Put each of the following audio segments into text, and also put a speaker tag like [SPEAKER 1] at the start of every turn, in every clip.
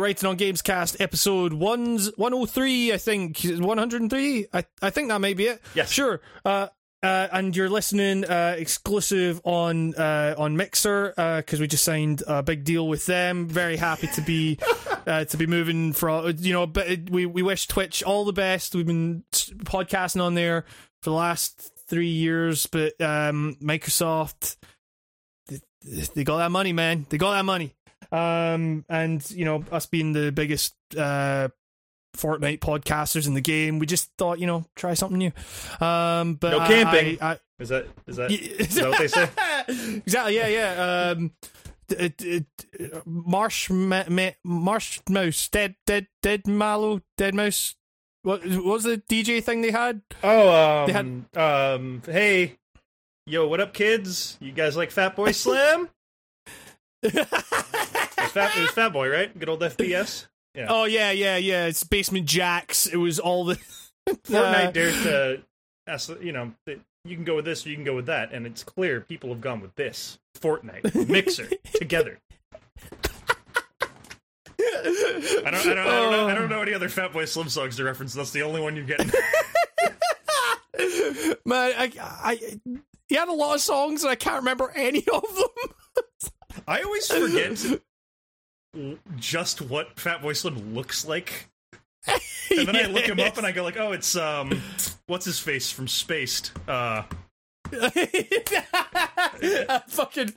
[SPEAKER 1] the Writing on Games cast episode one's 103, I think. 103? I, I think that might be it.
[SPEAKER 2] Yes.
[SPEAKER 1] Sure. Uh, uh, and you're listening uh, exclusive on uh, on Mixer because we just signed a big deal with them. Very happy to be uh, to be moving from you know. But we we wish Twitch all the best. We've been podcasting on there for the last three years, but um, Microsoft they, they got that money, man. They got that money. Um, and you know us being the biggest uh Fortnite podcasters in the game. We just thought, you know, try something new. Um, but
[SPEAKER 2] No camping.
[SPEAKER 1] I, I,
[SPEAKER 2] Is that is that, that what they say?
[SPEAKER 1] exactly. Yeah, yeah. Um, d- d- d- marsh, ma- ma- marsh mouse, dead, dead, dead mallow, dead mouse. What, what was the DJ thing they had?
[SPEAKER 2] Oh,
[SPEAKER 1] They
[SPEAKER 2] um, um, hey, yo, what up, kids? You guys like Fatboy Slim? It was Fat, it was Fat Boy, right? Good old FPS. Yeah.
[SPEAKER 1] oh yeah, yeah, yeah. It's Basement Jaxx. It was all the
[SPEAKER 2] Fortnite
[SPEAKER 1] Uh,
[SPEAKER 2] dares to, ask, you know, you can go with this or you can go with that, and it's clear people have gone with this Fortnite Mixer together. I don't, I don't, I don't, know, I don't know any other Fatboy Slim songs to reference. That's the only one you're getting.
[SPEAKER 1] Man, I, I, he had a lot of songs and I can't remember any of them.
[SPEAKER 2] I always forget just what Fatboy Slim looks like. And then I look him up and I go like, "Oh, it's um what's his face from Spaced?" Uh
[SPEAKER 1] fucking.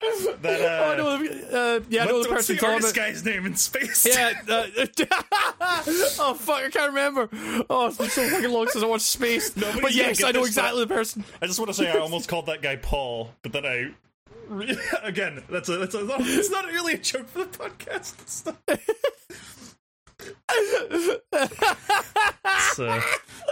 [SPEAKER 2] That
[SPEAKER 1] oh,
[SPEAKER 2] uh
[SPEAKER 1] no, uh, yeah, I know
[SPEAKER 2] what's,
[SPEAKER 1] the
[SPEAKER 2] what's
[SPEAKER 1] person
[SPEAKER 2] the artist guy's name in Spaced?
[SPEAKER 1] Yeah. Uh, oh fuck! I can't remember. Oh, it's been so fucking long since I watched Space.
[SPEAKER 2] Nobody's
[SPEAKER 1] but yes, I know
[SPEAKER 2] this,
[SPEAKER 1] exactly the person.
[SPEAKER 2] I just want to say I almost called that guy Paul, but then I again, that's a that's a it's not really a joke for the podcast. It's, not- it's, uh,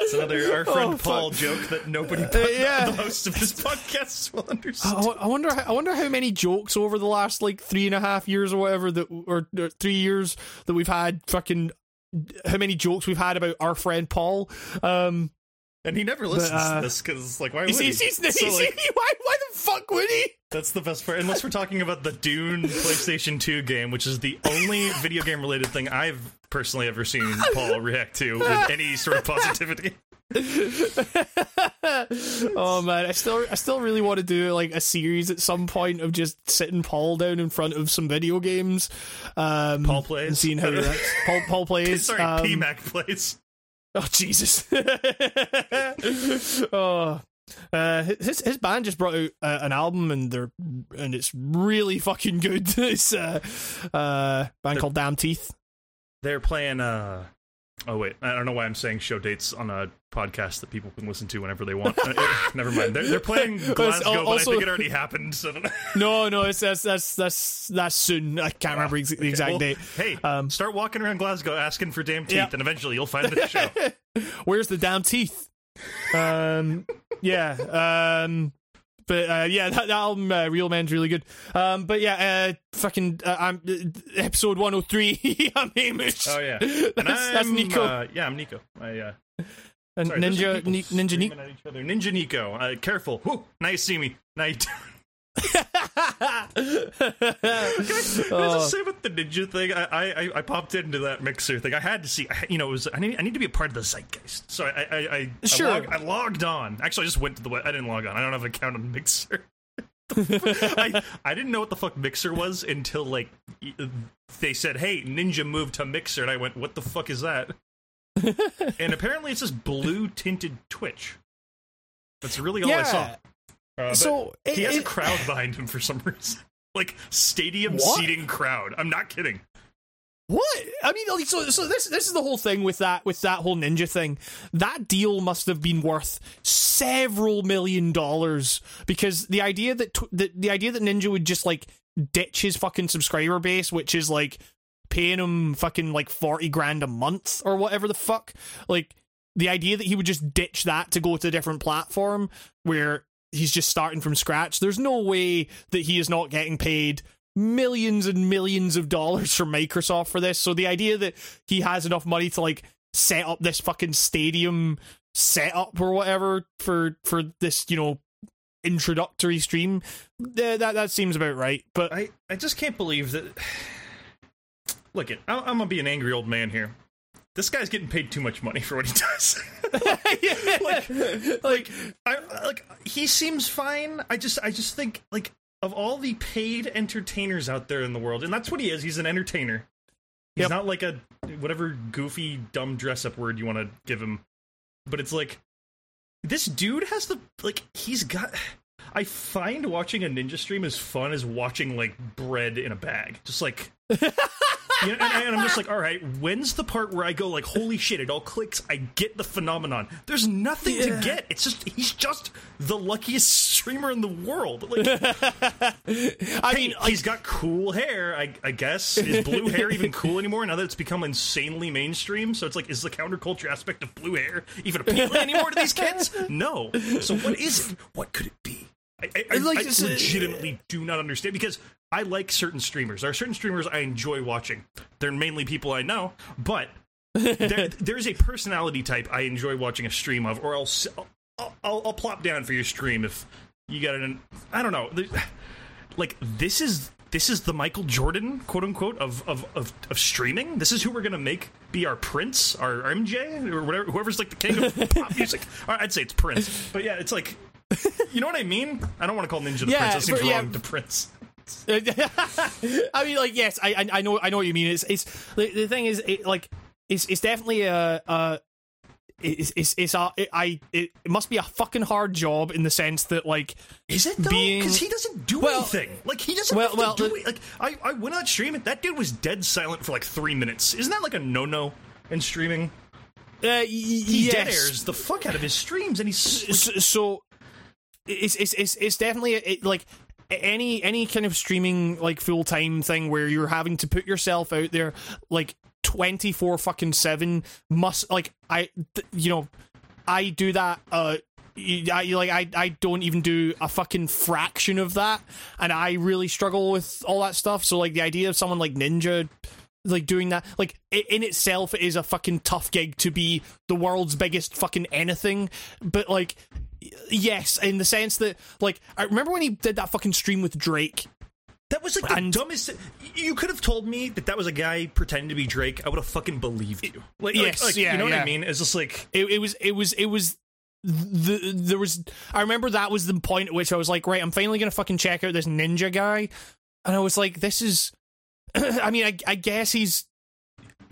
[SPEAKER 2] it's another our friend
[SPEAKER 1] Oh,
[SPEAKER 2] Paul joke that nobody
[SPEAKER 1] Uh, yeah.
[SPEAKER 2] the host of this podcast will understand.
[SPEAKER 1] I I wonder. I wonder how many jokes over the last like three and a half years or whatever that, or, or three years that we've had. Fucking how many jokes we've had about our friend Paul. Um,
[SPEAKER 2] And he never listens
[SPEAKER 1] uh,
[SPEAKER 2] to this because, like, why would
[SPEAKER 1] he's,
[SPEAKER 2] he?
[SPEAKER 1] he's, he's,
[SPEAKER 2] So,
[SPEAKER 1] he's-
[SPEAKER 2] like,
[SPEAKER 1] why? Why the fuck would he?
[SPEAKER 2] that's the best part. Unless we're talking about the Dune PlayStation 2 game, which is the only video game related thing I've personally ever seen Paul react to with any sort of positivity.
[SPEAKER 1] oh man, I still I still really want to do like a series at some point of just sitting Paul down in front of some video games. Um,
[SPEAKER 2] Paul plays.
[SPEAKER 1] and seeing how he reacts. Paul Paul plays.
[SPEAKER 2] Sorry,
[SPEAKER 1] um,
[SPEAKER 2] PMAC plays.
[SPEAKER 1] Oh Jesus! oh, uh, his his band just brought out uh, an album and they're and it's really fucking good. it's uh, uh band called Damn Teeth.
[SPEAKER 2] They're playing. uh Oh wait, I don't know why I'm saying show dates on a podcast that people can listen to whenever they want. Uh, uh, Never mind. They're, they're playing Glasgow,
[SPEAKER 1] al-
[SPEAKER 2] but I think it already happened. So I don't know.
[SPEAKER 1] No, no, it's that's that's that's that's soon. I can't remember ex- the exact
[SPEAKER 2] Well,
[SPEAKER 1] date.
[SPEAKER 2] Hey,
[SPEAKER 1] Um,
[SPEAKER 2] start walking around Glasgow asking for damn teeth,
[SPEAKER 1] Yeah.
[SPEAKER 2] and eventually you'll find the show.
[SPEAKER 1] Where's the damn teeth? Um, yeah. Um, but uh, yeah, that, that album, uh, Real Men's really good. Um, but yeah, uh, fucking, uh, I'm uh, episode 103. I'm Hamish.
[SPEAKER 2] Oh yeah,
[SPEAKER 1] that's, that's
[SPEAKER 2] I'm,
[SPEAKER 1] Nico
[SPEAKER 2] Uh, yeah, I'm Nico. I, uh,
[SPEAKER 1] and
[SPEAKER 2] sorry, there's some
[SPEAKER 1] Ninja Ni- Ninja Nico.
[SPEAKER 2] Ninja Nico. Careful. Whew, now you see me. Now you. Can I
[SPEAKER 1] Oh.
[SPEAKER 2] just say about the ninja thing? I, I I popped into that mixer thing. I had to see. I- You know, it was I need I need to be a part of the zeitgeist. So I I I, I,
[SPEAKER 1] Sure.
[SPEAKER 2] I, log, I logged on. Actually, I just went to the. I didn't log on. I don't have an account on Mixer. I I didn't know what the fuck Mixer was until like they said, "Hey, Ninja moved to Mixer," and I went, "What the fuck is that?" and apparently, it's this blue tinted Twitch. That's really all I saw. Uh,
[SPEAKER 1] So
[SPEAKER 2] he
[SPEAKER 1] it-
[SPEAKER 2] has a
[SPEAKER 1] it-
[SPEAKER 2] crowd behind him for some reason. Like stadium
[SPEAKER 1] What?
[SPEAKER 2] seating crowd. I'm not kidding.
[SPEAKER 1] What? I mean, like, so so this this is the whole thing with that with that whole ninja thing. That deal must have been worth several million dollars because the idea that the, the idea that Ninja would just like ditch his fucking subscriber base, which is like paying him fucking like forty grand a month or whatever the fuck, like the idea that he would just ditch that to go to a different platform where he's just starting from scratch. There's no way that he is not getting paid millions and millions of dollars from Microsoft for this. So the idea that he has enough money to like set up this fucking stadium setup or whatever for for this, you know, introductory stream, eh, that that seems about right. But
[SPEAKER 2] I, I just can't believe that look it. I'm gonna be an angry old man here. This guy's getting paid too much money for what he does. like, like, I, like he seems fine. I just, I just think like of all the paid entertainers out there in the world, and that's what he is. He's an entertainer. He's
[SPEAKER 1] Yep.
[SPEAKER 2] not like a whatever goofy dumb dress up word you want to give him, but it's like this dude has the like he's got. I find watching a ninja stream as fun as watching like bread in a bag. Just like you know, and, and I'm just like, all right, when's the part where I go like, holy shit, it all clicks. I get the phenomenon. There's nothing to get. It's just he's just the luckiest streamer in the world. Like,
[SPEAKER 1] I mean, like,
[SPEAKER 2] he's got cool hair. I, I guess is blue hair even cool anymore now that it's become insanely mainstream? So it's like, is the counterculture aspect of blue hair even appealing anymore to these kids? No. So what is it? What could it be? I, I, I,
[SPEAKER 1] Like,
[SPEAKER 2] I
[SPEAKER 1] it's, uh,
[SPEAKER 2] legitimately do not understand because I like certain streamers. There are certain streamers I enjoy watching. They're mainly people I know, but there, there's a personality type I enjoy watching a stream of, or I'll, I'll, I'll, I'll plop down for your stream if you got an. I don't know. Like this is this is the Michael Jordan quote unquote of of of, of streaming. This is who we're gonna make be our Prince, our MJ, or whatever. Whoever's like the king of pop music. I'd say it's Prince, but yeah, it's like. You know what I mean? I don't want to call Ninja the
[SPEAKER 1] Yeah,
[SPEAKER 2] Prince. That seems
[SPEAKER 1] for- yeah.
[SPEAKER 2] wrong. The Prince.
[SPEAKER 1] I mean, like, yes, I, I, I know, I know what you mean. It's, it's the, the thing is, it, like, it's, it's definitely a, a it's, it's, it's a, it, I, it, it must be a fucking hard job in the sense that, like,
[SPEAKER 2] Is it though? Because he doesn't do
[SPEAKER 1] Well-
[SPEAKER 2] anything. Like he doesn't
[SPEAKER 1] well- well,
[SPEAKER 2] do
[SPEAKER 1] the-
[SPEAKER 2] Like I, I went on streaming. That dude was dead silent for like three minutes. Isn't that like a no no in streaming?
[SPEAKER 1] uh, y-
[SPEAKER 2] He
[SPEAKER 1] yes.
[SPEAKER 2] dead airs the fuck out of his streams, and he's
[SPEAKER 1] so, so it's it's it's it's definitely it, like any any kind of streaming like full time thing where you're having to put yourself out there like twenty four fucking seven must like I th- you know I do that uh. I like I I don't even do a fucking fraction of that, and I really struggle with all that stuff. So like the idea of someone like Ninja like doing that like i in itself it is a fucking tough gig to be the world's biggest fucking anything but like yes in the sense that like i remember when he did that fucking stream with drake
[SPEAKER 2] that was like the
[SPEAKER 1] And-
[SPEAKER 2] dumbest. You could have told me that that was a guy pretending to be Drake. I would have fucking believed you. Like,
[SPEAKER 1] Yes,
[SPEAKER 2] like, like,
[SPEAKER 1] yeah,
[SPEAKER 2] you know what I mean? It's just like
[SPEAKER 1] it, it was it was it was the there was i remember that was the point at which i was like right i'm finally gonna fucking check out this ninja guy and i was like this is i mean i, I guess he's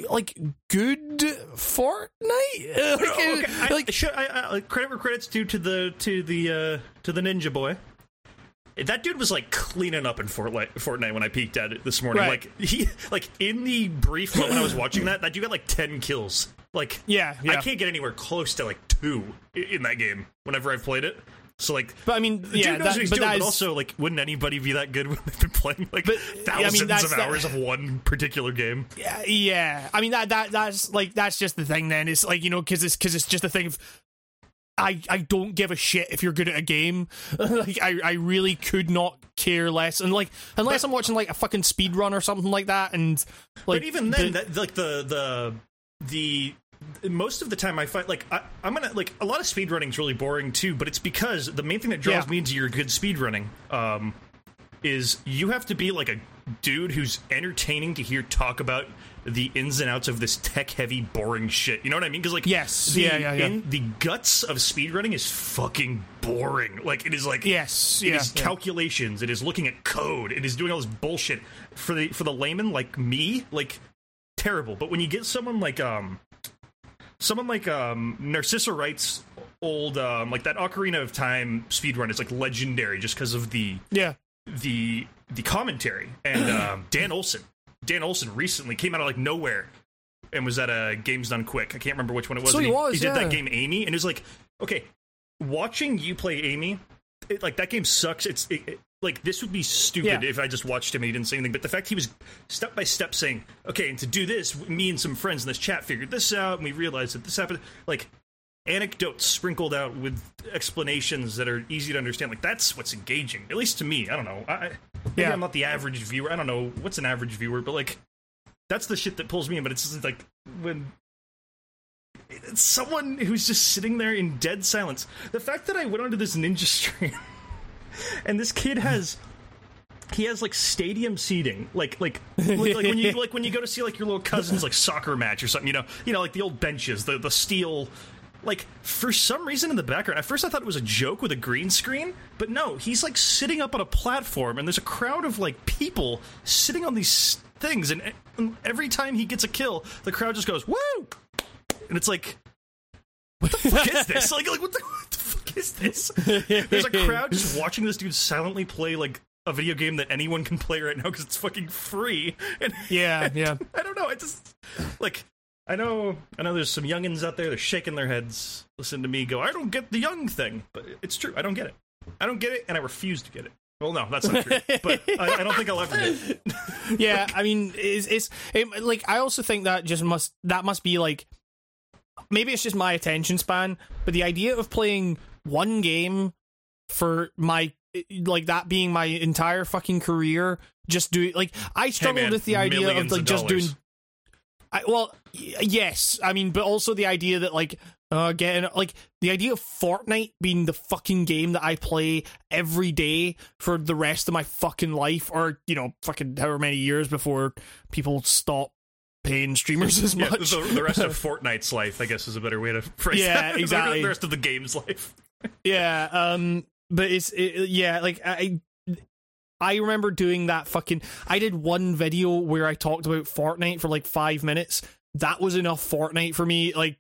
[SPEAKER 1] like good fortnite like,
[SPEAKER 2] okay. I,
[SPEAKER 1] like
[SPEAKER 2] should, I, I, credit where credit's due to the to the uh, to the Ninja Boy. That dude was like cleaning up in Fortnite, Fortnite when I peeked at it this morning.
[SPEAKER 1] Right.
[SPEAKER 2] Like he, like in the brief moment I was watching that, that dude got like ten kills. Like
[SPEAKER 1] yeah
[SPEAKER 2] I can't get anywhere close to like two in that game whenever I've played it. So like,
[SPEAKER 1] But I mean, yeah,
[SPEAKER 2] dude knows
[SPEAKER 1] that,
[SPEAKER 2] what he's
[SPEAKER 1] but
[SPEAKER 2] doing, but
[SPEAKER 1] is,
[SPEAKER 2] also like, wouldn't anybody be that good when they've been playing like
[SPEAKER 1] But, yeah, I mean,
[SPEAKER 2] thousands of hours of one particular game?
[SPEAKER 1] yeah, yeah. I mean that that that's like that's just the thing. Then it's like you know because it's because it's just a thing of. I, I don't give a shit if you're good at a game. like I, I really could not care less. And like unless I'm watching like a fucking speed run or something like that, and like
[SPEAKER 2] but even then,
[SPEAKER 1] the-
[SPEAKER 2] that, like the the the most of the time I find like I, I'm gonna like a lot of speed running is really boring too, but it's because the main thing that draws
[SPEAKER 1] Yeah.
[SPEAKER 2] me into your good speedrunning um, is you have to be like a dude who's entertaining to hear talk about the ins and outs of this tech heavy boring shit. You know what I mean? Because like
[SPEAKER 1] Yes.
[SPEAKER 2] the,
[SPEAKER 1] Yeah, yeah, yeah.
[SPEAKER 2] In, the guts of speedrunning is fucking boring. Like it is like
[SPEAKER 1] yes,
[SPEAKER 2] it
[SPEAKER 1] yeah,
[SPEAKER 2] is
[SPEAKER 1] yeah.
[SPEAKER 2] calculations. It is looking at code. It is doing all this bullshit for the for the layman like me. Like terrible. But when you get someone like um someone like um Narcissa Wright's old um like that Ocarina of Time speedrun is like legendary just because of the
[SPEAKER 1] yeah.
[SPEAKER 2] the the commentary and um, Dan Olson. Dan Olson recently came out of like nowhere and was at a Games Done Quick. I can't remember which one it was.
[SPEAKER 1] So
[SPEAKER 2] And
[SPEAKER 1] he was,
[SPEAKER 2] did
[SPEAKER 1] yeah.
[SPEAKER 2] that game Amy, and it was like, okay, watching you play Amy, it, like that game sucks. It's it, it- like this would be stupid
[SPEAKER 1] Yeah.
[SPEAKER 2] if I just watched him and he didn't say anything. But the fact he was step by step saying, okay, and to do this, me and some friends in this chat figured this out, and we realized that this happened. Like anecdotes sprinkled out with explanations that are easy to understand. Like that's what's engaging, at least to me. I don't know. I, maybe
[SPEAKER 1] Yeah.
[SPEAKER 2] I'm not the average viewer. I don't know what's an average viewer, but like that's the shit that pulls me in. But it's just like when it's someone who's just sitting there in dead silence. The fact that I went onto this ninja stream and this kid has he has like stadium seating, like like like, like when you like when you go to see like your little cousin's like soccer match or something. You know, you know, like the old benches, the the steel. Like for some reason in the background, at first I thought it was a joke with a green screen, but no, he's like sitting up on a platform, and there's a crowd of like people sitting on these things, and, and every time he gets a kill, the crowd just goes woo, and it's like, what the fuck is this? Like, like what the, what the is this? There's a crowd just watching this dude silently play like a video game that anyone can play right now because it's fucking free. And
[SPEAKER 1] Yeah, yeah.
[SPEAKER 2] I don't know. I just like I know I know there's some youngins out there they're shaking their heads. Listen to me go. I don't get the young thing, but it's true. I don't get it. I don't get it, and I refuse to get it. Well, no, that's not true. but I, I don't think I'll ever get it.
[SPEAKER 1] yeah, I mean, it's, it's it, like I also think that just must that must be like maybe it's just my attention span, but the idea of playing one game for my like that being my entire fucking career, just doing like I struggle
[SPEAKER 2] man,
[SPEAKER 1] with the idea of like
[SPEAKER 2] of
[SPEAKER 1] just doing. I, well, y- yes, I mean, but also the idea that like uh getting like the idea of Fortnite being the fucking game that I play every day for the rest of my fucking life, or you know, fucking however many years before people stop paying streamers as
[SPEAKER 2] Yeah,
[SPEAKER 1] much.
[SPEAKER 2] the, the rest of Fortnite's life, I guess, is a better way to phrase
[SPEAKER 1] Yeah,
[SPEAKER 2] that.
[SPEAKER 1] exactly.
[SPEAKER 2] the rest of the game's life.
[SPEAKER 1] Yeah, um, but it's it, yeah, like I. I remember doing that fucking. I did one video where I talked about Fortnite for like five minutes. That was enough Fortnite for me. Like,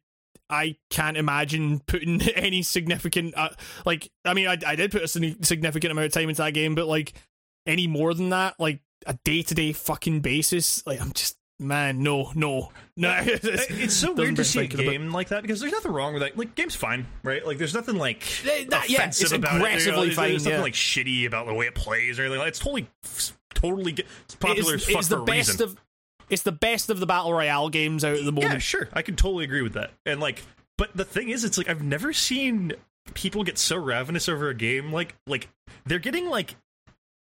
[SPEAKER 1] I can't imagine putting any significant. Uh, like, I mean, I, I did put a significant amount of time into that game, but like any more than that, like a day to day fucking basis, like I'm just man, no, no, no.
[SPEAKER 2] It's so weird to see a
[SPEAKER 1] about-
[SPEAKER 2] game like that because there's nothing wrong with that. Like, game's fine, right? Like, there's nothing like
[SPEAKER 1] Eh, that- yeah,
[SPEAKER 2] offensive
[SPEAKER 1] it's
[SPEAKER 2] about it. You know,
[SPEAKER 1] aggressively
[SPEAKER 2] there's,
[SPEAKER 1] fine,
[SPEAKER 2] There's nothing
[SPEAKER 1] yeah.
[SPEAKER 2] like shitty about the way it plays or anything. Like, it's totally, totally it's popular
[SPEAKER 1] it's,
[SPEAKER 2] as fuck
[SPEAKER 1] it's
[SPEAKER 2] for
[SPEAKER 1] the
[SPEAKER 2] a
[SPEAKER 1] best
[SPEAKER 2] reason.
[SPEAKER 1] of. It's the best of the battle royale games out at the moment.
[SPEAKER 2] yeah, sure, I can totally agree with that. And like, but the thing is, it's like I've never seen people get so ravenous over a game. Like, like they're getting like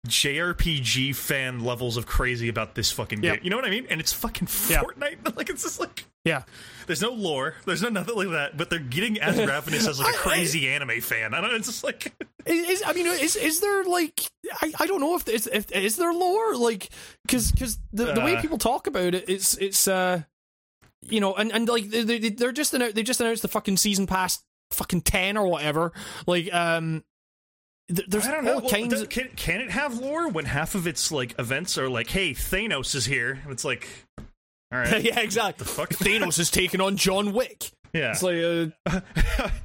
[SPEAKER 2] JRPG fan levels of crazy about this fucking game.
[SPEAKER 1] Yep.
[SPEAKER 2] You know what I mean? And it's fucking
[SPEAKER 1] Yeah.
[SPEAKER 2] Fortnite. Like, it's just like.
[SPEAKER 1] Yeah.
[SPEAKER 2] There's no lore. There's no nothing like that. But they're getting as ravenous as like a crazy anime fan. I don't. It's just like
[SPEAKER 1] Is, I mean, is is there like I, I don't know if is if is there lore like because because the, the way
[SPEAKER 2] Uh.
[SPEAKER 1] people talk about it it's it's uh you know and and like they they- they're just announced, they just announced the fucking season pass fucking ten or whatever like um there's
[SPEAKER 2] I don't know. Well, does-
[SPEAKER 1] of
[SPEAKER 2] can can it have lore when half of its like events are like, "Hey, Thanos is here"? And it's like, all right,
[SPEAKER 1] yeah exactly The
[SPEAKER 2] fuck?
[SPEAKER 1] Thanos is taking on John Wick
[SPEAKER 2] yeah.
[SPEAKER 1] it's like uh,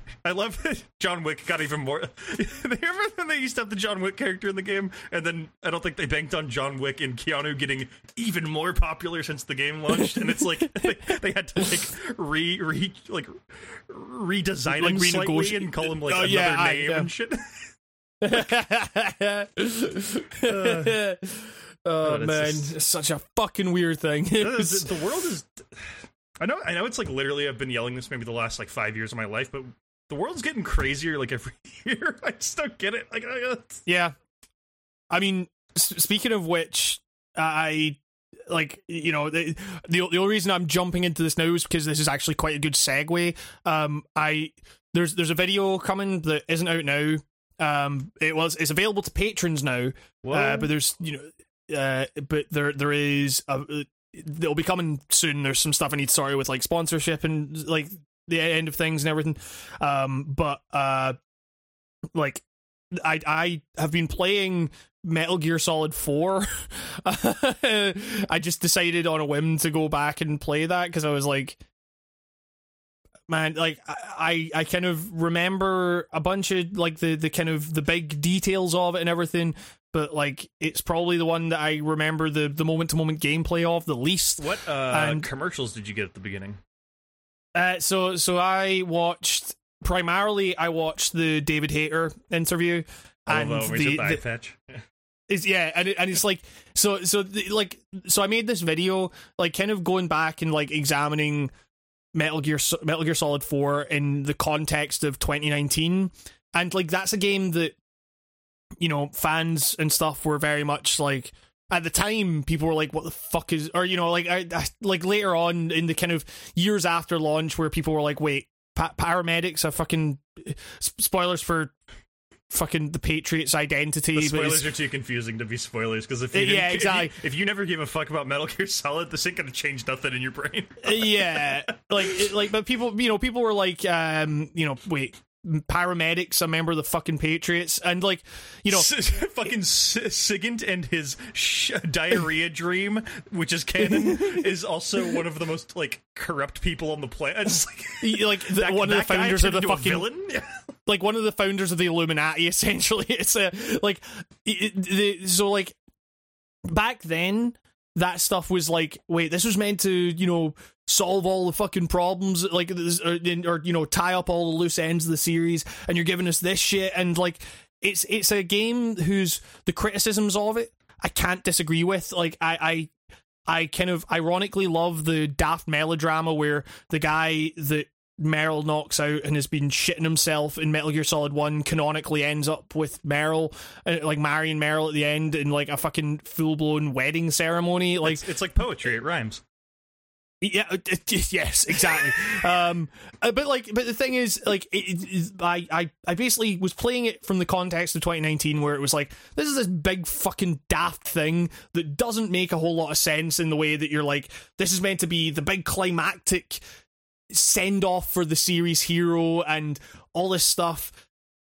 [SPEAKER 2] I love that John Wick got even more. Remember when they used to have the John Wick character in the game, and then I don't think they banked on John Wick and Keanu getting even more popular since the game launched, and it's like they, they had to like re re like redesign
[SPEAKER 1] Like
[SPEAKER 2] him slightly
[SPEAKER 1] renegotiate-
[SPEAKER 2] and call him like
[SPEAKER 1] Oh,
[SPEAKER 2] another
[SPEAKER 1] yeah, I-
[SPEAKER 2] name
[SPEAKER 1] yeah.
[SPEAKER 2] and shit.
[SPEAKER 1] oh man,
[SPEAKER 2] just-
[SPEAKER 1] it's such a fucking weird thing.
[SPEAKER 2] the, world is. I know. I know. It's like literally. I've been yelling this maybe the last like five years of my life, but the world's getting crazier like every year. I just don't get it. Like, I, uh,
[SPEAKER 1] Yeah. I mean, speaking of which, I like you know the, the the only reason I'm jumping into this now is because this is actually quite a good segue. Um, I there's there's a video coming that isn't out now. Um, it was it's available to patrons now, uh, but there's you know, uh, but there there is a, it'll be coming soon. There's some stuff I need out with like sponsorship and like the end of things and everything. Um, but uh, like I I have been playing Metal Gear Solid 4. I just decided on a whim to go back and play that because I was like man like I, I kind of remember a bunch of like the the kind of the big details of it and everything but like it's probably the one that I remember the the moment to moment gameplay of the least
[SPEAKER 2] What uh,
[SPEAKER 1] And-
[SPEAKER 2] commercials did you get at the beginning?
[SPEAKER 1] uh, so so I watched primarily I watched the David Hayter interview and
[SPEAKER 2] Although
[SPEAKER 1] the,
[SPEAKER 2] the,
[SPEAKER 1] the
[SPEAKER 2] eye patch.
[SPEAKER 1] is yeah and, it, and it's like so so the, like so i made this video like kind of going back and like examining metal gear metal gear solid 4 in the context of 2019 and like that's a game that you know fans and stuff were very much like at the time people were like what the fuck is or you know like I, I like later on in the kind of years after launch where people were like wait pa- paramedics are fucking spoilers for fucking the Patriots' identity.
[SPEAKER 2] The spoilers are too confusing to be spoilers because if you
[SPEAKER 1] Uh, yeah,
[SPEAKER 2] if you-
[SPEAKER 1] exactly.
[SPEAKER 2] if you, never gave a fuck about Metal Gear Solid, this ain't gonna change nothing in your brain.
[SPEAKER 1] yeah, like it, like, but people, you know, people were like, um, you know, wait, Para-Medic's, a member of the fucking Patriots, and like, you know,
[SPEAKER 2] fucking S- Sigint and his sh- diarrhea dream, which is canon, is also one of the most like corrupt people on the planet. Like,
[SPEAKER 1] like the,
[SPEAKER 2] that-
[SPEAKER 1] one of the founders of the fucking
[SPEAKER 2] villain.
[SPEAKER 1] Like one of the founders of the Illuminati. Essentially, it's a like it, the so like back then that stuff was like wait this was meant to you know solve all the fucking problems like or, or you know tie up all the loose ends of the series and you're giving us this shit and like it's it's a game whose the criticisms of it I can't disagree with like I I I kind of ironically love the daft melodrama where the guy that Meryl knocks out and has been shitting himself in Metal Gear Solid 1 canonically ends up with Meryl, uh, like marrying Meryl at the end in like a fucking full blown wedding ceremony. Like,
[SPEAKER 2] It's, it's like poetry; it rhymes.
[SPEAKER 1] yeah, it- it- yes, exactly. um, uh, but like, but the thing is, like, it, it, I, I, I basically was playing it from the context of 2019, where it was like, this is this big fucking daft thing that doesn't make a whole lot of sense in the way that you're like, this is meant to be the big climactic send off for the series hero and all this stuff,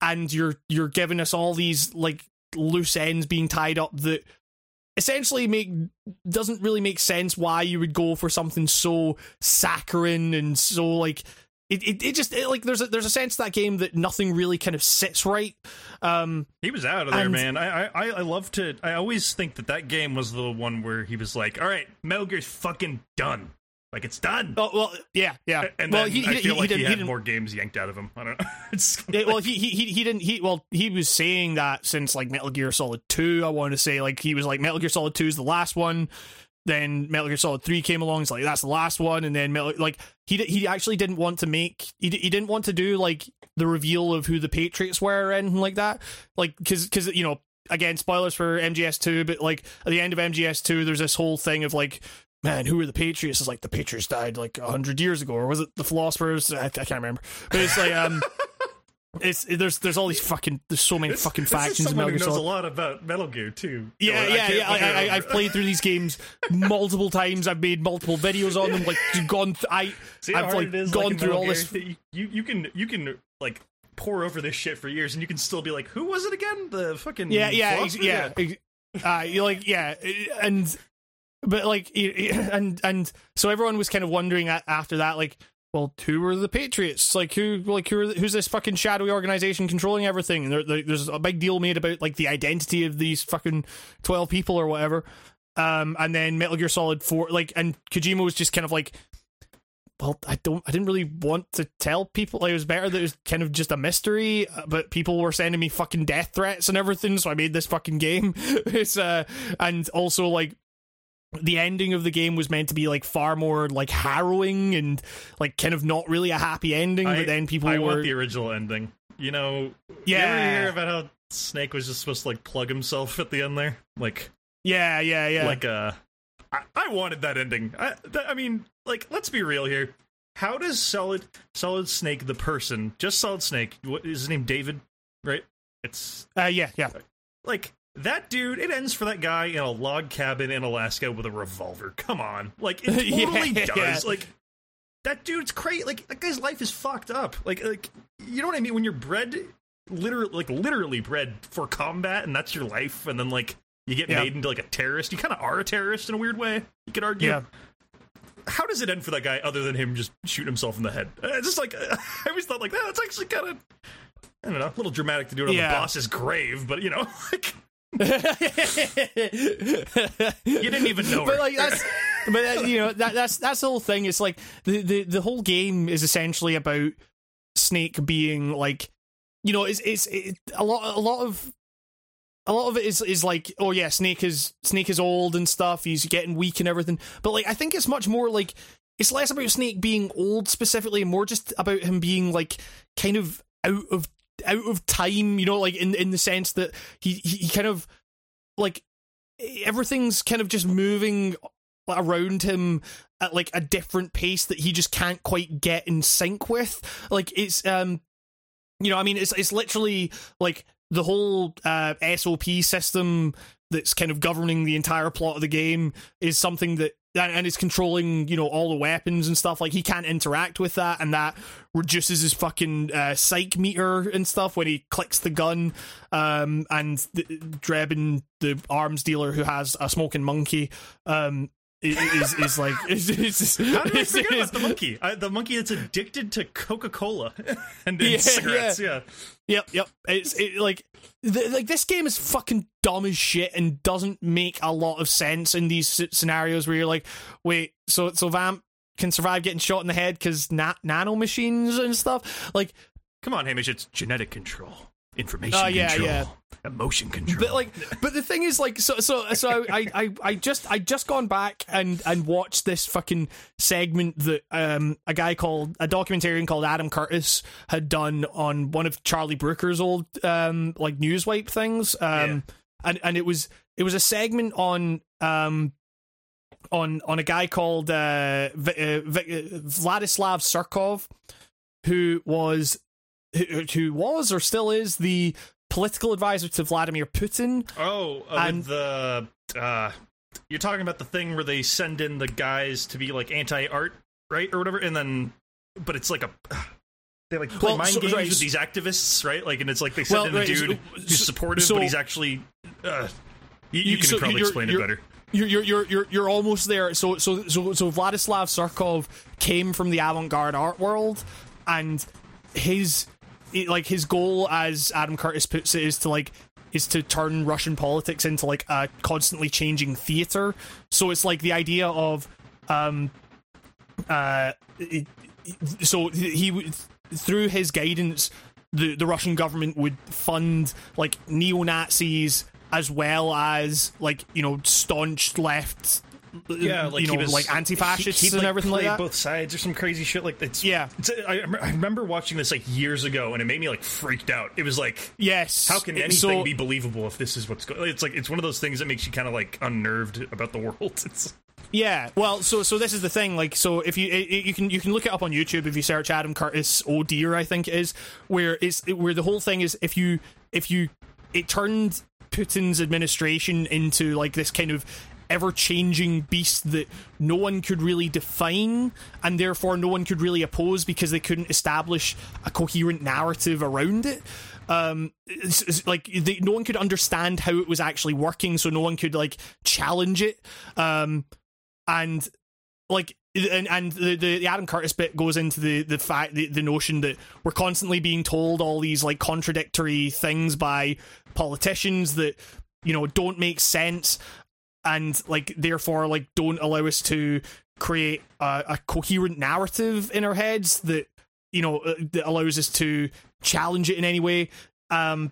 [SPEAKER 1] and you're you're giving us all these like loose ends being tied up that essentially make doesn't really make sense why you would go for something so saccharine and so like it, it, it just it, like there's a there's a sense that game that nothing really kind of sits right um
[SPEAKER 2] He was out of there,
[SPEAKER 1] And-
[SPEAKER 2] man. I, I I love to. I always think that that game was the one where he was like, "All right, Metal Gear's fucking done. Like it's done."
[SPEAKER 1] oh, well yeah yeah
[SPEAKER 2] and
[SPEAKER 1] well
[SPEAKER 2] then
[SPEAKER 1] he,
[SPEAKER 2] I
[SPEAKER 1] he,
[SPEAKER 2] feel
[SPEAKER 1] he
[SPEAKER 2] like he,
[SPEAKER 1] didn't, he
[SPEAKER 2] had more games yanked out of him. I don't know. It's
[SPEAKER 1] Yeah, well, he, he he didn't he well he was saying that since like Metal Gear Solid Two. I want to say like he was like Metal Gear Solid Two is the last one. Then Metal Gear Solid Three came along. It's like that's the last one, and then Metal like he he actually didn't want to make he he didn't want to do like the reveal of who the Patriots were or anything like that. Like because because you know again spoilers for MGS Two, but like at the end of MGS Two, there's this whole thing of like. Man, who are the Patriots? It's like the Patriots died like a hundred years ago, or was it the Philosophers? I, I can't remember. But it's like um, it's there's there's all these fucking there's so many fucking
[SPEAKER 2] This is
[SPEAKER 1] factions in
[SPEAKER 2] someone
[SPEAKER 1] Metal
[SPEAKER 2] who
[SPEAKER 1] Gear
[SPEAKER 2] knows a lot about Metal Gear too.
[SPEAKER 1] Yeah,
[SPEAKER 2] So
[SPEAKER 1] yeah, yeah. I, I, I've played through these games multiple times. I've made multiple videos on them. Like gone, th- I
[SPEAKER 2] See
[SPEAKER 1] I've like
[SPEAKER 2] is,
[SPEAKER 1] gone
[SPEAKER 2] like,
[SPEAKER 1] through all
[SPEAKER 2] Gear?
[SPEAKER 1] this.
[SPEAKER 2] You you can you can like pour over this shit for years, and you can still be like, "Who was it again? The fucking
[SPEAKER 1] Yeah, yeah, yeah. ex- Uh, you like yeah, and but like and and so everyone was kind of wondering after that, like, well, who were the Patriots? Like who like who are, who's this fucking shadowy organization controlling everything? And there, there, there's a big deal made about like the identity of these fucking twelve people or whatever. Um, and then Metal Gear Solid Four, like, and Kojima was just kind of like, well, I don't, I didn't really want to tell people. Like, it was better that it was kind of just a mystery, uh, but people were sending me fucking death threats and everything, so I made this fucking game. it's uh, and also like the ending of the game was meant to be like far more like harrowing and like kind of not really a happy ending.
[SPEAKER 2] I,
[SPEAKER 1] but then people
[SPEAKER 2] I
[SPEAKER 1] were
[SPEAKER 2] want the original ending. You know,
[SPEAKER 1] Yeah.
[SPEAKER 2] You ever hear about how Snake was just supposed to like plug himself at the end there, like
[SPEAKER 1] yeah, yeah, yeah.
[SPEAKER 2] like uh, I, I wanted that ending. I th- I mean, like let's be real here. How does Solid Solid Snake the person, just Solid Snake, what is his name? David, right? It's
[SPEAKER 1] uh, yeah, yeah.
[SPEAKER 2] like that dude. It ends for that guy in a log cabin in Alaska with a revolver. Come on, like it totally
[SPEAKER 1] Yeah.
[SPEAKER 2] does. Like that dude's crazy. Like that guy's life is fucked up. Like like you know what I mean? When you're bred, literally like literally bred for combat, and that's your life, and then like you get
[SPEAKER 1] Yeah.
[SPEAKER 2] made into like a terrorist. You kind of are a terrorist in a weird way. You could argue.
[SPEAKER 1] Yeah.
[SPEAKER 2] How does it end for that guy other than him just shooting himself in the head? Uh, It's just like I always thought like that. That's actually kind of I don't know, a little dramatic to do it on
[SPEAKER 1] Yeah.
[SPEAKER 2] the boss's grave, but you know, like
[SPEAKER 1] you
[SPEAKER 2] didn't even know
[SPEAKER 1] but
[SPEAKER 2] her.
[SPEAKER 1] like that's but uh, you know that that's that's the whole thing. It's like the, the the whole game is essentially about snake being like you know it's it's it, a lot a lot of a lot of it is is like oh yeah snake is snake is old and stuff. He's getting weak and everything. But like i think it's much more like it's less about snake being old specifically and more just about him being like kind of out of out of time you know like in in the sense that he he, kind of like everything's kind of just moving around him at like a different pace that he just can't quite get in sync with. Like it's um you know i mean it's it's literally like the whole uh, SOP system that's kind of governing the entire plot of the game is something that and, is controlling you know all the weapons and stuff. Like he can't interact with that and that reduces his fucking uh, psych meter and stuff when he clicks the gun. Um and the, Drebin the arms dealer who has a smoking monkey um is is like is, is,
[SPEAKER 2] How did I forget
[SPEAKER 1] is-
[SPEAKER 2] about the monkey? I, the monkey that's addicted to Coca Cola and, and
[SPEAKER 1] Yeah,
[SPEAKER 2] cigarettes. Yeah.
[SPEAKER 1] Yep, yep. It's it, like th- like this game is fucking dumb as shit and doesn't make a lot of sense in these scenarios where you're like, wait, so so Vamp can survive getting shot in the head because na- nano machines and stuff. Like,
[SPEAKER 2] Come on, Hamish. It's genetic control, oh, information
[SPEAKER 1] Oh, yeah,
[SPEAKER 2] control,
[SPEAKER 1] yeah.
[SPEAKER 2] Emotion control.
[SPEAKER 1] but like, but the thing is, like, so so so I I I just I just gone back and and watched this fucking segment that um a guy called a documentarian called Adam Curtis had done on one of Charlie Brooker's old um like newswipe things um and and it was it was a segment on um on on a guy called uh, v- uh, v- uh, Vladislav Surkov who was who, who was or still is the political advisor to Vladimir Putin
[SPEAKER 2] oh, uh,
[SPEAKER 1] and-
[SPEAKER 2] the uh, you're talking about the thing where they send in the guys to be like anti-art, right, or whatever, and then but it's like a. They like play
[SPEAKER 1] Well,
[SPEAKER 2] mind
[SPEAKER 1] so-
[SPEAKER 2] games
[SPEAKER 1] right,
[SPEAKER 2] with these activists, right? Like, and it's like they send
[SPEAKER 1] Well,
[SPEAKER 2] in a
[SPEAKER 1] right,
[SPEAKER 2] dude
[SPEAKER 1] so-
[SPEAKER 2] who's supportive,
[SPEAKER 1] so-
[SPEAKER 2] but he's actually. Uh, you, you, can
[SPEAKER 1] so
[SPEAKER 2] probably
[SPEAKER 1] you're-
[SPEAKER 2] explain it
[SPEAKER 1] you're-
[SPEAKER 2] better.
[SPEAKER 1] you're you're you're you're you're almost there. So so so so Vladislav Surkov came from the avant-garde art world, and his it- like his goal, as Adam Curtis puts it, is to like is to turn Russian politics into like a constantly changing theater. So it's like the idea of um uh it- so he through his guidance the the Russian government would fund like neo Nazis as well as like you know staunch left
[SPEAKER 2] yeah, like
[SPEAKER 1] you
[SPEAKER 2] he
[SPEAKER 1] know
[SPEAKER 2] was,
[SPEAKER 1] like anti-fascists
[SPEAKER 2] he-
[SPEAKER 1] and everything like that
[SPEAKER 2] Both sides or some crazy shit like it's
[SPEAKER 1] Yeah.
[SPEAKER 2] It's, I, I remember watching this like years ago, and it made me like freaked out. It was like,
[SPEAKER 1] yes
[SPEAKER 2] how can anything
[SPEAKER 1] so,
[SPEAKER 2] be believable if this is what's going? It's like it's one of those things that makes you kind of like unnerved about the world. It's
[SPEAKER 1] Yeah, well, so so this is the thing. Like, so if you i- you can you can look it up on YouTube if you search Adam Curtis Oh dear, I think it is where it's where the whole thing is if you if you it turned Putin's administration into like this kind of ever changing beast that no one could really define and therefore no one could really oppose because they couldn't establish a coherent narrative around it. Um it's, it's like they, no one could understand how it was actually working so no one could like challenge it. Um and like and, and the, the Adam Curtis bit goes into the the fact the, the notion that we're constantly being told all these like contradictory things by politicians that you know don't make sense and like therefore like don't allow us to create a, a coherent narrative in our heads that you know uh, that allows us to challenge it in any way. Um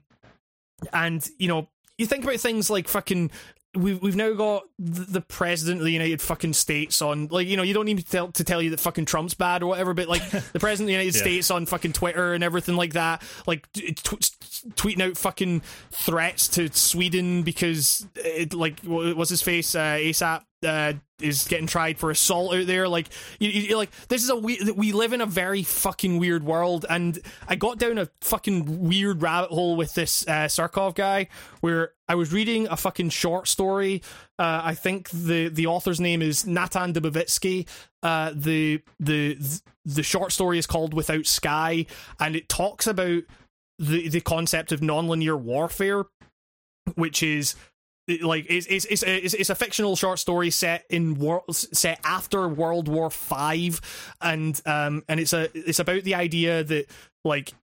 [SPEAKER 1] and you know you think about things like fucking we've we've now got the, the president of the United fucking States on like you know you don't need to tell to tell you that fucking Trump's bad or whatever, but like the president of the United
[SPEAKER 2] Yeah.
[SPEAKER 1] States on fucking Twitter and everything like that, like t- t- tweeting out fucking threats to Sweden because it like what was his face uh, ASAP uh, is getting tried for assault out there. Like you, you like this is a we we live in a very fucking weird world, and I got down a fucking weird rabbit hole with this uh, Surkov guy where I was reading a fucking short story. Uh, I think the the author's name is Natan Dubovitsky. Uh, the the the short story is called Without Sky, and it talks about the the concept of nonlinear warfare, which is like it's it's it's it's, it's a fictional short story set in world set after World War Five, and um and it's a it's about the idea that like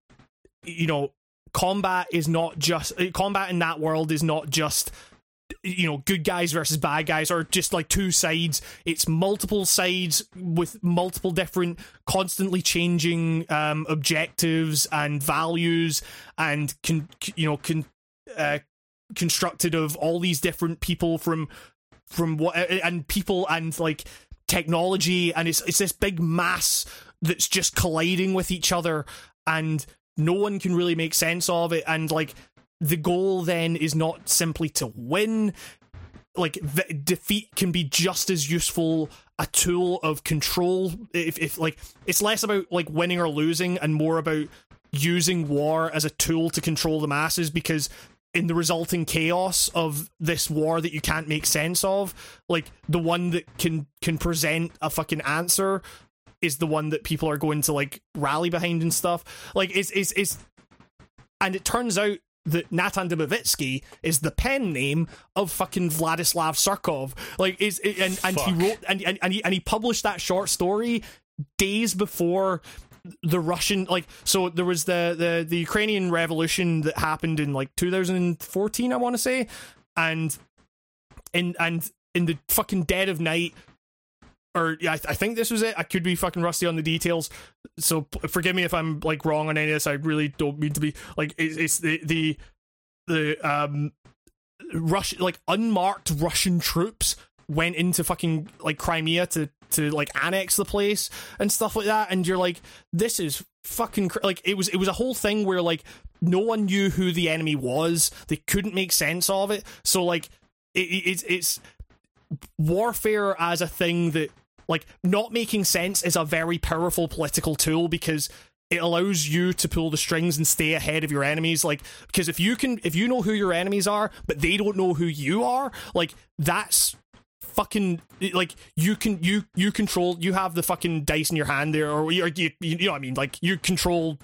[SPEAKER 1] you know combat is not just combat in that world is not just you know good guys versus bad guys or just like two sides. It's multiple sides with multiple different constantly changing um objectives and values and can you know can uh constructed of all these different people from from what and people and like technology and it's it's this big mass that's just colliding with each other and no one can really make sense of it and like the goal then is not simply to win. Like v- defeat can be just as useful a tool of control if, if like it's less about like winning or losing and more about using war as a tool to control the masses because in the resulting chaos of this war that you can't make sense of like the one that can can present a fucking answer is the one that people are going to like rally behind and stuff like it's it's, it's and it turns out that Natan Dubovitsky is the pen name of fucking Vladislav Surkov. Like is and and he wrote and and and he, and he published that short story days before the Russian like so there was the the the Ukrainian revolution that happened in like 2014 I want to say and in and in the fucking dead of night or yeah, I, I think this was it. I could be fucking rusty on the details, so p- forgive me if I'm like wrong on any of this. I really don't mean to be like it's, it's the the the um Russian like unmarked Russian troops went into fucking like Crimea to to like annex the place and stuff like that, and you're like, this is fucking cr-. like it was it was a whole thing where like no one knew who the enemy was. They couldn't make sense of it. So like it, it, it's it's warfare as a thing that like not making sense is a very powerful political tool because it allows you to pull the strings and stay ahead of your enemies like because if you can if you know who your enemies are but they don't know who you are like that's fucking like you can you you control you have the fucking dice in your hand there or you you, you know what I mean? Like you control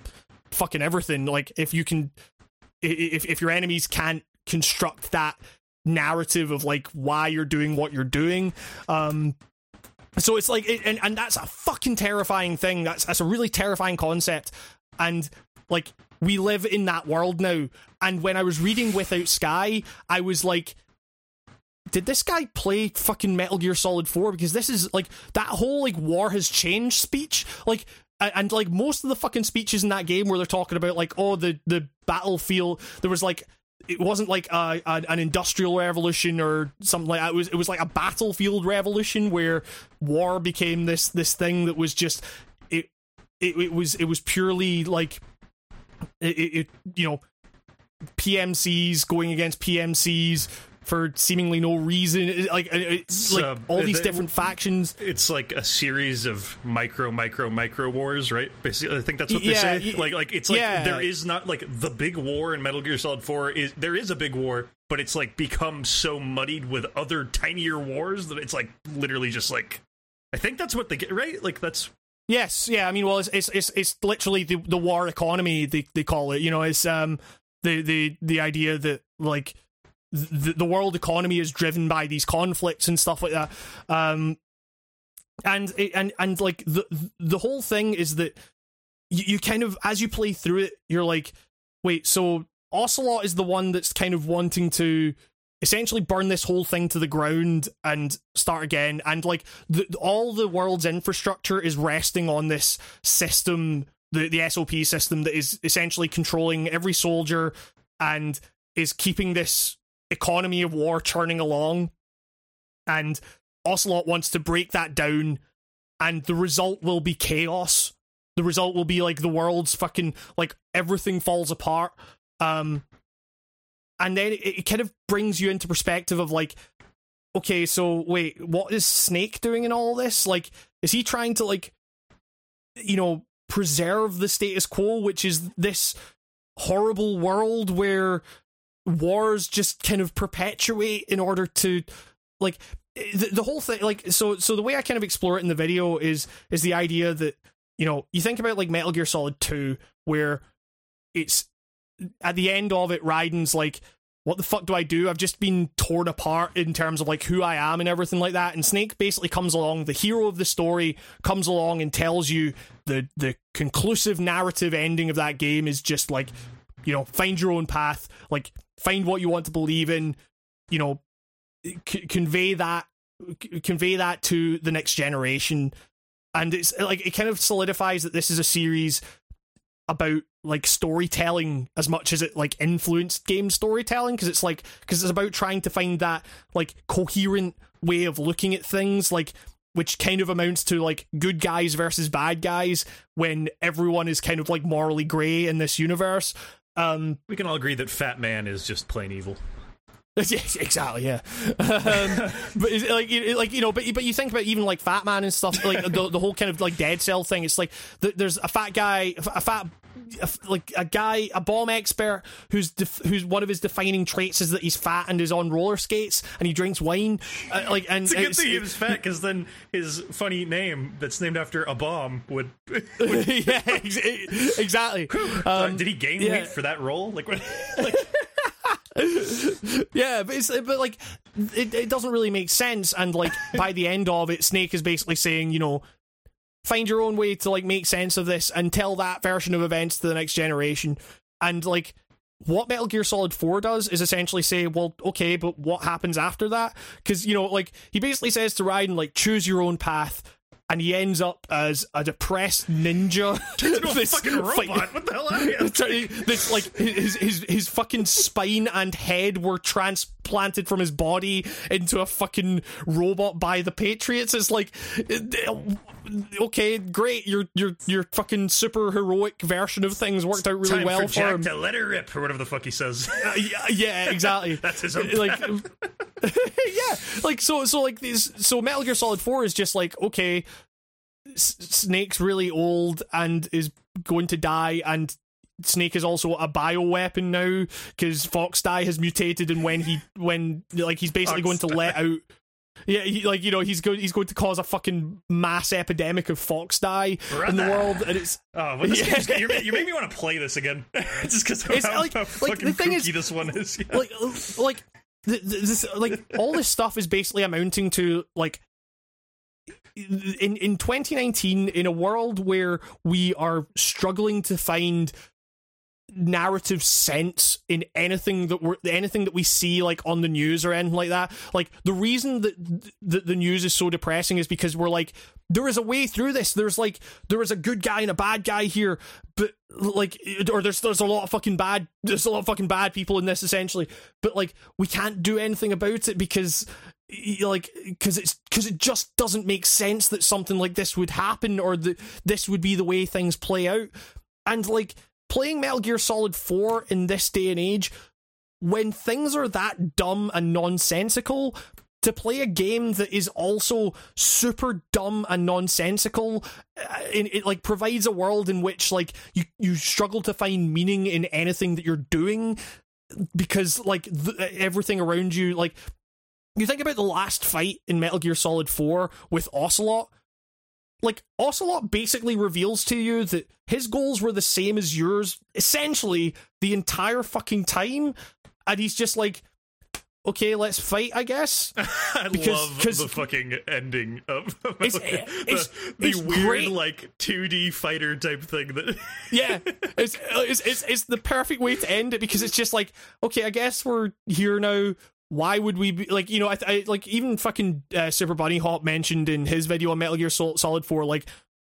[SPEAKER 1] fucking everything. Like if you can if if your enemies can't construct that narrative of like why you're doing what you're doing um so it's like it, and and that's a fucking terrifying thing. That's that's a really terrifying concept. And like we live in that world now. And when i was reading without sky i was like did this guy play fucking Metal Gear Solid 4? Because this is like that whole like war has changed speech. Like and, like most of the fucking speeches in that game where they're talking about like oh the the battlefield there was like it wasn't like a, a, an industrial revolution or something like that. It was it was like a battlefield revolution where war became this this thing that was just it it, it was it was purely like it, it you know PMCs going against PMCs for seemingly no reason. Like it's like
[SPEAKER 2] Uh,
[SPEAKER 1] all these
[SPEAKER 2] the-
[SPEAKER 1] different factions.
[SPEAKER 2] It's like a series of micro, micro, micro wars, right? Basically, I think that's what
[SPEAKER 1] Yeah,
[SPEAKER 2] they say. like, like it's like
[SPEAKER 1] yeah.
[SPEAKER 2] there is not like the big war in Metal Gear Solid Four. Is there is a big war, but it's like become so muddied with other tinier wars that it's like literally just like. I think that's what they get right. Like that's
[SPEAKER 1] Yes, yeah. I mean, well, it's it's it's, it's literally the the war economy they they call it. You know, it's um the the the idea that like the the world economy is driven by these conflicts and stuff like that. Um, and and and like the the whole thing is that you, you kind of as you play through it, you're like, wait, so Ocelot is the one that's kind of wanting to essentially burn this whole thing to the ground and start again and like the, all the world's infrastructure is resting on this system the the SOP system that is essentially controlling every soldier and is keeping this economy of war churning along and Ocelot wants to break that down and the result will be chaos. The result will be like the world's fucking like everything falls apart. Um and then it, it kind of brings you into perspective of like okay so wait what is snake doing in all this? Like is he trying to like you know preserve the status quo which is this horrible world where wars just kind of perpetuate in order to like the, the whole thing like so so the way i kind of explore it in the video is is the idea that you know you think about like metal gear solid 2 where it's at the end of it raiden's like what the fuck do i do? I've just been torn apart in terms of like who i am and everything like that. And snake basically comes along the hero of the story comes along and tells you the the conclusive narrative ending of that game is just like you know find your own path. Like find what you want to believe in you know c- convey that c- convey that to the next generation. And it's like it kind of solidifies that this is a series about like storytelling as much as it like influenced game storytelling because it's like because it's about trying to find that like coherent way of looking at things like which kind of amounts to like good guys versus bad guys when everyone is kind of like morally gray in this universe um
[SPEAKER 2] we can all agree that Fat Man is just plain evil.
[SPEAKER 1] Yes, exactly. Yeah, um, but it's like, it, like you know, but but you think about even like Fat Man and stuff, like the, the whole kind of like Dead Cell thing. It's like th- there's a fat guy, a fat like a guy, a bomb expert who's def- who's one of his defining traits is that he's fat and is on roller skates and he drinks wine. Uh, like, and
[SPEAKER 2] It's a good
[SPEAKER 1] it's-
[SPEAKER 2] thing he was fat because then his funny name that's named after a bomb would.
[SPEAKER 1] yeah, ex- exactly.
[SPEAKER 2] Uh,
[SPEAKER 1] Um,
[SPEAKER 2] did he gain
[SPEAKER 1] yeah.
[SPEAKER 2] weight for that role? Like, what, like
[SPEAKER 1] Yeah, but it's but like it, it doesn't really make sense. And like by the end of it, Snake is basically saying, you know, find your own way to like make sense of this and tell that version of events to the next generation. And like what Metal Gear Solid 4 does is essentially say, well, okay, but what happens after that? Because, you know, like, he basically says to Raiden, like, choose your own path. And he ends up as a depressed ninja. This
[SPEAKER 2] fucking robot.
[SPEAKER 1] fight-
[SPEAKER 2] What the hell are you?
[SPEAKER 1] This like his his his fucking spine and head were transplanted from his body into a fucking robot by the Patriots. It's like, okay, great, your your your fucking super heroic version of things worked out really
[SPEAKER 2] Time
[SPEAKER 1] well
[SPEAKER 2] for
[SPEAKER 1] for,
[SPEAKER 2] Jack
[SPEAKER 1] him.
[SPEAKER 2] to let her rip, or whatever the fuck he says.
[SPEAKER 1] Uh, yeah, yeah, exactly.
[SPEAKER 2] That's his own
[SPEAKER 1] like yeah like so so like these so metal gear solid 4 is just like okay S- snake's really old and is going to die and snake is also a bioweapon now because fox die has mutated and when he when like he's basically going to let out yeah, he, like you know, he's going he's going to cause a fucking mass epidemic of fox die in the world, and it's
[SPEAKER 2] Oh, but this
[SPEAKER 1] Yeah.
[SPEAKER 2] you made me want to play this again, just because
[SPEAKER 1] It's
[SPEAKER 2] how,
[SPEAKER 1] like-
[SPEAKER 2] how
[SPEAKER 1] like,
[SPEAKER 2] fucking
[SPEAKER 1] the thing is-
[SPEAKER 2] this one is. Yeah.
[SPEAKER 1] like like th- th- this like all this stuff is basically amounting to like in in 2019 in a world where we are struggling to find narrative sense in anything that we're anything that we see like on the news or anything like that. Like the reason that, that the news is so depressing is because we're like there is a way through this. There's like there is a good guy and a bad guy here but like or there's there's a lot of fucking bad there's a lot of fucking bad people in this essentially. But like we can't do anything about it because like because it's because it just doesn't make sense that something like this would happen or that this would be the way things play out. And like playing Metal Gear Solid 4 in this day and age when things are that dumb and nonsensical to play a game that is also super dumb and nonsensical uh, it, like provides a world in which like you you struggle to find meaning in anything that you're doing because like th- everything around you like you think about the last fight in Metal Gear Solid 4 with Ocelot like Ocelot basically reveals to you that his goals were the same as yours essentially the entire fucking time. And he's just like okay let's fight i guess.
[SPEAKER 2] I
[SPEAKER 1] because-
[SPEAKER 2] love the fucking ending of
[SPEAKER 1] It's-
[SPEAKER 2] the,
[SPEAKER 1] it's-
[SPEAKER 2] the
[SPEAKER 1] it's
[SPEAKER 2] weird
[SPEAKER 1] great.
[SPEAKER 2] like 2D fighter type thing that
[SPEAKER 1] yeah. It's, it's it's it's the perfect way to end it because it's just like okay i guess we're here now why would we be like you know i, I like even fucking uh, Super Bunnyhop mentioned in his video on metal gear Sol- solid 4 like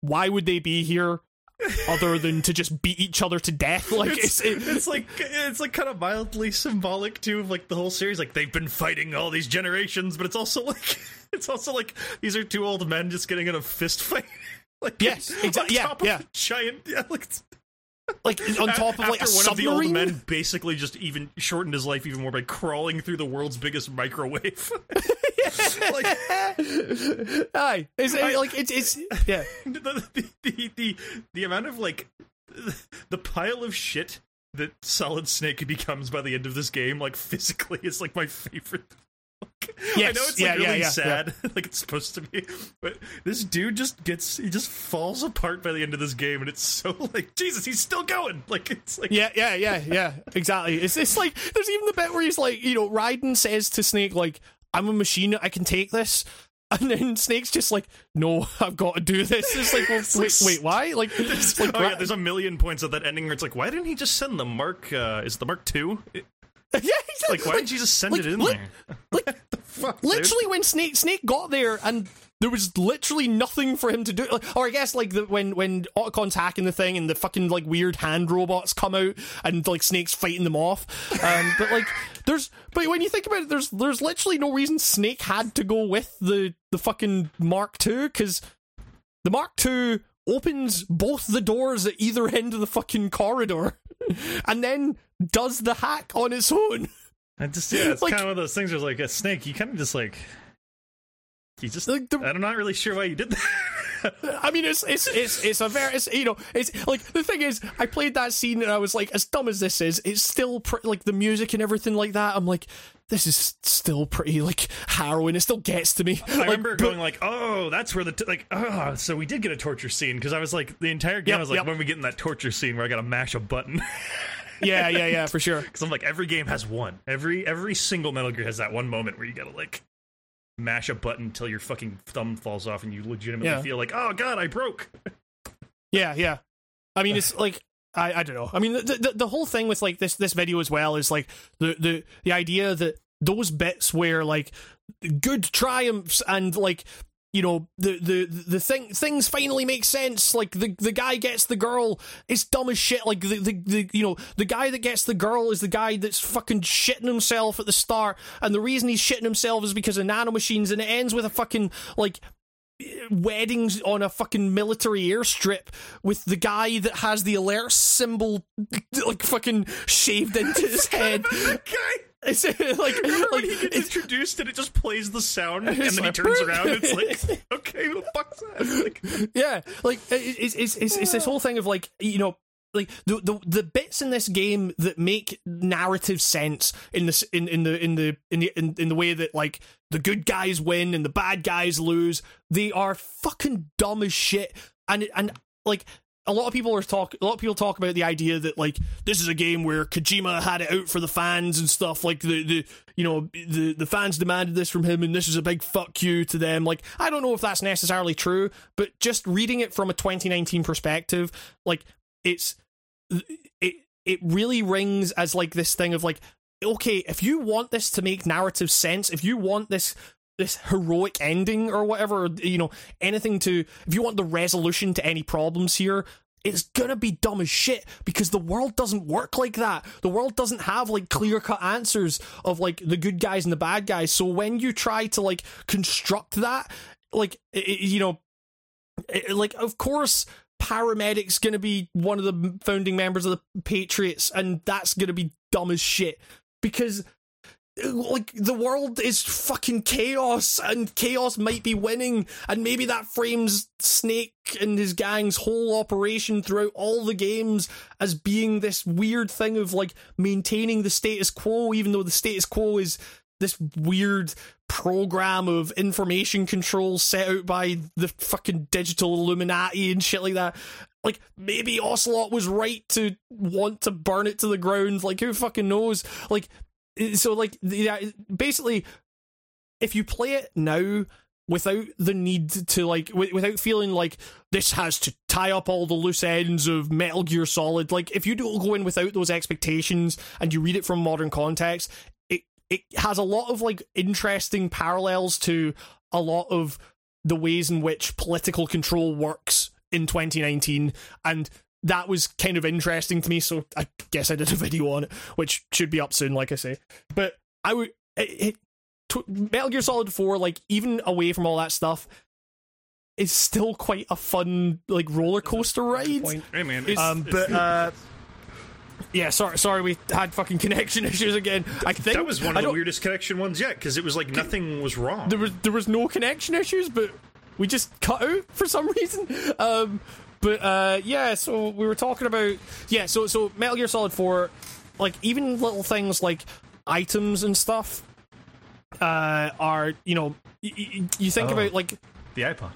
[SPEAKER 1] why would they be here other than to just beat each other to death like
[SPEAKER 2] it's,
[SPEAKER 1] it's, it,
[SPEAKER 2] it's like it's like kind of mildly symbolic too of like the whole series like they've been fighting all these generations but it's also like it's also like these are two old men just getting in a fist fight like
[SPEAKER 1] Yes,
[SPEAKER 2] on
[SPEAKER 1] exa- yeah, yeah.
[SPEAKER 2] giant yeah like it's-
[SPEAKER 1] like on top of like a
[SPEAKER 2] after one of the old
[SPEAKER 1] submarine?
[SPEAKER 2] men basically just even shortened his life even more by crawling through the world's biggest microwave. Like
[SPEAKER 1] aye it's it, like it's it's yeah.
[SPEAKER 2] The, the, the, the, the amount of like the pile of shit that solid snake becomes by the end of this game like physically is like my favorite Like, i know it's like
[SPEAKER 1] yeah,
[SPEAKER 2] really
[SPEAKER 1] yeah,
[SPEAKER 2] sad like it's supposed to be but this dude just gets he just falls apart by the end of this game and it's so like jesus he's still going like it's like
[SPEAKER 1] Yeah, yeah, yeah, yeah. Exactly. It's it's like there's even the bit where he's like, you know, Raiden says to Snake like, "I'm a machine. I can take this." And then Snake's just like, "No, I've got to do this." It's like, well, wait, wait, why? Like,
[SPEAKER 2] There's-
[SPEAKER 1] like
[SPEAKER 2] oh yeah, there's a million points at that ending where it's like, why didn't he just send the Mark? Uh, is the Mark Two?
[SPEAKER 1] yeah, exactly.
[SPEAKER 2] Like, why didn't you just send
[SPEAKER 1] like,
[SPEAKER 2] it in
[SPEAKER 1] li-
[SPEAKER 2] there?
[SPEAKER 1] like
[SPEAKER 2] Fuck, dude.
[SPEAKER 1] literally when Snake Snake got there and there was literally nothing for him to do. Like, or I guess like the, when when Otacon's hacking the thing and the fucking like weird hand robots come out and like Snake's fighting them off. Um, but like there's but when you think about it, there's there's literally no reason Snake had to go with the the fucking Mark II because the Mark II opens both the doors at either end of the fucking corridor and then does the hack on its own.
[SPEAKER 2] I just yeah, it's
[SPEAKER 1] Like-
[SPEAKER 2] kind of one of those things where like a snake, you kind of just like you just
[SPEAKER 1] Like the,
[SPEAKER 2] I'm not really sure why you did that.
[SPEAKER 1] I mean, it's it's it's it's a very it's, you know it's like the thing is, I played that scene and I was like, as dumb as this is, it's still pr- like the music and everything like that. I'm like, this is still pretty like harrowing. It still gets to me.
[SPEAKER 2] I
[SPEAKER 1] Like,
[SPEAKER 2] remember
[SPEAKER 1] but-
[SPEAKER 2] going like, "Oh, that's where the t- like, oh, so we did get a torture scene." Because I was like, the entire game,
[SPEAKER 1] Yep,
[SPEAKER 2] I was like,
[SPEAKER 1] yep.
[SPEAKER 2] "When we get in that torture scene where I got to mash a button?"
[SPEAKER 1] yeah, yeah, yeah, for sure.
[SPEAKER 2] Because I'm like, every game has one. Every every single Metal Gear has that one moment where you gotta like mash a button until your fucking thumb falls off, and you legitimately
[SPEAKER 1] Yeah.
[SPEAKER 2] feel like, "Oh God, I broke."
[SPEAKER 1] Yeah, yeah. I mean, it's like I, I don't know. I mean, the, the the whole thing with like this this video as well is like the the the idea that those bits where like good triumphs and like you know the the the thing things finally make sense. Like the the guy gets the girl it's dumb as shit. Like the, the the you know the guy that gets the girl is the guy that's fucking shitting himself at the start. And the reason he's shitting himself is because of nanomachines and it ends with a fucking like weddings on a fucking military airstrip with the guy that has the alert symbol like fucking shaved into his head. It's like, like
[SPEAKER 2] he gets
[SPEAKER 1] it's,
[SPEAKER 2] introduced and it just plays the sound, and then
[SPEAKER 1] like,
[SPEAKER 2] he turns around. and It's like, okay, who the fuck's that? Like,
[SPEAKER 1] yeah, like it's it's it's, it's this whole thing of like you know. Like the, the the bits in this game that make narrative sense in this in, in the in the in the in, in the way that like the good guys win and the bad guys lose, they are fucking dumb as shit. And and like a lot of people are talk a lot of people talk about the idea that like this is a game where Kojima had it out for the fans and stuff like the the you know the the fans demanded this from him and this is a big fuck you to them like I don't know if that's necessarily true but just reading it from a 2019 perspective like it's it it really rings as like this thing of like okay if you want this to make narrative sense if you want this this heroic ending or whatever you know anything to if you want the resolution to any problems here it's gonna be dumb as shit because the world doesn't work like that. The world doesn't have like clear cut answers of like the good guys and the bad guys. So when you try to like construct that, like i- i- you know, i- like of course Para-Medic's gonna be one of the founding members of the Patriots, and that's gonna be dumb as shit. Because like the world is fucking chaos and chaos might be winning and maybe that frames snake and his gang's whole operation throughout all the games as being this weird thing of like maintaining the status quo even though the status quo is this weird program of information control set out by the fucking digital illuminati and shit like that. Like maybe ocelot was right to want to burn it to the ground. Like who fucking knows? Like so like yeah, basically if you play it now without the need to like wi- without feeling like this has to tie up all the loose ends of Metal Gear Solid like if you don't go in without those expectations and you read it from modern context it has a lot of like interesting parallels to a lot of the ways in which political control works in 2019 and that was kind of interesting to me so i guess i did a video on it which should be up soon like i say. But i would it, it tw- metal gear solid 4 like even away from all that stuff is still quite a fun like roller coaster ride.
[SPEAKER 2] hey man,
[SPEAKER 1] Um,
[SPEAKER 2] it's-
[SPEAKER 1] but
[SPEAKER 2] it's-
[SPEAKER 1] uh, yeah, sorry, sorry, we had fucking connection issues again. I think
[SPEAKER 2] that was one of the weirdest connection ones yet because it was like nothing was wrong.
[SPEAKER 1] there was there was no connection issues, but we just cut out for some reason. Um, but uh, yeah, so we were talking about yeah, so so Metal Gear Solid Four, like even little things like items and stuff, uh, are you know y- y- you think
[SPEAKER 2] Oh.
[SPEAKER 1] about like
[SPEAKER 2] the iPod.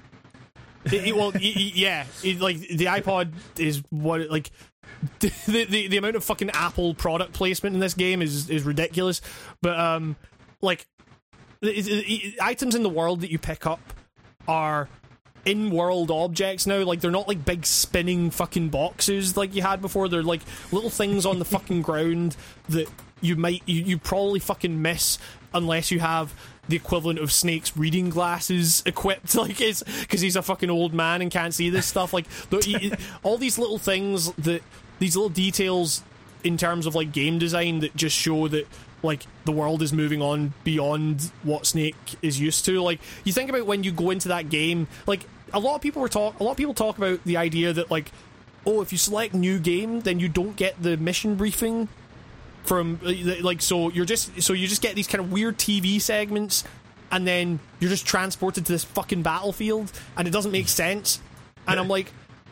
[SPEAKER 1] it- it- well, y- yeah, it, like the iPod is what like the, the the amount of fucking Apple product placement in this game is is ridiculous. But um, like the- the- the items in the world that you pick up are in-world objects now. Like they're not like big spinning fucking boxes like you had before. They're like little things on the fucking ground that you might you, you probably fucking miss unless you have the equivalent of Snake's reading glasses equipped. Like it's because he's a fucking old man and can't see this stuff. Like he- all these little things that these little details in terms of like game design that just show that like the world is moving on beyond what Snake is used to. Like you think about when you go into that game, like a lot of people were talk a lot of people talk about the idea that like oh if you select new game then you don't get the mission briefing from uh, like so you're just so you just get these kind of weird TV segments and then you're just transported to this fucking battlefield, and it doesn't make sense. And I'm like,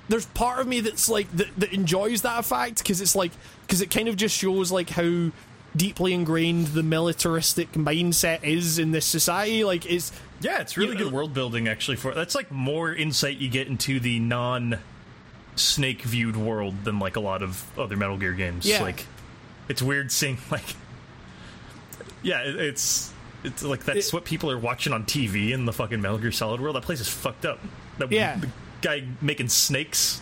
[SPEAKER 1] there's part of me that's like that, that enjoys that effect because it's like because it kind of just shows like how deeply ingrained the militaristic mindset is in this society. Like it's
[SPEAKER 2] Yeah, it's really
[SPEAKER 1] You-
[SPEAKER 2] good world building actually for that's like more insight you get into the non snake viewed world than like a lot of other Metal Gear games.
[SPEAKER 1] Yeah.
[SPEAKER 2] Like it's weird seeing like Yeah, it, it's it's like that's
[SPEAKER 1] It-
[SPEAKER 2] what people are watching on TV in the fucking Metal Gear Solid world. That place is fucked up. That
[SPEAKER 1] Yeah.
[SPEAKER 2] the guy making snakes.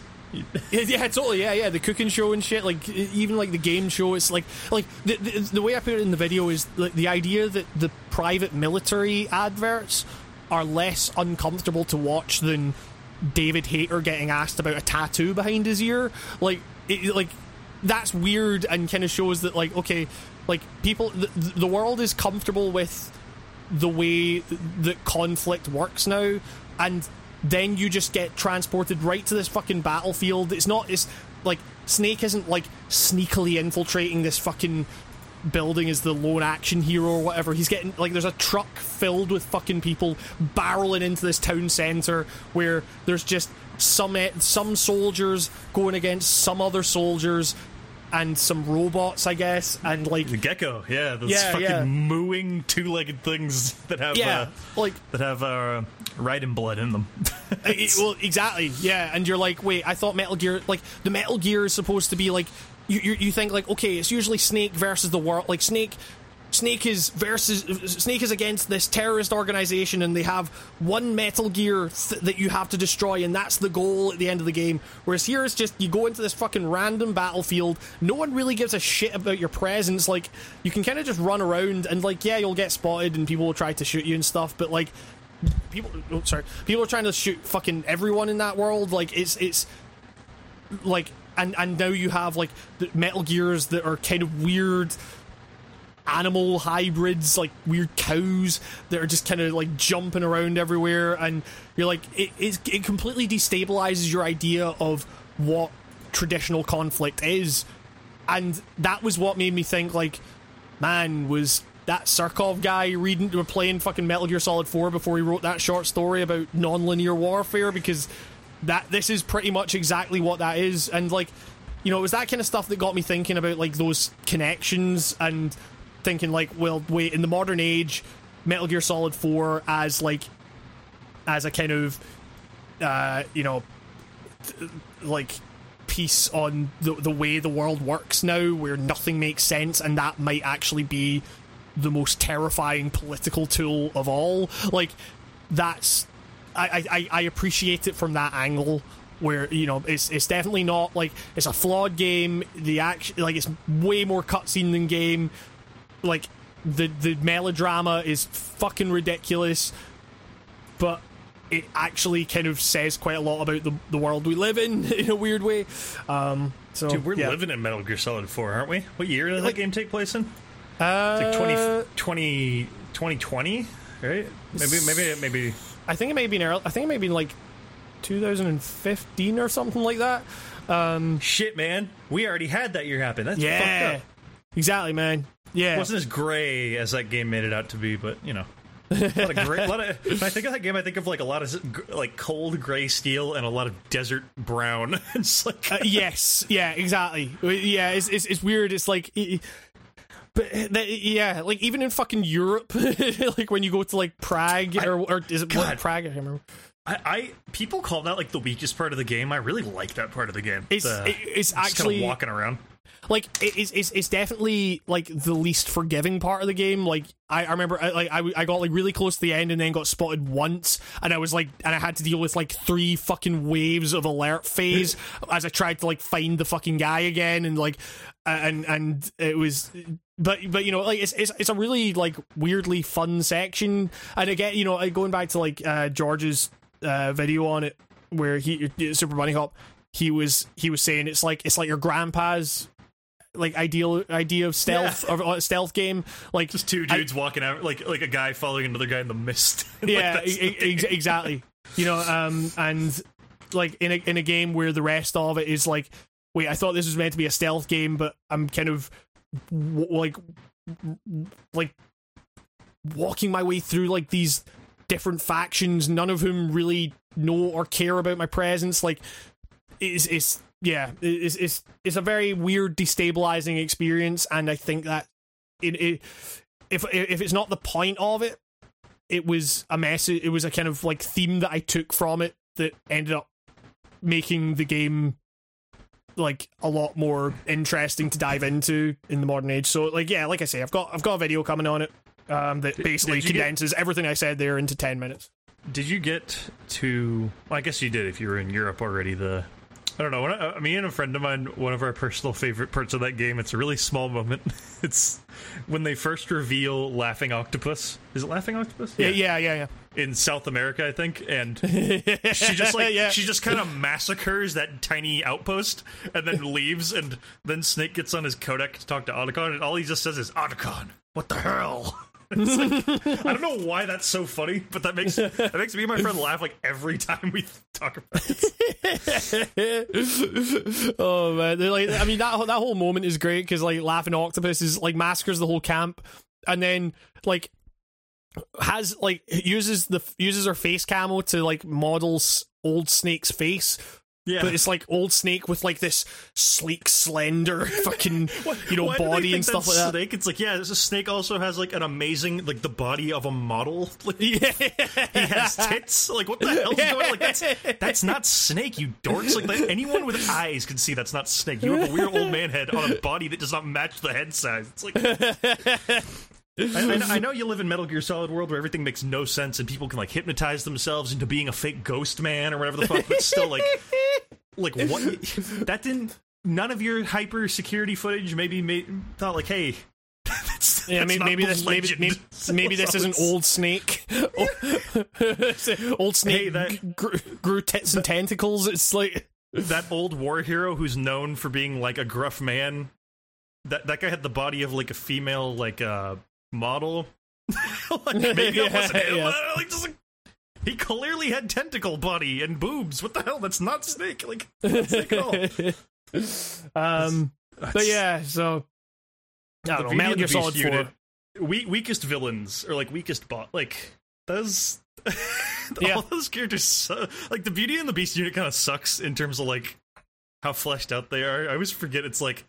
[SPEAKER 1] Yeah, totally. Yeah, yeah. The cooking show and shit. Like even like the game show. It's like like the, the, the way I put it in the video is like the idea that the private military adverts are less uncomfortable to watch than David Hayter getting asked about a tattoo behind his ear. Like it, like that's weird and kind of shows that like okay, like people the, the world is comfortable with the way that conflict works now and then you just get transported right to this fucking battlefield. It's not it's like snake isn't like sneakily infiltrating this fucking building as the lone action hero or whatever. He's getting like there's a truck filled with fucking people barreling into this town center where there's just some some soldiers going against some other soldiers and some robots i guess and like
[SPEAKER 2] The Gekko, yeah, those
[SPEAKER 1] Yeah,
[SPEAKER 2] fucking
[SPEAKER 1] yeah.
[SPEAKER 2] mooing two legged things that have
[SPEAKER 1] yeah
[SPEAKER 2] uh,
[SPEAKER 1] like
[SPEAKER 2] that have uh, riding blood in them.
[SPEAKER 1] I- well, exactly. Yeah, and you're like, wait, I thought Metal Gear, like the Metal Gear is supposed to be like, you you, you think like, okay, it's usually Snake versus the world, like Snake. Snake is versus Snake is against this terrorist organization, and they have one Metal Gear th- that you have to destroy, and that's the goal at the end of the game. Whereas here, it's just you go into this fucking random battlefield. No one really gives a shit about your presence. Like you can kind of just run around, and like yeah, you'll get spotted, and people will try to shoot you and stuff. But like people oh, sorry people are trying to shoot fucking everyone in that world like it's it's like and and now you have like metal gears that are kind of weird animal hybrids like weird cows that are just kind of like jumping around everywhere and you're like it, it, it completely destabilizes your idea of what traditional conflict is. And that was what made me think like man was that Surkov guy reading or playing fucking Metal Gear Solid 4 before he wrote that short story about non-linear warfare? Because that this is pretty much exactly what that is. And like you know it was that kind of stuff that got me thinking about like those connections and thinking like well wait in the modern age Metal Gear Solid 4 as like as a kind of uh you know th- like piece on the the way the world works now where nothing makes sense and that might actually be the most terrifying political tool of all. Like that's I, I, I appreciate it from that angle where you know it's it's definitely not like it's a flawed game. The action like it's way more cutscene than game like the the melodrama is fucking ridiculous but it actually kind of says quite a lot about the, the world we live in in a weird way um so
[SPEAKER 2] Dude, we're
[SPEAKER 1] yeah.
[SPEAKER 2] living in Metal Gear Solid 4, aren't we? What year did
[SPEAKER 1] Like-
[SPEAKER 2] that game take place in?
[SPEAKER 1] uh,
[SPEAKER 2] Like 20, 20, 2020, right? Maybe, maybe, maybe.
[SPEAKER 1] I think it may be in early, I think it may be in like 2015 or something like that Um,
[SPEAKER 2] Shit, man. We already had that year happen. That's
[SPEAKER 1] yeah
[SPEAKER 2] fucked up.
[SPEAKER 1] exactly man yeah
[SPEAKER 2] It wasn't as gray as that game made it out to be, but you know. a lot of gray, a lot of, when I think of that game, I think of like a lot of like cold gray steel and a lot of desert brown. it's like
[SPEAKER 1] Uh, yes, yeah, exactly. Yeah, it's it's, it's weird. It's like, it- but that, yeah, like even in fucking Europe, like when you go to like Prague or or is it
[SPEAKER 2] God.
[SPEAKER 1] Prague? I can't remember.
[SPEAKER 2] I, I people call that like the weakest part of the game. I really like that part of the game.
[SPEAKER 1] It's
[SPEAKER 2] The-
[SPEAKER 1] it- it's actually
[SPEAKER 2] kind of walking around.
[SPEAKER 1] Like it's, it's it's definitely like the least forgiving part of the game. Like i, I remember I, like I, I got like really close to the end and then got spotted once. And i was like and i had to deal with like three fucking waves of alert phase as i tried to like find the fucking guy again. And like and and it was but but you know like it's it's, it's a really like weirdly fun section. And again you know going back to like uh george's uh video on it where he Super Bunnyhop he was he was saying it's like it's like your grandpa's like ideal idea of stealth
[SPEAKER 2] Yeah.
[SPEAKER 1] of uh, stealth game like
[SPEAKER 2] Just two
[SPEAKER 1] I-
[SPEAKER 2] dudes walking out, like like a guy following another guy in the mist.
[SPEAKER 1] Yeah
[SPEAKER 2] that's
[SPEAKER 1] e-
[SPEAKER 2] the
[SPEAKER 1] e- ex- exactly you know um and like in a in a game where the rest of it is like wait i thought this was meant to be a stealth game but i'm kind of w- like like walking my way through like these different factions, none of whom really know or care about my presence. Like, it's it's yeah, it's it's it's a very weird, destabilizing experience, and I think that it, it if if it's not the point of it, it was a message. It was a kind of like theme that I took from it that ended up making the game like a lot more interesting to dive into in the modern age. So like yeah, like I say, I've got I've got a video coming on it um, that basically
[SPEAKER 2] you get-
[SPEAKER 1] condenses everything I said there into ten minutes.
[SPEAKER 2] Did you get to? Well, I guess you did if you were in Europe already. The I don't know. I, me and a friend of mine, one of our personal favorite parts of that game. It's a really small moment. It's when they first reveal Laughing Octopus. Is it Laughing Octopus?
[SPEAKER 1] Yeah, yeah, yeah, yeah.
[SPEAKER 2] In South America, I think, and she just like
[SPEAKER 1] Yeah.
[SPEAKER 2] she just kind of massacres that tiny outpost and then leaves. And then Snake gets on his codec to talk to Otacon, and all he just says is "Otacon, what the hell." It's like, I don't know why that's so funny, but that makes that makes me and my friend laugh like every time we talk about it.
[SPEAKER 1] oh man, They're like I mean that that whole moment is great because like laughing octopus is like massacres the whole camp, and then like has like uses the uses her face camo to like models old Snake's face.
[SPEAKER 2] Yeah,
[SPEAKER 1] But it's like old Snake with like this sleek, slender, fucking you know
[SPEAKER 2] Why do they
[SPEAKER 1] body and stuff like that.
[SPEAKER 2] Snake, it's like yeah, this Snake also has like an amazing like the body of a model. Like,
[SPEAKER 1] Yeah,
[SPEAKER 2] he has tits. Like what the hell's going on? Like that's that's not Snake, you dorks. Like that, anyone with eyes can see that's not Snake. You have a weird old man head on a body that does not match the head size. It's like. I, I know- I know you live in Metal Gear Solid world where everything makes no sense and people can like hypnotize themselves into being a fake ghost man or whatever the fuck, but still like, like what? That didn't. None of your hyper security footage maybe made thought like, hey, that's,
[SPEAKER 1] Yeah,
[SPEAKER 2] that's
[SPEAKER 1] maybe, maybe this maybe maybe, maybe this is an old Snake. old Snake
[SPEAKER 2] Hey, that-
[SPEAKER 1] grew, grew tits and tentacles. It's like
[SPEAKER 2] that old war hero who's known for being like a gruff man. That that guy had the body of like a female like uh model. like, maybe it wasn't him.
[SPEAKER 1] Yeah.
[SPEAKER 2] Like, just, like, he clearly had tentacle body and boobs. What the hell? That's not Snake. Like that's Snake at all.
[SPEAKER 1] um, but yeah, so I don't know. Metal Gear Solid Four.
[SPEAKER 2] we, weakest villains or like weakest bot like those
[SPEAKER 1] Yeah.
[SPEAKER 2] all those characters su- like the beauty and the beast unit kind of sucks in terms of like how fleshed out they are i always forget it's like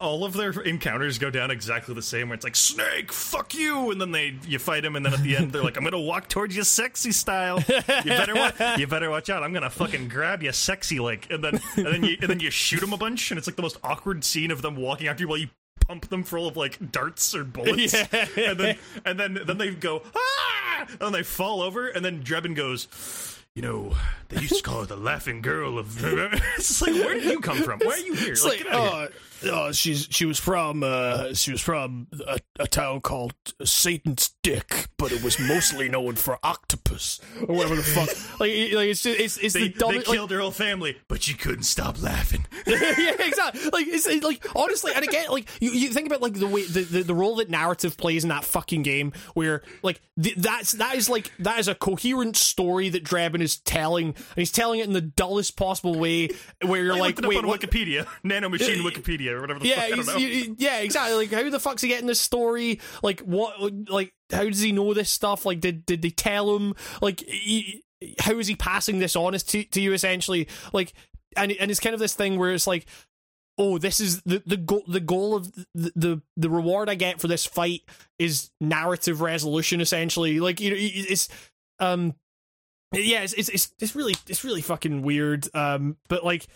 [SPEAKER 2] all of their encounters go down exactly the same where it's like snake fuck you! And then they you fight him and then at the end they're like i'm gonna walk towards you sexy style. You better wa- you better watch out. I'm gonna fucking grab you sexy like and then and then you and then you shoot him a bunch and it's like the most awkward scene of them walking after you while you pump them full of like darts or bullets.
[SPEAKER 1] Yeah.
[SPEAKER 2] and then and then then they go ah! And then they fall over and then Drebin goes you know they used to call her the laughing girl of it's like where did you come from? Why are you here? Like,
[SPEAKER 1] like,
[SPEAKER 2] of here.
[SPEAKER 1] Oh, oh, she's she was from uh, she was from a, a town called Satan's Dick, but it was mostly known for octopus or whatever the fuck. Like, like it's just, it's it's
[SPEAKER 2] they,
[SPEAKER 1] the
[SPEAKER 2] they
[SPEAKER 1] dumbest. like-
[SPEAKER 2] killed her whole family but she couldn't stop laughing
[SPEAKER 1] yeah, exactly. Like it's, it's like honestly, and again, like you, you think about like the way the, the, the role that narrative plays in that fucking game, where like th- that's that is like that is a coherent story that Drebin is telling, and he's telling it in the dullest possible way, where you're
[SPEAKER 2] I
[SPEAKER 1] like, wait,
[SPEAKER 2] on
[SPEAKER 1] what?
[SPEAKER 2] Wikipedia nanomachine Wikipedia or whatever the
[SPEAKER 1] Yeah,
[SPEAKER 2] fuck I don't know
[SPEAKER 1] you- yeah, exactly. Like, how the fuck's he getting this story? Like, what? Like, how does he know this stuff? Like, did did they tell him? Like, he, how is he passing this on to, to you? Essentially, like, and and it's kind of this thing where it's like, oh, this is the the goal. The goal of the, the the reward I get for this fight is narrative resolution. Essentially, like, you know, it's um. Yeah, it's, it's it's it's really it's really fucking weird. Um, but like,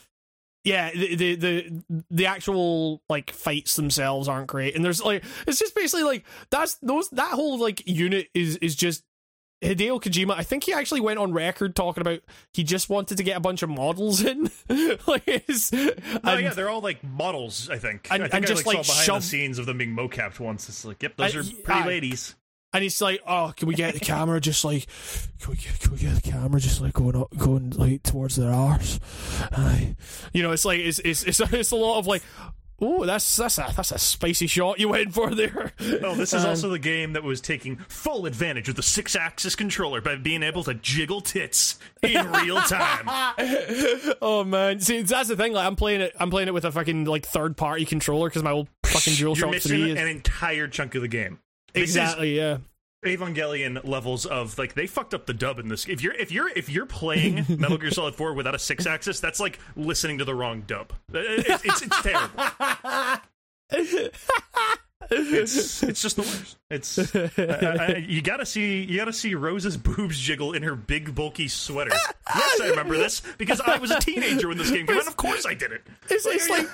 [SPEAKER 1] yeah, the, the the the actual like fights themselves aren't great, and there's like it's just basically like that's those that whole like unit is is just Hideo Kojima. I think he actually went on record talking about he just wanted to get a bunch of models in, like it's,
[SPEAKER 2] Oh yeah, they're all like models. I think.
[SPEAKER 1] And-
[SPEAKER 2] I think
[SPEAKER 1] and
[SPEAKER 2] I
[SPEAKER 1] just,
[SPEAKER 2] like,
[SPEAKER 1] like,
[SPEAKER 2] saw behind
[SPEAKER 1] shove-
[SPEAKER 2] the scenes of them being mocapped once. It's like, yep, those
[SPEAKER 1] I-
[SPEAKER 2] are pretty
[SPEAKER 1] I-
[SPEAKER 2] ladies.
[SPEAKER 1] And he's like, "Oh, can we get the camera just like, can we get, can we get the camera just like going up, going like towards their arse?" I, you know, it's like it's it's it's, it's a lot of like, "Oh, that's that's a that's a spicy shot you went for there."
[SPEAKER 2] Oh, this is
[SPEAKER 1] Um,
[SPEAKER 2] also the game that was taking full advantage of the Sixaxis controller by being able to jiggle tits in real time.
[SPEAKER 1] oh man, see that's the thing. Like I'm playing it, I'm playing it with a fucking like third party controller because my old fucking DualShock Three
[SPEAKER 2] an entire chunk of the game.
[SPEAKER 1] Exactly yeah.
[SPEAKER 2] Evangelion levels of like they fucked up the dub in this. If you're if you're if you're playing Metal Gear Solid 4 without a Sixaxis, that's like listening to the wrong dub. Uh, uh, it's, it's, it's terrible. it's it's just the worst. It's I, I, you gotta see you gotta see Rose's boobs jiggle in her big bulky sweater. Yes, I remember this because I was a teenager when this game came out. Of course, I did it.
[SPEAKER 1] It's, it's like,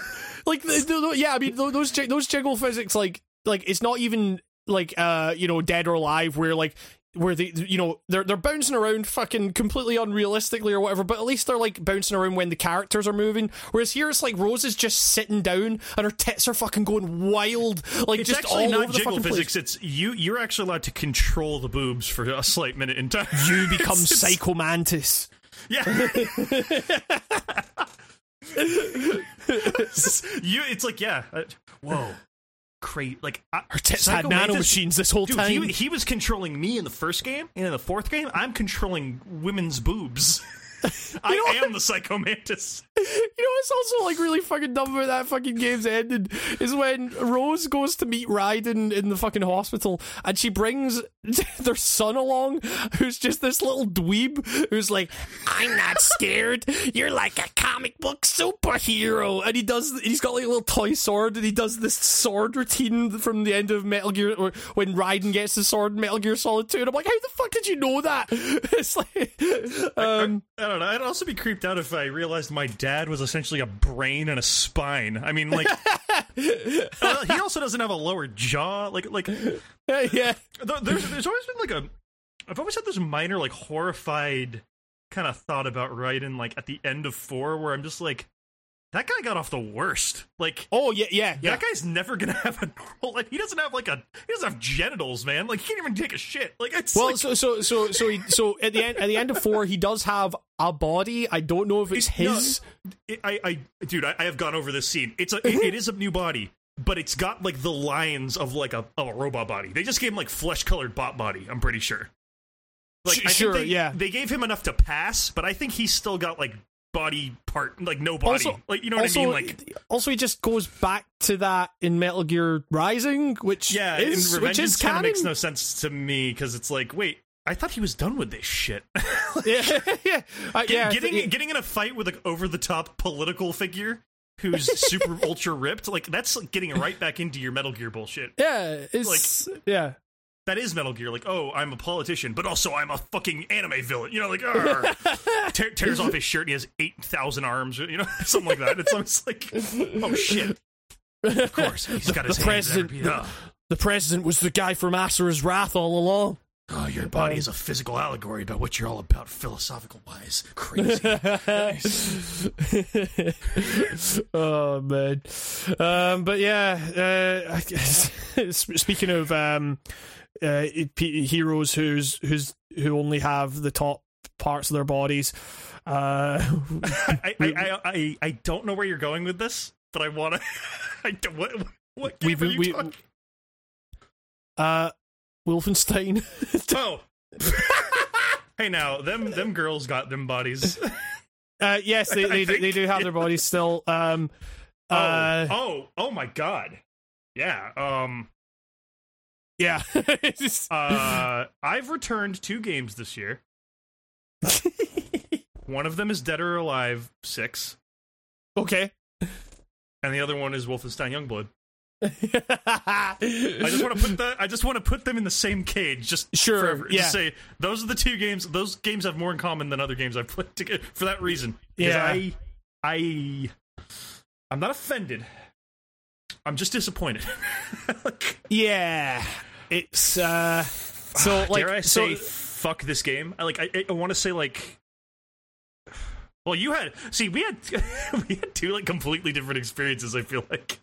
[SPEAKER 1] like, the, the, yeah. I mean, those those jiggle physics, like, like it's not even like, uh, you know, dead or alive, where like where they, you know, they're they're bouncing around fucking completely unrealistically or whatever. But at least they're like bouncing around when the characters are moving. Whereas here, it's like Rose is just sitting down and her tits are fucking going wild, like
[SPEAKER 2] It's
[SPEAKER 1] just all over the fucking place.
[SPEAKER 2] physics. It's you. You're actually allowed to control the boobs for a slight minute in time.
[SPEAKER 1] You become
[SPEAKER 2] It's- it's-
[SPEAKER 1] Psycho Mantis.
[SPEAKER 2] Yeah. you. It's like yeah. uh, whoa. Great. Like I, Psycho
[SPEAKER 1] had nano machines this whole
[SPEAKER 2] Dude,
[SPEAKER 1] time.
[SPEAKER 2] he, he was controlling me in the first game, and in the fourth game, I'm controlling women's boobs. I
[SPEAKER 1] know
[SPEAKER 2] am the Psycho Mantis.
[SPEAKER 1] You know what's also like really fucking dumb about that fucking game's ending is when Rose goes to meet Raiden in the fucking hospital and she brings their son along who's just this little dweeb who's like, I'm not scared. You're like a comic book superhero. And he does he's got like a little toy sword and he does this sword routine from the end of Metal Gear or when Raiden gets the sword in Metal Gear Solid 2. And I'm like, how the fuck did you know that? It's like um
[SPEAKER 2] I don't know. I'd also be creeped out if I realized my dad was essentially a brain and a spine. I mean, like, uh, he also doesn't have a lower jaw. Like, like
[SPEAKER 1] yeah.
[SPEAKER 2] th- there's there's always been like a I've always had this minor like horrified kind of thought about Raiden like at the end of four where I'm just like that guy got off the worst. Like
[SPEAKER 1] Oh yeah, yeah, yeah.
[SPEAKER 2] that guy's never gonna have a normal like he doesn't have like a he doesn't have genitals, man. Like he can't even take a shit. Like it's
[SPEAKER 1] Well,
[SPEAKER 2] like,
[SPEAKER 1] so so so so he, so at the end at the end of four, he does have a body. I don't know if it's
[SPEAKER 2] It- no,
[SPEAKER 1] his.
[SPEAKER 2] it- I, I, dude, I, I have gone over this scene. It's a, it, it is a new body, but it's got like the lines of like a, of a robot body. They just gave him like flesh colored bot body. I'm pretty sure. Like,
[SPEAKER 1] Sh-
[SPEAKER 2] I think
[SPEAKER 1] sure,
[SPEAKER 2] they,
[SPEAKER 1] yeah.
[SPEAKER 2] They gave him enough to pass, but I think he's still got like body part, like no body.
[SPEAKER 1] Also,
[SPEAKER 2] like you know what
[SPEAKER 1] also,
[SPEAKER 2] I mean? Like
[SPEAKER 1] also, he just goes back to that in Metal Gear Rising, which
[SPEAKER 2] yeah,
[SPEAKER 1] is which is
[SPEAKER 2] kind of makes no sense to me because it's like, wait, I thought he was done with this shit.
[SPEAKER 1] yeah, yeah, Uh, yeah.
[SPEAKER 2] getting
[SPEAKER 1] yeah.
[SPEAKER 2] getting in a fight with an over the top political figure who's super ultra ripped, like that's like getting right back into your Metal Gear bullshit.
[SPEAKER 1] yeah, it's like yeah.
[SPEAKER 2] That is Metal Gear. Like, oh, I'm a politician, but also I'm a fucking anime villain. You know, like. Tear, tears off his shirt. and He has eight thousand arms. You know, something like that. It's almost like, oh shit. Of course, he's got his
[SPEAKER 1] the
[SPEAKER 2] hands
[SPEAKER 1] president-
[SPEAKER 2] up.
[SPEAKER 1] The president was the guy from Asura's Wrath all along.
[SPEAKER 2] Oh, your body is a physical allegory about what you're all about, philosophical wise. Crazy.
[SPEAKER 1] oh man, um, but yeah. Uh, speaking of um, uh, p- heroes who's who's who only have the top parts of their bodies, uh,
[SPEAKER 2] I, I, I, I, I don't know where you're going with this, but I want to. I don't, what, what game
[SPEAKER 1] We've-
[SPEAKER 2] are you
[SPEAKER 1] we-
[SPEAKER 2] talking?
[SPEAKER 1] uh, Wolfenstein.
[SPEAKER 2] Oh. hey, now them them girls got them bodies.
[SPEAKER 1] uh, yes, they they, do, they do have their bodies still. Um,
[SPEAKER 2] Oh,
[SPEAKER 1] uh,
[SPEAKER 2] oh, oh my god. Yeah. Um.
[SPEAKER 1] Yeah.
[SPEAKER 2] Uh. I've returned two games this year. One of them is Dead or Alive Six,
[SPEAKER 1] okay.
[SPEAKER 2] and the other one is Wolfenstein Youngblood.
[SPEAKER 1] I
[SPEAKER 2] I just want to put the I just want to put them in the same cage. Just
[SPEAKER 1] Sure,
[SPEAKER 2] forever.
[SPEAKER 1] yeah.
[SPEAKER 2] Just say those are the two games. Those games have more in common than other games I've played together for that reason.
[SPEAKER 1] Yeah.
[SPEAKER 2] I, I, I'm not offended. I'm just disappointed. like,
[SPEAKER 1] Yeah, it's uh. So like,
[SPEAKER 2] dare I
[SPEAKER 1] so
[SPEAKER 2] say, fuck this game? I like. I, I want to say like. Well, you had see we had we had two like completely different experiences. I feel like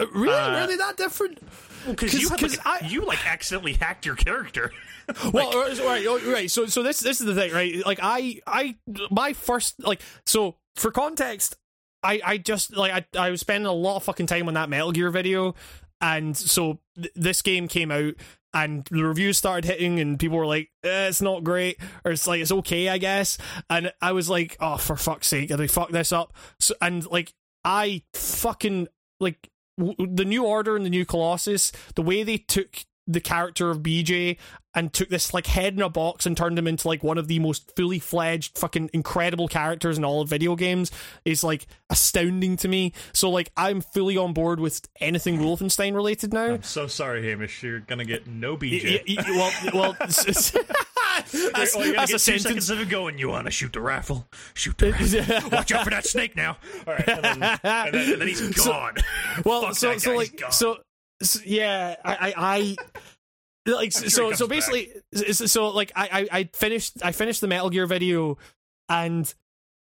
[SPEAKER 1] really,
[SPEAKER 2] uh,
[SPEAKER 1] really that different?
[SPEAKER 2] because you had like,
[SPEAKER 1] I-
[SPEAKER 2] you like accidentally hacked your character.
[SPEAKER 1] well, uh, right, right, right. So, so this this is the thing, right? Like, I, I, my first, like, so for context, I, I just like I, I was spending a lot of fucking time on that Metal Gear video, and so th- this game came out, and the reviews started hitting, and people were like, eh, "It's not great," or "It's like it's okay, I guess," and I was like, "Oh, for fuck's sake, they fuck this up?" So, and like, I fucking like w- the new order and the new colossus the way they took the character of BJ and took this like head in a box and turned him into like one of the most fully fledged fucking incredible characters in all of video games is like astounding to me. So like I'm fully on board with anything Wolfenstein related now.
[SPEAKER 2] I'm so sorry, Hamish. You're gonna get no BJ.
[SPEAKER 1] Y- y- y- well, well, s- s- that's,
[SPEAKER 2] Well, you're
[SPEAKER 1] that's
[SPEAKER 2] get
[SPEAKER 1] a
[SPEAKER 2] two
[SPEAKER 1] sentence.
[SPEAKER 2] seconds of it going. You want to shoot the rifle? Shoot the rifle. Watch out for that snake now. All right, and then, and then, and then he's gone.
[SPEAKER 1] well
[SPEAKER 2] Fuck
[SPEAKER 1] so so
[SPEAKER 2] guy,
[SPEAKER 1] like so, so yeah i i, I like
[SPEAKER 2] sure
[SPEAKER 1] so so basically so, so like I, I i finished i finished the metal gear video and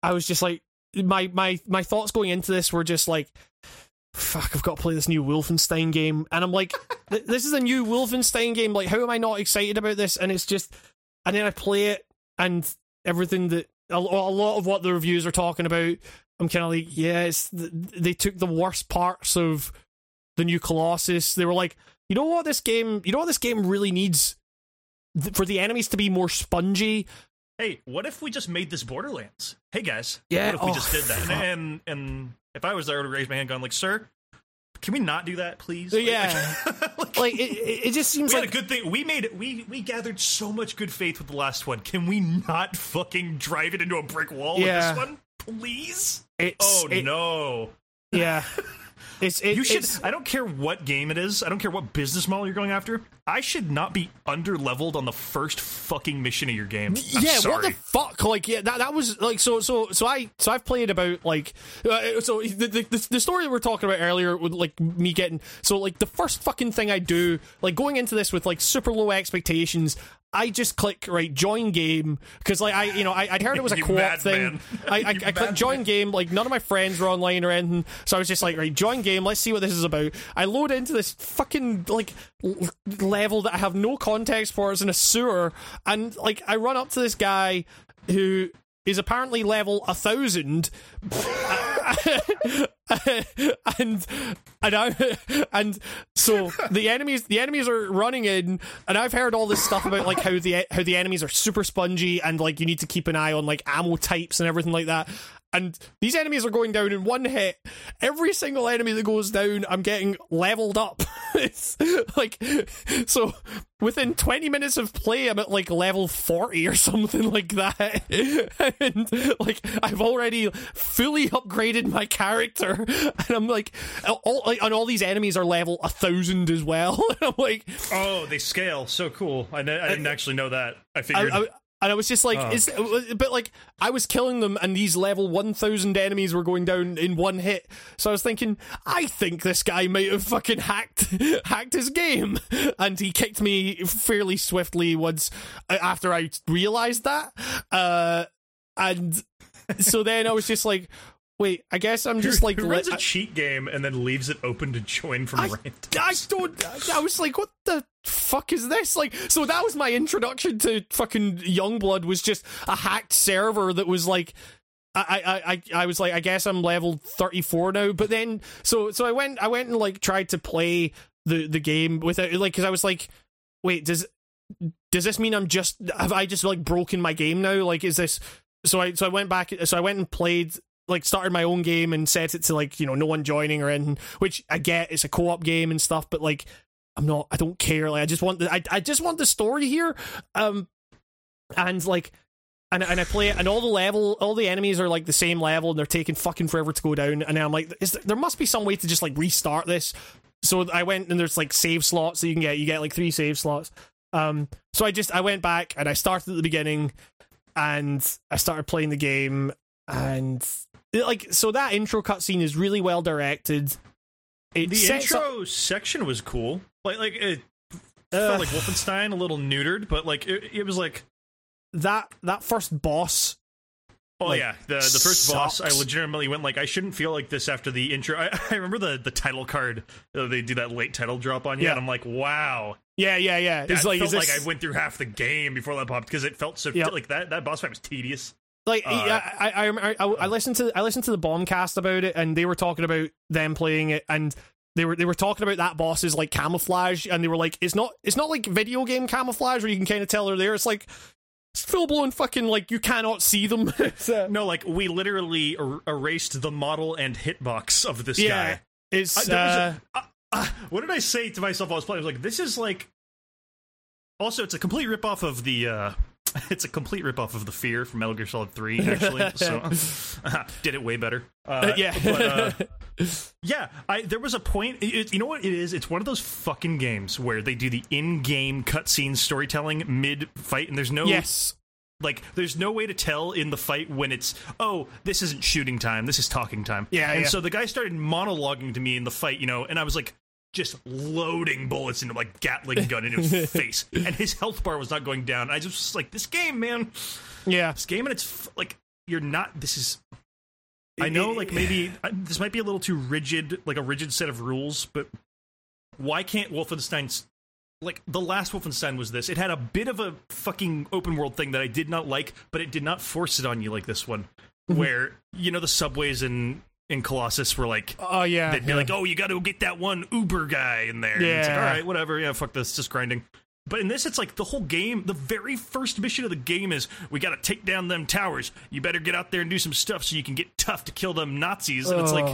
[SPEAKER 1] i was just like my my my thoughts going into this were just like fuck i've got to play this new wolfenstein game. And i'm like this is a new wolfenstein game. Like how am i not excited about this? And it's just and then i play it and everything that a, lot of what the reviews are talking about i'm kind of like yeah they took the worst parts of the new colossus they were like you know what this game you know what this game really needs Th- for the enemies to be more spongy
[SPEAKER 2] Hey, what if we just made this Borderlands? Hey guys,
[SPEAKER 1] Yeah,
[SPEAKER 2] What if we
[SPEAKER 1] oh,
[SPEAKER 2] just did that? And, and and if I was there, I would raise my hand, going like, "Sir, can we not do that, please?" Like-
[SPEAKER 1] Yeah.
[SPEAKER 2] like,
[SPEAKER 1] like it, it it just seems
[SPEAKER 2] we
[SPEAKER 1] like
[SPEAKER 2] a good thing. We made it. We we gathered so much good faith with the last one. Can we not fucking drive it into a brick wall
[SPEAKER 1] Yeah.
[SPEAKER 2] with this one, please?
[SPEAKER 1] it's
[SPEAKER 2] Oh
[SPEAKER 1] it-
[SPEAKER 2] no!
[SPEAKER 1] yeah it's it,
[SPEAKER 2] You should. I don't care what game it is. I don't care what business model you're going after. I should not be under leveled on the first fucking mission of your game. I'm
[SPEAKER 1] yeah,
[SPEAKER 2] sorry.
[SPEAKER 1] what the fuck? Like, yeah, that that was like so so so I so I've played about like uh, so the, the the the story that we are talking about earlier with like me getting so like the first fucking thing I do like going into this with like super low expectations. I just click right join game because like I you know I, I'd heard it was a co-op thing.
[SPEAKER 2] man.
[SPEAKER 1] I I, I clicked join
[SPEAKER 2] man.
[SPEAKER 1] game like none of my friends were online or anything, so I was just like right join game. Let's see what this is about. I load into this fucking like l- level that I have no context for. It's in a sewer, and like I run up to this guy who is apparently level a thousand, and and I and so the enemies the enemies are running in, and I've heard all this stuff about like how the how the enemies are super spongy and like you need to keep an eye on like ammo types and everything like that. And these enemies are going down in one hit. Every single enemy that goes down, I'm getting leveled up. it's like so within 20 minutes of play, I'm at like level 40 or something like that. and like I've already fully upgraded my character, and I'm like, all like, and all these enemies are level a thousand as well. and I'm like,
[SPEAKER 2] Oh, they scale so cool. I, kn- I didn't actually know that. I
[SPEAKER 1] I,
[SPEAKER 2] figured.
[SPEAKER 1] I, and I was just like,
[SPEAKER 2] Oh.
[SPEAKER 1] is, but like I was killing them, and these level one thousand enemies were going down in one hit. So I was thinking, I think this guy might have fucking hacked hacked his game, and he kicked me fairly swiftly once uh, after I realized that. Uh, and so then I was just like, wait, I guess I'm just like
[SPEAKER 2] who runs a cheat game and then leaves it open to join from
[SPEAKER 1] I,
[SPEAKER 2] random?
[SPEAKER 1] I don't. I was like, what the fuck is this? Like, so that was my introduction to fucking Youngblood. Was just a hacked server that was like. I, I, I, I was like, I guess I'm level 34 now, but then, so, so I went, I went and like tried to play the, the game without, like, cause I was like, wait, does, does this mean I'm just, have I just like broken my game now? Like, is this, so I, so I went back, so I went and played, like, started my own game and set it to like, you know, no one joining or anything, which I get, it's a co op game and stuff, but like, I'm not, I don't care. Like, I just want the, I, I just want the story here. Um, and like, and, and I play it, and all the level, all the enemies are like the same level, and they're taking fucking forever to go down. And I'm like, there, there must be some way to just like restart this. So I went and there's like save slots that you can get. You get like three save slots. Um, so I just I went back and I started at the beginning, and I started playing the game, and like so that intro cutscene is really well directed. It
[SPEAKER 2] The
[SPEAKER 1] sets up-
[SPEAKER 2] intro section was cool. Like, like it
[SPEAKER 1] Uh,
[SPEAKER 2] felt like Wolfenstein, a little neutered, but like it, it was like,
[SPEAKER 1] that that first boss
[SPEAKER 2] oh
[SPEAKER 1] Like,
[SPEAKER 2] yeah, the the first boss. I legitimately went like, I shouldn't feel like this after the intro. I, I remember the the title card. uh, They do that late title drop on you,
[SPEAKER 1] Yeah.
[SPEAKER 2] and I'm like, wow.
[SPEAKER 1] yeah yeah yeah
[SPEAKER 2] That
[SPEAKER 1] it's like
[SPEAKER 2] felt
[SPEAKER 1] is this,
[SPEAKER 2] like I went through half the game before that popped because it felt so
[SPEAKER 1] Yep.
[SPEAKER 2] like that. That boss fight was tedious.
[SPEAKER 1] Like
[SPEAKER 2] Uh,
[SPEAKER 1] I, I, I, I, I listened to I listened to the bombcast about it and they were talking about them playing it and they were they were talking about that boss's like camouflage and they were like it's not it's not like video game camouflage where you can kind of tell they're there it's like it's full blown fucking like you cannot see them uh,
[SPEAKER 2] No, like we literally er- erased the model and hitbox of this
[SPEAKER 1] yeah
[SPEAKER 2] guy.
[SPEAKER 1] it's uh,
[SPEAKER 2] a- uh, uh, what did I say to myself while I was playing? I was like, this is like Also, it's a complete ripoff of the. Uh, it's a complete ripoff of the Fear from Metal Gear Solid Three. Actually, so did it way better. Uh,
[SPEAKER 1] yeah.
[SPEAKER 2] but, uh, yeah. I there was a point. It, you know what it is? It's one of those fucking games where they do the in-game cutscene storytelling mid-fight, and there's no
[SPEAKER 1] yes.
[SPEAKER 2] like there's no way to tell in the fight when it's oh this isn't shooting time this is talking time
[SPEAKER 1] Yeah,
[SPEAKER 2] and
[SPEAKER 1] yeah.
[SPEAKER 2] so the guy started monologuing to me in the fight you know and i was like just loading bullets into like gatling gun into his face and his health bar was not going down i just was like this game man
[SPEAKER 1] Yeah.
[SPEAKER 2] this game and it's f- like you're not this is i know like maybe I- this might be a little too rigid like a rigid set of rules but why can't wolfenstein's like the last Wolfenstein was this. It had a bit of a fucking open world thing that I did not like, but it did not force it on you like this one,
[SPEAKER 1] Mm-hmm.
[SPEAKER 2] where you know the subways in in Colossus were like
[SPEAKER 1] Oh yeah.
[SPEAKER 2] they'd be
[SPEAKER 1] yeah.
[SPEAKER 2] like, oh, you got to get that one Uber guy in there. It's like,
[SPEAKER 1] Yeah.
[SPEAKER 2] all right, whatever. Yeah, fuck this, just grinding. But in this, it's like the whole game. The very first mission of the game is we got to take down them towers. You better get out there and do some stuff so you can get tough to kill them Nazis. And it's like,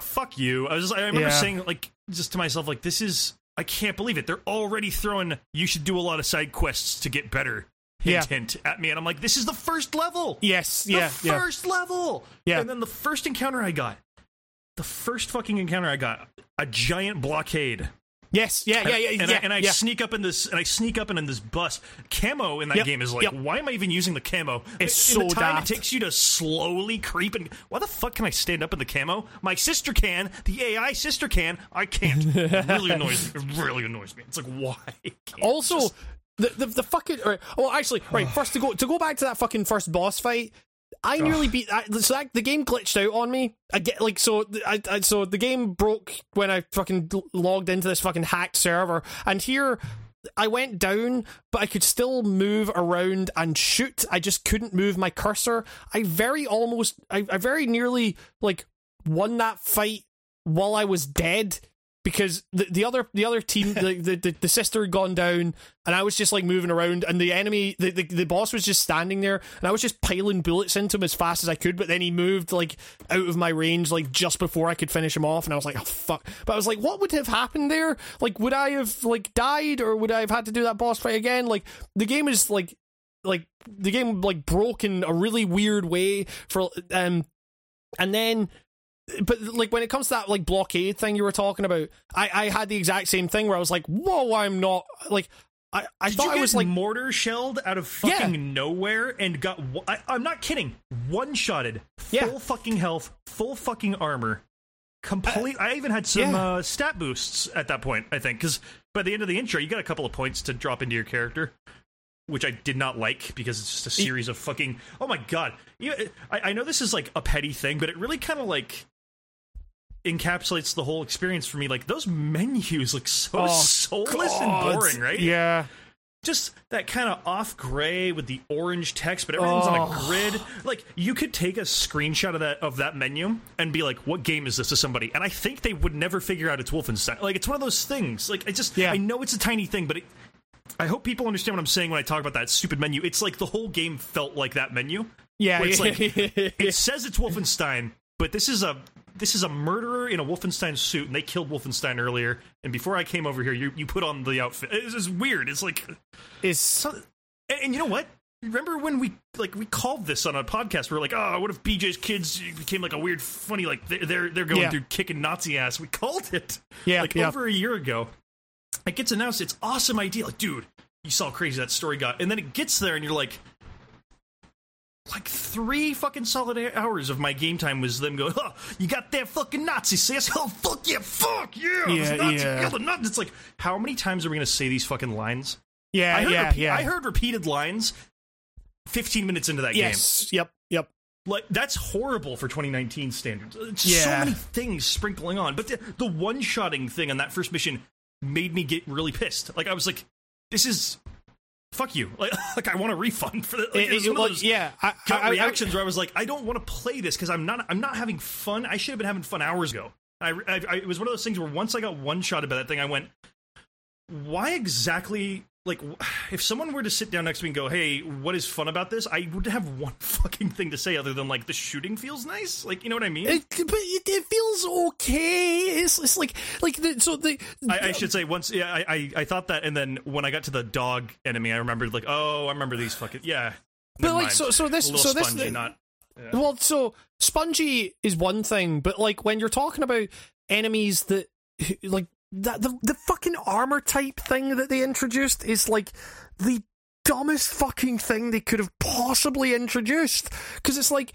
[SPEAKER 2] fuck you. I was just, I remember
[SPEAKER 1] Yeah.
[SPEAKER 2] saying like just to myself like this is I can't believe it. They're already throwing you should do a lot of side quests to get better. Hint
[SPEAKER 1] Yeah.
[SPEAKER 2] hint at me and I'm like this is the first level.
[SPEAKER 1] yes.
[SPEAKER 2] The
[SPEAKER 1] Yeah. yeah.
[SPEAKER 2] first level.
[SPEAKER 1] Yeah.
[SPEAKER 2] And then the first encounter I got the first fucking encounter I got a giant blockade.
[SPEAKER 1] Yes. Yeah. Yeah. Yeah.
[SPEAKER 2] and
[SPEAKER 1] yeah,
[SPEAKER 2] I, and I
[SPEAKER 1] yeah.
[SPEAKER 2] sneak up in this and I sneak up in, in this bus. Camo in that
[SPEAKER 1] Yep,
[SPEAKER 2] game is like,
[SPEAKER 1] yep.
[SPEAKER 2] why am I even using the camo?
[SPEAKER 1] It's
[SPEAKER 2] in the
[SPEAKER 1] so
[SPEAKER 2] time
[SPEAKER 1] daft.
[SPEAKER 2] it takes you to slowly creep and why the fuck can I stand up in the camo? My sister can, the AI sister can, I can't. It really annoys me. It really annoys me. It's like why?
[SPEAKER 1] also
[SPEAKER 2] just-
[SPEAKER 1] the, the the fucking right, well actually right first to go to go back to that fucking first boss fight I nearly beat I, so that, the game glitched out on me. I get like so I, I so the game broke when I fucking logged into this fucking hacked server and here I went down but I could still move around and shoot. I just couldn't move my cursor. I very almost I, I very nearly like won that fight while I was dead because the, the other the other team the, the, the, sister had gone down and I was just like moving around and the enemy the, the, the boss was just standing there and I was just piling bullets into him as fast as I could but then he moved like out of my range like just before I could finish him off and I was like oh fuck. But I was like what would have happened there? Like would I have like died or would I have had to do that boss fight again? Like the game is like like the game like broke in a really weird way for um and then but like when it comes to that like blockade thing you were talking about, I I had the exact same thing where I was like, whoa, I'm not like I I
[SPEAKER 2] Did
[SPEAKER 1] thought I was like
[SPEAKER 2] mortar shelled out of
[SPEAKER 1] Yeah.
[SPEAKER 2] fucking nowhere and got? I, I'm not kidding. One shotted, full
[SPEAKER 1] Yeah.
[SPEAKER 2] fucking health, full fucking armor, complete. I even had some
[SPEAKER 1] yeah.
[SPEAKER 2] uh, stat boosts at that point. I think because by the end of the intro, you got a couple of points to drop into your character, which I did not like because it's just a series of fucking. Oh my god! You, I, I know this is like a petty thing, but it really kind of like encapsulates the whole experience for me. Like those menus look so
[SPEAKER 1] Oh,
[SPEAKER 2] soulless and boring, right?
[SPEAKER 1] Yeah.
[SPEAKER 2] just that kind of off gray with the orange text, but everything's on a
[SPEAKER 1] Oh.
[SPEAKER 2] grid. Like you could take a screenshot of that of that menu and be like, "What game is this?" to somebody, and I think they would never figure out it's Wolfenstein. Like it's one of those things. Like I just,
[SPEAKER 1] Yeah.
[SPEAKER 2] I know it's a tiny thing, but it, I hope people understand what I'm saying when I talk about that stupid menu. It's like the whole game felt like that menu.
[SPEAKER 1] Yeah.
[SPEAKER 2] It's like-. It says it's Wolfenstein, but this is a this is a murderer in a Wolfenstein suit, and they killed Wolfenstein earlier. And before I came over here, you you put on the outfit. It's just weird. It's like
[SPEAKER 1] is
[SPEAKER 2] so, and, and you know what? Remember when we like we called this on a podcast? We are like, oh, what if BJ's kids became like a weird, funny, like they're they're, they're going
[SPEAKER 1] Yeah.
[SPEAKER 2] through kicking Nazi ass? We called it,
[SPEAKER 1] Yeah,
[SPEAKER 2] like
[SPEAKER 1] yeah.
[SPEAKER 2] over a year ago. It gets announced. It's awesome idea, like dude, you saw how crazy that story got, and then it gets there, and you're like. Like three fucking solid hours of my game time was them going, oh, you got that fucking Nazi sis? Oh, fuck yeah, fuck yeah,
[SPEAKER 1] Yeah,
[SPEAKER 2] it's Nazi,
[SPEAKER 1] yeah.
[SPEAKER 2] the Nazi. It's like, how many times are we going to say these fucking lines?
[SPEAKER 1] yeah,
[SPEAKER 2] I heard,
[SPEAKER 1] yeah,
[SPEAKER 2] repeat-
[SPEAKER 1] yeah.
[SPEAKER 2] I heard repeated lines 15 minutes into that game.
[SPEAKER 1] yes. Yep. Yep.
[SPEAKER 2] Like that's horrible for 2019 standards. Uh, it's
[SPEAKER 1] Yeah.
[SPEAKER 2] So many things sprinkling on. But the, the one-shotting thing on that first mission made me get really pissed. Like I was like this is fuck you. Like, like I want a refund for that. Like,
[SPEAKER 1] It-
[SPEAKER 2] it
[SPEAKER 1] it-
[SPEAKER 2] one
[SPEAKER 1] like,
[SPEAKER 2] those
[SPEAKER 1] yeah. I, I- I-
[SPEAKER 2] reactions where I was like I don't want to play this cuz I'm not I'm not having fun. I should have been having fun hours ago. I, I, I it was one of those things where once I got one shot by that thing I went why exactly like if someone were to sit down next to me and go, "Hey, what is fun about this?" I would have one fucking thing to say other than like the shooting feels nice. Like, you know what I mean?
[SPEAKER 1] It, but it, it feels okay. It's, it's like like the, so the
[SPEAKER 2] I, I should say once, yeah, I, I I thought that, and then when I got to the dog enemy, I remembered like, oh, I remember these fucking yeah.
[SPEAKER 1] But, like,
[SPEAKER 2] mind.
[SPEAKER 1] so- so this- so this-
[SPEAKER 2] spongy, not
[SPEAKER 1] Well, so spongy is one thing, but like when you're talking about enemies that like that the the fucking armor type thing that they introduced is like the dumbest fucking thing they could have possibly introduced. Because it's like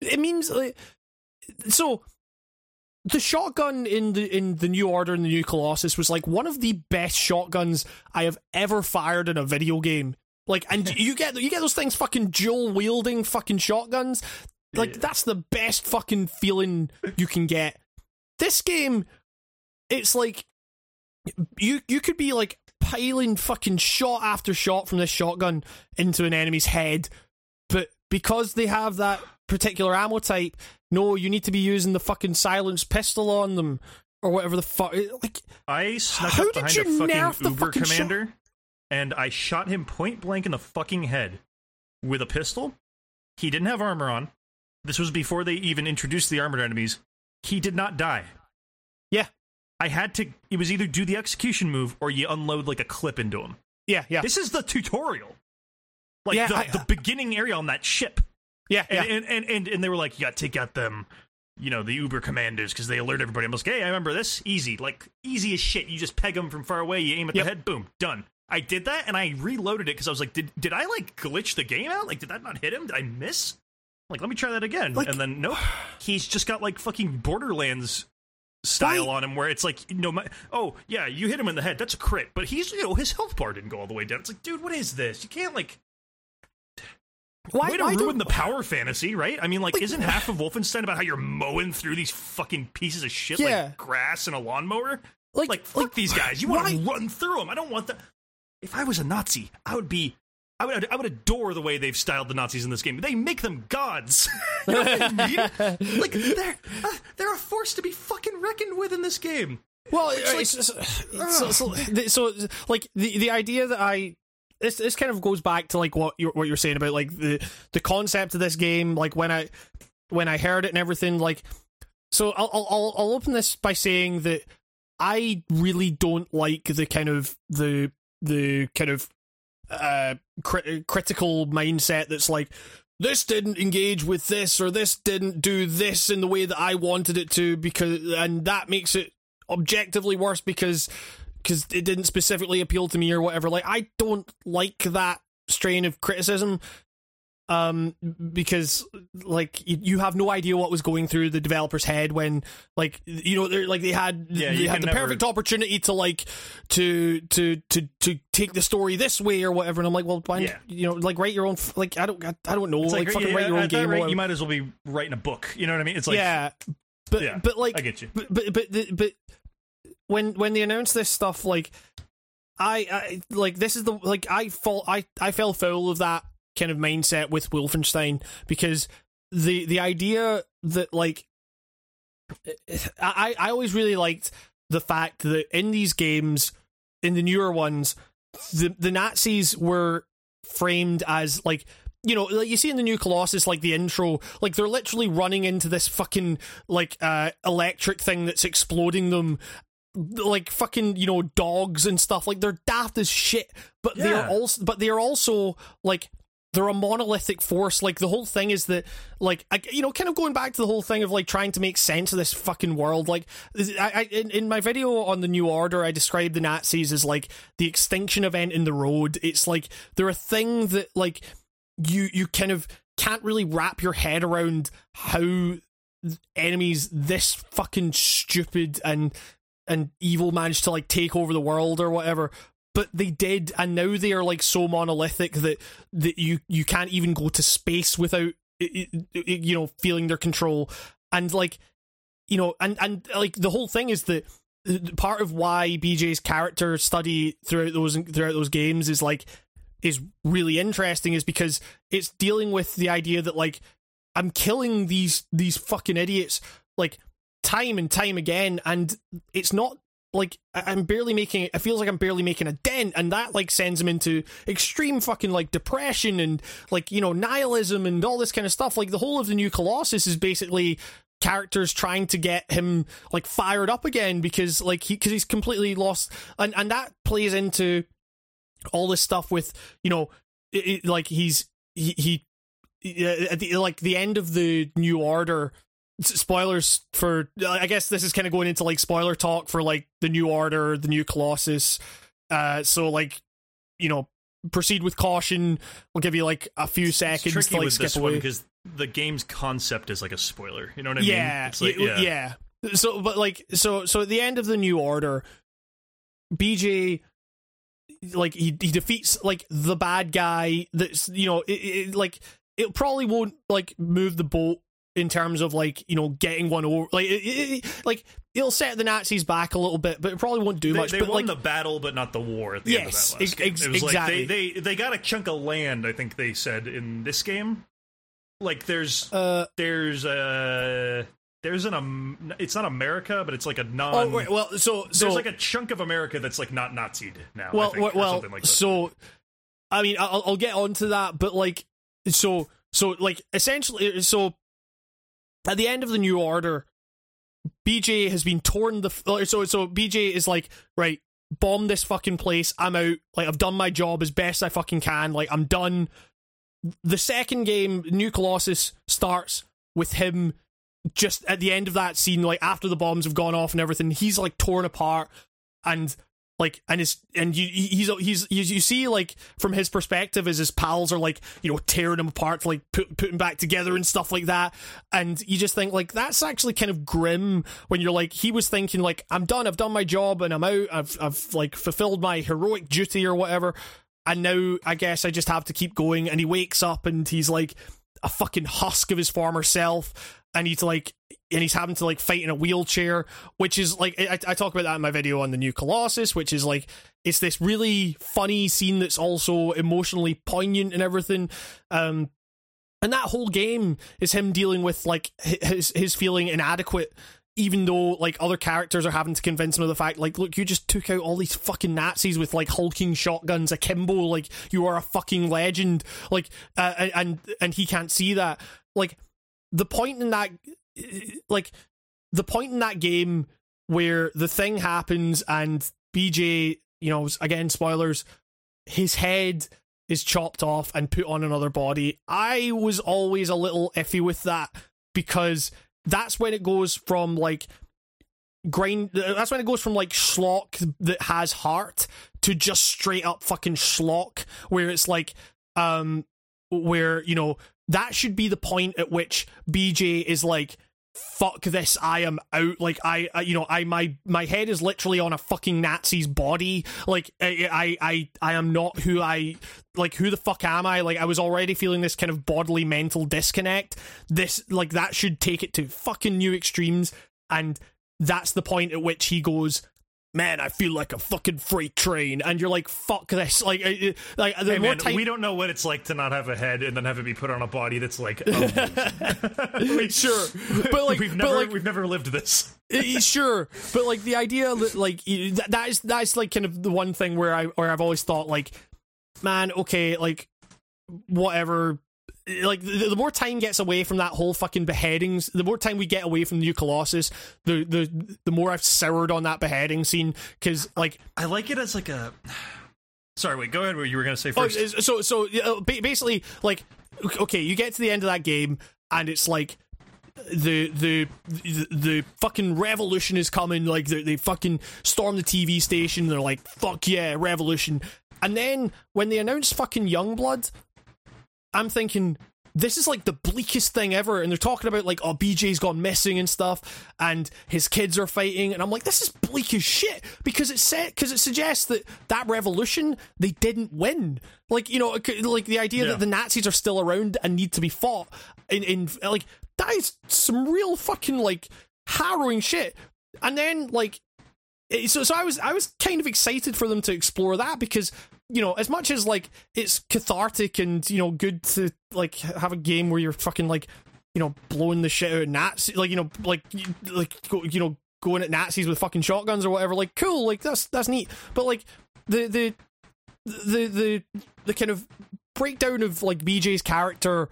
[SPEAKER 1] it means like so the shotgun in the in the new order and the new colossus was like one of the best shotguns i have ever fired in a video game. Like and you get you get those things fucking dual wielding fucking shotguns? Like
[SPEAKER 2] Yeah.
[SPEAKER 1] that's the best fucking feeling you can get. This game it's like you you could be like piling fucking shot after shot from this shotgun into an enemy's head but because they have that particular ammo type no you need to be using the fucking silenced pistol on them or whatever the fuck like
[SPEAKER 2] I snuck
[SPEAKER 1] How
[SPEAKER 2] up
[SPEAKER 1] did
[SPEAKER 2] behind
[SPEAKER 1] you
[SPEAKER 2] a fucking
[SPEAKER 1] the
[SPEAKER 2] Uber
[SPEAKER 1] fucking shot-
[SPEAKER 2] commander, and I shot him point blank in the fucking head with a pistol. He didn't have armor on. This was before they even introduced the armored enemies. He did not die.
[SPEAKER 1] Yeah
[SPEAKER 2] I had to. It was either do the execution move or you unload like a clip into him.
[SPEAKER 1] yeah yeah
[SPEAKER 2] This is the tutorial, like
[SPEAKER 1] Yeah,
[SPEAKER 2] the,
[SPEAKER 1] I-
[SPEAKER 2] the uh, beginning area on that ship.
[SPEAKER 1] yeah yeah
[SPEAKER 2] And, and, and and and they were like, you got to take out them, you know, the Uber commanders because they alert everybody. I'm like, hey, I remember this. Easy, like easy as shit. You just peg them from far away. You aim at
[SPEAKER 1] Yep.
[SPEAKER 2] the head. Boom, done. I did that and I reloaded it because I was like, did did I like glitch the game out? Like, did that not hit him? Did I miss? Like, let me try that again.
[SPEAKER 1] Like-
[SPEAKER 2] and then nope, he's just got like fucking Borderlands style on him where it's like no my oh yeah you hit him in the head that's a crit but he's you know his health bar didn't go all the way down it's like dude what is this you can't like
[SPEAKER 1] why,
[SPEAKER 2] Way to
[SPEAKER 1] why
[SPEAKER 2] ruin
[SPEAKER 1] don't-
[SPEAKER 2] the power fantasy, right? I mean, like,
[SPEAKER 1] Like-
[SPEAKER 2] isn't half of Wolfenstein about how you're mowing through these fucking pieces of shit
[SPEAKER 1] Yeah.
[SPEAKER 2] like grass and a lawnmower?
[SPEAKER 1] like
[SPEAKER 2] Like, fuck these guys. You want to run through them. I don't want that. If I was a Nazi, I would be. I would, I would adore the way they've styled the Nazis in this game. They make them gods. you know I mean? Like they're uh, they're a force to be fucking reckoned with in this game.
[SPEAKER 1] Well,
[SPEAKER 2] It's like-
[SPEAKER 1] it's, it's, so, so, so, like the the idea that I this this kind of goes back to like what you're what you're saying about like the the concept of this game. Like when I when I heard it and everything, like so I'll I'll I'll open this by saying that I really don't like the kind of the the kind of uh cri- critical mindset that's like this didn't engage with this or this didn't do this in the way that I wanted it to because and that makes it objectively worse because because it didn't specifically appeal to me or whatever. Like I don't like that strain of criticism um because like you, you have no idea what was going through the developer's head when like you know they're like they had
[SPEAKER 2] Yeah,
[SPEAKER 1] they had the
[SPEAKER 2] never-
[SPEAKER 1] perfect opportunity to like to to to to take the story this way or whatever and I'm like well why
[SPEAKER 2] Yeah.
[SPEAKER 1] you know like write your own like I don't I, I don't know
[SPEAKER 2] It's
[SPEAKER 1] like,
[SPEAKER 2] like,
[SPEAKER 1] fucking
[SPEAKER 2] yeah,
[SPEAKER 1] write your own game
[SPEAKER 2] rate, you might as well be writing a book. You know what I mean? It's like
[SPEAKER 1] yeah but
[SPEAKER 2] Yeah,
[SPEAKER 1] but like
[SPEAKER 2] I get you.
[SPEAKER 1] but but but but when when they announced this stuff like I, I like this is the like I fall I I fell foul of that kind of mindset with Wolfenstein because the the idea that like I I always really liked the fact that in these games in the newer ones the the Nazis were framed as like you know, like you see in the new Colossus, like the intro, like they're literally running into this fucking like uh electric thing that's exploding them, like fucking you know dogs and stuff. Like they're daft as shit, but they're also but they're also like they're a monolithic force. Like the whole thing is that, like, I, you know, kind of going back to the whole thing of like trying to make sense of this fucking world. Like, I, I in, in my video on the New Order, I described the Nazis as like the extinction event in the road. It's like they're a thing that like you you kind of can't really wrap your head around how enemies this fucking stupid and and evil managed to like take over the world or whatever but they did and now they are like so monolithic that that you you can't even go to space without you know feeling their control. And like you know and and like the whole thing is that part of why BJ's character study throughout those throughout those games is like is really interesting is because it's dealing with the idea that like I'm killing these these fucking idiots like time and time again and it's not like I'm barely making it feels like I'm barely making a dent and that like sends him into extreme fucking like depression and like you know nihilism and all this kind of stuff. Like the whole of the new Colossus is basically characters trying to get him like fired up again because like he because he's completely lost and and that plays into all this stuff with you know it, it- like he's he he at the like the end of the new order spoilers for i guess this is kind of going into like spoiler talk for like the new order the new colossus uh so like you know proceed with caution we'll give you like a few seconds
[SPEAKER 2] tricky
[SPEAKER 1] to like skip
[SPEAKER 2] this
[SPEAKER 1] away
[SPEAKER 2] because the game's concept is like a spoiler. You know what I
[SPEAKER 1] yeah,
[SPEAKER 2] mean? It's like,
[SPEAKER 1] y- yeah. So, but like, so, so at the end of the new order, BJ, like he he defeats like the bad guy. That's you know, it, it like it probably won't like move the boat in terms of like you know getting one over. Like, it, it, like it'll set the Nazis back a little bit, but it probably won't do
[SPEAKER 2] They,
[SPEAKER 1] much.
[SPEAKER 2] they
[SPEAKER 1] but
[SPEAKER 2] won
[SPEAKER 1] like,
[SPEAKER 2] the battle, but not the war at the end of
[SPEAKER 1] Yes,
[SPEAKER 2] that last
[SPEAKER 1] ex-
[SPEAKER 2] game.
[SPEAKER 1] ex-
[SPEAKER 2] It was
[SPEAKER 1] exactly.
[SPEAKER 2] like they, they they got a chunk of land. I think they said in this game. Like there's
[SPEAKER 1] uh,
[SPEAKER 2] there's a there's an um it's not America, but it's like a non.
[SPEAKER 1] oh wait, well, so so
[SPEAKER 2] there's like a chunk of America that's like not Nazi'd now. I
[SPEAKER 1] well,
[SPEAKER 2] think,
[SPEAKER 1] well,
[SPEAKER 2] like that.
[SPEAKER 1] so I mean, I'll, I'll get onto that, but like, so, so, like, essentially, so at the end of the new order, BJ has been torn the. uh, So, so BJ is like, right, bomb this fucking place. I'm out. Like, I've done my job as best I fucking can. Like, I'm done. The second game, New Colossus, starts with him just at the end of that scene, like after the bombs have gone off and everything, he's like torn apart and like and his and you he's he's you see like from his perspective as his pals are like you know tearing him apart like put, putting back together and stuff like that. And you just think like that's actually kind of grim when you're like he was thinking like I'm done I've done my job and I'm out I've I've like fulfilled my heroic duty or whatever. And now I guess I just have to keep going. And he wakes up and he's like a fucking husk of his former self. And he's like and he's having to like fight in a wheelchair which is like I, I talk about that in my video on the new colossus which is like it's this really funny scene that's also emotionally poignant and everything. Um and that whole game is him dealing with like his his feeling inadequate even though like other characters are having to convince him of the fact like look you just took out all these fucking nazis with like hulking shotguns akimbo like you are a fucking legend. Like uh, and- and and he can't see that. Like the point in that like the point in that game where the thing happens and BJ, you know, again spoilers, his head is chopped off and put on another body. I was always a little iffy with that because that's when it goes from like grind that's when it goes from like schlock that has heart to just straight up fucking schlock where it's like um where you know that should be the point at which BJ is like fuck this i am out like I, I you know i my my head is literally on a fucking nazi's body. Like I, I i i am not who i like who the fuck am i? Like i was already feeling this kind of bodily mental disconnect. This like that should take it to fucking new extremes. And that's the point at which he goes man i feel like a fucking freight train and you're like fuck this like uh, uh, like the
[SPEAKER 2] Hey,
[SPEAKER 1] more
[SPEAKER 2] man,
[SPEAKER 1] time
[SPEAKER 2] we don't know what it's like to not have a head and then have it be put on a body that's like amazing.
[SPEAKER 1] sure but like
[SPEAKER 2] we've never
[SPEAKER 1] like
[SPEAKER 2] we've never lived this.
[SPEAKER 1] Sure, but like the idea that like that, that is that's like kind of the one thing where I where I've always thought like, man, okay, like whatever. Like the, the more time gets away from that whole fucking beheadings, the more time we get away from the new Colossus, the the the more I've soured on that beheading scene because like
[SPEAKER 2] I like it as like a. Sorry, wait. Go ahead. What you were gonna say
[SPEAKER 1] Oh,
[SPEAKER 2] first?
[SPEAKER 1] is- so so uh, basically like okay you get to the end of that game and it's like the the the, fucking revolution is coming like they, they fucking storm the tv station they're like fuck yeah revolution and then when they announce fucking youngblood i'm thinking this is like the bleakest thing ever and they're talking about like oh bj's gone missing and stuff and his kids are fighting and i'm like this is bleak as shit because it said because it suggests that that revolution they didn't win like you know like the idea
[SPEAKER 2] Yeah.
[SPEAKER 1] that the nazis are still around and need to be fought in in like that is some real fucking like harrowing shit and then like it- so so I was I was kind of excited for them to explore that because you know as much as like it's cathartic and you know good to like have a game where you're fucking like you know blowing the shit out of Nazi like you know like like you know going at Nazis with fucking shotguns or whatever. Like, cool, like that's that's neat. But like the the the the the kind of breakdown of like BJ's character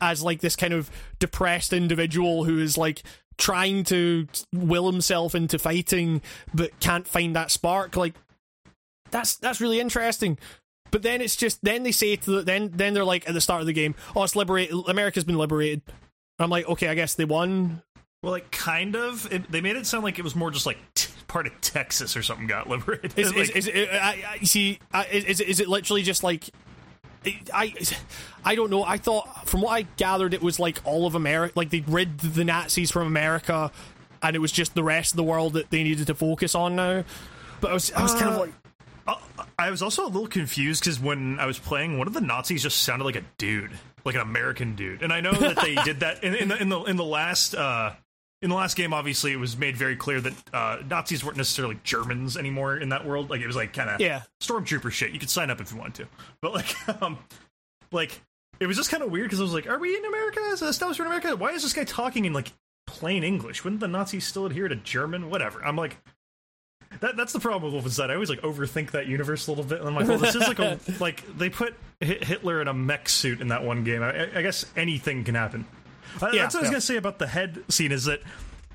[SPEAKER 1] as like this kind of depressed individual who is like trying to will himself into fighting but can't find that spark like that's that's really interesting but then it's just then they say to the, then then they're like at the start of the game oh it's liberated america's been liberated i'm like okay i guess they won
[SPEAKER 2] Well, like kind of. It, they made it sound like it was more just like t- part of Texas or something got liberated.
[SPEAKER 1] Is,
[SPEAKER 2] Like,
[SPEAKER 1] is, is, it- I, I see? I- Is, is, is it literally just like? I I don't know. I thought from what I gathered, it was like all of America, like they rid the Nazis from America, and it was just the rest of the world that they needed to focus on now. But I was I was kind of
[SPEAKER 2] Uh,
[SPEAKER 1] like,
[SPEAKER 2] Uh, I was also a little confused because when I was playing, one of the Nazis just sounded like a dude, like an American dude. And I know that they did that in, in the in the in the last uh, in the last game. Obviously, it was made very clear that uh, Nazis weren't necessarily Germans anymore in that world. Like it was like kind of
[SPEAKER 1] Yeah.
[SPEAKER 2] stormtrooper shit. You could sign up if you wanted to, but like um, like it was just kind of weird because I was like, are we in America? Is it established in America? Why is this guy talking in like plain English? Wouldn't the Nazis still adhere to German? Whatever. I'm like. That, that's the problem with Wolfenstein. I always like overthink that universe a little bit. And I'm like, well, this is like a like they put Hitler in a mech suit in that one game. I, I guess anything can happen.
[SPEAKER 1] Yeah,
[SPEAKER 2] that's what I was gonna say about the head scene. Is that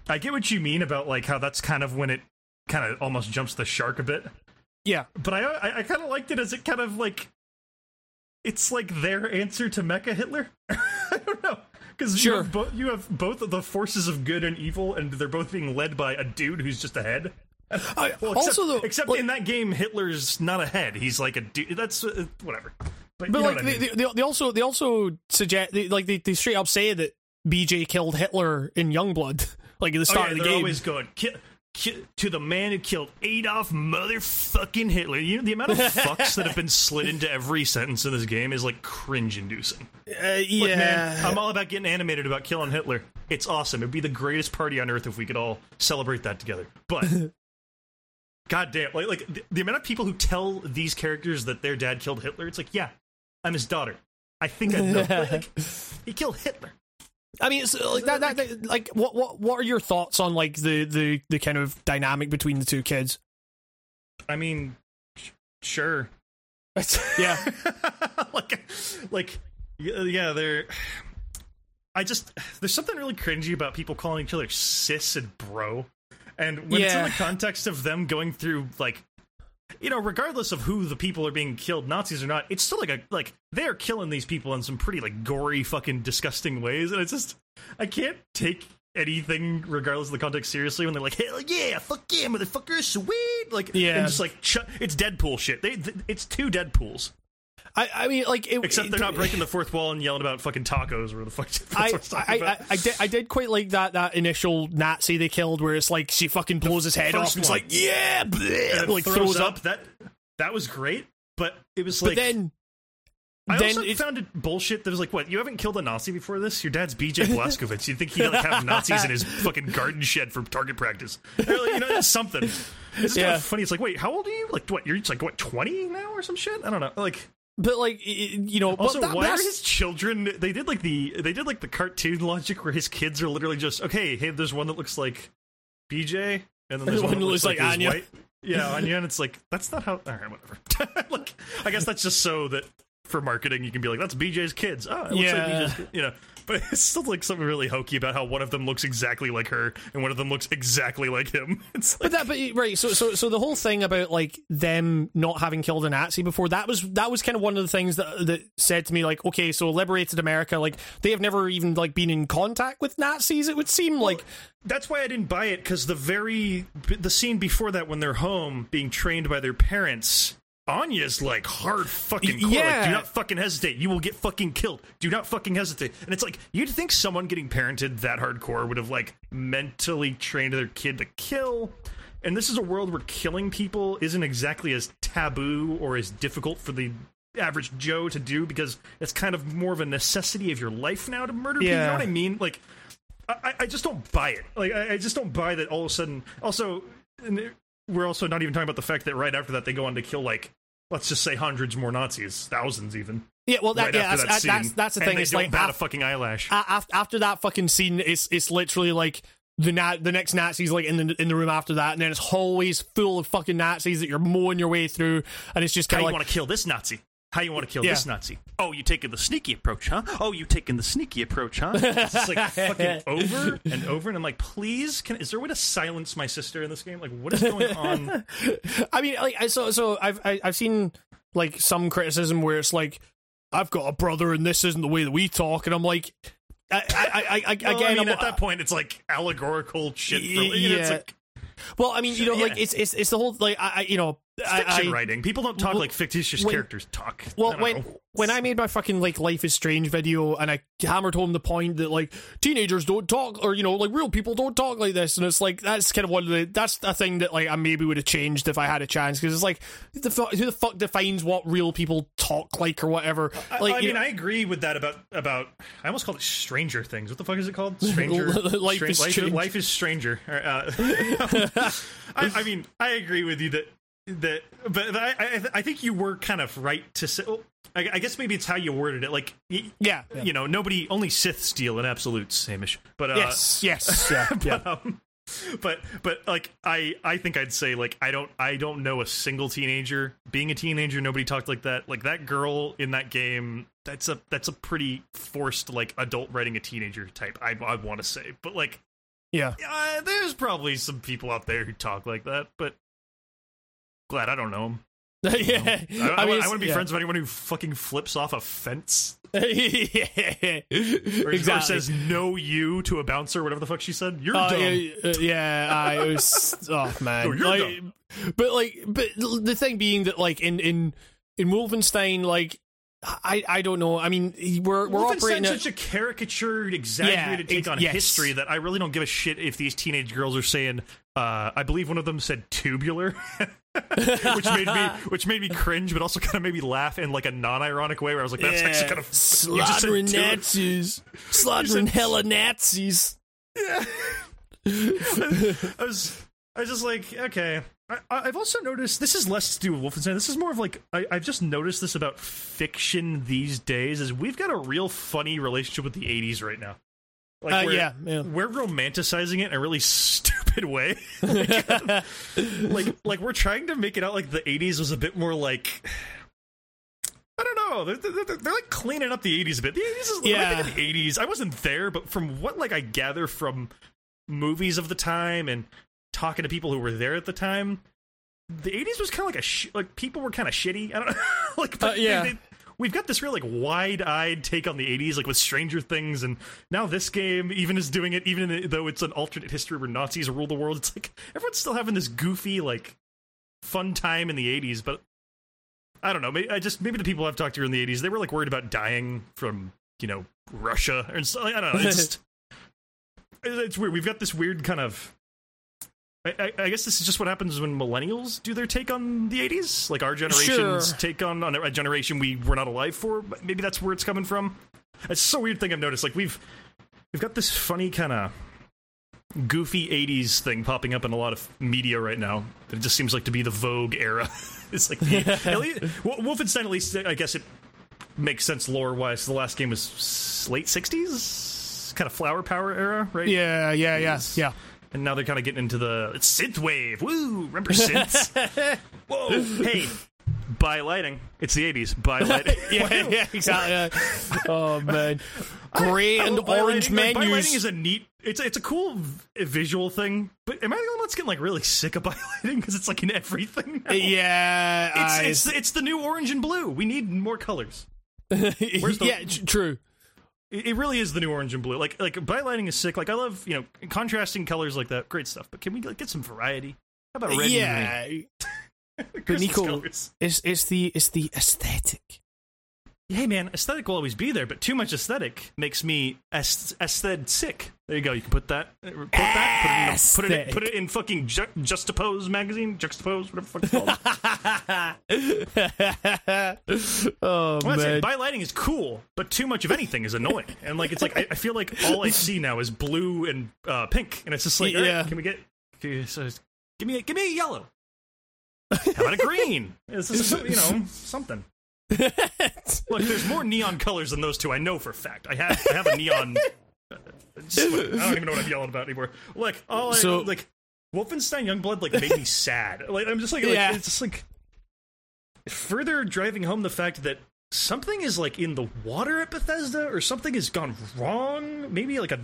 [SPEAKER 2] I get what you mean about like how that's kind of when it kind of almost jumps the shark a bit.
[SPEAKER 1] yeah,
[SPEAKER 2] But I I, I kind of liked it as it kind of like it's like their answer to Mecha Hitler. I don't know because
[SPEAKER 1] Sure.
[SPEAKER 2] you, have bo- you have both of the forces of good and evil, and they're both being led by a dude who's just a head.
[SPEAKER 1] I,
[SPEAKER 2] Well, except,
[SPEAKER 1] also though,
[SPEAKER 2] except
[SPEAKER 1] like-
[SPEAKER 2] in that game, Hitler's not a head. He's like a dude. That's uh, whatever. But,
[SPEAKER 1] But
[SPEAKER 2] you know
[SPEAKER 1] like
[SPEAKER 2] what I mean.
[SPEAKER 1] they, they, they also they also suggest they, like they, they straight up say that BJ killed Hitler in Youngblood, like at the
[SPEAKER 2] oh,
[SPEAKER 1] start
[SPEAKER 2] yeah,
[SPEAKER 1] of the
[SPEAKER 2] they're
[SPEAKER 1] game.
[SPEAKER 2] always good. ki- ki- to the man who killed Adolf motherfucking Hitler. You know the amount of fucks that have been slid into every sentence in this game is like cringe-inducing.
[SPEAKER 1] uh, yeah,
[SPEAKER 2] Look, man, I'm all about getting animated about killing Hitler. It's awesome. It'd be the greatest party on earth if we could all celebrate that together. But God damn, like like the, the amount of people who tell these characters that their dad killed Hitler, it's like, yeah, I'm his daughter. I think I know. like, he killed Hitler.
[SPEAKER 1] I mean, it's like that, that, that. Like, what, what, what are your thoughts on like the, the, the kind of dynamic between the two kids?
[SPEAKER 2] I mean, sh- sure.
[SPEAKER 1] yeah,
[SPEAKER 2] like, like, yeah, yeah, they're. I just there's something really cringy about people calling each other sis and bro, and when it's in the context of them going through like, you know, regardless of who the people are being killed, Nazis or not, it's still like a like they're killing these people in some pretty like gory, fucking disgusting ways, and it's just I can't take anything regardless of the context seriously when they're like hell yeah fuck yeah motherfucker sweet! Like
[SPEAKER 1] Yeah.
[SPEAKER 2] and just like ch- it's deadpool shit. They th- it's two deadpools
[SPEAKER 1] I, I mean, like, it,
[SPEAKER 2] Except
[SPEAKER 1] it-
[SPEAKER 2] they're not breaking the fourth wall and yelling about fucking tacos or the fuck.
[SPEAKER 1] I,
[SPEAKER 2] I
[SPEAKER 1] I, I. I, did, I did quite like that that initial Nazi they killed, where it's like she fucking blows his head off and it's like, yeah, bleh, like throws, up.
[SPEAKER 2] That that was great, but it was
[SPEAKER 1] But
[SPEAKER 2] like.
[SPEAKER 1] then,
[SPEAKER 2] I
[SPEAKER 1] then
[SPEAKER 2] also
[SPEAKER 1] it-
[SPEAKER 2] found it bullshit. That was like, what? You haven't killed a Nazi before this? Your dad's BJ Blazkowicz. You think he'd like have Nazis in his fucking garden shed for target practice? Like, you know, it's something. It's just kind of funny. It's like, wait, how old are you? Like, what? You're just like what, twenty now or some shit? I don't know. Like,
[SPEAKER 1] but like, you know, but
[SPEAKER 2] Also,
[SPEAKER 1] that-
[SPEAKER 2] why are his children? They did like the they did like the cartoon logic where his kids are literally just okay. Hey, there's one that looks like BJ, and then there's one, that looks like, his
[SPEAKER 1] Anya.
[SPEAKER 2] white. Yeah, Anya, and it's like that's not how. All right, whatever. like, I guess that's just so that for marketing you can be like that's BJ's kids. Oh, it looks
[SPEAKER 1] Yeah.
[SPEAKER 2] like BJ's, kid," you know. But it's still like something really hokey about how one of them looks exactly like her and one of them looks exactly like him. It's like
[SPEAKER 1] But that, but right, so so so the whole thing about like them not having killed a Nazi before that was that was kind of one of the things that that said to me like, okay, so liberated America, like they have never even like been in contact with Nazis. It would seem like
[SPEAKER 2] That's why I didn't buy it because the very the scene before that when they're home being trained by their parents. Anya's like hard fucking core. Like, do not fucking hesitate. You will get fucking killed. Do not fucking hesitate. And it's like you'd think someone getting parented that hardcore would have like mentally trained their kid to kill. And this is a world where killing people isn't exactly as taboo or as difficult for the average Joe to do because it's kind of more of a necessity of your life now to murder people. You know what I mean? Like I, I just don't buy it. Like I, I just don't buy that all of a sudden. Also, we're also not even talking about the fact that right after that they go on to kill like let's just say hundreds more Nazis, thousands even.
[SPEAKER 1] yeah, well that
[SPEAKER 2] right
[SPEAKER 1] yeah, that's,
[SPEAKER 2] that
[SPEAKER 1] that's
[SPEAKER 2] scene,
[SPEAKER 1] that's the
[SPEAKER 2] and
[SPEAKER 1] thing. It's
[SPEAKER 2] don't
[SPEAKER 1] like
[SPEAKER 2] bat a fucking eyelash.
[SPEAKER 1] after that fucking scene, it's it's literally like the na- the next Nazis like in the in the room after that, and then it's hallways full of fucking Nazis that you're mowing your way through, and it's just kind of like
[SPEAKER 2] want to kill this Nazi? How you want to kill
[SPEAKER 1] Yeah.
[SPEAKER 2] this Nazi? Oh, you taking the sneaky approach, huh? Oh, you taking the sneaky approach, huh? It's like fucking over and over, and I'm like, please, can is there a way to silence my sister in this game? Like, what is going on?
[SPEAKER 1] I mean, like, I so so I've I, I've seen like some criticism where it's like, I've got a brother and this isn't the way that we talk, and I'm like, I I I, I
[SPEAKER 2] Well,
[SPEAKER 1] again,
[SPEAKER 2] I mean, at that point, it's like allegorical shit. For, you know, it's
[SPEAKER 1] Yeah.
[SPEAKER 2] like
[SPEAKER 1] well, I mean, you know, like it's it's it's the whole like I, I you know, I,
[SPEAKER 2] fiction
[SPEAKER 1] I,
[SPEAKER 2] writing. People don't talk
[SPEAKER 1] Well,
[SPEAKER 2] like fictitious
[SPEAKER 1] when-
[SPEAKER 2] characters talk.
[SPEAKER 1] Well, when
[SPEAKER 2] know.
[SPEAKER 1] when I made my fucking like Life is Strange video and I hammered home the point that like teenagers don't talk or you know like real people don't talk like this and it's like that's kind of one of the that's a thing that like I maybe would have changed if I had a chance because it's like the who the fuck defines what real people talk like or whatever
[SPEAKER 2] I-
[SPEAKER 1] like
[SPEAKER 2] I,
[SPEAKER 1] you
[SPEAKER 2] mean,
[SPEAKER 1] know-
[SPEAKER 2] I agree with that about about. I almost called it Stranger Things. What the fuck is it called? Stranger
[SPEAKER 1] Life
[SPEAKER 2] Stra-
[SPEAKER 1] is
[SPEAKER 2] life, life is Stranger. Uh, I, I mean, I agree with you that that, but I I, I think you were kind of right to say. Well, I, I guess maybe it's how you worded it. Like, y-
[SPEAKER 1] yeah, yeah.
[SPEAKER 2] you know, nobody only Sith steal in absolutes, Hamish. But uh,
[SPEAKER 1] yes yes yeah, yeah.
[SPEAKER 2] um, but but like I I think I'd say like I don't I don't know a single teenager being a teenager nobody talked like that like that girl in that game that's a that's a pretty forced like adult writing a teenager type I I want to say but like
[SPEAKER 1] yeah.
[SPEAKER 2] uh, there's probably some people out there who talk like that but glad I don't know him.
[SPEAKER 1] yeah,
[SPEAKER 2] I, I,
[SPEAKER 1] mean,
[SPEAKER 2] want to be
[SPEAKER 1] yeah.
[SPEAKER 2] friends with anyone who fucking flips off a fence
[SPEAKER 1] yeah,
[SPEAKER 2] or, or says no you to a bouncer whatever the fuck she said you're
[SPEAKER 1] Uh,
[SPEAKER 2] dumb
[SPEAKER 1] yeah, uh, yeah, I it was. Oh man,
[SPEAKER 2] Oh, you're
[SPEAKER 1] like, but like, but the thing being that like in in in Wolfenstein, like I I don't know. I mean, we're we're operating. At,
[SPEAKER 2] such a caricatured, exaggerated
[SPEAKER 1] Yeah,
[SPEAKER 2] take on
[SPEAKER 1] yes.
[SPEAKER 2] history that I really don't give a shit if these teenage girls are saying. Uh, I believe one of them said tubular, which made me which made me cringe, but also kind of made me laugh in like a non-ironic way, where I was like, "That's actually kind of
[SPEAKER 1] slaughtering Nazis, slaughtering hella Nazis.
[SPEAKER 2] Yeah, I was I was just like, okay. I, I've also noticed this is less to do with Wolfenstein. This is more of like I, I've just noticed this about fiction these days. Is we've got a real funny relationship with the '80s right now. Like
[SPEAKER 1] Uh,
[SPEAKER 2] we're,
[SPEAKER 1] yeah, yeah.
[SPEAKER 2] we're romanticizing it in a really stupid way. like like like we're trying to make it out like the '80s was a bit more like. I don't know. They're, they're, they're, like cleaning up the '80s a bit. The '80s is I
[SPEAKER 1] Yeah.
[SPEAKER 2] the '80s. I wasn't there, but from what like I gather from movies of the time and talking to people who were there at the time, the '80s was kind of like a sh- like people were kind of shitty. I don't know. like but
[SPEAKER 1] Uh, yeah.
[SPEAKER 2] they- they- we've got this real like wide-eyed take on the '80s, like with Stranger Things, and now this game even is doing it, even though it's an alternate history where Nazis rule the world. It's like everyone's still having this goofy like fun time in the '80s, but I don't know. Maybe, I just maybe the people I've talked to in the '80s they were like worried about dying from you know Russia or so, I don't know. It's just it's weird. We've got this weird kind of. I, I, I guess this is just what happens when millennials do their take on the '80s, like our generation's
[SPEAKER 1] Sure.
[SPEAKER 2] take on, on a generation we were not alive for. But Maybe that's where it's coming from. It's so weird thing I've noticed. Like we've we've got this funny kind of goofy '80s thing popping up in a lot of media right now. That it just seems like to be the Vogue era. it's like the, at least, Wo- Wolfenstein. At least I guess it makes sense lore wise. The last game was late '60s, kind of flower power era, right?
[SPEAKER 1] Yeah, yeah, yeah, yeah.
[SPEAKER 2] And now they're kind of getting into the synth wave. Woo! Remember synths? Whoa! Hey, bi lighting. It's the '80s. By lighting.
[SPEAKER 1] Yeah, yeah, exactly. oh man, gray and
[SPEAKER 2] Oh, by
[SPEAKER 1] orange
[SPEAKER 2] lighting, like, bi lighting is a neat. It's it's a cool v- visual thing. But am I the only one that's getting like really sick of by lighting because it's like in everything? now?
[SPEAKER 1] yeah,
[SPEAKER 2] It's,
[SPEAKER 1] I-
[SPEAKER 2] it's it's the new orange and blue. We need more colors. Where's the-
[SPEAKER 1] yeah, true.
[SPEAKER 2] It, it really is the new orange and blue. Like like lighting is sick. Like I love you know contrasting colors like that. Great stuff. But can we like, get some variety? How about red
[SPEAKER 1] yeah, but Nico,
[SPEAKER 2] colors.
[SPEAKER 1] it's it's the it's the aesthetic.
[SPEAKER 2] Hey man, aesthetic will always be there, but too much aesthetic makes me aesthetic sick. There you go. You can put that. uh, Put that. Put it, in, put it, in, put it in fucking Ju- Juxtapoz magazine. Juxtapoz, whatever the fuck it's called.
[SPEAKER 1] oh
[SPEAKER 2] Well,
[SPEAKER 1] man,
[SPEAKER 2] Bi lighting is cool, but too much of anything is annoying. And like, it's like I, I feel like all I see now is blue and uh, pink, and it's just like, all right,
[SPEAKER 1] Yeah.
[SPEAKER 2] can we get? So, give me, a, give me a yellow. How about a green? It's just, you know, something. Look, there's more neon colors than those two. I know for a fact. I have I have a neon uh, Just, like, I don't even know what I'm yelling about anymore. Like, oh,
[SPEAKER 1] So-
[SPEAKER 2] like Wolfenstein Youngblood like made me sad. Like, I'm just like, like
[SPEAKER 1] Yeah.
[SPEAKER 2] it's just like further driving home the fact that something is like in the water at Bethesda, or something has gone wrong. Maybe like a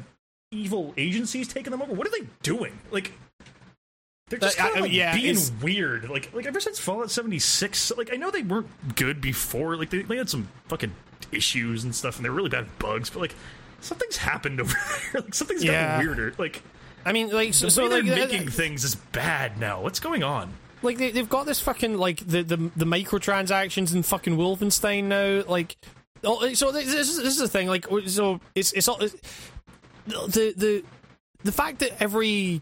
[SPEAKER 2] evil agency's taking them over. What are they doing? Like. They're just
[SPEAKER 1] Uh,
[SPEAKER 2] kind of like
[SPEAKER 1] yeah,
[SPEAKER 2] being weird. Like, like ever since Fallout 76, like I know they weren't good before. Like they, they had some fucking issues and stuff, and they're really bad bugs. But like something's happened over there. like something's
[SPEAKER 1] Yeah.
[SPEAKER 2] gotten weirder. Like
[SPEAKER 1] I mean, like, so,
[SPEAKER 2] the
[SPEAKER 1] so like,
[SPEAKER 2] they're
[SPEAKER 1] uh,
[SPEAKER 2] making things is bad now. What's going on?
[SPEAKER 1] like they, they've got this fucking like the the, the microtransactions in fucking Wolfenstein now. Like, oh, so this, this is this is the thing. Like, so it's it's all it's, the the the fact that every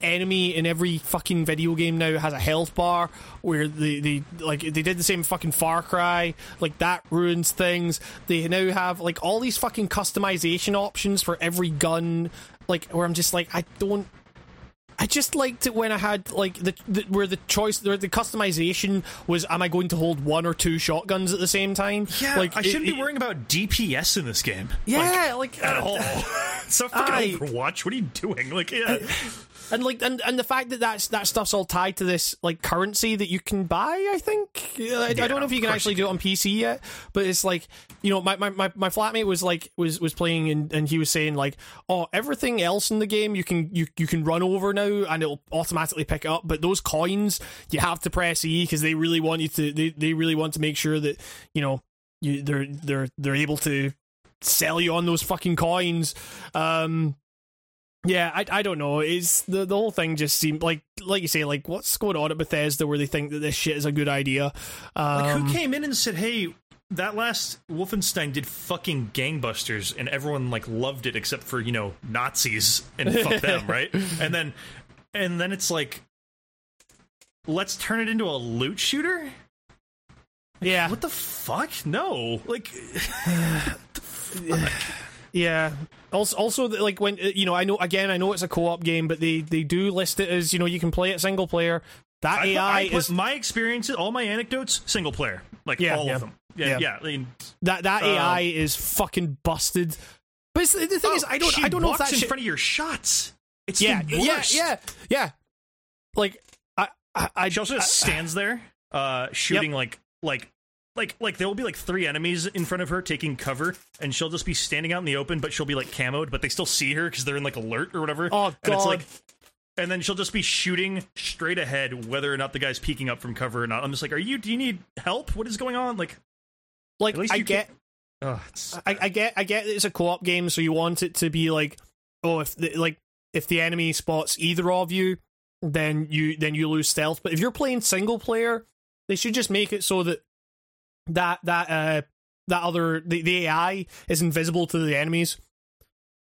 [SPEAKER 1] enemy in every fucking video game now has a health bar where they, they like they did the same fucking Far Cry like that ruins things they now have like all these fucking customization options for every gun like where I'm just like I don't I just liked it when I had like the, the where the choice where the customization was am I going to hold one or two shotguns at the same time like
[SPEAKER 2] I shouldn't
[SPEAKER 1] it-
[SPEAKER 2] be worrying about DPS in this game.
[SPEAKER 1] yeah like,
[SPEAKER 2] at all. it's not fucking
[SPEAKER 1] I-
[SPEAKER 2] Overwatch. What are you doing? Like, yeah,
[SPEAKER 1] and like and, and the fact that that's that stuff's all tied to this like currency that you can buy i think? Yeah, I, I don't know if you can actually do it on pc yet but it's like you know my, my, my, my flatmate was like was was playing and, and he was saying like oh everything else in the game you can you, you can run over now and it'll automatically pick it up but those coins you have to press e because they really want you to they, they really want to make sure that you know you they're they're they're able to sell you on those fucking coins. Um yeah, I, I don't know. It's the the whole thing just seemed like like you say like what's going on at Bethesda where they think that this shit is a good idea. Um,
[SPEAKER 2] like who came in and said, "Hey, that last Wolfenstein did fucking gangbusters," and everyone like loved it except for you know Nazis and fuck them, right? And then and then it's like, let's turn it into a loot shooter.
[SPEAKER 1] yeah,
[SPEAKER 2] What the fuck? No, like
[SPEAKER 1] yeah. Also, also like when uh, you know I know again I know it's a co op game, but they they do list it as you know you can play it single player. That
[SPEAKER 2] I
[SPEAKER 1] AI
[SPEAKER 2] I put
[SPEAKER 1] is
[SPEAKER 2] my experiences, all my anecdotes, single player, like
[SPEAKER 1] Yeah,
[SPEAKER 2] all
[SPEAKER 1] yeah.
[SPEAKER 2] of them. Yeah,
[SPEAKER 1] Yeah.
[SPEAKER 2] yeah. I mean,
[SPEAKER 1] that that
[SPEAKER 2] um,
[SPEAKER 1] AI is fucking busted. But the thing is,
[SPEAKER 2] oh,
[SPEAKER 1] I don't I don't know if that's
[SPEAKER 2] in
[SPEAKER 1] shit.
[SPEAKER 2] front of your shots. It's
[SPEAKER 1] yeah, yeah, yeah, yeah. Like I I, I
[SPEAKER 2] She also just stands there, uh, shooting like like like like there will be like three enemies in front of her taking cover, and she'll just be standing out in the open, but she'll be like camoed, but they still see her because they're in like alert or whatever.
[SPEAKER 1] Oh,
[SPEAKER 2] And it's
[SPEAKER 1] God.
[SPEAKER 2] like, and then she'll just be shooting straight ahead, whether or not the guy's peeking up from cover or not. I'm just like, are you? Do you need help? What is going on? Like,
[SPEAKER 1] like I get.
[SPEAKER 2] oh,
[SPEAKER 1] I, I get I get it's a co-op game, so you want it to be like, oh, if the, like if the enemy spots either of you, then you then you lose stealth. But if you're playing single player, they should just make it so that that that uh that other the, the AI is invisible to the enemies.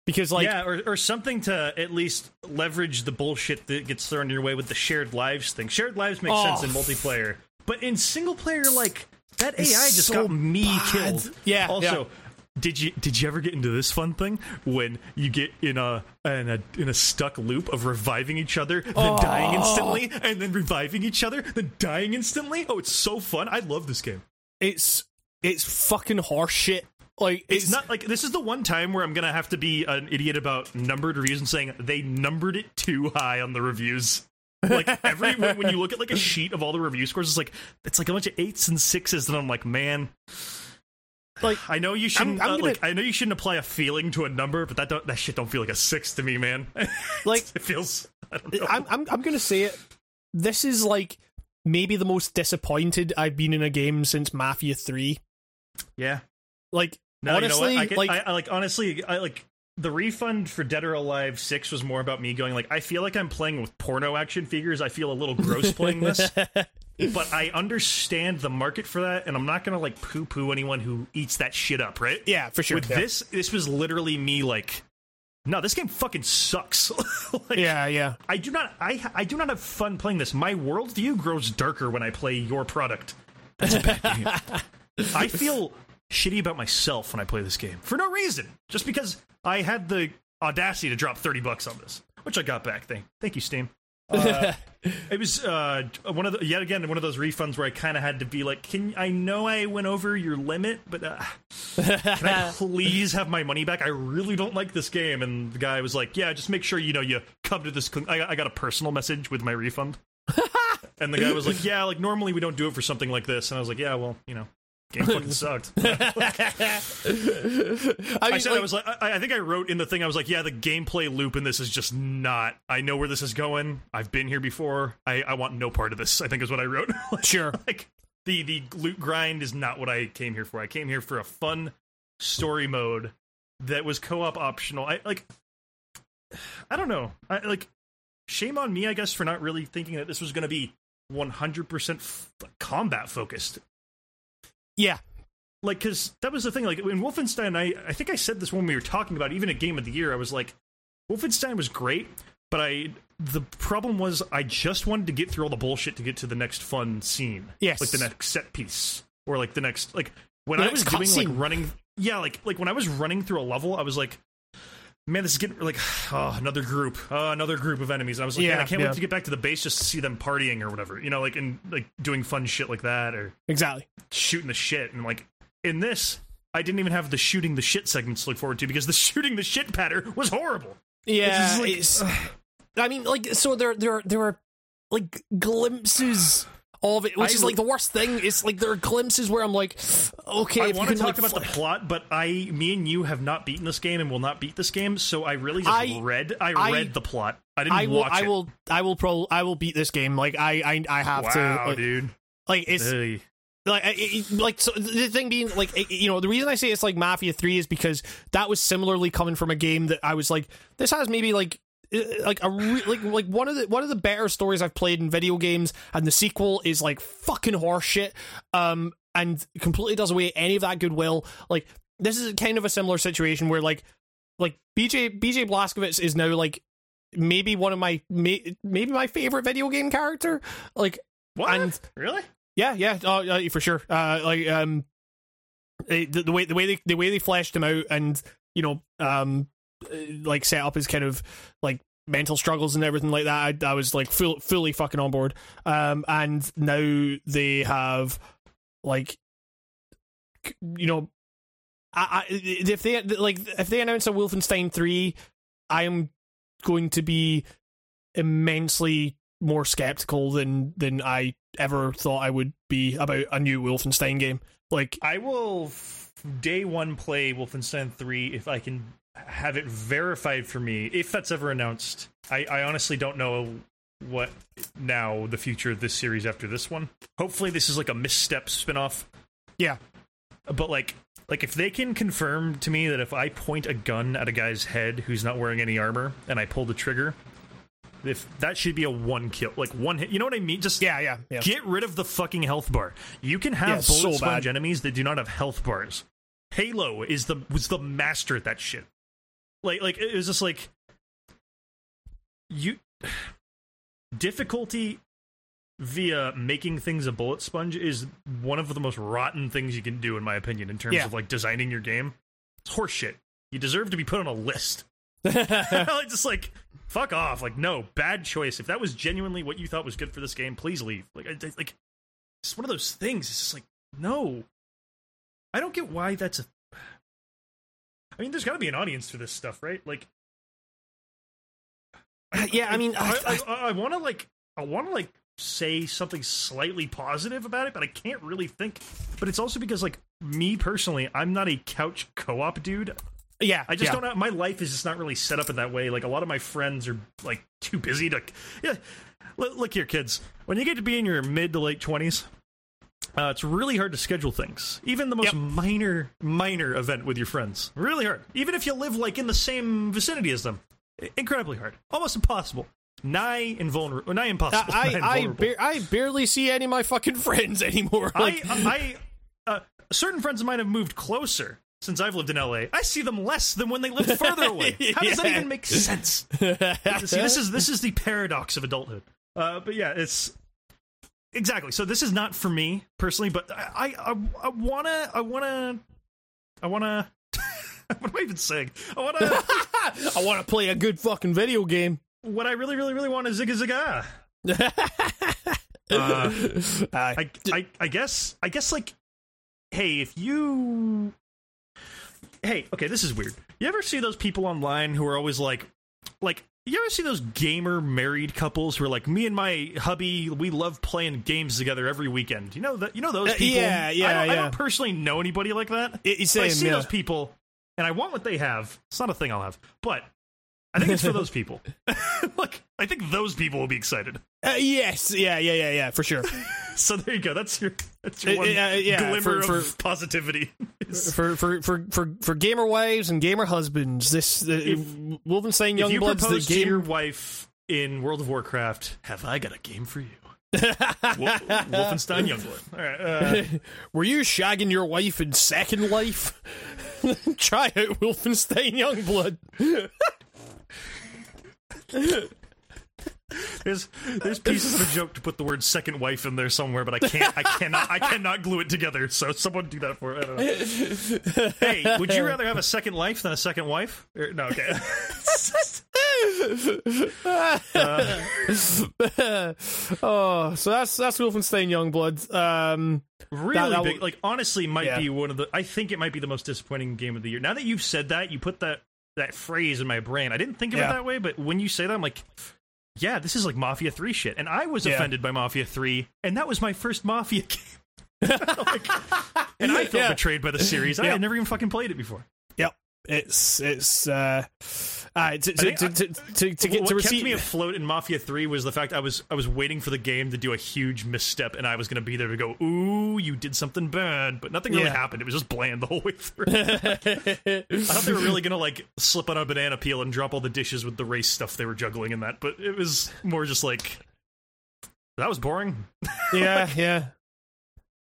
[SPEAKER 1] Because like
[SPEAKER 2] yeah, or, or something to at least leverage the bullshit that gets thrown in your way with the shared lives thing. Shared lives makes
[SPEAKER 1] Oh,
[SPEAKER 2] sense in multiplayer, but in single player, like that AI just
[SPEAKER 1] so
[SPEAKER 2] got me
[SPEAKER 1] bad.
[SPEAKER 2] killed.
[SPEAKER 1] Yeah,
[SPEAKER 2] Also,
[SPEAKER 1] yeah.
[SPEAKER 2] did you did you ever get into this fun thing when you get in a in a in a stuck loop of reviving each other, then
[SPEAKER 1] Oh.
[SPEAKER 2] dying instantly, and then reviving each other, then dying instantly? Oh, it's so fun! I love this game.
[SPEAKER 1] It's it's fucking horseshit. Like
[SPEAKER 2] It's,
[SPEAKER 1] it's,
[SPEAKER 2] not like this is the one time where I'm gonna have to be an idiot about numbered reviews and saying they numbered it too high on the reviews. Like every when, when you look at like a sheet of all the review scores, it's like it's like a bunch of eights and sixes, and I'm like, man,
[SPEAKER 1] like
[SPEAKER 2] I know you shouldn't
[SPEAKER 1] I'm
[SPEAKER 2] uh,
[SPEAKER 1] gonna-
[SPEAKER 2] like I know you shouldn't apply a feeling to a number, but that don't, that shit don't feel like a six to me, man.
[SPEAKER 1] Like-
[SPEAKER 2] it feels. I don't know.
[SPEAKER 1] I'm, I'm I'm gonna say it. This is like maybe the most disappointed I've been in a game since Mafia Three.
[SPEAKER 2] yeah.
[SPEAKER 1] Like
[SPEAKER 2] No,
[SPEAKER 1] honestly,
[SPEAKER 2] you know? I, get,
[SPEAKER 1] like
[SPEAKER 2] I, I like honestly, I like the refund for Dead or Alive Six was more about me going like I feel like I'm playing with porno action figures. I feel a little gross playing this, but I understand the market for that, and I'm not gonna like poo poo anyone who eats that shit up, right?
[SPEAKER 1] yeah, for sure.
[SPEAKER 2] With
[SPEAKER 1] yeah.
[SPEAKER 2] this, this was literally me like, no, this game fucking sucks. like,
[SPEAKER 1] yeah, yeah.
[SPEAKER 2] I do not, I I do not have fun playing this. My worldview grows darker when I play your product. That's a bad game. I feel shitty about myself when I play this game for no reason, just because I had the audacity to drop thirty bucks on this, which I got back. Thank, thank you, Steam. Uh, it was uh, one of the, yet again one of those refunds where I kind of had to be like, "Can I know I went over your limit, but uh, can I please have my money back? I really don't like this game. And the guy was like, yeah, just make sure you know you come to this. I, I got a personal message with my refund. and the guy was like, yeah, like normally we don't do it for something like this. And I was like, yeah, well, you know, game fucking sucked.
[SPEAKER 1] I, mean,
[SPEAKER 2] I said
[SPEAKER 1] like-
[SPEAKER 2] I was like, I, I think I wrote in the thing. I was like, yeah, the gameplay loop in this is just not. I know where this is going. I've been here before. I, I want no part of this. I think is what I wrote. Like,
[SPEAKER 1] sure.
[SPEAKER 2] like the the loot grind is not what I came here for. I came here for a fun story mode that was co-op optional. I like. I don't know. I like. Shame on me, I guess, for not really thinking that this was going to be 100% f- combat focused
[SPEAKER 1] Yeah.
[SPEAKER 2] like because that was the thing like in wolfenstein i i think i said this when we were talking about even a game of the year i was like wolfenstein was great but i the problem was i just wanted to get through all the bullshit to get to the next fun scene
[SPEAKER 1] Yes.
[SPEAKER 2] like the next set piece or like the next like when
[SPEAKER 1] The
[SPEAKER 2] i was doing
[SPEAKER 1] cutscene.
[SPEAKER 2] like running yeah like like when i was running through a level i was like man this is getting like oh, another group uh, another group of enemies i was like
[SPEAKER 1] Yeah,
[SPEAKER 2] man, i can't
[SPEAKER 1] yeah.
[SPEAKER 2] wait to get back to the base just to see them partying or whatever you know like and like doing fun shit like that or
[SPEAKER 1] Exactly.
[SPEAKER 2] shooting the shit and like in this i didn't even have the shooting the shit segments to look forward to because the shooting the shit patter was horrible
[SPEAKER 1] Yeah.
[SPEAKER 2] like-
[SPEAKER 1] I mean, like, so there, there, there are like glimpses of it, which
[SPEAKER 2] I
[SPEAKER 1] is like the worst thing. It's like there are glimpses where I'm like, okay,
[SPEAKER 2] i want to talk
[SPEAKER 1] like,
[SPEAKER 2] about the plot but i me and you have not beaten this game and will not beat this game so i really just
[SPEAKER 1] I-
[SPEAKER 2] read i,
[SPEAKER 1] I-
[SPEAKER 2] read the plot i didn't
[SPEAKER 1] I will,
[SPEAKER 2] watch
[SPEAKER 1] I
[SPEAKER 2] it
[SPEAKER 1] will, I will pro, I will beat this game. Like, I, I, I have
[SPEAKER 2] wow
[SPEAKER 1] to, like,
[SPEAKER 2] dude
[SPEAKER 1] like it's
[SPEAKER 2] Ugh.
[SPEAKER 1] like, it, like so the thing being like it- you know the reason I say it's like Mafia Three is because that was similarly coming from a game that I was like this has maybe like like a re- like like one of the one of the better stories I've played in video games, and the sequel is like fucking horseshit, um, and completely does away any of that goodwill. Like this is kind of a similar situation where like like BJ BJ Blazkowicz is now like maybe one of my may, maybe my favorite video game character. Like
[SPEAKER 2] what
[SPEAKER 1] and-
[SPEAKER 2] really
[SPEAKER 1] yeah, yeah, oh, uh, for sure. Uh, like um, the, the way the way they the way they fleshed him out, and you know, um, like set up his kind of like mental struggles and everything like that. I, I was like full, fully fucking on board. Um, and now they have like, you know, I, I if they like if they announce a Wolfenstein three, I am going to be immensely more skeptical than than I ever thought I would be about a new Wolfenstein game. Like,
[SPEAKER 2] i will f- day one play wolfenstein 3 if i can have it verified for me if that's ever announced i, I honestly don't know what now the future of this series after this one hopefully this is like a misstep spin-off
[SPEAKER 1] yeah,
[SPEAKER 2] but like like if they can confirm to me that if I point a gun at a guy's head who's not wearing any armor and I pull the trigger, if that should be a one kill, like one hit. You know what I mean? Just
[SPEAKER 1] yeah, yeah, yeah.
[SPEAKER 2] get rid of the fucking health bar. You can have
[SPEAKER 1] Yeah,
[SPEAKER 2] bullet
[SPEAKER 1] so
[SPEAKER 2] sponge
[SPEAKER 1] bad.
[SPEAKER 2] enemies that do not have health bars. Halo is the was the master at that shit. Like like it was just like you difficulty via making things a bullet sponge is one of the most rotten things you can do in my opinion in terms
[SPEAKER 1] Yeah.
[SPEAKER 2] of like designing your game. It's horseshit. You deserve to be put on a list. like just like fuck off. Like no, bad choice. If that was genuinely what you thought was good for this game, please leave. Like I, I- like it's one of those things. It's just like no. I don't get why that's a I mean, there's got to be an audience for this stuff, right? Like,
[SPEAKER 1] yeah, I mean,
[SPEAKER 2] I,
[SPEAKER 1] I,
[SPEAKER 2] I, I, want to like, I want to like say something slightly positive about it, but I can't really think. But it's also because, like, me personally, I'm not a couch co-op dude.
[SPEAKER 1] yeah,
[SPEAKER 2] I just
[SPEAKER 1] yeah.
[SPEAKER 2] don't. My life is just not really set up in that way. Like, a lot of my friends are like too busy to. Yeah, look, look here, kids. When you get to be in your mid to late twenties. Uh, it's really hard to schedule things. Even the most
[SPEAKER 1] Yep.
[SPEAKER 2] minor, minor event with your friends. Really hard. Even if you live like in the same vicinity as them. I- Incredibly hard. Almost impossible. Nigh invulnerable. Nigh impossible.
[SPEAKER 1] I
[SPEAKER 2] Nigh
[SPEAKER 1] I, ba- I barely see any of my fucking friends anymore. Like,
[SPEAKER 2] I, I, uh, certain friends of mine have moved closer since I've lived in LA. I see them less than when they lived further away. How does that even make sense? See, this is this is the paradox of adulthood. Uh, but yeah, it's exactly. So this is not for me personally, but I I, I wanna I wanna I wanna. what am I even saying? I wanna.
[SPEAKER 1] I want to play a good fucking video game.
[SPEAKER 2] what I really really really want is Zigga Zigga. Uh, I, I I guess I guess like hey if you hey, okay, this is weird. You ever see those people online who are always like, like, you ever see those gamer married couples who are like, me and my hubby, we love playing games together every weekend. You know that? You know those
[SPEAKER 1] Uh,
[SPEAKER 2] people?
[SPEAKER 1] yeah, yeah,
[SPEAKER 2] I don't, I don't personally know anybody like that.
[SPEAKER 1] It- it's
[SPEAKER 2] But I see
[SPEAKER 1] yeah.
[SPEAKER 2] those people, and I want what they have. It's not a thing I'll have, but I think it's for those people. like, I think those people will be excited.
[SPEAKER 1] Uh, yes, yeah, yeah, yeah, yeah, for sure.
[SPEAKER 2] So there you go. That's your that's your
[SPEAKER 1] Uh,
[SPEAKER 2] one
[SPEAKER 1] uh, yeah,
[SPEAKER 2] glimmer
[SPEAKER 1] for-
[SPEAKER 2] of positivity.
[SPEAKER 1] for for for for for gamer wives and gamer husbands, this uh, Wolfenstein
[SPEAKER 2] if you
[SPEAKER 1] Youngblood's the
[SPEAKER 2] propose to your wife in World of Warcraft, have I got a game for you? Wolf, Wolfenstein Youngblood. All right. Uh,
[SPEAKER 1] Were you shagging your wife in Second Life? Try out Wolfenstein Youngblood.
[SPEAKER 2] There's there's pieces of a joke to put the word second wife in there somewhere, but I can't. I cannot. I cannot glue it together. So someone do that for. Know. Hey, would you rather have a second life than a second wife? Or- no. Okay.
[SPEAKER 1] oh, so that's that's Wolfenstein Youngblood. Um,
[SPEAKER 2] really
[SPEAKER 1] That- that
[SPEAKER 2] big. Like honestly, might
[SPEAKER 1] Yeah.
[SPEAKER 2] be one of the. I think it might be the most disappointing game of the year. Now that you've said that, you put that that phrase in my brain. I didn't think of
[SPEAKER 1] Yeah.
[SPEAKER 2] it that way, but when you say that, I'm like, yeah, this is like Mafia Three shit. And I was
[SPEAKER 1] Yeah.
[SPEAKER 2] offended by Mafia Three, and that was my first Mafia game. Like, and I felt
[SPEAKER 1] Yeah.
[SPEAKER 2] betrayed by the series. I had never even fucking played it before.
[SPEAKER 1] yep, it's it's uh, uh to, to, to, to, to, to get
[SPEAKER 2] what
[SPEAKER 1] to
[SPEAKER 2] kept
[SPEAKER 1] receive.
[SPEAKER 2] me afloat in Mafia Three was the fact I was I was waiting for the game to do a huge misstep, and I was going to be there to go, "Ooh, you did something bad," but nothing really
[SPEAKER 1] Yeah.
[SPEAKER 2] happened. It was just bland the whole way through. I thought they were really going to like slip on a banana peel and drop all the dishes with the race stuff they were juggling in that, but it was more just like that was boring.
[SPEAKER 1] yeah, yeah.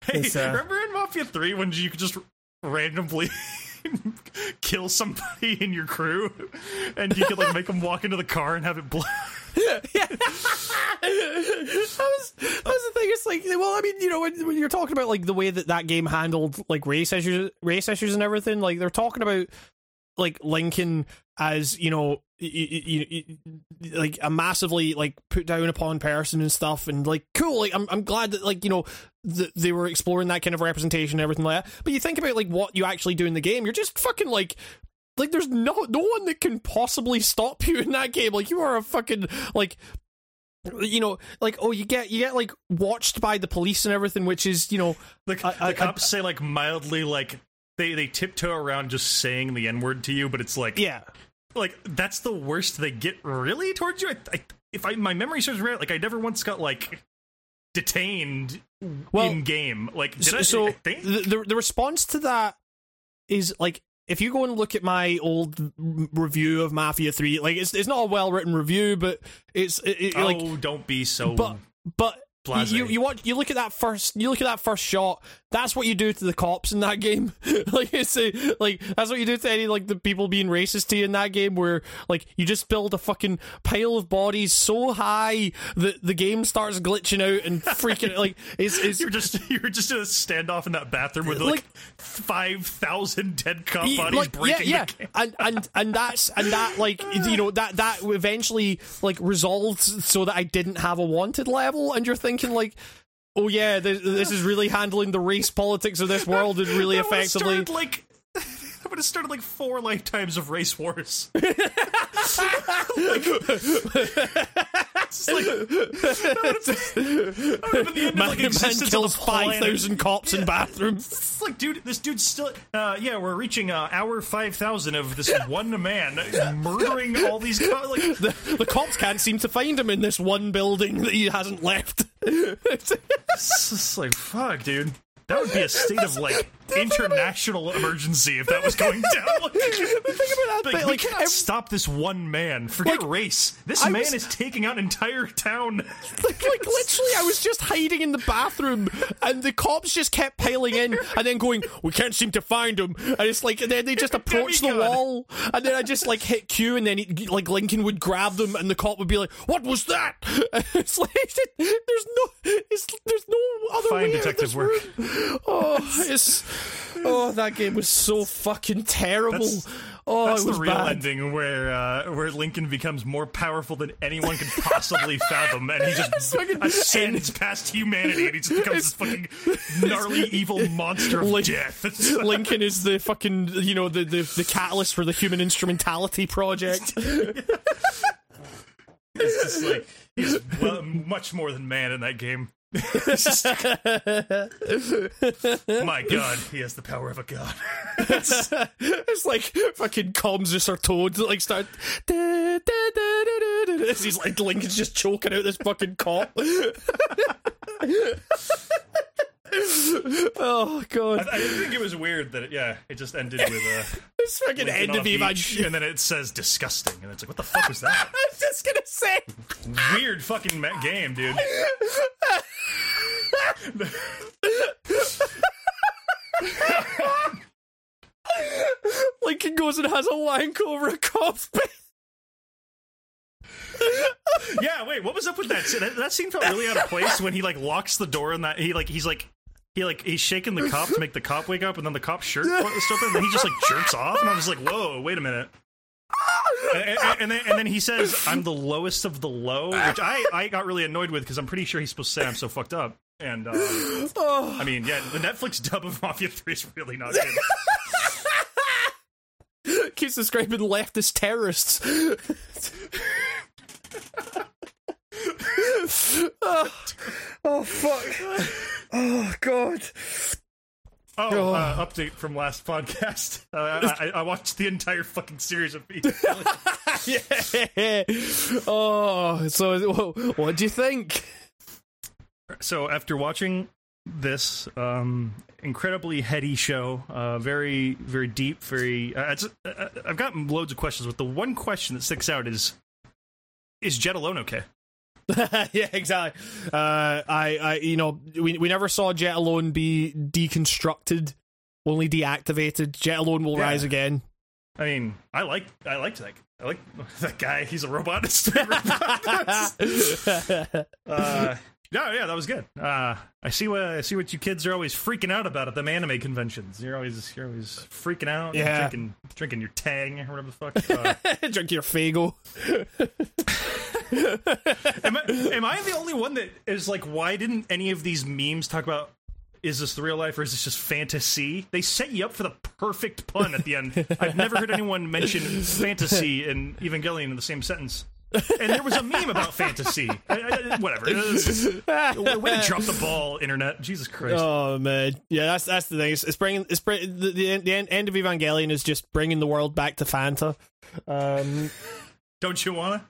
[SPEAKER 2] Hey,
[SPEAKER 1] uh,
[SPEAKER 2] remember in Mafia Three when you could just randomly kill somebody in your crew, and you could like make them walk into the car and have it blow?
[SPEAKER 1] that was that was the thing. It's like, well, I mean, you know, when, when you're talking about like the way that that game handled like race issues, race issues, and everything, like they're talking about like Lincoln as you know, y- y- y- y- like a massively like put down upon person and stuff, and like cool. Like I'm I'm glad that like you know that they were exploring that kind of representation and everything like that. But you think about like what you actually do in the game, you're just fucking like like there's no no one that can possibly stop you in that game. Like you are a fucking like you know like oh you get you get like watched by the police and everything, which is you know
[SPEAKER 2] The,
[SPEAKER 1] I- I-
[SPEAKER 2] the cops say like mildly like they they tiptoe around just saying the n word to you, but it's like
[SPEAKER 1] yeah
[SPEAKER 2] like that's the worst they get really towards you. I, I, if I my memory serves right, like I never once got like detained
[SPEAKER 1] Well,
[SPEAKER 2] in game. Like did
[SPEAKER 1] so,
[SPEAKER 2] I,
[SPEAKER 1] so the, the response to that is like if you go and look at my old review of Mafia Three, like it's it's not a well written review, but it's it, it-
[SPEAKER 2] oh,
[SPEAKER 1] like
[SPEAKER 2] don't be so.
[SPEAKER 1] but but
[SPEAKER 2] Blasé.
[SPEAKER 1] you you watch you look at that first you look at that first shot. That's what you do to the cops in that game. like it's a, like that's what you do to any like the people being racist to you in that game. Where like you just build a fucking pile of bodies so high that the game starts glitching out and freaking like it's it's
[SPEAKER 2] you're just you're just in a standoff in that bathroom with like,
[SPEAKER 1] Like-
[SPEAKER 2] five thousand dead cop bodies
[SPEAKER 1] like,
[SPEAKER 2] breaking
[SPEAKER 1] yeah, yeah. and and and that's and that like you know that that eventually like resolved so that I didn't have a wanted level, and you're thinking like. Oh yeah, this, this is really handling the race politics of this world and really effectively.
[SPEAKER 2] started, like that would have started like four lifetimes of race wars. It's like, that would have been, that would have been the end
[SPEAKER 1] Man,
[SPEAKER 2] of like
[SPEAKER 1] man kills
[SPEAKER 2] of the planet.
[SPEAKER 1] five thousand cops in bathrooms.
[SPEAKER 2] It's like, dude, this dude's still. Uh, yeah, we're reaching uh, hour five thousand of this one man murdering all these. Co- like,
[SPEAKER 1] The, the cops can't seem to find him in this one building that he hasn't left.
[SPEAKER 2] it's just like, fuck, dude. That would be a state of like international emergency if that was going down. Like,
[SPEAKER 1] that
[SPEAKER 2] like,
[SPEAKER 1] bit,
[SPEAKER 2] we
[SPEAKER 1] like,
[SPEAKER 2] cannot
[SPEAKER 1] ev-
[SPEAKER 2] stop this one man. Forget
[SPEAKER 1] Like,
[SPEAKER 2] race. This
[SPEAKER 1] I
[SPEAKER 2] man
[SPEAKER 1] was-
[SPEAKER 2] is taking out an entire town.
[SPEAKER 1] like, like literally, I was just hiding in the bathroom, and the cops just kept piling in, and then going, "We can't seem to find him." And it's like, and then they just approach the wall, and then I just like hit Q, and then he, like Lincoln would grab them, and the cop would be like, "What was that?" And it's like there's no, it's, there's no other
[SPEAKER 2] Fine
[SPEAKER 1] way out of
[SPEAKER 2] detective
[SPEAKER 1] this
[SPEAKER 2] work.
[SPEAKER 1] room. Oh, it's oh that game was so fucking terrible.
[SPEAKER 2] That's-
[SPEAKER 1] Oh,
[SPEAKER 2] That's the real
[SPEAKER 1] bad.
[SPEAKER 2] ending where uh, where Lincoln becomes more powerful than anyone could possibly fathom, and he just
[SPEAKER 1] fucking-
[SPEAKER 2] ascends past humanity, and he just becomes this fucking gnarly, evil monster of death.
[SPEAKER 1] Lincoln is the fucking you know the, the the catalyst for the human instrumentality project.
[SPEAKER 2] It's just like he's well, much more than man in that game. It's my God, he has the power of a god.
[SPEAKER 1] it's like fucking Komm, süsser Tod that like start da, da, da, he's like Lincoln's just choking out this fucking cop. oh god.
[SPEAKER 2] I didn't think it was weird that it, yeah, it just ended with uh, a
[SPEAKER 1] This fucking end of Evan.
[SPEAKER 2] and then it says disgusting, and it's like, what the fuck was that?
[SPEAKER 1] I was just gonna say
[SPEAKER 2] Weird fucking game, dude.
[SPEAKER 1] Like Lincoln goes and has a wank over a cop's bed.
[SPEAKER 2] Yeah, wait, what was up with that? scene? That, that scene felt really out of place when he like locks the door and that he like he's like he like he's shaking the cop to make the cop wake up, and then the cop's shirt is open, and then he just like jerks off, and I was like, whoa, wait a minute. And, and- and then, and then he says, "I'm the lowest of the low," which I, I got really annoyed with because I'm pretty sure he's supposed to say I'm so fucked up. And uh,
[SPEAKER 1] Oh,
[SPEAKER 2] I mean, yeah, the Netflix dub of Mafia Three is really not good.
[SPEAKER 1] keeps describing leftist terrorists. oh, oh fuck. Oh god.
[SPEAKER 2] Oh,
[SPEAKER 1] Oh.
[SPEAKER 2] uh, update from last podcast. Uh, I, I watched the entire fucking series of Peter.
[SPEAKER 1] yeah. Oh, so wh- what do you think?
[SPEAKER 2] so after watching this um, incredibly heady show, uh, very very deep, very uh, it's, uh, I've got loads of questions, but the one question that sticks out is is Jet alone okay?
[SPEAKER 1] yeah, exactly. Uh, I, I, you know, we we never saw Jet Alone be deconstructed, only deactivated. Jet Alone will
[SPEAKER 2] Yeah.
[SPEAKER 1] rise again.
[SPEAKER 2] I mean, I like I liked that. I like that guy. He's a robot. It's a robot. uh, yeah, yeah, that was good. Uh, I see what I see what you kids are always freaking out about at them anime conventions. You're always you're always freaking out,
[SPEAKER 1] Yeah.
[SPEAKER 2] drinking drinking your Tang or whatever the fuck. Uh,
[SPEAKER 1] Drink your Fago.
[SPEAKER 2] Am, I, am I the only one that is like, why didn't any of these memes talk about? Is this the real life or is this just fantasy? They set you up for the perfect pun at the end. I've never heard anyone mention fantasy and Evangelion in the same sentence. And there was a meme about fantasy. I, I, whatever. Way to drop the ball, internet. Jesus Christ.
[SPEAKER 1] Oh man, yeah, that's that's the thing. It's, it's bringing it's bring, the, the, end, the end of Evangelion is just bringing the world back to Fanta. Um,
[SPEAKER 2] Don't you wanna?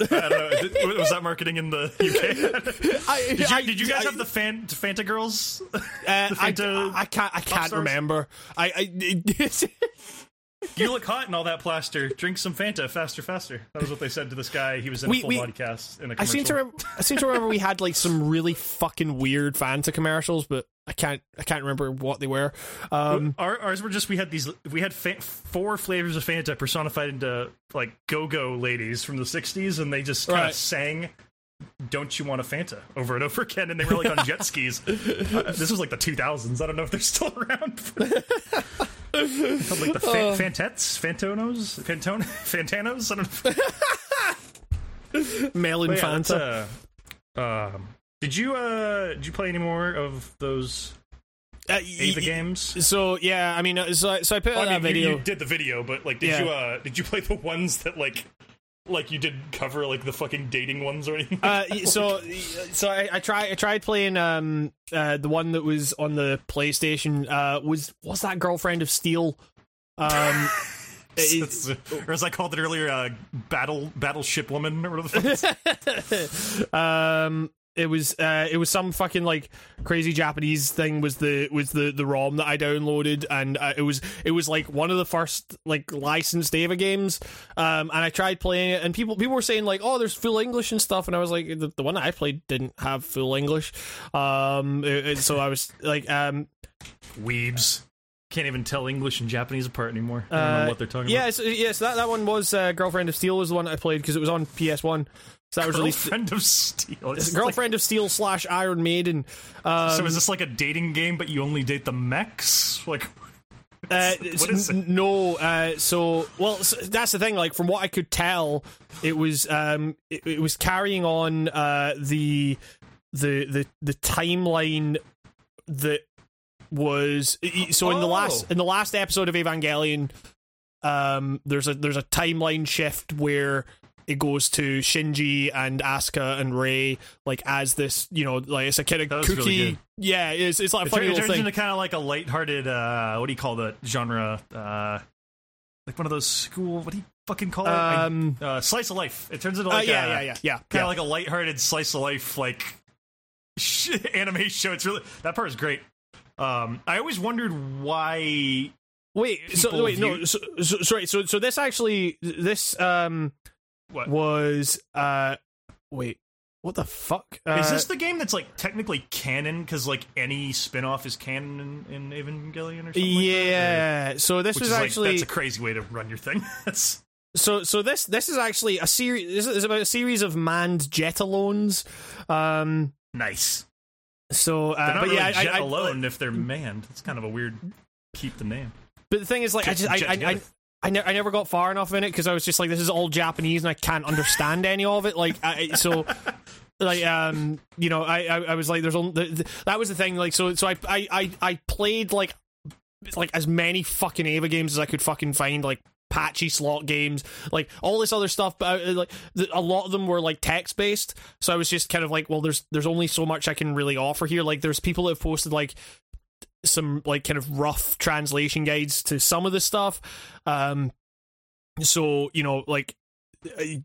[SPEAKER 2] I don't know. Did- Was that marketing in the UK?
[SPEAKER 1] I,
[SPEAKER 2] Did you,
[SPEAKER 1] I-
[SPEAKER 2] did you guys
[SPEAKER 1] I-
[SPEAKER 2] have the fan, Fanta girls?
[SPEAKER 1] Uh,
[SPEAKER 2] the
[SPEAKER 1] I,
[SPEAKER 2] Fanta
[SPEAKER 1] I can't. I can't remember. I. I
[SPEAKER 2] You look hot in all that plaster. Drink some Fanta faster, faster. That was what they said to this guy. He was in
[SPEAKER 1] We-
[SPEAKER 2] a full
[SPEAKER 1] we-
[SPEAKER 2] body cast in a
[SPEAKER 1] I
[SPEAKER 2] commercial.
[SPEAKER 1] seem to. Rem- I seem to remember we had like some really fucking weird Fanta commercials, but I can't. I can't remember what they were. Um,
[SPEAKER 2] Our, ours were just we had these we had fa- four flavors of Fanta personified into like go-go ladies from the '60s, and they just kind of
[SPEAKER 1] Right.
[SPEAKER 2] sang "Don't you want a Fanta" over and over again, and they were like on jet skis. Uh, this was like the 2000s. I don't know if they're still around. Like the fa- Fantettes, Fantonos, Fantone, Fantanos. I don't know.
[SPEAKER 1] Melon
[SPEAKER 2] But yeah,
[SPEAKER 1] Fanta.
[SPEAKER 2] uh, um, did you uh did you play any more of those
[SPEAKER 1] Uh, Eva
[SPEAKER 2] games?
[SPEAKER 1] So yeah, I mean, uh, so so I put out
[SPEAKER 2] I mean,
[SPEAKER 1] that
[SPEAKER 2] you-
[SPEAKER 1] video.
[SPEAKER 2] You, did the video, but like, did
[SPEAKER 1] Yeah.
[SPEAKER 2] you uh did you play the ones that like like you did cover like the fucking dating ones or anything?
[SPEAKER 1] Uh, so so I, I tried I tried playing um uh the one that was on the PlayStation uh was was that girlfriend of Steel um
[SPEAKER 2] It's- or as I called it earlier, uh, battle battleship woman or whatever the fuck.
[SPEAKER 1] um it was uh it was some fucking like crazy japanese thing was the was the the rom that i downloaded and uh, it was it was like one of the first like licensed Eva games um and i tried playing it and people people were saying like oh there's full english and stuff and i was like the, the one that i played didn't have full english um it- it- so i was like um
[SPEAKER 2] Weebs can't even tell English and Japanese apart anymore. I don't
[SPEAKER 1] Uh,
[SPEAKER 2] know what they're talking
[SPEAKER 1] yeah
[SPEAKER 2] about.
[SPEAKER 1] so, yeah so that, that one was uh, girlfriend of steel was the one i played because it was on ps1 so that was released
[SPEAKER 2] Girlfriend of Steel. It's like-
[SPEAKER 1] girlfriend of steel slash iron maiden um,
[SPEAKER 2] so is this like a dating game, but you only date the mechs? Like,
[SPEAKER 1] Uh,
[SPEAKER 2] What is it?
[SPEAKER 1] No, uh, so well, so that's the thing. Like from what I could tell, it was um, it, it was carrying on uh, the the the the timeline that was so in the last
[SPEAKER 2] Oh.
[SPEAKER 1] in the last episode of Evangelion, um, there's a there's a timeline shift where it goes to Shinji and Asuka and Rei like as this you know like it's a kind of kooky
[SPEAKER 2] really
[SPEAKER 1] yeah it's it's like a
[SPEAKER 2] It, turns- it turns
[SPEAKER 1] thing.
[SPEAKER 2] into kind of like a lighthearted, uh, what do you call that genre? Uh, like one of those school, what do you fucking call it? I-
[SPEAKER 1] Um,
[SPEAKER 2] uh, slice of life. It turns into
[SPEAKER 1] uh,
[SPEAKER 2] like
[SPEAKER 1] yeah,
[SPEAKER 2] a,
[SPEAKER 1] yeah, yeah, yeah,
[SPEAKER 2] kind
[SPEAKER 1] yeah.
[SPEAKER 2] of like a lighthearted slice of life, like sh- anime show. It's really that part is great. Um, I always wondered why.
[SPEAKER 1] Wait, so wait, no, so, so sorry, so so this actually this um
[SPEAKER 2] What
[SPEAKER 1] was uh wait, what the fuck? Uh,
[SPEAKER 2] is this the game that's like technically canon? Because like any spin-off is canon in, in Evangelion or something. like that?
[SPEAKER 1] yeah, so this was
[SPEAKER 2] is like,
[SPEAKER 1] actually
[SPEAKER 2] that's a crazy way to run your thing. that's
[SPEAKER 1] so so this this is actually a series. This is about a series of manned jetalones. Um,
[SPEAKER 2] nice.
[SPEAKER 1] so uh, but
[SPEAKER 2] really
[SPEAKER 1] yeah, I,
[SPEAKER 2] jet
[SPEAKER 1] I,
[SPEAKER 2] alone if they're manned. It's kind of a weird keep the name.
[SPEAKER 1] But the thing is, like, I
[SPEAKER 2] Jet-
[SPEAKER 1] just I
[SPEAKER 2] jet
[SPEAKER 1] I, I. I, ne- I never got far enough in it because I was just like, this is all Japanese and I can't understand any of it. Like, I, so. Like um, you know, I, I I was like, there's only that was the thing. Like, so so I I I, I played like like as many fucking Eva games as I could fucking find, like pachislot games, like all this other stuff. But uh, like a lot of them were like text based, so I was just kind of like, well, there's there's only so much I can really offer here. Like, there's people that have posted like some like kind of rough translation guides to some of the stuff. Um, so you know, like I,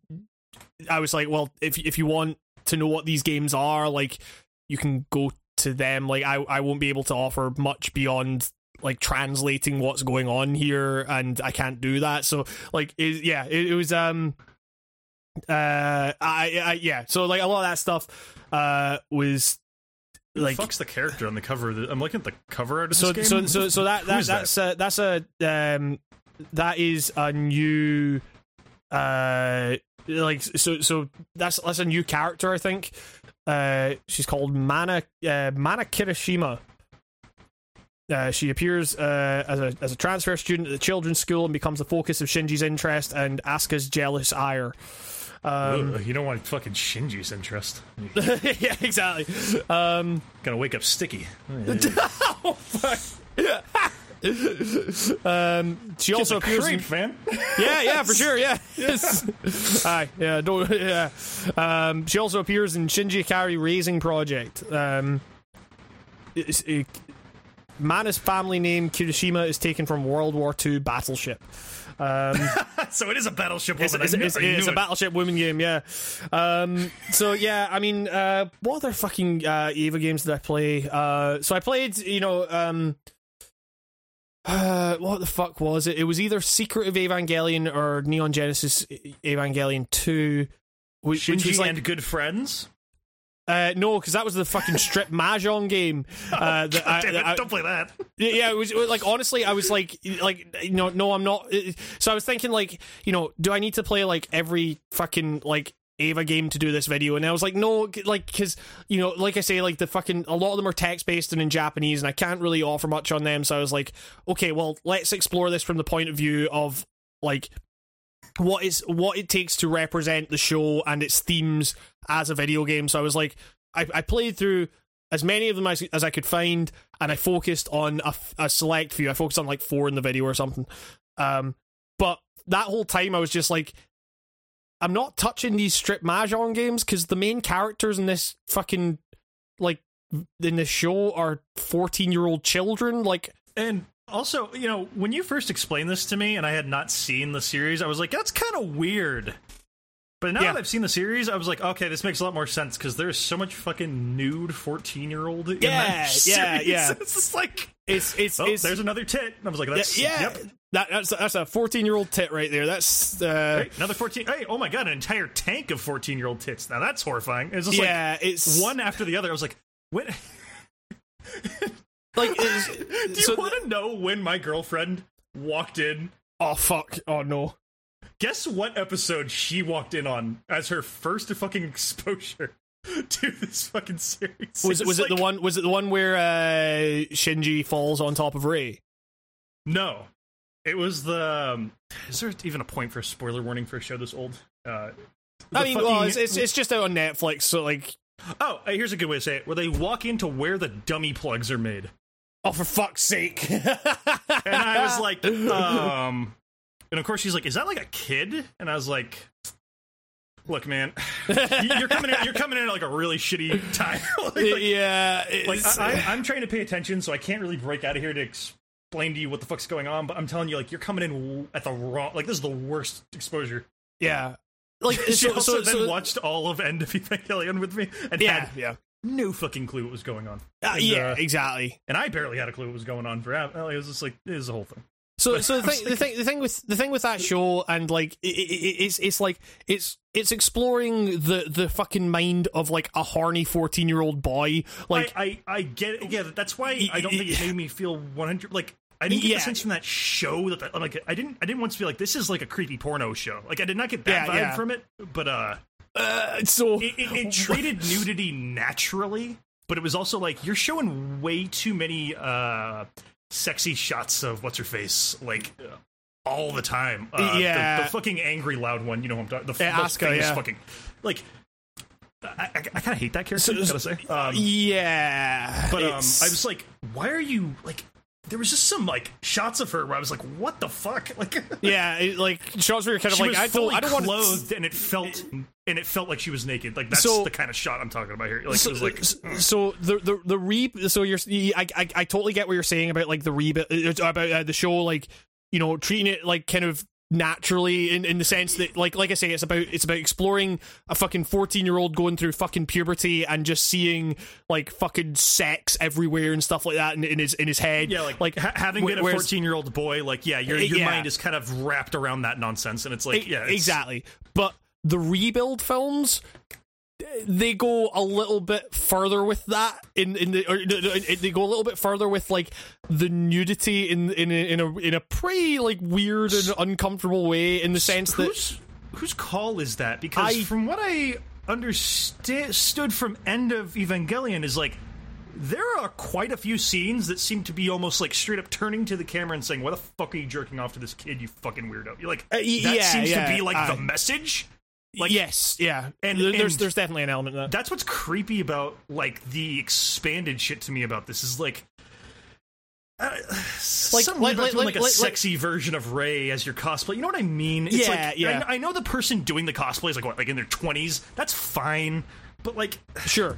[SPEAKER 1] I was like, well, if if you want to know what these games are, like you can go to them. Like I I won't be able to offer much beyond like translating what's going on here, and I can't do that. So like, it, yeah, it, it was um. Uh, I, I, yeah. So like a lot of that stuff, uh, was like
[SPEAKER 2] Fuck's the character on the cover. the- I'm looking at the cover art of
[SPEAKER 1] so
[SPEAKER 2] this game.
[SPEAKER 1] so so so that, that
[SPEAKER 2] Who's that?
[SPEAKER 1] that's a that's a um that is a new uh like so so that's that's a new character I think uh she's called Mana uh, Mana Kirishima uh, she appears uh, as a as a transfer student at the children's school and becomes the focus of Shinji's interest and Asuka's jealous ire. Um,
[SPEAKER 2] you don't want fucking Shinji's interest.
[SPEAKER 1] Yeah, exactly. Um,
[SPEAKER 2] gonna wake up sticky.
[SPEAKER 1] um, she also appears in,
[SPEAKER 2] man.
[SPEAKER 1] Yeah, yeah, for sure. Yeah, yes. Aye, yeah, don't, yeah. Um, she also appears in Shinji Ikari Raising Project. Um, it- Mana's family name Kirishima is taken from World War II battleship. Um,
[SPEAKER 2] so it is a battleship
[SPEAKER 1] it's,
[SPEAKER 2] woman.
[SPEAKER 1] it's,
[SPEAKER 2] I knew-
[SPEAKER 1] it's, it's a battleship woman game, yeah. Um, so yeah, I mean, uh, what other fucking uh, Eva games did I play? Uh, so I played, you know, um, uh, what the fuck was it? It was either Secret of Evangelion or Neon Genesis Evangelion Two, which, which
[SPEAKER 2] Shinji
[SPEAKER 1] was like
[SPEAKER 2] and good friends.
[SPEAKER 1] Uh, no, because that was the fucking strip mahjong game. Uh, that I-
[SPEAKER 2] Damn
[SPEAKER 1] that
[SPEAKER 2] it,
[SPEAKER 1] I-
[SPEAKER 2] don't play that.
[SPEAKER 1] yeah, yeah, it was, it was like honestly, I was like, like you know, no, I'm not. So I was thinking, like, you know, do I need to play like every fucking like Eva game to do this video? And I was like, no, like, because you know, like I say, like the fucking a lot of them are text based and in Japanese, and I can't really offer much on them. So I was like, okay, well, let's explore this from the point of view of like what is what it takes to represent the show and its themes as a video game. So I was like, I, I played through as many of them as, as I could find, and I focused on a select few. I focused on like four in the video or something. Um, but that whole time I was just like, I'm not touching these strip mahjong games because the main characters in this fucking like in this show are 14 year old children. Like,
[SPEAKER 2] And also, you know, when you first explained this to me and I had not seen the series, I was like, that's kind of weird. But now
[SPEAKER 1] Yeah.
[SPEAKER 2] that I've seen the series, I was like, okay, this makes a lot more sense because there's so much fucking nude 14 year old in
[SPEAKER 1] Yeah,
[SPEAKER 2] that
[SPEAKER 1] yeah,
[SPEAKER 2] series.
[SPEAKER 1] yeah.
[SPEAKER 2] It's just like,
[SPEAKER 1] it's it's
[SPEAKER 2] oh,
[SPEAKER 1] it's
[SPEAKER 2] there's another tit. And I was like, that's,
[SPEAKER 1] yeah.
[SPEAKER 2] yep.
[SPEAKER 1] That, that's that's a 14 year old tit right there. That's uh,
[SPEAKER 2] Hey, another 14. Hey, oh my god, an entire tank of 14 year old tits. Now that's horrifying. It's just
[SPEAKER 1] yeah. it's
[SPEAKER 2] like one after the other. I was like, when.
[SPEAKER 1] like it's,
[SPEAKER 2] Do you
[SPEAKER 1] so-
[SPEAKER 2] want to know when my girlfriend walked in?
[SPEAKER 1] oh fuck oh no
[SPEAKER 2] Guess what episode she walked in on as her first fucking exposure to this fucking series?
[SPEAKER 1] was it was it the one was it the one where uh, Shinji falls on top of Rei
[SPEAKER 2] No, it was the. Um, is there even a point for a spoiler warning for a show this old? Uh,
[SPEAKER 1] I mean,
[SPEAKER 2] fucking-
[SPEAKER 1] well, it's, it's it's just out on Netflix, so like,
[SPEAKER 2] oh, here's a good way to say it: where they walk into where the dummy plugs are made,
[SPEAKER 1] oh for fuck's sake!
[SPEAKER 2] and I was like, um, and of course she's like, "Is that like a kid?" And I was like. Look, man, you're coming in. You're coming in at like a really shitty time. like, like-
[SPEAKER 1] yeah,
[SPEAKER 2] like I, I, I'm trying to pay attention, so I can't really break out of here to explain to you what the fuck's going on. But I'm telling you, like you're coming in at the wrong. Like this is the worst exposure.
[SPEAKER 1] yeah, like
[SPEAKER 2] She
[SPEAKER 1] so,
[SPEAKER 2] also
[SPEAKER 1] so,
[SPEAKER 2] then
[SPEAKER 1] so
[SPEAKER 2] watched all of End of Evangelion with me and
[SPEAKER 1] yeah,
[SPEAKER 2] had
[SPEAKER 1] yeah,
[SPEAKER 2] no fucking clue what was going on.
[SPEAKER 1] Uh,
[SPEAKER 2] And,
[SPEAKER 1] yeah,
[SPEAKER 2] uh,
[SPEAKER 1] exactly.
[SPEAKER 2] and I barely had a clue what was going on for. It was just like it was the whole thing.
[SPEAKER 1] So, so the thing, the thing, the thing with the thing with that show, and like, it, it, it's it's like it's it's exploring the the fucking mind of like a horny fourteen year old boy. Like,
[SPEAKER 2] I, I, I get it. Yeah, that's why I don't think it made me feel 100. Like I didn't get
[SPEAKER 1] Yeah.
[SPEAKER 2] the sense from that show that the, like I didn't I didn't want to be like this is like a creepy porno show. Like I did not get that
[SPEAKER 1] Yeah,
[SPEAKER 2] vibe
[SPEAKER 1] yeah.
[SPEAKER 2] from it. But uh,
[SPEAKER 1] uh, so
[SPEAKER 2] it, it, it treated nudity naturally, but it was also like you're showing way too many uh sexy shots of what's her face like uh, all the time. Uh,
[SPEAKER 1] Yeah.
[SPEAKER 2] the, fucking angry loud one. You know who I'm talking. The,
[SPEAKER 1] Yeah,
[SPEAKER 2] the
[SPEAKER 1] Asuka,
[SPEAKER 2] famous
[SPEAKER 1] yeah.
[SPEAKER 2] fucking like. I, I, I kind of hate that character. gotta say, um,
[SPEAKER 1] yeah,
[SPEAKER 2] but um, I was like, why are you like? There was just some like shots of her where I was like, what the fuck? Like,
[SPEAKER 1] yeah, it, like shots where you're kind of like, I don't, I don't want
[SPEAKER 2] clothed, and it felt and it felt like she was naked. Like that's
[SPEAKER 1] So-
[SPEAKER 2] the kind of shot I'm talking about here. Like
[SPEAKER 1] so,
[SPEAKER 2] it was like.
[SPEAKER 1] so- so the the the re so you're I, I I totally get what you're saying about like the rebuild about uh, the show like you know treating it like kind of naturally in, in the sense that like like I say it's about it's about exploring a fucking 14 year old going through fucking puberty and just seeing like fucking sex everywhere and stuff like that in, in his in his head
[SPEAKER 2] Yeah, like,
[SPEAKER 1] like
[SPEAKER 2] ha- having been a fourteen-year-old boy, like yeah, your eh, your
[SPEAKER 1] Yeah.
[SPEAKER 2] mind is kind of wrapped around that nonsense, and it's like eh, yeah, it's,
[SPEAKER 1] exactly. But the rebuild films, they go a little bit further with that. In in the or, they go a little bit further with like the nudity in in a, in a in a pretty like weird and uncomfortable way. In the sense that
[SPEAKER 2] Whose whose call is that? Because
[SPEAKER 1] I-
[SPEAKER 2] from what I understood from End of Evangelion is like. There are quite a few scenes that seem to be almost like straight up turning to the camera and saying, "Why the fuck are you jerking off to this kid, you fucking weirdo?" You're like,
[SPEAKER 1] Uh,
[SPEAKER 2] that
[SPEAKER 1] yeah,
[SPEAKER 2] seems
[SPEAKER 1] yeah,
[SPEAKER 2] to be like
[SPEAKER 1] uh,
[SPEAKER 2] the message. Like,
[SPEAKER 1] yes, yeah,
[SPEAKER 2] and-
[SPEAKER 1] and there's there's definitely an element of that.
[SPEAKER 2] that's what's creepy about like the expanded shit to me about this is like uh,
[SPEAKER 1] Like- like- like-
[SPEAKER 2] doing like,
[SPEAKER 1] like-
[SPEAKER 2] a sexy version of Rei as your cosplay. You know what I mean? It's
[SPEAKER 1] Yeah,
[SPEAKER 2] like,
[SPEAKER 1] yeah.
[SPEAKER 2] I, I know the person doing the cosplay is like what, like in their twenties. That's fine, but like
[SPEAKER 1] Sure.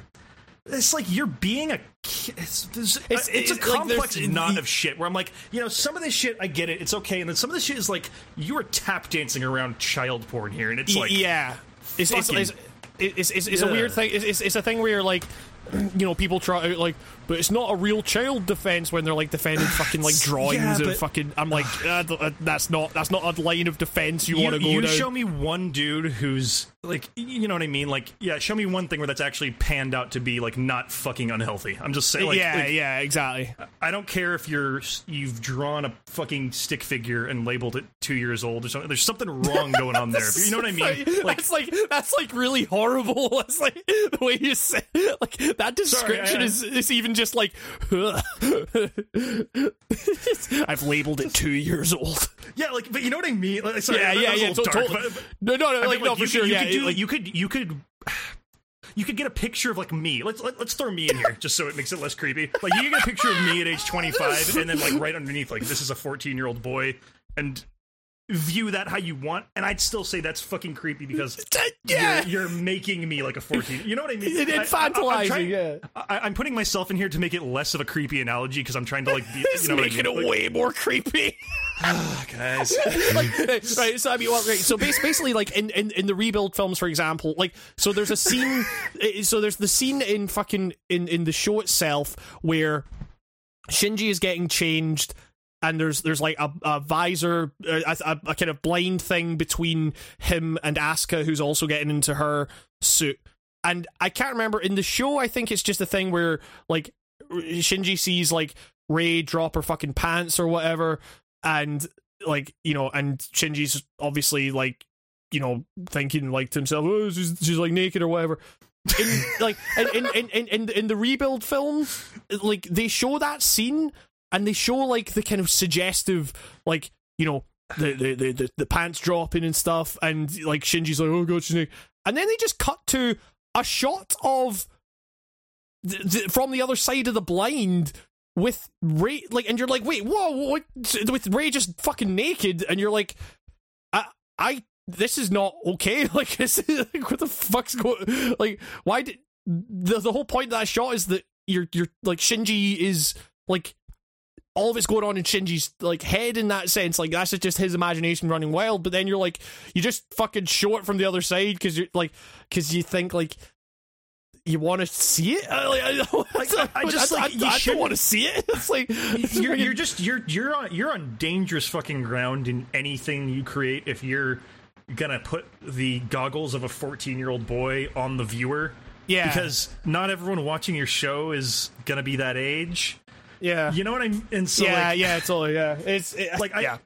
[SPEAKER 2] It's like you're being a kid. It's, uh,
[SPEAKER 1] It's-
[SPEAKER 2] it's, a
[SPEAKER 1] it's like
[SPEAKER 2] complex
[SPEAKER 1] there's-
[SPEAKER 2] knot of shit where I'm like, you know, some of this shit I get it, it's okay, and then some of this shit is like you are tap dancing around child porn here, and it's like
[SPEAKER 1] yeah, it's it's,
[SPEAKER 2] fucking-
[SPEAKER 1] it's, it's, it's, it's a weird thing. It's, it's, it's a thing where you're like, you know, people try like, but it's not a real child defense when they're like defending fucking like drawings
[SPEAKER 2] Yeah,
[SPEAKER 1] of
[SPEAKER 2] but-
[SPEAKER 1] fucking. I'm like, uh, uh, that's not that's not a line of defense you,
[SPEAKER 2] you,
[SPEAKER 1] want to go
[SPEAKER 2] you
[SPEAKER 1] down.
[SPEAKER 2] show me one dude who's like you know what I mean like yeah show me one thing where that's actually panned out to be like not fucking unhealthy I'm just saying like,
[SPEAKER 1] yeah,
[SPEAKER 2] like,
[SPEAKER 1] yeah, exactly.
[SPEAKER 2] I don't care if you're you've drawn a fucking stick figure and labeled it two years old or something there's something wrong going on there you know what I mean like
[SPEAKER 1] that's like that's like really horrible. That's like the way you say like that description
[SPEAKER 2] I-
[SPEAKER 1] is is even just like I've labeled it two years old.
[SPEAKER 2] yeah like but you know what I mean like, sorry,
[SPEAKER 1] Yeah, yeah, yeah. to-
[SPEAKER 2] dark,
[SPEAKER 1] totally.
[SPEAKER 2] but-
[SPEAKER 1] No, no, no.
[SPEAKER 2] I
[SPEAKER 1] Like,
[SPEAKER 2] mean,
[SPEAKER 1] no, for
[SPEAKER 2] you
[SPEAKER 1] sure.
[SPEAKER 2] could, you
[SPEAKER 1] yeah,
[SPEAKER 2] could do,
[SPEAKER 1] like,
[SPEAKER 2] you could you could you could get a picture of like me. Let's let, let's throw me in here just so it makes it less creepy. Like you get a picture of me at age 25 and then like right underneath like this is a 14 year old boy and view that how you want and I'd still say that's fucking creepy because
[SPEAKER 1] yeah.
[SPEAKER 2] you're, you're making me like a 14. You know what I mean?
[SPEAKER 1] It-
[SPEAKER 2] I-
[SPEAKER 1] it's
[SPEAKER 2] I- I'm
[SPEAKER 1] infantilizing,
[SPEAKER 2] trying-
[SPEAKER 1] yeah.
[SPEAKER 2] I, I'm putting myself in here to make it less of a creepy analogy because I'm trying to like be, you know what I
[SPEAKER 1] making
[SPEAKER 2] mean?
[SPEAKER 1] it
[SPEAKER 2] Like,
[SPEAKER 1] way more creepy.
[SPEAKER 2] guys.
[SPEAKER 1] like, right, so I mean, well, right, so basically, like in, in in the rebuild films, for example, like so there's a scene, eh, so there's the scene in fucking in in the show itself where Shinji is getting changed. And there's there's like a, a visor, a, a, a kind of blind thing between him and Asuka, who's also getting into her suit. And I can't remember in the show. I think it's just a thing where like Shinji sees like Rei drop her fucking pants or whatever, and like you know, and Shinji's obviously like you know thinking like to himself, oh, she's, she's like naked or whatever. In, like in, in, in, in in the rebuild film, like they show that scene, and they show like the kind of suggestive, like you know, the the the, the, the pants dropping and stuff, and like Shinji's like, oh god, Shinji, and then they just cut to a shot of th- th- from the other side of the blind with Rei, like, and you're like, wait, whoa, what? With Rei just fucking naked, and you're like, I, I, this is not okay. Like, this is, like, what the fuck's going? Like, why did the the whole point of that shot is that you're you're like Shinji is like all of it's going on in Shinji's like head in that sense. Like that's just his imagination running wild. But then you're like, you just fucking show it from the other side because you're like, because you think like you want to see it. I, like, I,
[SPEAKER 2] Like, I just,
[SPEAKER 1] I,
[SPEAKER 2] like, you
[SPEAKER 1] I, I don't want to see it. It's like
[SPEAKER 2] you're, you're just you're you're on you're on dangerous fucking ground in anything you create if you're gonna put the goggles of a 14 year old boy on the viewer
[SPEAKER 1] yeah,
[SPEAKER 2] because not everyone watching your show is gonna be that age
[SPEAKER 1] yeah,
[SPEAKER 2] you know what i mean and so
[SPEAKER 1] yeah,
[SPEAKER 2] like,
[SPEAKER 1] yeah, totally, yeah. It's it,
[SPEAKER 2] like I,
[SPEAKER 1] yeah,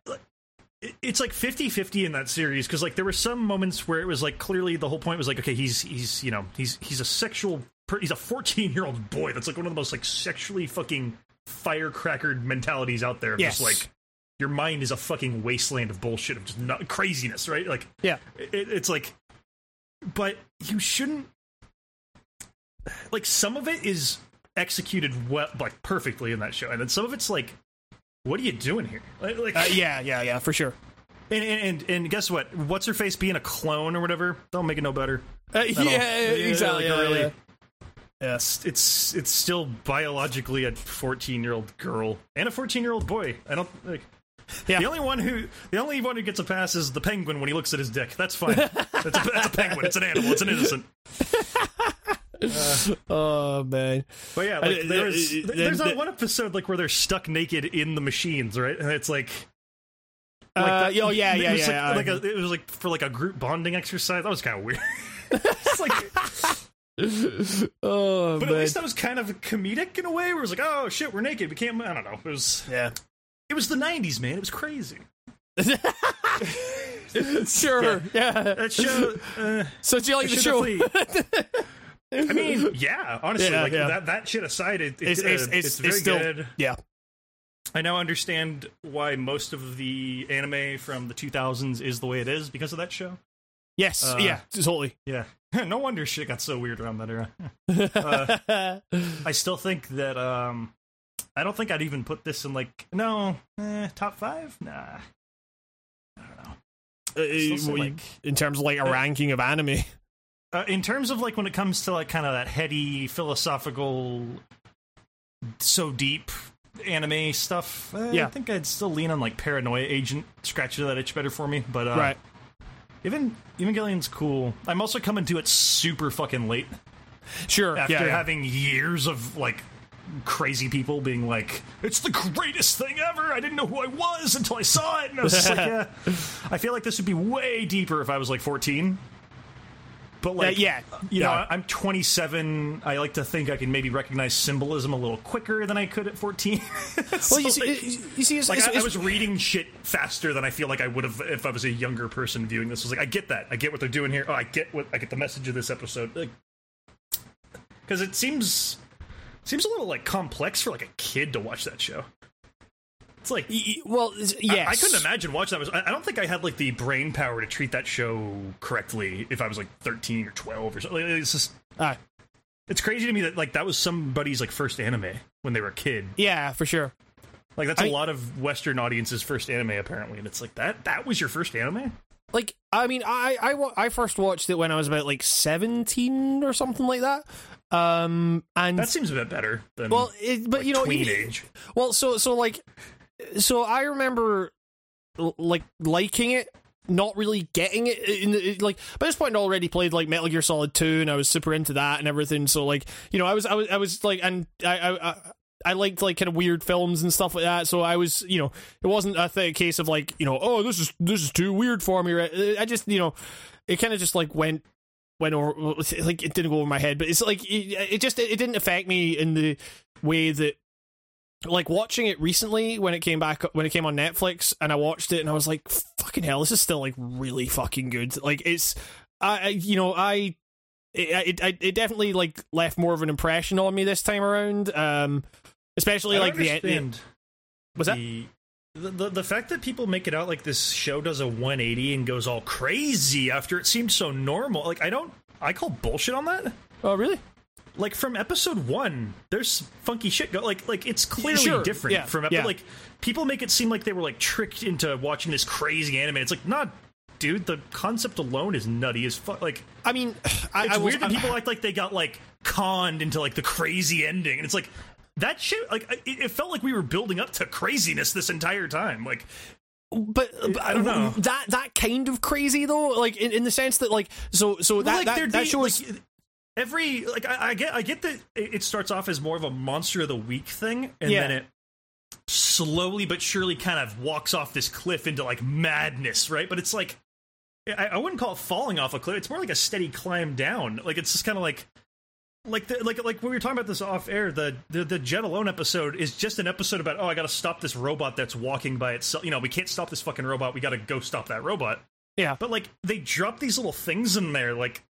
[SPEAKER 2] it's like 50-50 in that series because like there were some moments where it was like clearly the whole point was like okay he's he's you know he's he's a sexual he's a 14 year old boy that's like one of the most like sexually fucking firecrackered mentalities out there
[SPEAKER 1] Yes.
[SPEAKER 2] just like your mind is a fucking wasteland of bullshit of just not, craziness right like
[SPEAKER 1] yeah,
[SPEAKER 2] it, it's like but you shouldn't like some of it is executed well like perfectly in that show and then some of it's like what are you doing here like,
[SPEAKER 1] uh, yeah, yeah, yeah, for sure.
[SPEAKER 2] and, and and guess what? What's her face being a clone or whatever? Don't make it no better.
[SPEAKER 1] Uh, yeah, exactly.
[SPEAKER 2] like,
[SPEAKER 1] yeah,
[SPEAKER 2] really-
[SPEAKER 1] yeah.
[SPEAKER 2] Yeah, it's it's, still biologically a fourteen year old girl and a fourteen year old boy. I don't like.
[SPEAKER 1] Yeah.
[SPEAKER 2] The only one who the only one who gets a pass is the penguin when he looks at his dick. That's fine. that's, a, that's a penguin. It's an animal. It's an innocent.
[SPEAKER 1] Oh man.
[SPEAKER 2] But yeah, like, there
[SPEAKER 1] uh, uh,
[SPEAKER 2] there's
[SPEAKER 1] the-
[SPEAKER 2] that one episode like where they're stuck naked in the machines, right? And it's like.
[SPEAKER 1] Uh,
[SPEAKER 2] that-
[SPEAKER 1] oh yeah,
[SPEAKER 2] it
[SPEAKER 1] yeah,
[SPEAKER 2] was
[SPEAKER 1] yeah.
[SPEAKER 2] Like,
[SPEAKER 1] I-
[SPEAKER 2] like a, it was like for like a group bonding exercise. That was kind of weird. it's like
[SPEAKER 1] oh
[SPEAKER 2] But
[SPEAKER 1] man.
[SPEAKER 2] at least that was kind of comedic in a way, where it was like, "Oh shit, we're naked. We can't." I don't know. It was.
[SPEAKER 1] yeah.
[SPEAKER 2] It was the '90s, man. It was crazy.
[SPEAKER 1] sure. Yeah.
[SPEAKER 2] That show. Uh,
[SPEAKER 1] So do you like the show?
[SPEAKER 2] I mean, yeah. Honestly,
[SPEAKER 1] Yeah,
[SPEAKER 2] like
[SPEAKER 1] yeah.
[SPEAKER 2] that. That shit aside, it, it,
[SPEAKER 1] It's
[SPEAKER 2] uh,
[SPEAKER 1] it's
[SPEAKER 2] it's,
[SPEAKER 1] it's,
[SPEAKER 2] very
[SPEAKER 1] it's still
[SPEAKER 2] good.
[SPEAKER 1] yeah.
[SPEAKER 2] I now understand why most of the anime from the 2000s is the way it is because of that show.
[SPEAKER 1] Yes.
[SPEAKER 2] Uh,
[SPEAKER 1] yeah. Totally.
[SPEAKER 2] Yeah. no wonder shit got so weird around that era. Uh, I still think that um I don't think I'd even put this in like no eh, top five. Nah, I don't know. say,
[SPEAKER 1] Uh,
[SPEAKER 2] like-
[SPEAKER 1] in terms of like a ranking of anime.
[SPEAKER 2] Uh, in terms of like when it comes to like kind of that heady philosophical, so deep anime stuff, uh,
[SPEAKER 1] Yeah.
[SPEAKER 2] I think I'd still lean on like Paranoia Agent. Scratches that itch better for me, but uh,
[SPEAKER 1] right.
[SPEAKER 2] Even Evangelion's cool. I'm also coming to it super fucking late.
[SPEAKER 1] Sure.
[SPEAKER 2] after
[SPEAKER 1] yeah. yeah.
[SPEAKER 2] having years of like crazy people being like, "It's the greatest thing ever." I didn't know who I was until I saw it, and I was like, "Yeah." I feel like this would be way deeper if I was like 14. But
[SPEAKER 1] Uh,
[SPEAKER 2] like,
[SPEAKER 1] yeah.
[SPEAKER 2] you know. I'm 27. I like to think I can maybe recognize symbolism a little quicker than I could at 14. So,
[SPEAKER 1] well, you see,
[SPEAKER 2] like-
[SPEAKER 1] you see, it's,
[SPEAKER 2] like
[SPEAKER 1] it's,
[SPEAKER 2] I, I was reading shit faster than I feel like I would have if I was a younger person viewing this. I was like, I get that. I get what they're doing here. Oh, I get what I get the message of this episode. Like, because it seems seems a little like complex for like a kid to watch that show. It's like
[SPEAKER 1] well, it's-
[SPEAKER 2] I- I, couldn't imagine watching that. I don't think I had like the brain power to treat that show correctly if I was like 13 or 12 or something. It's just
[SPEAKER 1] Ah,
[SPEAKER 2] it's crazy to me that like that was somebody's like first anime when they were a kid.
[SPEAKER 1] yeah, for sure.
[SPEAKER 2] Like that's a
[SPEAKER 1] I-
[SPEAKER 2] lot of Western audiences' first anime apparently, and it's like that that was your first anime.
[SPEAKER 1] Like, I mean, I I, I first watched it when I was about like seventeen or something like that. Um, and
[SPEAKER 2] That seems a bit better than
[SPEAKER 1] well, it, but you know,
[SPEAKER 2] tween age.
[SPEAKER 1] Well, so so like, so I remember like liking it, not really getting it. In the, like by this point, I'd already played like Metal Gear Solid Two, and I was super into that and everything. So like, you know, I was I was I was like, and I I. I I liked like kind of weird films and stuff like that, so I was, you know, it wasn't a th- case of like, you know, oh, this is this is too weird for me. I just, you know, it kind of just like went went over, like it didn't go over my head, but it's like it, it just it didn't affect me in the way that like watching it recently when it came back when it came on Netflix and I watched it and I was like fucking hell this is still like really fucking good like it's I you know I it, it it definitely like left more of an impression on me this time around um especially like the,
[SPEAKER 2] end
[SPEAKER 1] Was that?
[SPEAKER 2] the, the the the fact that people make it out like this show does a 180 and goes all crazy after it seemed so normal. Like I don't, I call bullshit on that.
[SPEAKER 1] Oh, really?
[SPEAKER 2] Like from episode one, there's funky shit. Go like like it's clearly
[SPEAKER 1] Sure,
[SPEAKER 2] different
[SPEAKER 1] yeah,
[SPEAKER 2] from ep-
[SPEAKER 1] yeah.
[SPEAKER 2] like people make it seem like they were like tricked into watching this crazy anime. It's like not, dude. The concept alone is nutty as fuck. Like
[SPEAKER 1] I mean, I,
[SPEAKER 2] it's
[SPEAKER 1] I
[SPEAKER 2] weird that
[SPEAKER 1] I-
[SPEAKER 2] people act like they got like conned into like the crazy ending, and it's like that shit. Like it, it felt like we were building up to craziness this entire time. Like
[SPEAKER 1] but, but
[SPEAKER 2] I don't know.
[SPEAKER 1] that that kind of crazy though, like in, in the sense that like so so that
[SPEAKER 2] like
[SPEAKER 1] that, that shows
[SPEAKER 2] like, every like I, I get I get that it starts off as more of a monster of the week thing, and
[SPEAKER 1] Yeah.
[SPEAKER 2] then it slowly but surely kind of walks off this cliff into like madness, right? But it's like I, I wouldn't call it falling off a cliff. It's more like a steady climb down. Like it's just kind of like. Like the, like like when we were talking about this off air, the, the the Jet Alone episode is just an episode about oh I got to stop this robot that's walking by itself. You know we can't stop this fucking robot. We got to go stop that robot.
[SPEAKER 1] yeah
[SPEAKER 2] But like they drop these little things in there, like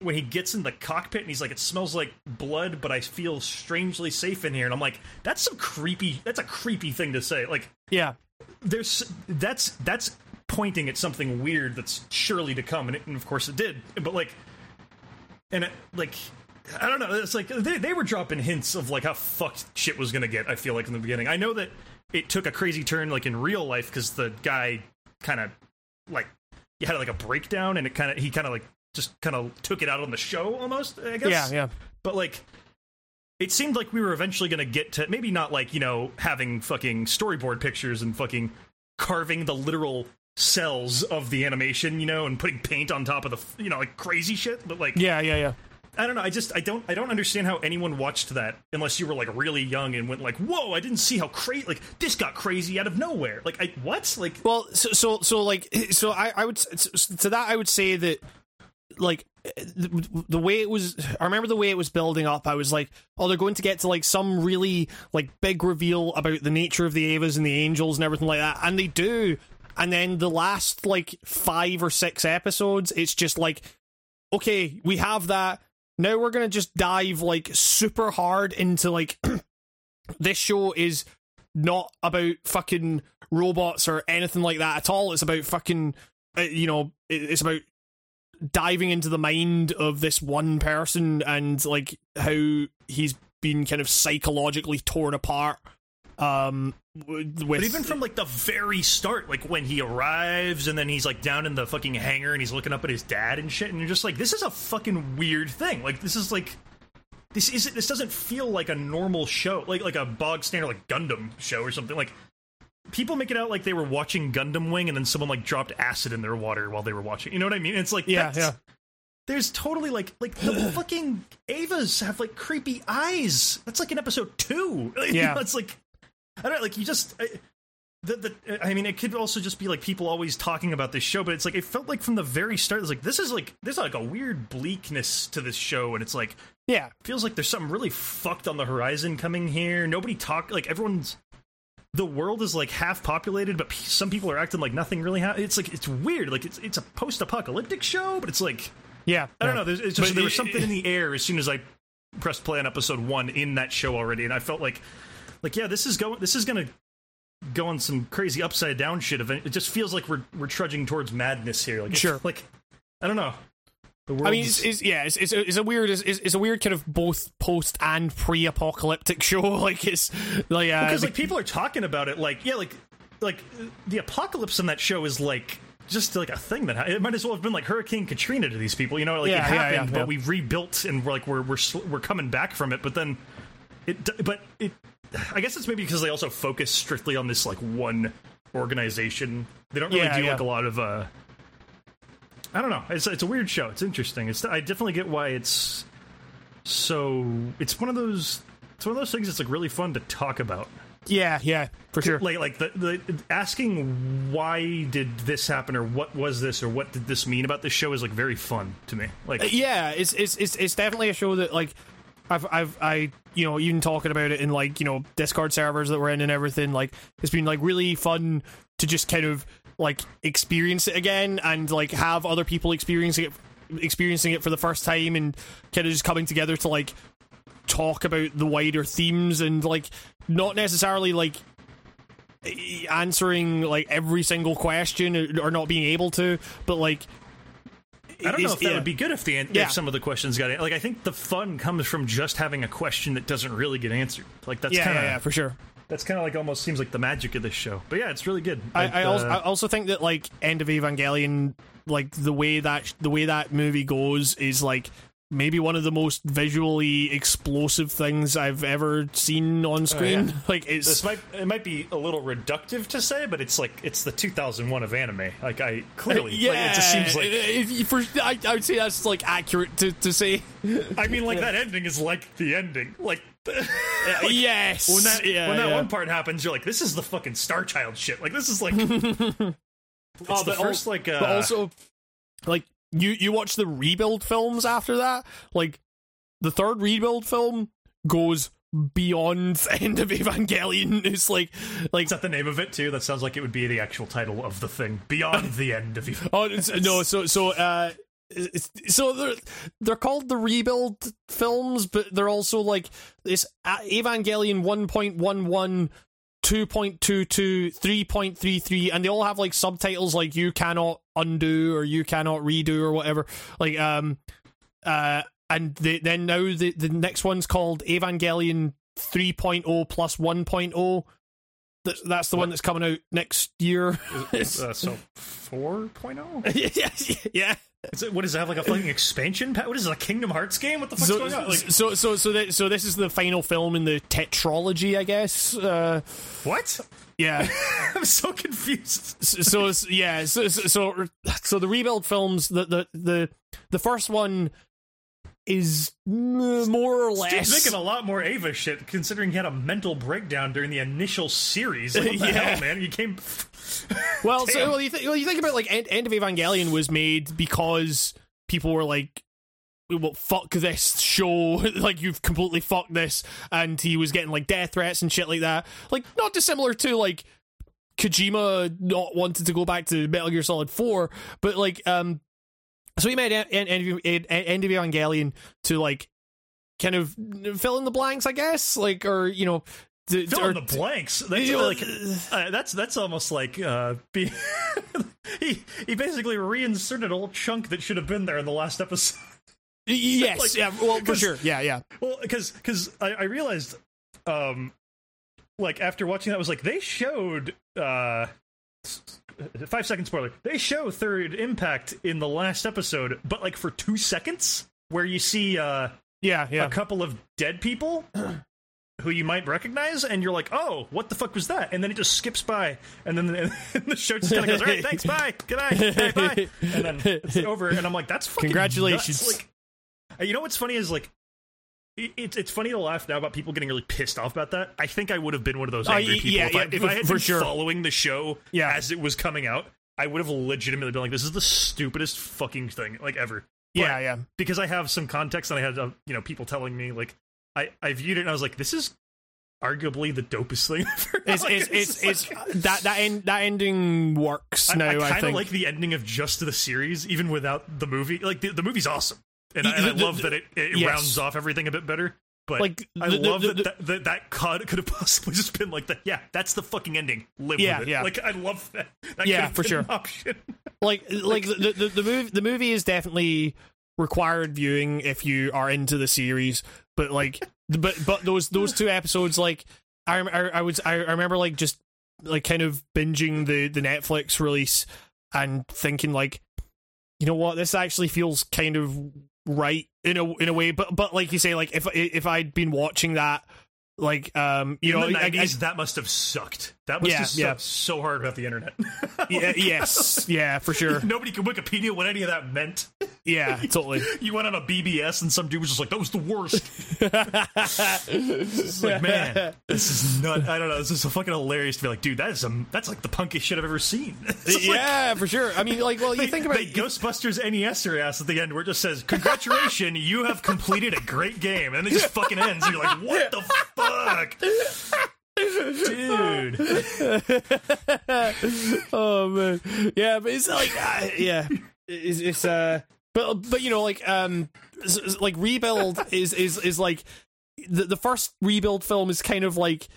[SPEAKER 2] when he gets in the cockpit and he's like, "It smells like blood, but I feel strangely safe in here." And I'm like, "That's some creepy. That's a creepy thing to say." Like,
[SPEAKER 1] yeah
[SPEAKER 2] there's that's that's pointing at something weird that's surely to come, and, it, and of course it did. But like, and it, like. I don't know. It's like they, they were dropping hints of like how fucked shit was gonna get. I feel like in the beginning. I know that it took a crazy turn like in real life because the guy kind of like he had like a breakdown and it kind of he kind of like just kind of took it out on the show almost i guess.
[SPEAKER 1] Yeah yeah.
[SPEAKER 2] But like it seemed like we were eventually going to get to maybe not like you know having fucking storyboard pictures and fucking carving the literal cells of the animation you know and putting paint on top of the you know like crazy shit but like
[SPEAKER 1] yeah yeah yeah.
[SPEAKER 2] I don't know i just i don't i don't understand how anyone watched that unless you were like really young and went like whoa i didn't see how crazy like this got crazy out of nowhere. Like i what? Like
[SPEAKER 1] Well, so so so like so I I would s- to that I would say that like the, the way it was I remember the way it was building up I was like oh they're going to get to like some really like big reveal about the nature of the Evas and the angels and everything like that and they do and then the last like 5 or 6 episodes it's just like okay we have that now we're going to just dive like super hard into like this show is not about fucking robots or anything like that at all. It's about fucking, uh, you know, it's about diving into the mind of this one person and like how he's been kind of psychologically torn apart. Um, with
[SPEAKER 2] But even from like the very start, like when he arrives and then he's like down in the fucking hangar and he's looking up at his dad and shit, and you're just like, this is a fucking weird thing. Like this is like this isn't this doesn't feel like a normal show, like like a bog standard like Gundam show or something. Like people make it out like they were watching Gundam Wing and then someone like dropped acid in their water while they were watching. You know what I mean? It's like
[SPEAKER 1] yeah, yeah,
[SPEAKER 2] There's totally like like the fucking Evas have like creepy eyes. That's like in episode two. You
[SPEAKER 1] Yeah.
[SPEAKER 2] know, it's like I don't know, like you just. I, the, the, I mean, it could also just be like people always talking about this show, but it's like it felt like from the very start, it's like this is like there's like a weird bleakness to this show, and it's like
[SPEAKER 1] yeah.
[SPEAKER 2] feels like there's something really fucked on the horizon coming here. Nobody talk like everyone's. The world is like half populated, but p- some people are acting like nothing really. happened. it's like it's weird. Like it's it's a post-apocalyptic show, but it's like
[SPEAKER 1] Yeah,
[SPEAKER 2] I don't know. There's, it's just
[SPEAKER 1] But
[SPEAKER 2] there was something in the air as soon as I pressed play on episode one in that show already, and I felt like, like yeah, this is going. This is gonna go on some crazy upside down shit. Event. It just feels like we're we're trudging towards madness here. Like
[SPEAKER 1] Sure.
[SPEAKER 2] Like I don't know.
[SPEAKER 1] I mean, it's, it's yeah, it's, it's, a, it's a weird, it's, it's a weird kind of both post and pre-apocalyptic show. Like it's like uh,
[SPEAKER 2] because
[SPEAKER 1] the-
[SPEAKER 2] like people are talking about it. Like yeah, like like the apocalypse in that show is like. Just like a thing that ha- it might as well have been like Hurricane Katrina to these people, you know. Like
[SPEAKER 1] Yeah,
[SPEAKER 2] it
[SPEAKER 1] yeah,
[SPEAKER 2] happened,
[SPEAKER 1] yeah,
[SPEAKER 2] but we rebuilt and we're like we're we're sl- we're coming back from it. But then it, but it, I guess it's maybe because they also focus strictly on this like one organization. They don't really
[SPEAKER 1] Yeah,
[SPEAKER 2] do
[SPEAKER 1] yeah.
[SPEAKER 2] like a lot of uh. I don't know. It's it's a weird show. It's interesting. It's I definitely get why it's so. It's one of those. It's one of those things that's like really fun to talk about.
[SPEAKER 1] yeah, yeah, for sure.
[SPEAKER 2] Like like the, the asking why did this happen or what was this or what did this mean about this show is like very fun to me. Like uh,
[SPEAKER 1] yeah, it's it's it's it's definitely a show that like I've I've I you know even talking about it in like you know Discord servers that we're in and everything like it's been like really fun to just kind of like experience it again and like have other people experiencing it experiencing it for the first time and kind of just coming together to like talk about the wider themes and like not necessarily like answering like every single question or not being able to, but like
[SPEAKER 2] I don't know if that
[SPEAKER 1] yeah.
[SPEAKER 2] would be good if the an-
[SPEAKER 1] Yeah.
[SPEAKER 2] if some of the questions got like I think the fun comes from just having a question that doesn't really get answered. Like that's
[SPEAKER 1] yeah,
[SPEAKER 2] kind of
[SPEAKER 1] yeah, yeah, for sure.
[SPEAKER 2] That's kind of like almost seems like the magic of this show. But yeah, it's really good.
[SPEAKER 1] I,
[SPEAKER 2] It,
[SPEAKER 1] I, also,
[SPEAKER 2] uh,
[SPEAKER 1] I also think that like End of Evangelion, like the way that the way that movie goes is like maybe one of the most visually explosive things I've ever seen on screen.
[SPEAKER 2] yeah.
[SPEAKER 1] Like it's
[SPEAKER 2] this might it might be a little reductive to say, but it's like it's the 2001 of anime. Like I clearly,
[SPEAKER 1] yeah,
[SPEAKER 2] like, it just seems like
[SPEAKER 1] for, I, I would say that's like accurate to, to say.
[SPEAKER 2] I mean, like that ending is like the ending. Like
[SPEAKER 1] yes,
[SPEAKER 2] when that
[SPEAKER 1] yeah,
[SPEAKER 2] when that
[SPEAKER 1] yeah.
[SPEAKER 2] one part happens, you're like, this is the fucking Star Child shit. Like this is like it's
[SPEAKER 1] Oh,
[SPEAKER 2] the
[SPEAKER 1] but al-
[SPEAKER 2] first like uh,
[SPEAKER 1] but also like you you watch the rebuild films after that like the third rebuild film goes beyond the end of evangelion it's like like
[SPEAKER 2] Is that the name of it too? That sounds like it would be the actual title of the thing. Beyond the end of you.
[SPEAKER 1] oh it's, no so so uh it's, so they're they're called the rebuild films but they're also like this evangelion 1.11 2.22 3.33 and they all have like subtitles like you cannot undo or you cannot redo or whatever. Like um uh and the, then now the the next one's called evangelion 3.0 plus 1.0 that's, that's the one that's coming out next year.
[SPEAKER 2] Uh, so 4.0?
[SPEAKER 1] yeah yeah
[SPEAKER 2] Is it, what does it have like a fucking expansion pack? What is it, a Kingdom Hearts game? What the fuck's
[SPEAKER 1] so,
[SPEAKER 2] going on? Like,
[SPEAKER 1] so so so that, so this is the final film in the tetralogy, I guess. Uh,
[SPEAKER 2] what?
[SPEAKER 1] yeah.
[SPEAKER 2] I'm so confused.
[SPEAKER 1] so, so yeah. So, so so so the rebuild films. The the the the first one is more or
[SPEAKER 2] Steve's
[SPEAKER 1] less.
[SPEAKER 2] making a lot more Eva shit, considering he had a mental breakdown during the initial series. Like, what the
[SPEAKER 1] Yeah.
[SPEAKER 2] hell, man? You came.
[SPEAKER 1] well, so well, you, th- well, you think about like End, End of Evangelion was made because people were like. Well, fuck this show! like you've completely fucked this, and he was getting like death threats and shit like that. Like not dissimilar to like Kojima not wanted to go back to Metal Gear Solid Four, but like um, so he made End, of Evangelion to like kind of fill in the blanks, I guess, like or you know, to,
[SPEAKER 2] Fill
[SPEAKER 1] or,
[SPEAKER 2] in the blanks. That's like uh, that's that's almost like uh, be, he he basically reinserted a whole chunk that should have been there in the last episode.
[SPEAKER 1] yes,
[SPEAKER 2] like,
[SPEAKER 1] yeah, well for sure, yeah, yeah.
[SPEAKER 2] Well, because because I, I realized, um, like after watching that, I was like they showed uh, five second spoiler. They show third impact in the last episode, but like for two seconds, where you see uh,
[SPEAKER 1] Yeah, yeah.
[SPEAKER 2] a couple of dead people. Who you might recognize, and you're like, "Oh, what the fuck was that?" And then it just skips by, and then the, and the show just kind of goes, "All right, thanks, bye, good night, okay, bye," and then it's over. And I'm like, "That's fucking
[SPEAKER 1] Congratulations.
[SPEAKER 2] nuts. Like, you know what's funny is like it's it's funny to laugh now about people getting really pissed off about that. I think I would have been one of those
[SPEAKER 1] Oh,
[SPEAKER 2] angry people
[SPEAKER 1] yeah,
[SPEAKER 2] if, I,
[SPEAKER 1] yeah,
[SPEAKER 2] if I had been
[SPEAKER 1] sure.
[SPEAKER 2] following the show
[SPEAKER 1] Yeah.
[SPEAKER 2] as it was coming out. I would have legitimately been like, "This is the stupidest fucking thing like ever." But
[SPEAKER 1] yeah, yeah.
[SPEAKER 2] because I have some context and I had uh, you know people telling me like I I viewed it and I was like, "This is arguably the dopest thing ever."
[SPEAKER 1] It's
[SPEAKER 2] Like,
[SPEAKER 1] it's it's, it's
[SPEAKER 2] like-
[SPEAKER 1] that that end, that ending works
[SPEAKER 2] I,
[SPEAKER 1] now.
[SPEAKER 2] I
[SPEAKER 1] I,
[SPEAKER 2] kind of like the ending of just the series, even without the movie. Like the, the movie's awesome, and, I,
[SPEAKER 1] The-
[SPEAKER 2] and I
[SPEAKER 1] the-
[SPEAKER 2] love that it, it
[SPEAKER 1] yes.
[SPEAKER 2] rounds off everything a bit better. But
[SPEAKER 1] Like,
[SPEAKER 2] I
[SPEAKER 1] the- the-
[SPEAKER 2] love
[SPEAKER 1] the-
[SPEAKER 2] that,
[SPEAKER 1] the-
[SPEAKER 2] that that that cut could have possibly just been like that. Yeah, that's the fucking ending. Live
[SPEAKER 1] Yeah,
[SPEAKER 2] with it.
[SPEAKER 1] yeah.
[SPEAKER 2] Like I love that. that
[SPEAKER 1] Yeah, for sure.
[SPEAKER 2] Option.
[SPEAKER 1] like like the, the the movie the movie is definitely required viewing if you are into the series but like but but those those two episodes like I I, I would I I remember like just like kind of binging the the Netflix release and thinking like you know what this actually feels kind of right in a in a way but but like you say like if if I'd been watching that like um you
[SPEAKER 2] In
[SPEAKER 1] know
[SPEAKER 2] the
[SPEAKER 1] I- I-
[SPEAKER 2] nineties, that must have sucked. That must
[SPEAKER 1] Yeah,
[SPEAKER 2] have sucked
[SPEAKER 1] yeah.
[SPEAKER 2] so hard about the internet.
[SPEAKER 1] yeah, yes yeah for sure
[SPEAKER 2] Nobody could Wikipedia what any of that meant.
[SPEAKER 1] yeah totally
[SPEAKER 2] You went on a BBS and some dude was just like, "That was the worst." It's like, man, this is nut. I don't know. This is so fucking hilarious to be like, dude, that is some. That's like the punkiest shit I've ever seen. It's like,
[SPEAKER 1] yeah, for sure. I mean, like, well, you
[SPEAKER 2] they,
[SPEAKER 1] think about
[SPEAKER 2] they Ghostbusters NES their ass at the end where it just says, "Congratulations, you have completed a great game," and it just fucking ends. And you're like, "What the fuck, dude?"
[SPEAKER 1] oh man, yeah, but it's like, uh, yeah, it's, it's uh, but but you know, like um, like rebuild is is is like the the first rebuild film is kind of like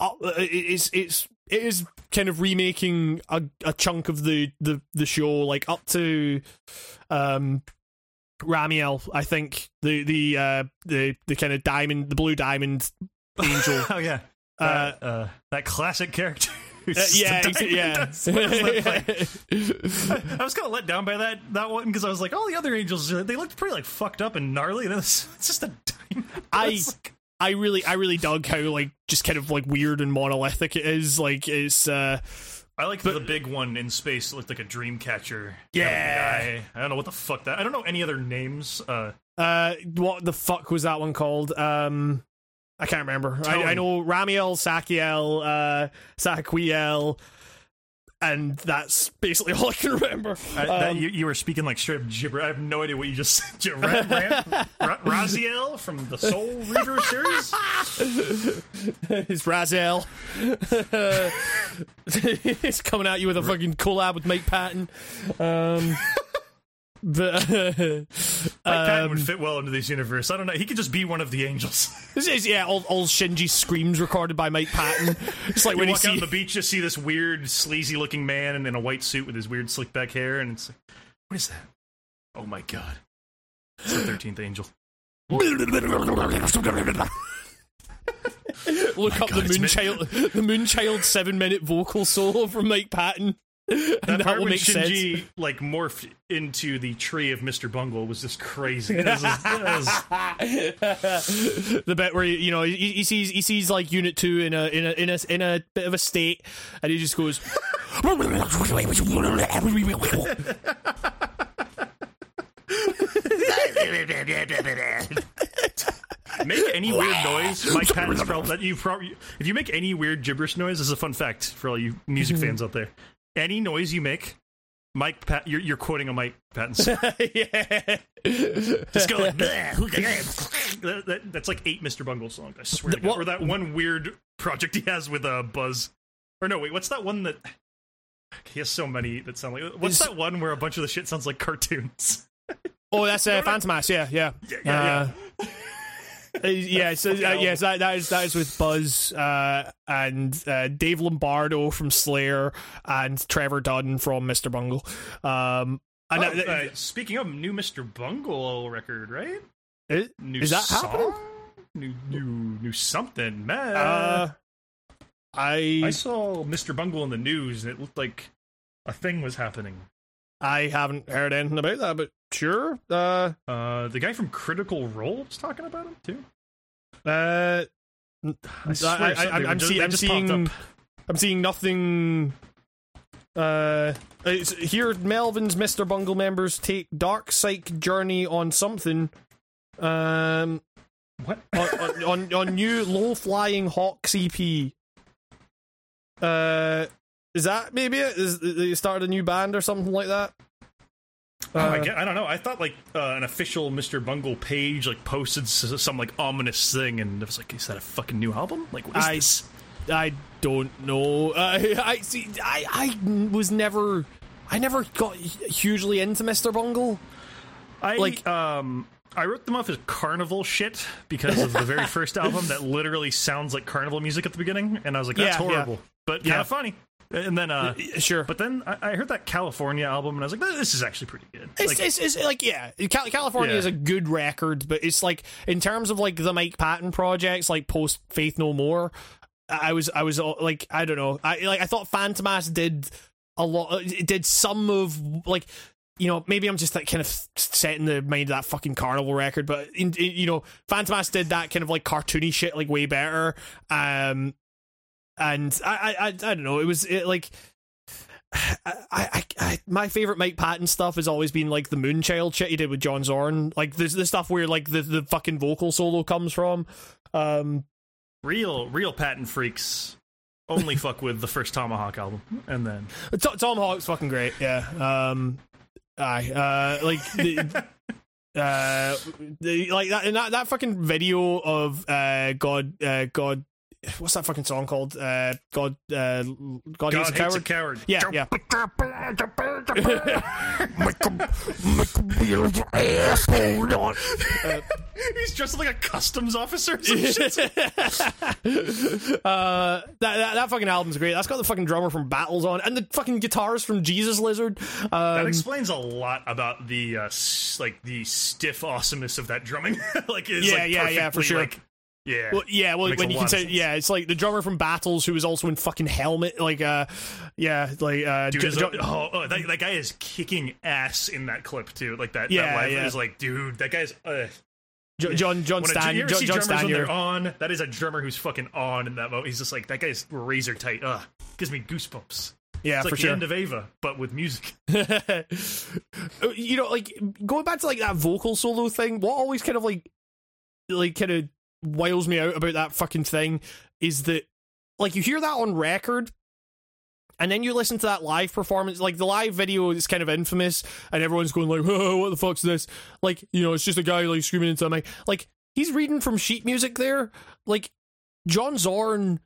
[SPEAKER 1] uh, it's it's it is kind of remaking a, a chunk of the, the the show like up to um Ramiel, I think the the uh the the kind of diamond the blue diamond angel.
[SPEAKER 2] oh yeah,
[SPEAKER 1] Uh,
[SPEAKER 2] that, uh, that classic character.
[SPEAKER 1] Uh, yeah, yeah.
[SPEAKER 2] dust. What is that like? I was kind of let down by that that one because I was like, all the other angels they looked pretty like fucked up and gnarly, and it's, it's just a diamond.
[SPEAKER 1] I-
[SPEAKER 2] like-
[SPEAKER 1] I really, I really dug how like just kind of like weird and monolithic it is. Like it's, uh,
[SPEAKER 2] I like the big one in space. It looked like a dream catcher.
[SPEAKER 1] Yeah.
[SPEAKER 2] I don't know what the fuck that. I don't know any other names. Uh,
[SPEAKER 1] uh, what the fuck was that one called? Um, I can't remember. I, I know Ramiel, Sachiel, uh, Sachiel, and that's basically all I can remember.
[SPEAKER 2] I- that,
[SPEAKER 1] Um,
[SPEAKER 2] you, you were speaking like straight gibber. I have no idea what you just said. Ra- Raziel from the Soul Reaver series.
[SPEAKER 1] It's Raziel. He's coming at you with a fucking collab with Mike Patton. Um, but
[SPEAKER 2] Mike Patton
[SPEAKER 1] um,
[SPEAKER 2] would fit well into this universe. I don't know. He could just be one of the angels.
[SPEAKER 1] this is yeah, all, all Shinji screams recorded by Mike Patton. It's like
[SPEAKER 2] You
[SPEAKER 1] when you
[SPEAKER 2] walk out on the beach, just see this weird, sleazy looking man in, in a white suit with his weird slick back hair, and it's like, what is that? Oh my god. It's the 13th angel.
[SPEAKER 1] look up
[SPEAKER 2] God,
[SPEAKER 1] the
[SPEAKER 2] mi-
[SPEAKER 1] Moonchild, the Moonchild seven minute vocal solo from Mike Patton.
[SPEAKER 2] That
[SPEAKER 1] that,
[SPEAKER 2] part
[SPEAKER 1] will
[SPEAKER 2] when
[SPEAKER 1] make sense.
[SPEAKER 2] Shinji like morphed into the tree of Mr. Bungle was just crazy. Was- it was-
[SPEAKER 1] the bit where you know he, he sees he sees like Unit Two in a in a in a in a bit of a state, and he just goes.
[SPEAKER 2] make any weird noise. Mike Patton's probably that you probably if you make any weird gibberish noise, this is a fun fact for all you music mm-hmm. fans out there. Any noise you make, Mike Pat, you're, you're quoting a Mike Patton song.
[SPEAKER 1] yeah.
[SPEAKER 2] Just go like that, that- that's like eight Mr. Bungle songs. I swear. To God.
[SPEAKER 1] What-
[SPEAKER 2] Or that one weird project he has with uh, Buzz. Or no, wait, what's that one that he has so many that sound like? What's that one where a bunch of the shit sounds like cartoons?
[SPEAKER 1] Oh, that's uh, Fantômas. Yeah, yeah,
[SPEAKER 2] Yeah, yeah,
[SPEAKER 1] Uh, uh, yeah, so uh, yes, that, that is that is with Buzz uh, and uh, Dave Lombardo from Slayer and Trevor Dunn from Mr. Bungle. Um, and
[SPEAKER 2] Oh, uh, speaking of new Mr. Bungle record, right?
[SPEAKER 1] is,
[SPEAKER 2] New
[SPEAKER 1] is that
[SPEAKER 2] song?
[SPEAKER 1] happening?
[SPEAKER 2] New, new, new something, man.
[SPEAKER 1] Uh, I
[SPEAKER 2] I saw Mr. Bungle in the news, and it looked like a thing was happening.
[SPEAKER 1] I haven't heard anything about that, but sure. Uh,
[SPEAKER 2] Uh, the guy from Critical Role was talking about him too.
[SPEAKER 1] uh,
[SPEAKER 2] I
[SPEAKER 1] I, I, I'm,
[SPEAKER 2] just-
[SPEAKER 1] see, I'm seeing. I'm seeing nothing. Uh, it's, here, Melvin's Mr. Bungle members take Dark Psych journey on something. Um,
[SPEAKER 2] What?
[SPEAKER 1] on, on, on on new low flying Hawks EP. Uh, is that maybe it? Is they started a new band or something like that?
[SPEAKER 2] Oh, I,
[SPEAKER 1] Uh,
[SPEAKER 2] get, I don't know. I thought like uh, an official Mr. Bungle page like posted s- some like ominous thing, and it was like, is that a fucking new album? Like, what is
[SPEAKER 1] I-
[SPEAKER 2] this?
[SPEAKER 1] I don't know. Uh, I see. I I was never. I never got hugely into Mr. Bungle.
[SPEAKER 2] I
[SPEAKER 1] like-
[SPEAKER 2] um. I wrote them off as carnival shit because of the very first album that literally sounds like carnival music at the beginning, and I was like, "That's
[SPEAKER 1] Yeah, yeah.
[SPEAKER 2] horrible," but kind
[SPEAKER 1] Yeah.
[SPEAKER 2] of funny. And then, uh,
[SPEAKER 1] Sure,
[SPEAKER 2] but then I, I heard that California album, and I was like, "This is actually pretty good."
[SPEAKER 1] It's,
[SPEAKER 2] Like,
[SPEAKER 1] it's, it's like yeah, Cal- California
[SPEAKER 2] Yeah.
[SPEAKER 1] is a good record, but it's like in terms of like the Mike Patton projects, like post Faith No More, I was I was uh, like I don't know, I like I thought Fantômas did a lot, it did some of like you know maybe I'm just like kind of set in the mind of that fucking Carnival record, but in, in, you know Fantômas did that kind of like cartoony shit like way better, um, and I I I, I don't know, it was it, like. I, I, I, my favorite Mike Patton stuff has always been like the Moonchild shit he did with John Zorn. Like there's the stuff where like the, the fucking vocal solo comes from. Um,
[SPEAKER 2] real, real Patton freaks only fuck with the first Tomahawk album, and then
[SPEAKER 1] T- Tomahawk's fucking great. Yeah. Um, aye. Uh, like the, uh, the, like that and that that fucking video of uh God uh God what's that fucking song called? Uh, God, uh, God,
[SPEAKER 2] God
[SPEAKER 1] hates a
[SPEAKER 2] hates a
[SPEAKER 1] coward.
[SPEAKER 2] coward.
[SPEAKER 1] Yeah, yeah.
[SPEAKER 2] He's dressed like a customs officer. Or some shit.
[SPEAKER 1] uh, that, that that fucking album's great. That's got the fucking drummer from Battles on, and the fucking guitars from Jesus Lizard.
[SPEAKER 2] That
[SPEAKER 1] Um,
[SPEAKER 2] explains a lot about the uh, s- like the stiff awesomeness of that drumming. like, it's
[SPEAKER 1] Yeah,
[SPEAKER 2] like
[SPEAKER 1] yeah, yeah, for sure.
[SPEAKER 2] Like, yeah,
[SPEAKER 1] well, yeah, well,
[SPEAKER 2] Makes
[SPEAKER 1] when you
[SPEAKER 2] of
[SPEAKER 1] consider, yeah, it's like the drummer from Battles, who was also in fucking Helmet, like, uh, yeah, like, uh,
[SPEAKER 2] Dude is oh, oh, that, that guy is kicking ass in that clip too. Like that,
[SPEAKER 1] Yeah,
[SPEAKER 2] that live
[SPEAKER 1] yeah.
[SPEAKER 2] is like, dude, that guy's. Uh,
[SPEAKER 1] Jo- John John
[SPEAKER 2] a,
[SPEAKER 1] Stan
[SPEAKER 2] ever
[SPEAKER 1] John, John
[SPEAKER 2] when on? That is a drummer who's fucking on in that moment. He's just like that guy's razor tight. Ugh, gives me goosebumps.
[SPEAKER 1] Yeah,
[SPEAKER 2] It's like
[SPEAKER 1] for
[SPEAKER 2] the
[SPEAKER 1] sure.
[SPEAKER 2] end of Eva, but with music.
[SPEAKER 1] you know, like going back to like that vocal solo thing. What always kind of like, like kind of wiles me out about that fucking thing is that, like, you hear that on record, and then you listen to that live performance. Like the live video is kind of infamous, and everyone's going like, oh, "What the fuck's this?" Like, you know, it's just a guy like screaming into a mic. Like he's reading from sheet music there. Like John Zorn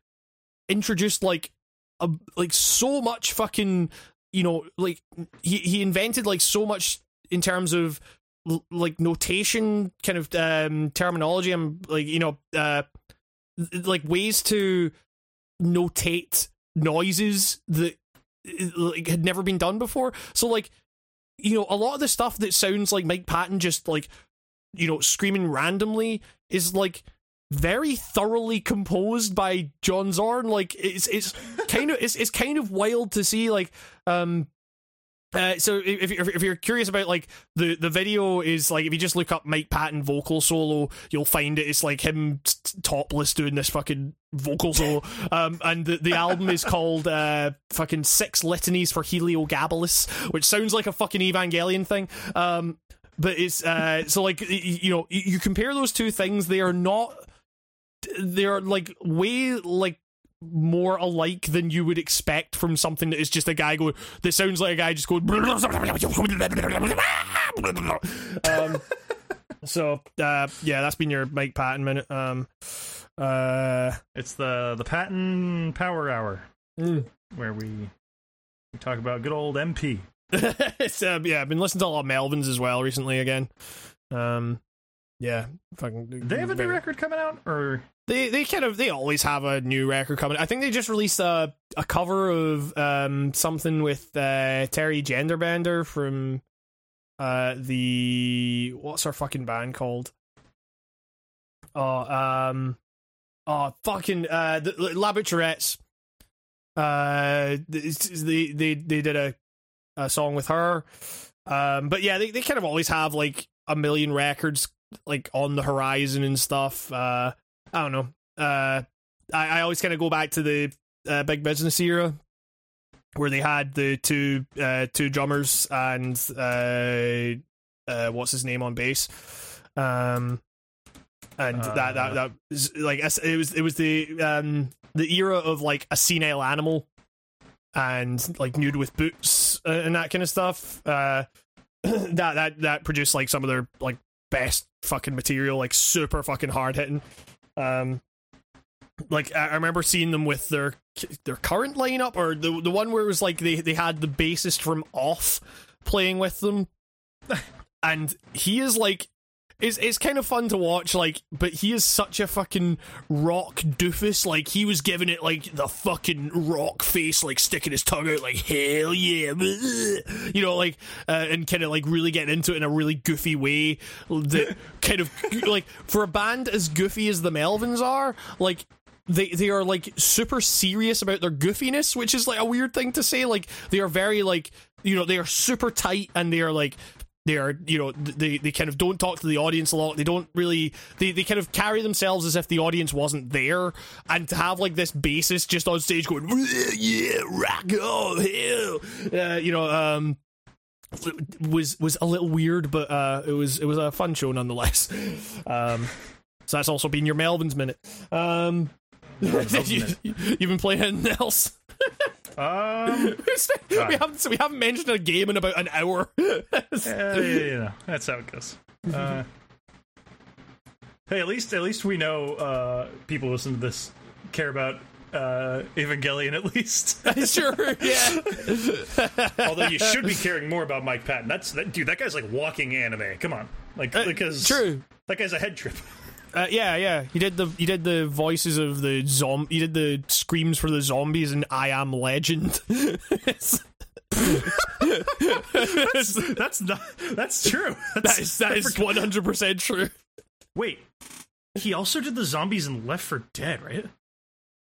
[SPEAKER 1] introduced like a like so much fucking you know like he he invented like so much in terms of l- like notation kind of um terminology and like you know uh like ways to notate noises that uh, like had never been done before so like you know a lot of the stuff that sounds like Mike Patton just like you know screaming randomly is like very thoroughly composed by John Zorn. Like it's it's kind of it's it's kind of wild to see. Like um. Uh, so if you're, if you're curious about like the the video is like if you just look up Mike Patton vocal solo you'll find it. It's like him t- topless doing this fucking vocal solo. Um and the, the album is called uh fucking six litanies for Heliogabalus which sounds like a fucking Evangelion thing. Um but it's uh so like you know you, you compare those two things they are not they're like way like more alike than you would expect from something that is just a guy going that sounds like a guy just going um so uh yeah that's been your Mike Patton minute um uh
[SPEAKER 2] It's the the Patton Power Hour
[SPEAKER 1] mm.
[SPEAKER 2] where we we talk about good old MP.
[SPEAKER 1] it's uh, yeah I've been listening to a lot of Melvins as well recently again um yeah fucking
[SPEAKER 2] They have a new record coming out, or
[SPEAKER 1] They they kind of they always have a new record coming. I think they just released a a cover of um something with uh Teri Gender Bender from uh the what's our fucking band called? Oh um oh fucking uh the. Uh they they they did a a song with her. Um but yeah, they they kind of always have like a million records like on the horizon and stuff. Uh I don't know. Uh, I, I always kind of go back to the uh, big business era where they had the two uh, two drummers and uh, uh, what's his name on bass. Um, and that that that was, like it was it was the um the era of like a senile animal and like nude with boots uh, and that kind of stuff. Uh, that that that produced like some of their like best fucking material, like super fucking hard hitting. Um, like I remember seeing them with their their current lineup or the the one where it was like they they had the bassist from Off playing with them, and he is like. It's, it's kind of fun to watch, like, but he is such a fucking rock doofus. Like, he was giving it, like, the fucking rock face, like, sticking his tongue out, like, hell yeah. You know, like, uh, and kind of, like, really getting into it in a really goofy way. That kind of, like, for a band as goofy as the Melvins are, like, they they are like super serious about their goofiness, which is like a weird thing to say. Like they are very like you know they are super tight and they are like they are you know they they kind of don't talk to the audience a lot. They don't really they they kind of carry themselves as if the audience wasn't there. And to have like this bassist just on stage going yeah rock oh hell uh, you know um was was a little weird, but uh, it was it was a fun show nonetheless. Um, so that's also been your Melvin's minute. Um, you, have been playing anything else?
[SPEAKER 2] Um,
[SPEAKER 1] we haven't so we haven't mentioned a game in about an hour.
[SPEAKER 2] yeah, yeah, yeah, that's how it goes. Uh, hey, at least at least we know uh, people listen to this care about uh, Evangelion at least.
[SPEAKER 1] sure, yeah.
[SPEAKER 2] Although you should be caring more about Mike Patton. That's that dude. That guy's like walking anime. Come on, like because
[SPEAKER 1] true.
[SPEAKER 2] That guy's a head trip.
[SPEAKER 1] Uh, yeah, yeah. He did the he did the voices of the zom. He did the screams for the zombies in I Am Legend.
[SPEAKER 2] that's, that's not that's true. That's,
[SPEAKER 1] that is that is one hundred percent true.
[SPEAKER 2] Wait, he also did the zombies in Left 4 Dead, right?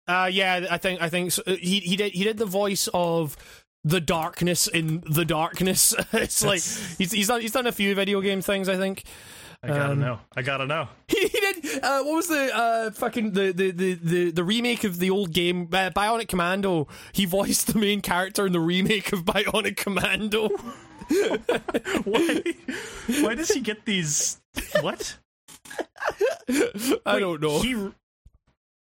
[SPEAKER 1] Uh, yeah, I think I think so. he he did he did the voice of the darkness in the darkness. it's like he's he's done he's done a few video game things. I think.
[SPEAKER 2] I gotta um, know. I gotta know.
[SPEAKER 1] He, did. Uh, what was the uh, fucking the, the, the, the, the remake of the old game uh, Bionic Commando? He voiced the main character in the remake of Bionic Commando.
[SPEAKER 2] why? Why does he get these? What?
[SPEAKER 1] I wait, don't know.
[SPEAKER 2] He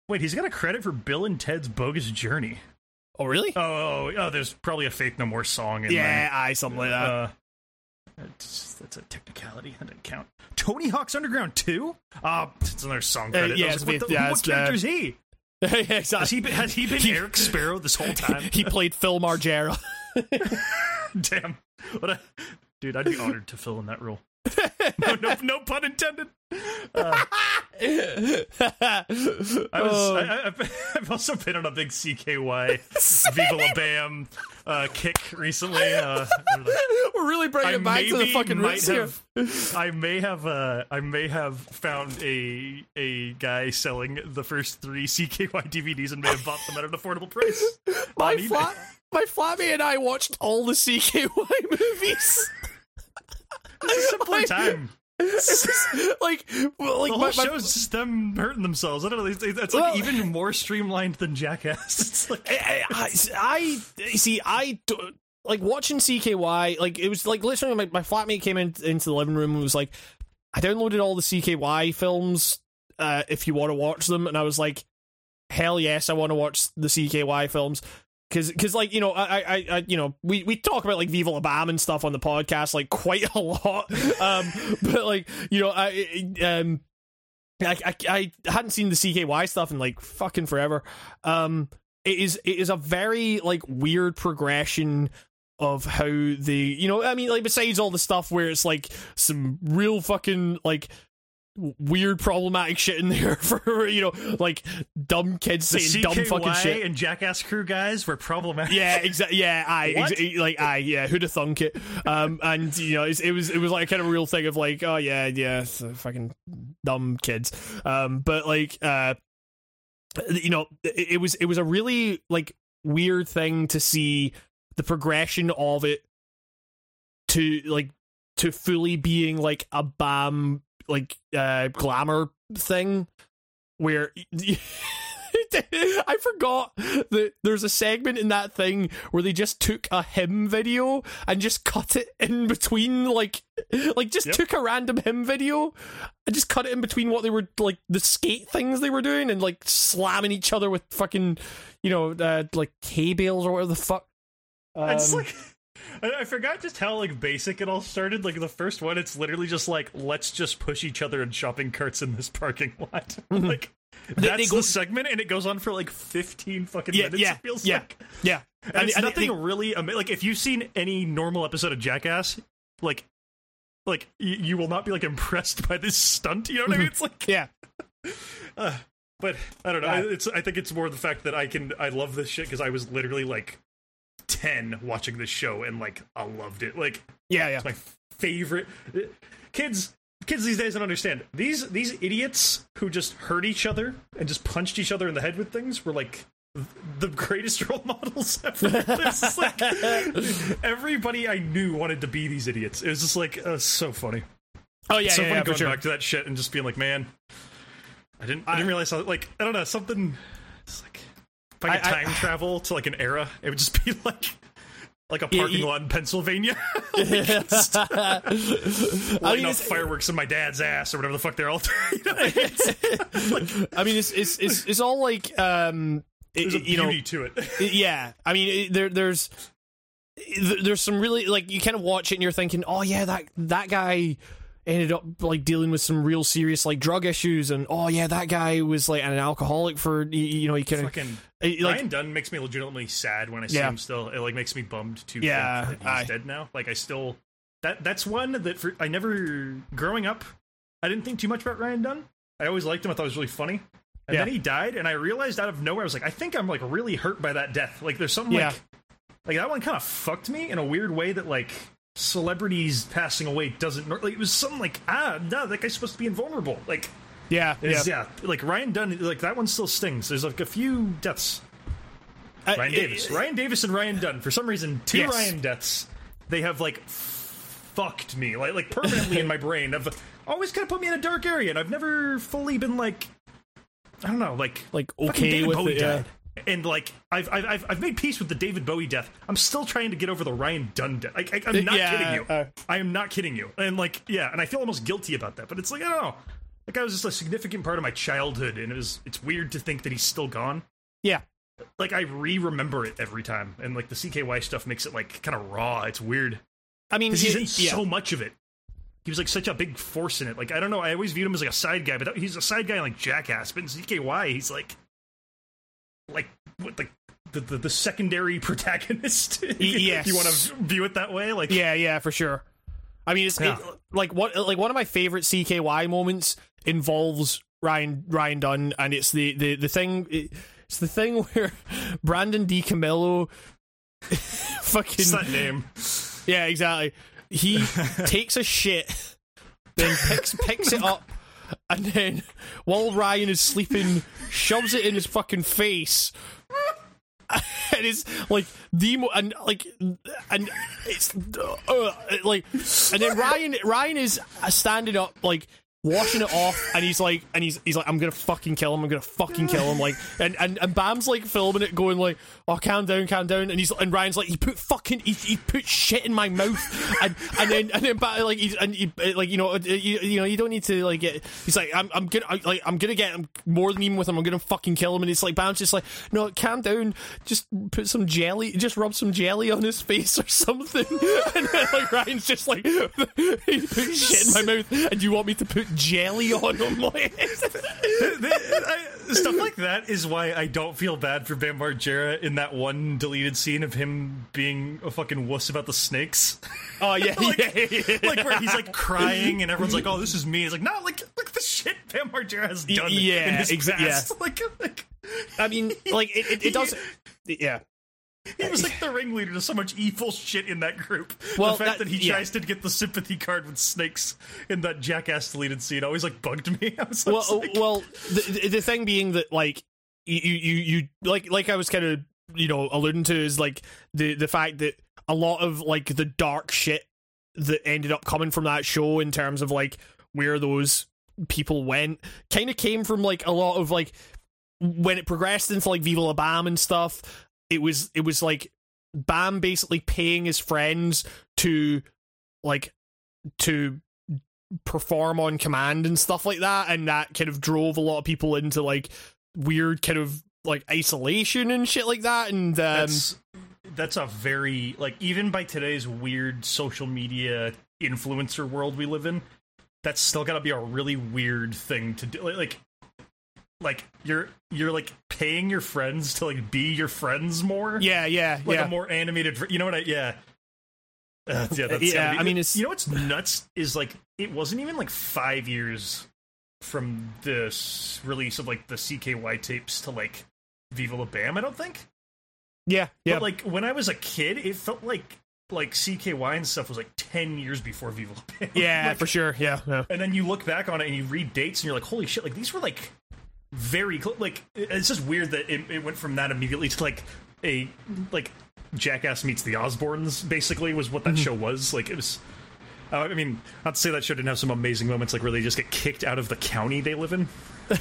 [SPEAKER 2] wait. He's got a credit for Bill and Ted's Bogus Journey.
[SPEAKER 1] Oh really?
[SPEAKER 2] Oh, oh, oh there's probably a Faith No More song in
[SPEAKER 1] yeah,
[SPEAKER 2] there.
[SPEAKER 1] Yeah, I something like that. Uh,
[SPEAKER 2] that's, a technicality. That didn't count. Tony Hawk's Underground 2? Uh, it's another song credit. Uh,
[SPEAKER 1] yeah,
[SPEAKER 2] like, what, the, yeah, what character uh, is he?
[SPEAKER 1] yeah, exactly.
[SPEAKER 2] Has he been, has he been he, Eric Sparrow this whole time?
[SPEAKER 1] He, he played Phil Margera.
[SPEAKER 2] Damn. What a, dude, I'd be honored to fill in that role. no, no, no pun intended. Uh, I was. Oh. I, have also been on a big CKY Viva La Bam uh, kick recently. Uh,
[SPEAKER 1] We're really bringing it back to the fucking roots
[SPEAKER 2] have, here. I may have. Uh, I may have found a a guy selling the first three CKY DVDs and may have bought them at an affordable price.
[SPEAKER 1] My flat, my flatmate and I watched all the CKY movies.
[SPEAKER 2] Simpler time.
[SPEAKER 1] like, well, like
[SPEAKER 2] the whole my, show's just them hurting themselves. I don't know. It's, it's like well, even more streamlined than Jackass. It's like
[SPEAKER 1] I, I, I see. I like watching CKY. Like it was like literally my, my flatmate came in, into the living room and was like, "I downloaded all the CKY films. Uh, if you want to watch them," and I was like, "Hell yes, I want to watch the CKY films." Because because like you know I, I I you know we we talk about like Viva La Bam and stuff on the podcast like quite a lot. Um but like you know I um I, I I hadn't seen the CKY stuff in like fucking forever. Um it is it is a very like weird progression of how the you know I mean like besides all the stuff where it's like some real fucking like weird problematic shit in there for you know like dumb kids
[SPEAKER 2] the
[SPEAKER 1] saying dumb fucking shit.
[SPEAKER 2] and jackass crew guys were problematic.
[SPEAKER 1] Yeah exactly yeah i exa- like i yeah who'd have thunk it? Um and you know it was it was like kind of a real thing of like oh yeah yeah fucking dumb kids. Um but like uh you know it, it was it was a really like weird thing to see the progression of it to like to fully being like a bam like uh glamour thing where I forgot that there's a segment in that thing where they just took a hymn video and just cut it in between like like just yep. took a random hymn video and just cut it in between what they were like the skate things they were doing and like slamming each other with fucking you know uh, like hay bales or whatever the fuck
[SPEAKER 2] um, it's like I, forgot just how like basic it all started. Like the first one, it's literally just like let's just push each other in shopping carts in this parking lot.
[SPEAKER 1] Mm-hmm.
[SPEAKER 2] like that's they go, the segment, and it goes on for like fifteen fucking
[SPEAKER 1] yeah,
[SPEAKER 2] minutes.
[SPEAKER 1] Yeah,
[SPEAKER 2] it feels
[SPEAKER 1] yeah,
[SPEAKER 2] like
[SPEAKER 1] yeah.
[SPEAKER 2] And, and it's nothing they, really ama- like if you've seen any normal episode of Jackass, like like y- you will not be like impressed by this stunt. You know what I mean? It's like
[SPEAKER 1] yeah.
[SPEAKER 2] Uh, but I don't know. Yeah. It's I think it's more the fact that I can I love this shit because I was literally like 10 watching this show and like I loved it. Like
[SPEAKER 1] yeah, yeah.
[SPEAKER 2] It's my favorite kids kids these days don't understand. These these idiots who just hurt each other and just punched each other in the head with things were like the greatest role models ever. like, everybody I knew wanted to be these idiots. It was just like uh, so funny.
[SPEAKER 1] Oh yeah,
[SPEAKER 2] so
[SPEAKER 1] yeah,
[SPEAKER 2] funny
[SPEAKER 1] yeah,
[SPEAKER 2] going
[SPEAKER 1] sure.
[SPEAKER 2] back to that shit and just being like, man, I didn't I, I didn't realize how like I don't know something. Like if I could I, time I, travel to like an era, it would just be like like a parking lot in Pennsylvania. like lighting mean, fireworks in my dad's ass or whatever the fuck they're all doing.
[SPEAKER 1] I mean, it's, it's it's it's all like um, it, you
[SPEAKER 2] beauty
[SPEAKER 1] know,
[SPEAKER 2] to it.
[SPEAKER 1] yeah, I mean, there there's there's some really like you kind of watch it and you're thinking, oh yeah, that that guy ended up like dealing with some real serious like drug issues, and oh yeah, that guy was like an alcoholic for you, you know he kind of
[SPEAKER 2] Fucking
[SPEAKER 1] like
[SPEAKER 2] Ryan Dunn makes me legitimately sad when I see
[SPEAKER 1] Yeah.
[SPEAKER 2] him still. It like makes me bummed to
[SPEAKER 1] Yeah,
[SPEAKER 2] think that
[SPEAKER 1] I-
[SPEAKER 2] he's dead now. Like I still that that's one that for I never growing up I didn't think too much about Ryan Dunn. I always liked him. I thought he was really funny. And
[SPEAKER 1] Yeah.
[SPEAKER 2] then he died, and I realized out of nowhere, I was like, I think I'm like really hurt by that death. Like, there's something
[SPEAKER 1] Yeah.
[SPEAKER 2] like, like that one kind of fucked me in a weird way that like celebrities passing away doesn't. Like, it was something like, ah, no, that guy's supposed to be invulnerable. Like,
[SPEAKER 1] yeah yeah.
[SPEAKER 2] yeah, like Ryan Dunn, like that one still stings. There's like a few deaths.
[SPEAKER 1] I-
[SPEAKER 2] Ryan
[SPEAKER 1] it-
[SPEAKER 2] Davis, Ryan Davis, and Ryan Dunn. For some reason, two
[SPEAKER 1] Yes.
[SPEAKER 2] Ryan deaths. They have like fucked me, like like permanently in my brain. I've always kind of put me in a dark area, and I've never fully been like, I don't know, like
[SPEAKER 1] like okay
[SPEAKER 2] David
[SPEAKER 1] with
[SPEAKER 2] Bowie
[SPEAKER 1] it. Yeah.
[SPEAKER 2] died. And like I've, I've I've I've made peace with the David Bowie death. I'm still trying to get over the Ryan Dunn death. I, I, I'm not
[SPEAKER 1] Yeah,
[SPEAKER 2] kidding you.
[SPEAKER 1] uh,
[SPEAKER 2] I am not kidding you. And like yeah, and I feel almost guilty about that. But it's like I don't know. That guy was just a significant part of my childhood, and it was it's weird to think that he's still gone
[SPEAKER 1] yeah.
[SPEAKER 2] like I re-remember it every time, and like the CKY stuff makes it like kind of raw. It's weird
[SPEAKER 1] I mean,
[SPEAKER 2] he's in
[SPEAKER 1] yeah.
[SPEAKER 2] so much of it. He was like such a big force in it. Like I don't know, I always viewed him as like a side guy, but he's a side guy in like Jackass. But in CKY, he's like like the the, the secondary protagonist. if
[SPEAKER 1] yes.
[SPEAKER 2] if you want to view it that way. Like
[SPEAKER 1] Yeah, yeah, for sure. I mean, it's
[SPEAKER 2] Yeah.
[SPEAKER 1] it, like what like one of my favorite CKY moments involves Ryan Ryan Dunn, and it's the the the thing. It's the thing where Brandon DiCamillo fucking
[SPEAKER 2] it's that name.
[SPEAKER 1] yeah, exactly. He takes a shit, then picks picks it up, and then while Ryan is sleeping, shoves it in his fucking face. And it's like the mo- and like and it's uh, like and then Ryan Ryan is standing up like washing it off and he's like and he's he's like I'm gonna fucking kill him I'm gonna fucking kill him like and and, and Bam's like filming it going like oh calm down calm down and he's and Ryan's like he put fucking he, he put shit in my mouth and and then and then Bam, like he's and he, like you know uh, you, you know you don't need to like get he's like I'm I'm gonna I, like I'm gonna get him more than even with him I'm gonna fucking kill him and it's like Bam's just like no calm down just put some jelly just rub some jelly on his face or something and then like Ryan's just like he put shit in my mouth and you want me to put jelly on like
[SPEAKER 2] stuff like that is why I don't feel bad for Bam Margera in that one deleted scene of him being a fucking wuss about the snakes.
[SPEAKER 1] oh yeah
[SPEAKER 2] like,
[SPEAKER 1] yeah, yeah.
[SPEAKER 2] like where he's like crying and everyone's like, "Oh, this is me." He's like, "No, like look at the shit Bam Margera has done
[SPEAKER 1] yeah,
[SPEAKER 2] in his past." Like, like
[SPEAKER 1] I mean like it, it, it does yeah
[SPEAKER 2] he was like the ringleader to so much evil shit in that group.
[SPEAKER 1] Well,
[SPEAKER 2] the fact
[SPEAKER 1] that-
[SPEAKER 2] that, he
[SPEAKER 1] yeah.
[SPEAKER 2] tries to get the sympathy card with snakes in that jackass deleted scene always like bugged me. I was
[SPEAKER 1] well,
[SPEAKER 2] I was like, uh,
[SPEAKER 1] well, the, the the thing being that like you you you like like I was kind of you know alluding to is like the the fact that a lot of like the dark shit that ended up coming from that show in terms of like where those people went kind of came from like a lot of like when it progressed into like Viva La Bam and stuff. It was it was like Bam basically paying his friends to like to perform on command and stuff like that and that kind of drove a lot of people into like weird kind of like isolation and shit like that and um
[SPEAKER 2] that's that's a very like even by today's weird social media influencer world we live in that's still got to be a really weird thing to do like, like you're you're like paying your friends to like be your friends more
[SPEAKER 1] yeah yeah
[SPEAKER 2] like
[SPEAKER 1] yeah
[SPEAKER 2] a more animated you know what i yeah uh, yeah, that's
[SPEAKER 1] Yeah,
[SPEAKER 2] be-
[SPEAKER 1] I mean, it's-
[SPEAKER 2] you know what's nuts is like it wasn't even like five years from this release of like the CKY tapes to like Viva La Bam. I don't think.
[SPEAKER 1] yeah yeah
[SPEAKER 2] But like when I was a kid, it felt like like CKY and stuff was like ten years before Viva La Bam.
[SPEAKER 1] yeah
[SPEAKER 2] Like,
[SPEAKER 1] for sure yeah, yeah.
[SPEAKER 2] And then you look back on it and you read dates and you're like, holy shit! Like these were like very cl- like it's just weird that it, it went from that immediately to like a like Jackass meets the Osbournes. Basically, was what that
[SPEAKER 1] Mm-hmm.
[SPEAKER 2] show was. Like it was. Uh, I mean, not to say that show didn't have some amazing moments, like where they just get kicked out of the county they live in. like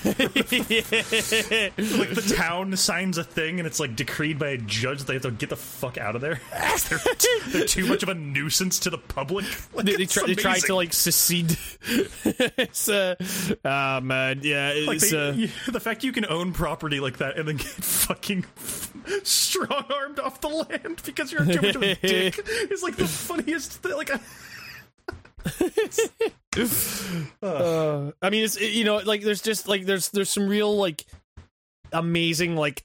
[SPEAKER 2] the town signs a thing and it's like decreed by a judge that they have to get the fuck out of there. they're, they're too much of a nuisance to the public. Like,
[SPEAKER 1] they, they, try, they tried to like secede it's uh oh man yeah
[SPEAKER 2] Like they,
[SPEAKER 1] uh
[SPEAKER 2] you- the fact you can own property like that and then get fucking strong armed off the land because you're too much of a dick is like the funniest thing. Like, I-
[SPEAKER 1] Uh, I mean, it's you know, like there's just like there's there's some real like amazing like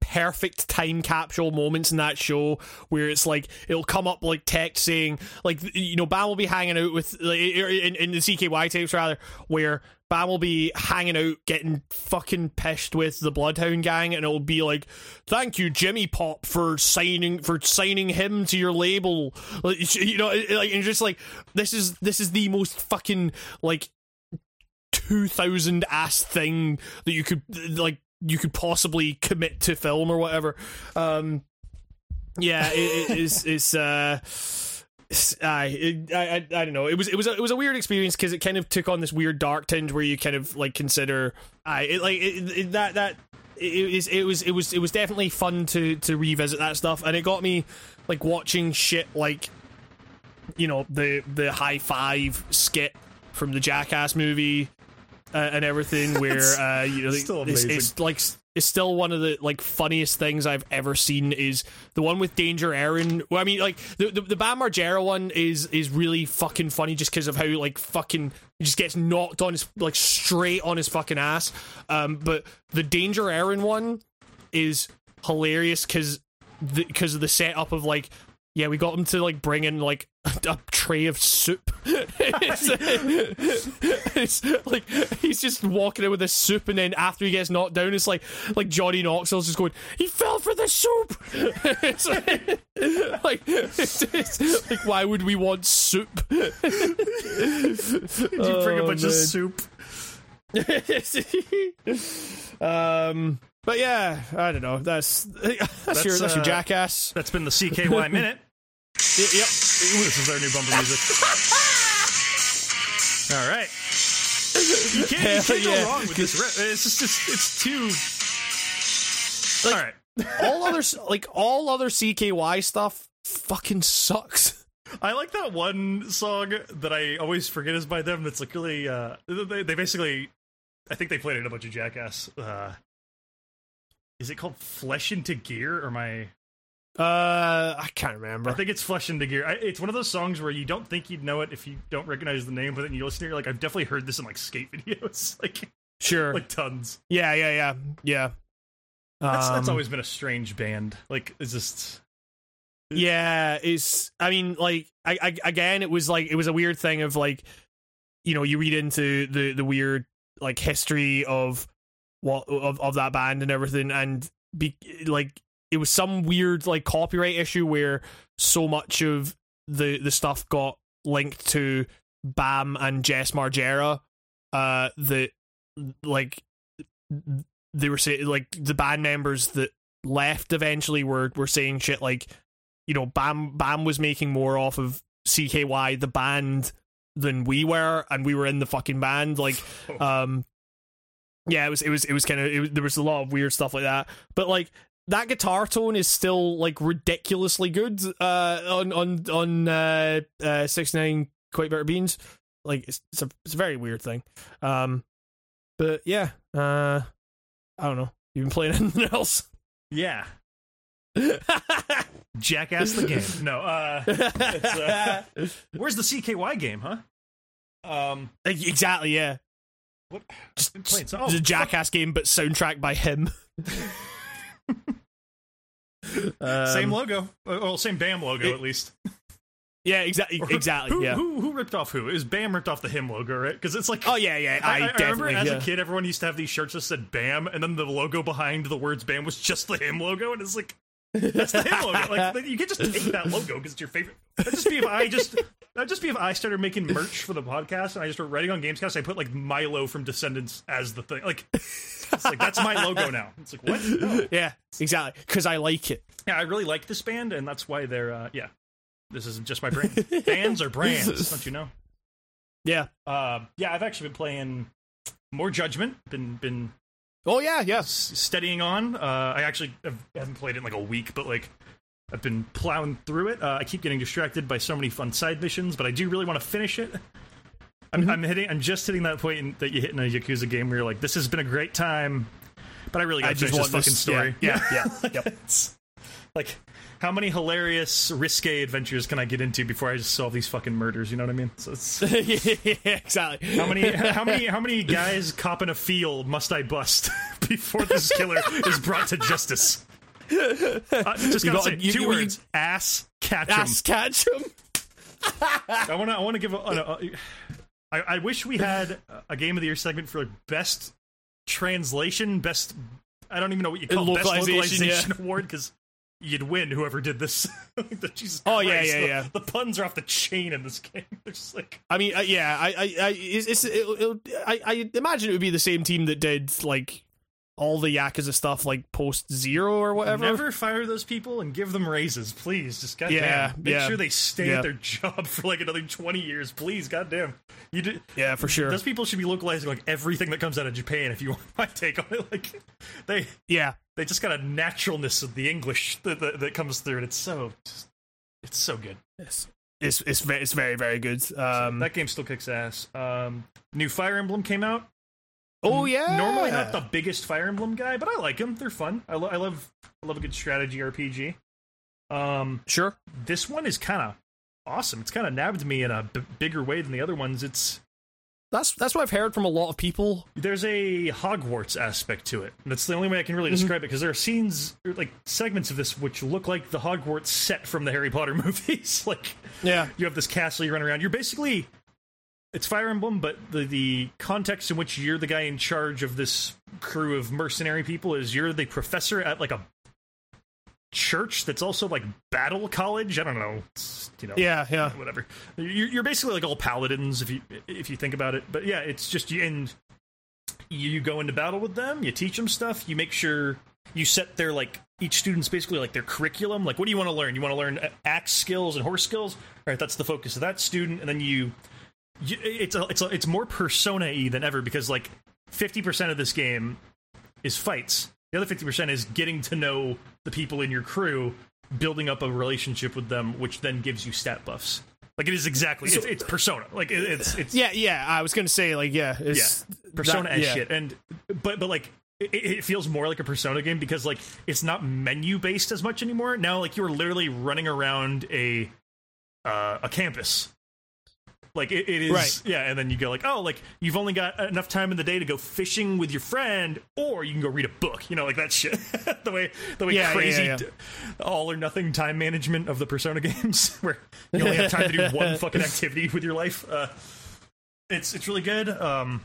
[SPEAKER 1] perfect time capsule moments in that show where it's like it'll come up like text saying like you know Bam will be hanging out with like, in, in the CKY tapes rather where Bam will be hanging out getting fucking pissed with the Bloodhound gang and it'll be like thank you Jimmy Pop for signing for signing him to your label. Like, you know like and just like this is this is the most fucking like 2000 ass thing that you could like you could possibly commit to film or whatever. Um, yeah, it, it is. It's. Uh, I, I, I, I don't know. It was it was a, it was a weird experience because it kind of took on this weird dark tinge where you kind of like consider I it, like it, it, that that it was it was it was it was definitely fun to to revisit that stuff and it got me like watching shit like you know the the high five skit from the Jackass movie uh, and everything where uh, you know it's, it's like it's still one of the like funniest things I've ever seen is the one with Danger Ehren. Well, I mean, like the the, the Bam Margera one is is really fucking funny just because of how like fucking he just gets knocked on his like straight on his fucking ass. Um, but the Danger Ehren one is hilarious because because of the setup of like yeah, we got him to like bring in like a tray of soup. it's, it's like he's just walking in with a soup, and then after he gets knocked down, it's like like Johnny Knoxville's just going, "He fell for the soup." it's like, like, it's, like, why would we want soup?
[SPEAKER 2] you bring a
[SPEAKER 1] Oh,
[SPEAKER 2] bunch of soup.
[SPEAKER 1] um, but yeah, I don't know. That's that's, your that's your
[SPEAKER 2] uh,
[SPEAKER 1] jackass.
[SPEAKER 2] That's been the CKY minute.
[SPEAKER 1] Yep.
[SPEAKER 2] This is our new bumper music. All right. You can't, you can't
[SPEAKER 1] Yeah.
[SPEAKER 2] go wrong with this. It's just, it's, it's too.
[SPEAKER 1] Like-
[SPEAKER 2] All right.
[SPEAKER 1] all other like all other CKY stuff fucking sucks.
[SPEAKER 2] I like that one song that I always forget is by them. That's like really. Uh, they, they basically, I think they played it in a bunch of Jackass. Uh, is it called Flesh into Gear or my?
[SPEAKER 1] Uh, I can't remember.
[SPEAKER 2] I think it's Flesh into Gear. I, it's one of those songs where you don't think you'd know it if you don't recognize the name, but then you listen to it, you're like, I've definitely heard this in like skate videos, like
[SPEAKER 1] sure.
[SPEAKER 2] like tons.
[SPEAKER 1] yeah, yeah, yeah, yeah.
[SPEAKER 2] That's that's
[SPEAKER 1] Um,
[SPEAKER 2] always been a strange band. Like it's just
[SPEAKER 1] yeah. It's. I mean, like, I, I again, it was like it was a weird thing of like, you know, you read into the the weird like history of what of of that band and everything, and be like it was some weird like copyright issue where so much of the the stuff got linked to Bam and Jess Margera uh that like they were saying like the band members that left eventually were were saying shit like you know Bam Bam was making more off of CKY the band than we were and we were in the fucking band like um yeah it was it was it was kind of it was, there was a lot of weird stuff like that but like that guitar tone is still like ridiculously good uh on on on uh, uh 69 Quite Bitter Beings like it's it's a, it's a very weird thing um but yeah uh i don't know you been playing anything else
[SPEAKER 2] yeah. Jackass the game. No, uh, uh where's the CKY game, huh? Um,
[SPEAKER 1] exactly yeah
[SPEAKER 2] what?
[SPEAKER 1] just, just
[SPEAKER 2] oh,
[SPEAKER 1] the jackass game but soundtrack by HIM Um,
[SPEAKER 2] same logo. Uh, Well, same Bam logo
[SPEAKER 1] it-
[SPEAKER 2] at least.
[SPEAKER 1] yeah exactly
[SPEAKER 2] Or
[SPEAKER 1] exactly
[SPEAKER 2] Who,
[SPEAKER 1] yeah
[SPEAKER 2] who who ripped off who? Is Bam ripped off the HIM logo, right? Because it's like
[SPEAKER 1] oh yeah yeah
[SPEAKER 2] I,
[SPEAKER 1] i,
[SPEAKER 2] I- remember as
[SPEAKER 1] yeah.
[SPEAKER 2] a kid, everyone used to have these shirts that said "Bam," and then the logo behind the words "Bam" was just the HIM logo, and it's like that's the HIM logo. Like you can't just take that logo because it's your favorite. That'd just be if I just that'd just be if I started making merch for the podcast and I just started writing on Gamescast. I put like Milo from Descendents as the thing. Like it's like that's my logo now. It's like what? No.
[SPEAKER 1] yeah exactly because i like it
[SPEAKER 2] Yeah, I really like this band, and that's why they're uh, yeah. This is just my brand. Bands are brands, don't you know?
[SPEAKER 1] yeah
[SPEAKER 2] Uh, yeah, I've actually been playing more Judgment. Been been
[SPEAKER 1] oh yeah yeah
[SPEAKER 2] s- steadying on. Uh, I actually have, haven't played it in like a week, but like I've been plowing through it. Uh, I keep getting distracted by so many fun side missions, but I do really want to finish it. I'm, I'm hitting. I'm just hitting that point in, that you hit in a Yakuza game where you're like, "This has been a great time," but I really got to
[SPEAKER 1] just
[SPEAKER 2] finish this
[SPEAKER 1] want
[SPEAKER 2] fucking
[SPEAKER 1] this-
[SPEAKER 2] story.
[SPEAKER 1] yeah, yeah, yeah, yep.
[SPEAKER 2] Like how many hilarious risque adventures can I get into before I just solve these fucking murders? You know what I mean? So it's
[SPEAKER 1] yeah, exactly.
[SPEAKER 2] how many how many how many guys copping a feel must I bust before this killer is brought to justice? Uh, just gotta
[SPEAKER 1] got-
[SPEAKER 2] say
[SPEAKER 1] you-
[SPEAKER 2] two
[SPEAKER 1] you-
[SPEAKER 2] words: ass catch 'em.
[SPEAKER 1] Ass catch him.
[SPEAKER 2] I want to. I want to give. A, a, a, I, I wish we had a game of the year segment for like best translation, best. I don't even know what you call it, best
[SPEAKER 1] Localization,
[SPEAKER 2] localization award because you'd win whoever did this. The- Jesus
[SPEAKER 1] Oh, yeah,
[SPEAKER 2] Christ,
[SPEAKER 1] yeah,
[SPEAKER 2] the,
[SPEAKER 1] yeah.
[SPEAKER 2] The puns are off the chain in this game. They're just like
[SPEAKER 1] I mean, uh, yeah, I, I, I, it's, it's it'll, it'll, I, I imagine it would be the same team that did like all the Yakuza stuff, like post zero or whatever.
[SPEAKER 2] never fire those people and give them raises, please. Just goddamn,
[SPEAKER 1] Yeah,
[SPEAKER 2] make
[SPEAKER 1] yeah.
[SPEAKER 2] sure they stay
[SPEAKER 1] Yeah.
[SPEAKER 2] at their job for like another twenty years, please. Goddamn, you did.
[SPEAKER 1] Yeah, for sure.
[SPEAKER 2] Those people should be localizing like everything that comes out of Japan. If you want my take on it, like they
[SPEAKER 1] Yeah,
[SPEAKER 2] they just got a naturalness of the English that, that, that comes through, and it's so it's so good.
[SPEAKER 1] it's it's it's very, it's very very good. Um,
[SPEAKER 2] that game still kicks ass. Um, new Fire Emblem came out.
[SPEAKER 1] oh yeah,
[SPEAKER 2] Normally not the biggest Fire Emblem guy, but I like them. They're fun. I, lo- I love I love a good strategy RPG. Um,
[SPEAKER 1] sure.
[SPEAKER 2] this one is kind of awesome. It's kind of nabbed me in a b- bigger way than the other ones. It's
[SPEAKER 1] That's that's what I've heard from a lot of people.
[SPEAKER 2] there's a Hogwarts aspect to it. That's the only way I can really mm-hmm. describe it because there are scenes, er, like segments of this, which look like the Hogwarts set from the Harry Potter movies. like
[SPEAKER 1] Yeah,
[SPEAKER 2] you have this castle you run around. You're basically it's Fire Emblem, but the the context in which you're the guy in charge of this crew of mercenary people is you're the professor at like a church that's also like battle college. I don't know. It's, you know,
[SPEAKER 1] yeah, yeah.
[SPEAKER 2] whatever. You're, you're basically like all paladins if you if you think about it. But yeah, it's just you and you go into battle with them. You teach them stuff. You make sure you set their like each student's basically like their curriculum. Like, what do you want to learn? You want to learn axe skills and horse skills. All right, that's the focus of that student. And then you, you it's a, it's a, it's more persona y than ever because like fifty percent of this game is fights. The other fifty percent is getting to know the people in your crew, building up a relationship with them, which then gives you stat buffs. Like it is exactly it's, it's persona. Like it, it's it's
[SPEAKER 1] Yeah, yeah. I was gonna say like yeah, it's
[SPEAKER 2] persona
[SPEAKER 1] that-
[SPEAKER 2] and
[SPEAKER 1] yeah.
[SPEAKER 2] shit and but but like it, it feels more like a persona game because like it's not menu based as much anymore now like you're literally running around a uh, a campus like it, it is
[SPEAKER 1] Right.
[SPEAKER 2] yeah and then you go like oh like you've only got enough time in the day to go fishing with your friend or you can go read a book you know like that shit the way the way
[SPEAKER 1] Yeah,
[SPEAKER 2] crazy
[SPEAKER 1] yeah, yeah.
[SPEAKER 2] all or nothing time management of the persona games where you only have time to do one fucking activity with your life uh it's it's really good um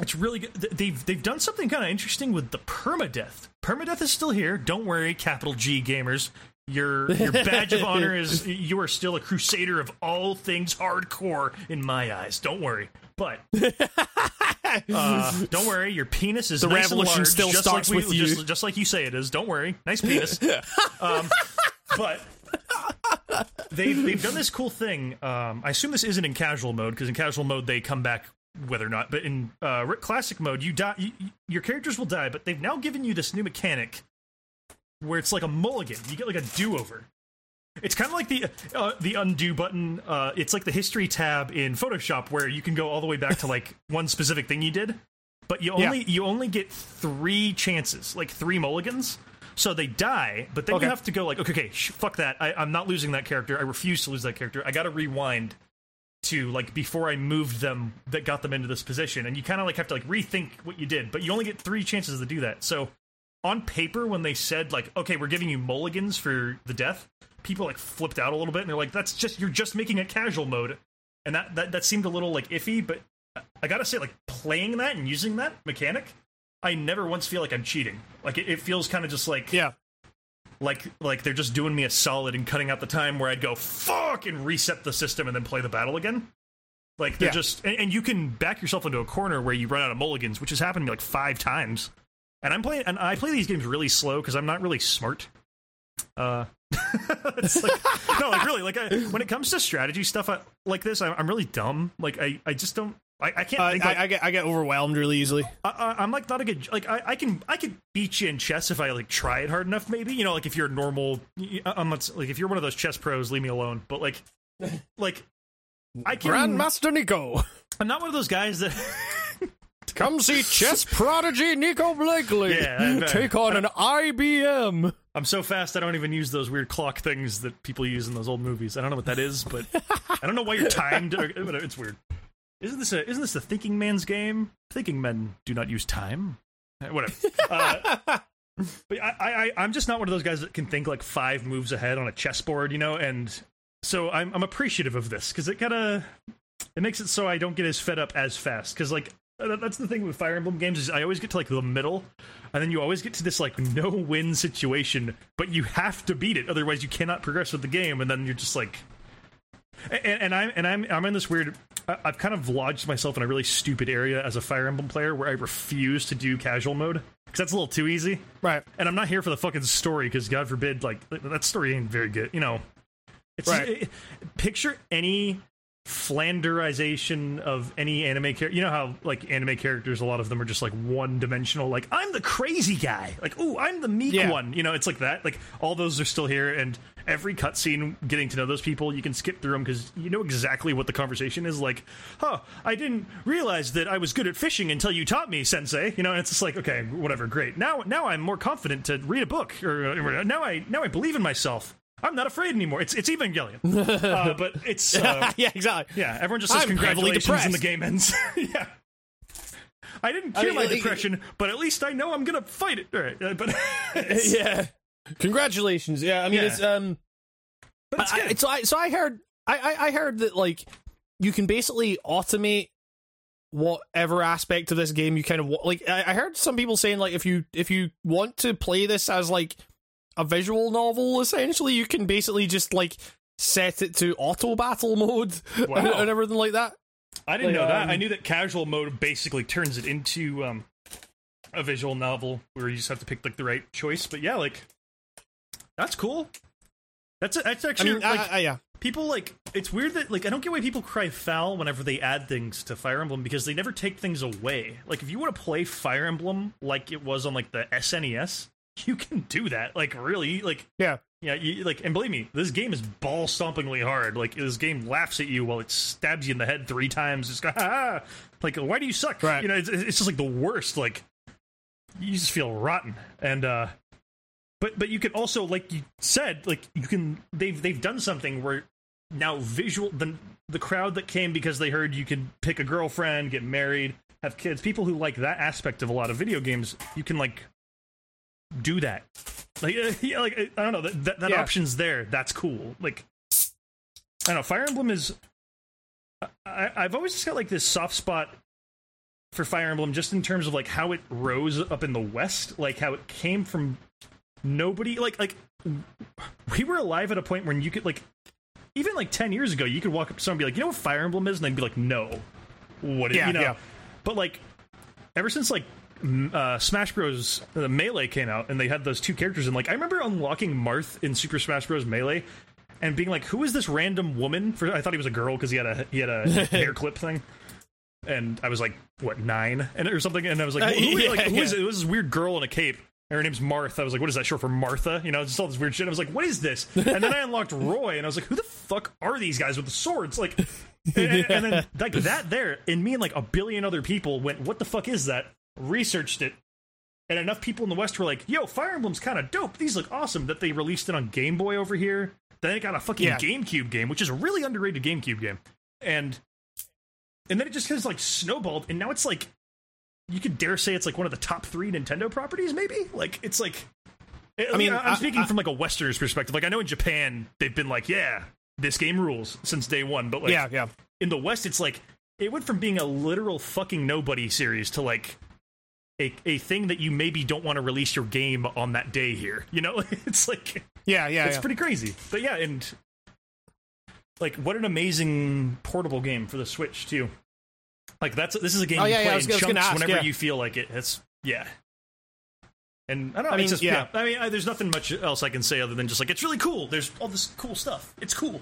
[SPEAKER 2] it's really good. They've they've done something kind of interesting with the permadeath. Permadeath is still here. Don't worry, capital G gamers. Your your badge of honor is you are still a crusader of all things hardcore in my eyes. Don't worry, but uh, don't worry. Your penis is
[SPEAKER 1] The
[SPEAKER 2] nice
[SPEAKER 1] revolution
[SPEAKER 2] large,
[SPEAKER 1] still
[SPEAKER 2] just
[SPEAKER 1] starts
[SPEAKER 2] like we,
[SPEAKER 1] with you.
[SPEAKER 2] Just, just like you say it is. Don't worry, nice penis. um, but they've they've done this cool thing. Um, I assume this isn't in casual mode because in casual mode they come back whether or not. But in uh, classic mode, you die. You- your characters will die, but they've now given you this new mechanic where it's like a mulligan. You get like a do over. It's kind of like the uh, the undo button. Uh, it's like the history tab in Photoshop where you can go all the way back to like one specific thing you did, but you
[SPEAKER 1] Yeah.
[SPEAKER 2] only you only get three chances, like three mulligans. So they die, but then
[SPEAKER 1] Okay.
[SPEAKER 2] you have to go like, okay, okay, sh- fuck that. I, I'm not losing that character. I refuse to lose that character. I got to rewind to like before I moved them that got them into this position, and you kind of like have to like rethink what you did. But you only get three chances to do that. So on paper, when they said like, okay, we're giving you mulligans for the death, people like flipped out a little bit, and they're like, that's just you're just making it casual mode, and that that that seemed a little like iffy. But I gotta say, like playing that and using that mechanic. I never once feel like I'm cheating. Like it, it feels kind of just like
[SPEAKER 1] Yeah.
[SPEAKER 2] like like they're just doing me a solid and cutting out the time where I'd go fuck and reset the system and then play the battle again. Like they're
[SPEAKER 1] Yeah.
[SPEAKER 2] just and, and you can back yourself into a corner where you run out of mulligans, which has happened to me like five times. And I'm playing and I play these games really slow because I'm not really smart. Uh, it's like no, like really, like I, when it comes to strategy stuff I, like this, I, I'm really dumb. Like I, I just don't. I, I can't
[SPEAKER 1] Uh,
[SPEAKER 2] think.
[SPEAKER 1] I,
[SPEAKER 2] like,
[SPEAKER 1] I get I get overwhelmed really easily.
[SPEAKER 2] I, I'm like not a good like I, I can I could beat you in chess if I like try it hard enough maybe you know like if you're a normal I'm not like if you're one of those chess pros leave me alone but like like I can
[SPEAKER 1] Grandmaster Nico,
[SPEAKER 2] I'm not one of those guys that
[SPEAKER 1] come see chess prodigy Nico Blakely
[SPEAKER 2] Yeah,
[SPEAKER 1] take on an IBM.
[SPEAKER 2] I'm so fast I don't even use those weird clock things that people use in those old movies. I don't know what that is, but I don't know why you're timed. Or, it's weird. Isn't this a isn't this a thinking man's game? Thinking men do not use time. Eh, Whatever. Uh, but I, I I'm just not one of those guys that can think like five moves ahead on a chessboard, you know. And so I'm I'm appreciative of this because it kind of it makes it so I don't get as fed up as fast. Because like Uh, that's the thing with Fire Emblem games is I always get to like the middle, and then you always get to this like no win situation, but you have to beat it, otherwise you cannot progress with the game, and then you're just like. And, and I'm and I'm I'm in this weird. I've kind of lodged myself in a really stupid area as a Fire Emblem player where I refuse to do casual mode because that's a little too easy.
[SPEAKER 1] Right.
[SPEAKER 2] And I'm not here for the fucking story because God forbid, like that story ain't very good. You know, it's
[SPEAKER 1] Right.
[SPEAKER 2] it- picture any flanderization of any anime character. You know how like anime characters, a lot of them are just like one dimensional. Like I'm the crazy guy. Like oh, I'm the meek
[SPEAKER 1] Yeah.
[SPEAKER 2] one. You know, it's like that. Like all those are still here, and every cutscene, getting to know those people, you can skip through them because you know exactly what the conversation is. Like, huh, I didn't realize that I was good at fishing until you taught me, Sensei. You know, and it's just like, okay, whatever, great. Now, now I'm more confident to read a book, or uh, now I now I believe in myself. I'm not afraid anymore. It's it's Evangelion, uh, but it's uh,
[SPEAKER 1] yeah, exactly.
[SPEAKER 2] yeah. Everyone just says
[SPEAKER 1] I'm
[SPEAKER 2] congratulations and the game ends. yeah. I didn't
[SPEAKER 1] I
[SPEAKER 2] cure
[SPEAKER 1] mean,
[SPEAKER 2] my
[SPEAKER 1] like-
[SPEAKER 2] depression, but at least I know I'm gonna fight it. All right, uh, but
[SPEAKER 3] yeah. Congratulations. Yeah, I mean
[SPEAKER 2] Yeah.
[SPEAKER 3] it's um
[SPEAKER 2] but it's
[SPEAKER 1] I,
[SPEAKER 2] good.
[SPEAKER 1] I- so I so I heard I, I I heard that like you can basically automate whatever aspect of this game you kind of like. I, I heard some people saying like if you if you want to play this as like a visual novel, essentially, you can basically just like set it to auto battle mode and,
[SPEAKER 2] Wow.
[SPEAKER 1] and everything like that.
[SPEAKER 2] I didn't
[SPEAKER 3] Like,
[SPEAKER 2] know that.
[SPEAKER 3] um,
[SPEAKER 2] I knew that casual mode basically turns it into um, a visual novel where you just have to pick like the right choice. But yeah, like that's cool. That's that's
[SPEAKER 1] I
[SPEAKER 2] actually
[SPEAKER 1] mean,
[SPEAKER 2] like
[SPEAKER 1] I, I, yeah,
[SPEAKER 2] people like it's weird that like I don't get why people cry foul whenever they add things to Fire Emblem because they never take things away. Like if you want to play Fire Emblem like it was on like the SNES, you can do that. Like really, like
[SPEAKER 1] yeah.
[SPEAKER 2] yeah, you, like, and believe me, this game is ball stompingly hard. Like, this game laughs at you while it stabs you in the head three times. It's ha. Like, why do you suck?
[SPEAKER 1] Right.
[SPEAKER 2] You know, it's, it's just like the worst. Like, you just feel rotten. And, uh, but but you can also, like you said, like you can they've they've done something where now visual the the crowd that came because they heard you could pick a girlfriend, get married, have kids. People who like that aspect of a lot of video games, you can like do that. Like, uh, yeah, like uh, I don't know that that, that
[SPEAKER 1] Yeah.
[SPEAKER 2] option's there. That's cool. Like, I don't know. Fire Emblem is. I, I've always just got like this soft spot for Fire Emblem, just in terms of like how it rose up in the West, like how it came from nobody. Like, like we were alive at a point when you could like, even like ten years ago, you could walk up to someone and be like, "You know what Fire Emblem is?" and they'd be like, "No." What?
[SPEAKER 1] Yeah,
[SPEAKER 2] you know?
[SPEAKER 1] yeah.
[SPEAKER 2] But like, ever since like uh, Smash Bros. The Melee came out and they had those two characters, and like I remember unlocking Marth in Super Smash Bros. Melee and being like, "Who is this random woman?" For I thought he was a girl because he had a he had a hair clip thing. And I was like, what what and or something, and I was like,
[SPEAKER 1] Uh,
[SPEAKER 2] who, who-
[SPEAKER 1] yeah,
[SPEAKER 2] like, who is
[SPEAKER 1] yeah.
[SPEAKER 2] it? It was this weird girl in a cape. And her name's Martha. I was like, what is that short for Martha? You know, just all this weird shit. I was like, what is this? And then I unlocked Roy, and I was like, who the fuck are these guys with the swords? Like, and, and- and then like that there, and me and like a billion other people went, what the fuck is that? Researched it, and enough people in the West were like, yo, Fire Emblem's kind of dope. These look awesome. That they released it on Game Boy over here. Then it got a fucking
[SPEAKER 1] Yeah.
[SPEAKER 2] GameCube game, which is a really underrated GameCube game, and and then it just kind of like snowballed, and now it's like you could dare say it's like one of the top three Nintendo properties, maybe. Like it's like, I
[SPEAKER 1] mean,
[SPEAKER 2] I'm
[SPEAKER 1] I-
[SPEAKER 2] speaking
[SPEAKER 1] I-
[SPEAKER 2] from like a Westerner's perspective. Like I know in Japan they've been like, yeah, this game rules since day one, but like
[SPEAKER 1] yeah, yeah.
[SPEAKER 2] in the West, it's like it went from being a literal fucking nobody series to like a a thing that you maybe don't want to release your game on that day here. You know, it's like
[SPEAKER 1] Yeah, yeah,
[SPEAKER 2] it's
[SPEAKER 1] yeah.
[SPEAKER 2] pretty crazy. But yeah, and like what an amazing portable game for the Switch too. Like that's this is a game
[SPEAKER 1] Oh,
[SPEAKER 2] you
[SPEAKER 1] yeah, yeah,
[SPEAKER 2] play
[SPEAKER 1] I was-
[SPEAKER 2] in chunks
[SPEAKER 1] ask,
[SPEAKER 2] whenever
[SPEAKER 1] yeah.
[SPEAKER 2] you feel like it. It's yeah. And I don't know.
[SPEAKER 1] I mean,
[SPEAKER 2] it's just,
[SPEAKER 1] yeah.
[SPEAKER 2] yeah. I mean, I, there's nothing much else I can say other than just like it's really cool. There's all this cool stuff. It's cool.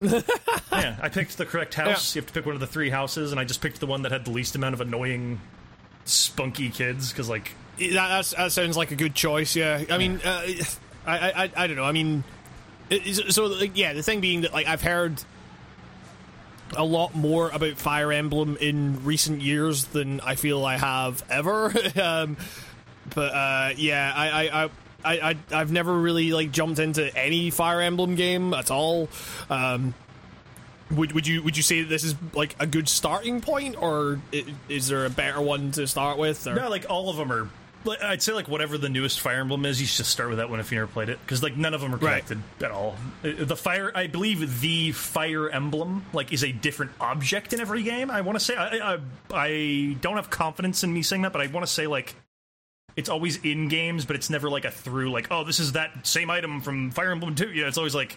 [SPEAKER 2] yeah, I picked the correct house. You have to pick one of the three houses, and I just picked the one that had the least amount of annoying, spunky kids. Because like,
[SPEAKER 1] that, that's, that sounds like a good choice. Yeah, I mean, uh, I, I, I, don't know. I mean, so like, yeah, the thing being that like I've heard a lot more about Fire Emblem in recent years than I feel I have ever. um, but uh, yeah, I, I, I, I, I I've never really like jumped into any Fire Emblem game at all. Um, would would you would you say that this is like a good starting point, or is there a better one to start with? Or?
[SPEAKER 2] No, like all of them are. I'd say like whatever the newest Fire Emblem is, you should just start with that one if you never played it, because like none of them are
[SPEAKER 1] Right.
[SPEAKER 2] connected at all. Uh, The fire, I believe, the Fire Emblem like is a different object in every game. I want to say I, I I don't have confidence in me saying that, but I want to say like it's always in games, but it's never like a through like oh this is that same item from Fire Emblem Two. Yeah, it's always like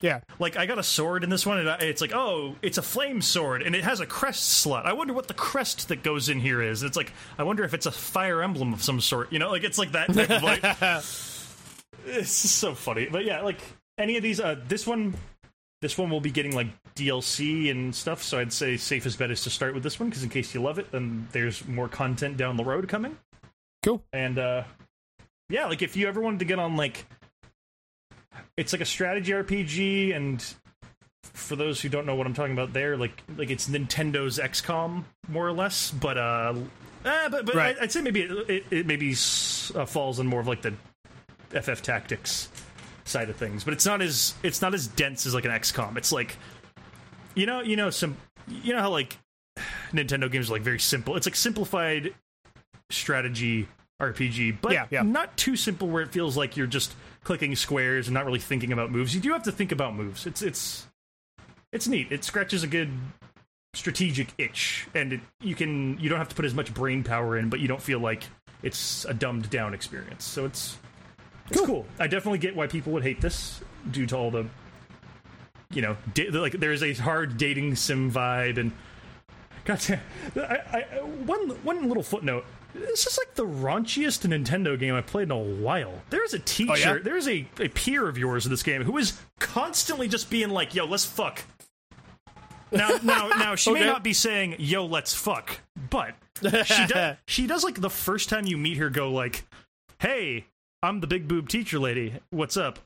[SPEAKER 1] Yeah,
[SPEAKER 2] like I got a sword in this one, and I- it's like, oh, it's a flame sword, and it has a crest slot. I wonder what the crest that goes in here is. It's like, I wonder if it's a fire emblem of some sort. You know, like it's like that type of like. It's so funny, but yeah, like any of these, uh, this one, this one will be getting like DLC and stuff. So I'd say safest bet is to start with this one because in case you love it, then there's more content down the road coming.
[SPEAKER 1] cool.
[SPEAKER 2] And uh yeah, like if you ever wanted to get on like it's like a strategy RPG and for those who don't know what I'm talking about there, like like it's Nintendo's XCOM more or less, but uh eh, but but
[SPEAKER 1] Right.
[SPEAKER 2] I, I'd say maybe it, it, it maybe uh, falls in more of like the FF Tactics side of things, but it's not as it's not as dense as like an XCOM. It's like you know, you know some you know how like Nintendo games are like very simple. It's like simplified strategy RPG, but
[SPEAKER 1] Yeah, yeah.
[SPEAKER 2] not too simple where it feels like you're just clicking squares and not really thinking about moves. You do have to think about moves. It's it's it's neat. It scratches a good strategic itch, and it, you can you don't have to put as much brain power in, but you don't feel like it's a dumbed down experience. So it's it's cool. I definitely get why people would hate this due to all the you know da- like there's a hard dating sim vibe and Gotcha. I, I, one one little footnote. This is like the raunchiest Nintendo game I've played in a while. There's a teacher,
[SPEAKER 1] Oh, yeah?
[SPEAKER 2] there's a, a peer of yours in this game who is constantly just being like, "Yo, let's fuck." Now, now, now, she may not be saying "Yo, let's fuck," but she does. She does like the first time you meet her, go like, "Hey, I'm the big boob teacher lady. What's up?"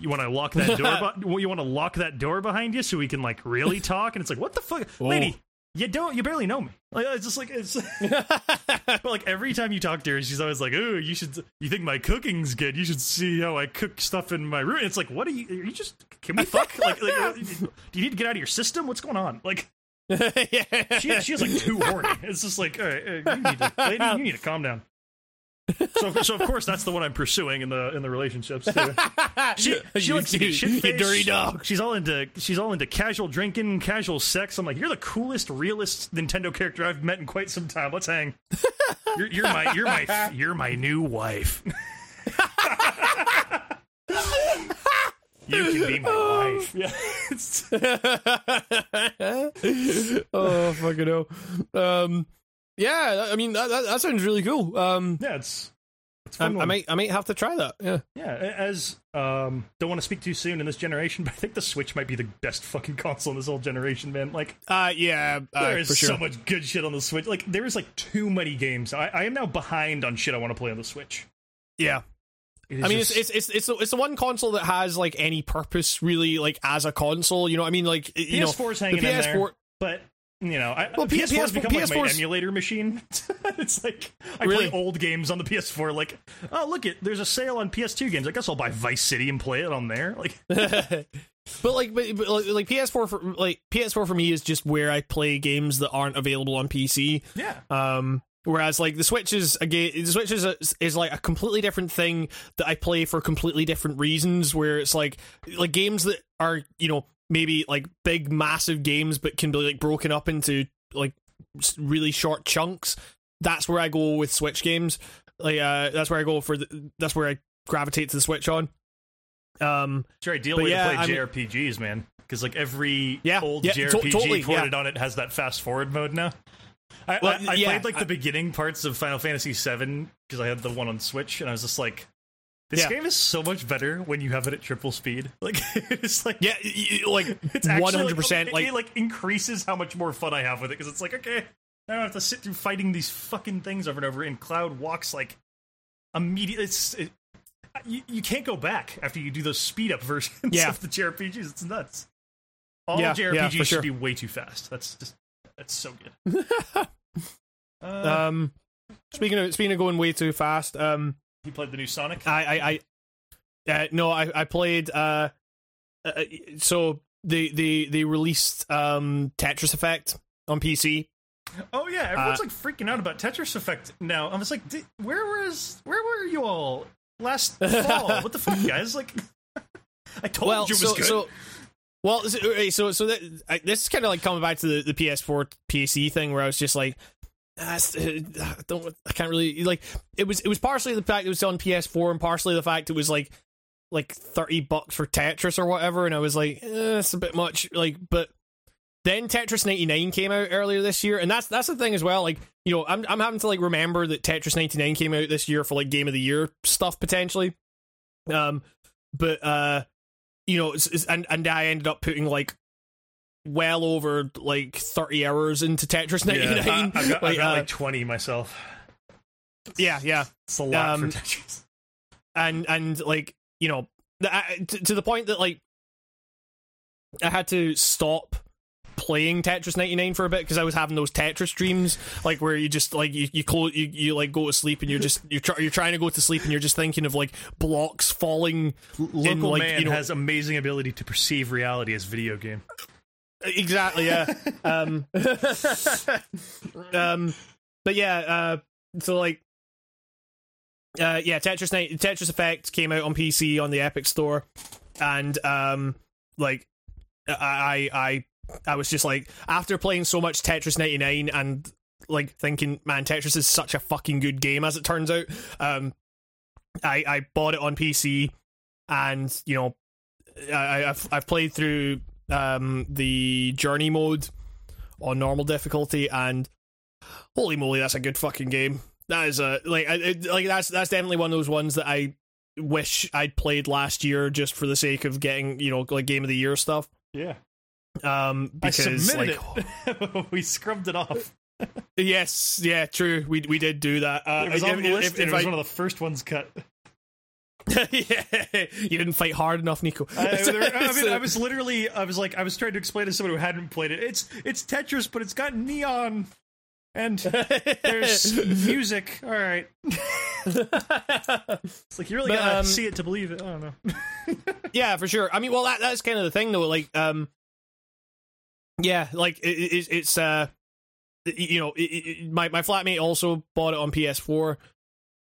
[SPEAKER 2] You want to lock that door? be- you want to lock that door behind you so we can like really talk? And it's like, what the fuck, lady? You don't. You barely know me. Like it's just like it's. but like every time you talk to her, she's always like, "Oh, you should. You think my cooking's good? You should see how I cook stuff in my room." It's like, what are you? Are you just? Can we fuck? like, like, do you need to get out of your system? What's going on? Like,
[SPEAKER 1] yeah.
[SPEAKER 2] she, like too horny. It's just like, all right, you need to, lady, you need to calm down. So, so of course that's the one I'm pursuing in the in the relationships. Too. She, she
[SPEAKER 1] You-
[SPEAKER 2] likes to get
[SPEAKER 1] you- dirty dog.
[SPEAKER 2] She's all into she's all into casual drinking, casual sex. I'm like, you're the coolest, realest Nintendo character I've met in quite some time. Let's hang. You're, you're my you're my you're my new wife. you can be my wife. Yeah.
[SPEAKER 1] Oh fucking hell. Um, yeah, I mean that, that, that sounds really cool. Um,
[SPEAKER 2] yeah, it's it's
[SPEAKER 1] I,
[SPEAKER 2] fun.
[SPEAKER 1] I might I might have to try that. Yeah.
[SPEAKER 2] Yeah, as um, don't want to speak too soon in this generation, but I think the Switch might be the best fucking console in this whole generation, man. Like,
[SPEAKER 1] Uh, yeah, uh,
[SPEAKER 2] there is
[SPEAKER 1] sure.
[SPEAKER 2] so much good shit on the Switch. Like, there is like too many games. I, I am now behind on shit I want to play on the Switch.
[SPEAKER 1] yeah. I mean,
[SPEAKER 2] just-
[SPEAKER 1] it's, it's it's it's the, it's the one console that has like any purpose really, like as a console. You know, what I mean, like you know,
[SPEAKER 2] PS4's
[SPEAKER 1] the
[SPEAKER 2] hanging in there,
[SPEAKER 1] PS4.
[SPEAKER 2] but you know, I,
[SPEAKER 1] Well, P-
[SPEAKER 2] PS4 has
[SPEAKER 1] PS4
[SPEAKER 2] become like my emulator machine. it's like I
[SPEAKER 1] Really?
[SPEAKER 2] play old games on the PS4. Like, oh look, it there's a sale on PS2 games. I guess I'll buy Vice City and play it on there. Like,
[SPEAKER 1] But like, but, but like, like PS4 for like PS4 for me is just where I play games that aren't available on PC.
[SPEAKER 2] yeah,
[SPEAKER 1] Um, whereas like the Switch is again, the Switch is a, is like a completely different thing that I play for completely different reasons. Where it's like like games that are you know maybe like big massive games, but can be like broken up into like really short chunks. That's where I go with Switch games. Like uh, that's where I go for the, that's where I gravitate to the Switch on. Um,
[SPEAKER 2] it's your ideal way
[SPEAKER 1] yeah,
[SPEAKER 2] to play
[SPEAKER 1] I mean-
[SPEAKER 2] JRPGs, man. Because like every
[SPEAKER 1] Yeah,
[SPEAKER 2] old
[SPEAKER 1] yeah, to-
[SPEAKER 2] JRPG
[SPEAKER 1] totally,
[SPEAKER 2] ported
[SPEAKER 1] yeah.
[SPEAKER 2] on it has that fast forward mode now. I,
[SPEAKER 1] Well,
[SPEAKER 2] I, I played like the beginning parts of Final Fantasy VII because I had the one on Switch, and I was just like, "This
[SPEAKER 1] Yeah.
[SPEAKER 2] game is so much better when you have it at triple speed." Like it's like
[SPEAKER 1] yeah, like
[SPEAKER 2] it's
[SPEAKER 1] one hundred percent. Like
[SPEAKER 2] it, like increases how much more fun I have with it because it's like okay, I don't have to sit through fighting these fucking things over and over. And Cloud walks like immediately. It's it, you, you can't go back after you do those speed up versions
[SPEAKER 1] Yeah.
[SPEAKER 2] of the JRPGs. It's nuts. All
[SPEAKER 1] Yeah,
[SPEAKER 2] JRPGs should
[SPEAKER 1] sure.
[SPEAKER 2] be way too fast. That's just that's so good. uh,
[SPEAKER 1] Um, speaking of speaking of going way too fast, um,
[SPEAKER 2] He played the new Sonic.
[SPEAKER 1] I I, I uh, no, I I played. Uh, uh, so they they they released um Tetris Effect on PC.
[SPEAKER 2] Oh yeah, everyone's uh, like freaking out about Tetris Effect now. I was like, where was where were you all last fall? what the fuck, guys? Like, I told
[SPEAKER 1] well,
[SPEAKER 2] you it
[SPEAKER 1] was
[SPEAKER 2] so, good.
[SPEAKER 1] So, well, so so that I, this is kind of like coming back to the, the PS4 PC thing where I was just like, I don't, I can't really like. It was it was partially the fact it was on PS4 and partially the fact it was like like thirty bucks for Tetris or whatever, and I was like, eh, it's a bit much. Like, but then Tetris 99 came out earlier this year, and that's that's the thing as well. Like, you know, I'm I'm having to like remember that Tetris 99 came out this year for like Game of the Year stuff potentially. Um, but uh, you know, and and I ended up putting like well over like 30 hours into Tetris 99. Yeah, I,
[SPEAKER 2] have got, like, I've got uh, like 20 myself.
[SPEAKER 1] Yeah, yeah.
[SPEAKER 2] It's a lot um, for Tetris.
[SPEAKER 1] And, and like, you know, to, to the point that like I had to stop playing Tetris 99 for a bit because I was having those Tetris dreams, like where you just like you you, close, you you like go to sleep and you're just you're try, you're trying to go to sleep and you're just thinking of like blocks falling.
[SPEAKER 2] Local
[SPEAKER 1] in, like,
[SPEAKER 2] man
[SPEAKER 1] you know,
[SPEAKER 2] has amazing ability to perceive reality as video game.
[SPEAKER 1] Exactly. Yeah. um. um. But yeah. Uh. So like. Uh. Yeah. Tetris Night. Tetris Effect came out on PC on the Epic Store, and um. Like. I I I was just like after playing so much Tetris 99 and like thinking, man, Tetris is such a fucking good game as it turns out. Um, I I bought it on PC, and you know, I, I've I've played through um, the journey mode on normal difficulty, and holy moly, that's a good fucking game. That is a like it, like that's that's definitely one of those ones that I wish I'd played last year just for the sake of getting you know like game of the year stuff.
[SPEAKER 2] Yeah.
[SPEAKER 1] Um, because like
[SPEAKER 2] we scrubbed it off.
[SPEAKER 1] yes, yeah, true. We we did do that. Uh,
[SPEAKER 2] it was on if, the list. If, if it was I, one of the first ones cut.
[SPEAKER 1] yeah, you didn't fight hard enough, Nico.
[SPEAKER 2] I, there, I, mean, I was literally, I was like, I was trying to explain to someone who hadn't played it. It's it's Tetris, but it's got neon and there's music. All right, it's like you really gotta um, see it to believe it. I don't know.
[SPEAKER 1] yeah, for sure. I mean, well, that that's kind of the thing, though. Like, um, yeah, like it, it, it's uh, you know, it, my my flatmate also bought it on PS4,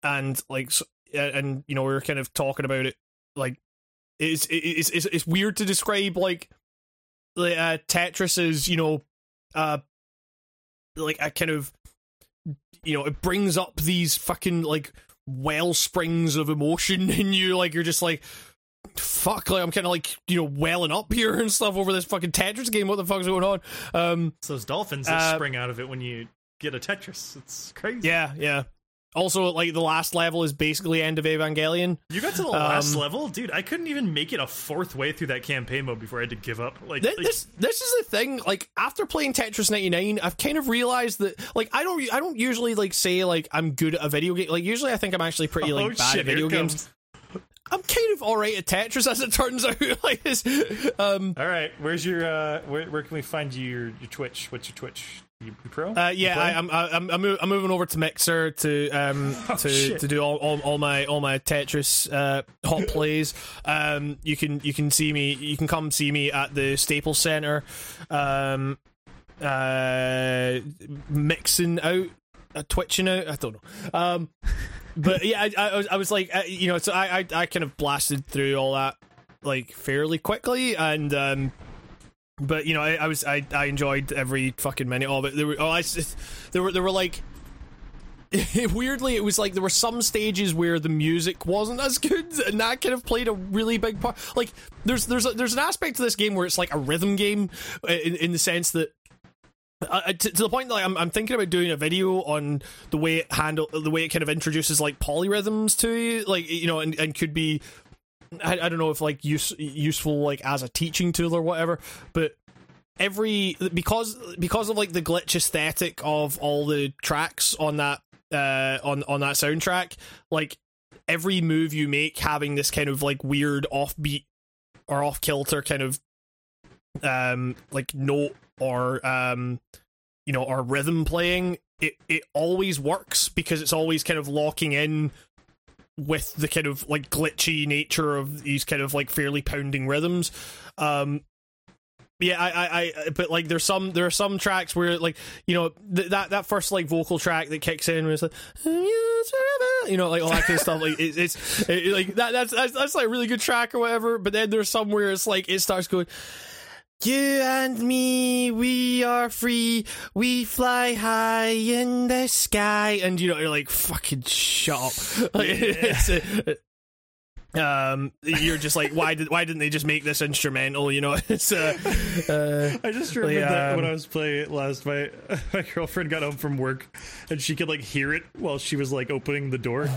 [SPEAKER 1] and like and you know we were kind of talking about it like it's it's it's, it's weird to describe like like uh, Tetris is you know uh like a kind of you know it brings up these fucking like well springs of emotion in you like you're just like fuck like I'm kind of like you know welling up here and stuff over this fucking Tetris game what the fuck's going on? Um
[SPEAKER 2] it's those dolphins that uh, spring out of it when you get a Tetris. It's crazy.
[SPEAKER 1] Yeah yeah also, like the last level is basically end of Evangelion.
[SPEAKER 2] You got to the last um, level, dude. I couldn't even make it a fourth way through that campaign mode before I had to give up. Like,
[SPEAKER 1] this,
[SPEAKER 2] like,
[SPEAKER 1] this, this is the thing. Like after playing Tetris 99, I've kind of realized that like I don't I don't usually like say like I'm good at a video game. Like usually I think I'm actually pretty like oh, bad shit, at video games. I'm kind of all right at Tetris, as it turns out. like this. Um,
[SPEAKER 2] all right, where's your? Uh, where, where can we find you, your your Twitch? What's your Twitch? You, pro?
[SPEAKER 1] Uh, yeah, I, am I'm I'm, I'm moving over to Mixer to um oh, to shit. to do all, all, all my all my Tetris uh, hot plays. Um, you can you can see me. You can come see me at the Staples Center. Um, uh, mixing out, uh, twitching out. I don't know. Um, but yeah, I, I, was I was like, uh, you know, so I, I I kind of blasted through all that like fairly quickly and um but you know, I, I, was I, I enjoyed every fucking minute of it. There were oh, I, there were there were like weirdly it was like there were some stages where the music wasn't as good and that kind of played a really big part like there's there's a, there's an aspect to this game where it's like a rhythm game uh, in, in the sense that uh, uh, to, to, the point that like, I'm, I'm thinking about doing a video on the way it handle the way it kind of introduces like polyrhythms to you like you know and, and could be I, I don't know if like use, useful like as a teaching tool or whatever, but every because because of like the glitch aesthetic of all the tracks on that uh on on that soundtrack, like every move you make having this kind of like weird offbeat or off kilter kind of um like note or um you know or rhythm playing it it always works because it's always kind of locking in with the kind of like glitchy nature of these kind of like fairly pounding rhythms. Um, yeah, I, I, I, but like, there's some, there are some tracks where, like, you know, th- that that first like vocal track that kicks in, it's like, you know, like all that kind of stuff. Like, it, it's it, like that. That's, that's that's like a really good track or whatever. But then there's somewhere it's like it starts going. You and me, we are free. We fly high in the sky, and you know you're like fucking shut up. Like, uh, um, you're just like, why did why didn't they just make this instrumental? You know, it's uh, uh
[SPEAKER 2] I just remember that
[SPEAKER 1] um,
[SPEAKER 2] when I was playing it last, my my girlfriend got home from work and she could like hear it while she was like opening the door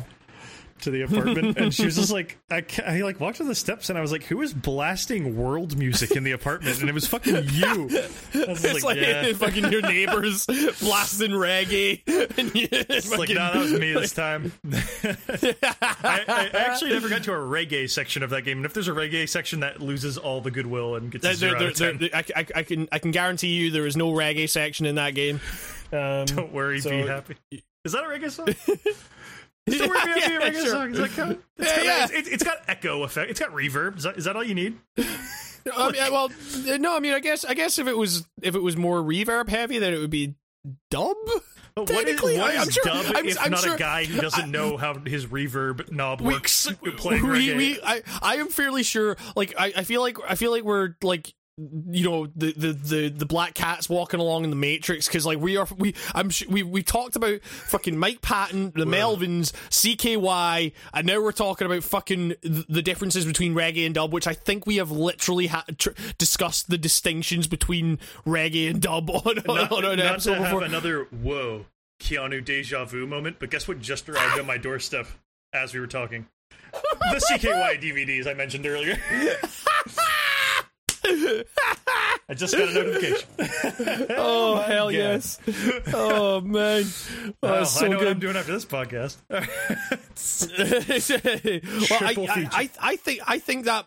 [SPEAKER 2] to the apartment, and she was just like, I, I like walked to the steps and I was like, who is blasting world music in the apartment? And it was fucking you.
[SPEAKER 1] It's like,
[SPEAKER 2] yeah.
[SPEAKER 1] fucking your neighbors blasting reggae. And you,
[SPEAKER 2] It's like, no, that was me this time. I, I actually never got to a reggae section of that game, and if there's a reggae section, that loses all the goodwill and gets
[SPEAKER 1] There-
[SPEAKER 2] zero
[SPEAKER 1] there- there-
[SPEAKER 2] 10.
[SPEAKER 1] there- I, I, I can I can guarantee you there is no reggae section in that game. Um,
[SPEAKER 2] Don't worry,
[SPEAKER 1] so-
[SPEAKER 2] be happy. Is that a reggae song? Is be happy, a
[SPEAKER 1] Yeah, sure.
[SPEAKER 2] song? Is? It's,
[SPEAKER 1] Yeah,
[SPEAKER 2] got,
[SPEAKER 1] yeah.
[SPEAKER 2] It's, it's got echo effect. It's got reverb. Is that, is that all you need?
[SPEAKER 1] Um, I mean, well, no, I mean, I guess I guess if it was if it was more reverb heavy, then it would be dub.
[SPEAKER 2] But what is, what
[SPEAKER 1] I- I'm sure-
[SPEAKER 2] dub
[SPEAKER 1] I'm-
[SPEAKER 2] if
[SPEAKER 1] I'm
[SPEAKER 2] not
[SPEAKER 1] sure-
[SPEAKER 2] a guy who doesn't know how his reverb knob
[SPEAKER 1] We-
[SPEAKER 2] works playing
[SPEAKER 1] we,
[SPEAKER 2] reggae?
[SPEAKER 1] we, I, I am fairly sure. Like, I, I feel like I feel like we're like you know the the the, the black cats walking along in the matrix because like we are we i'm sh- we we talked about fucking mike patton the melvins cky and now we're talking about fucking th- the differences between reggae and dub which i think we have literally ha- tr- discussed the distinctions between reggae and dub on, on,
[SPEAKER 2] not,
[SPEAKER 1] on an
[SPEAKER 2] not
[SPEAKER 1] episode
[SPEAKER 2] to have another whoa Keanu deja vu moment, but guess what just arrived on my doorstep as we were talking? The CKY DVDs I mentioned earlier. I just got a notification.
[SPEAKER 1] oh hell
[SPEAKER 2] yeah.
[SPEAKER 1] yes oh man oh,
[SPEAKER 2] Oh,
[SPEAKER 1] so
[SPEAKER 2] I know
[SPEAKER 1] good
[SPEAKER 2] what I'm doing after this podcast.
[SPEAKER 1] well, I, I. I, I think I think that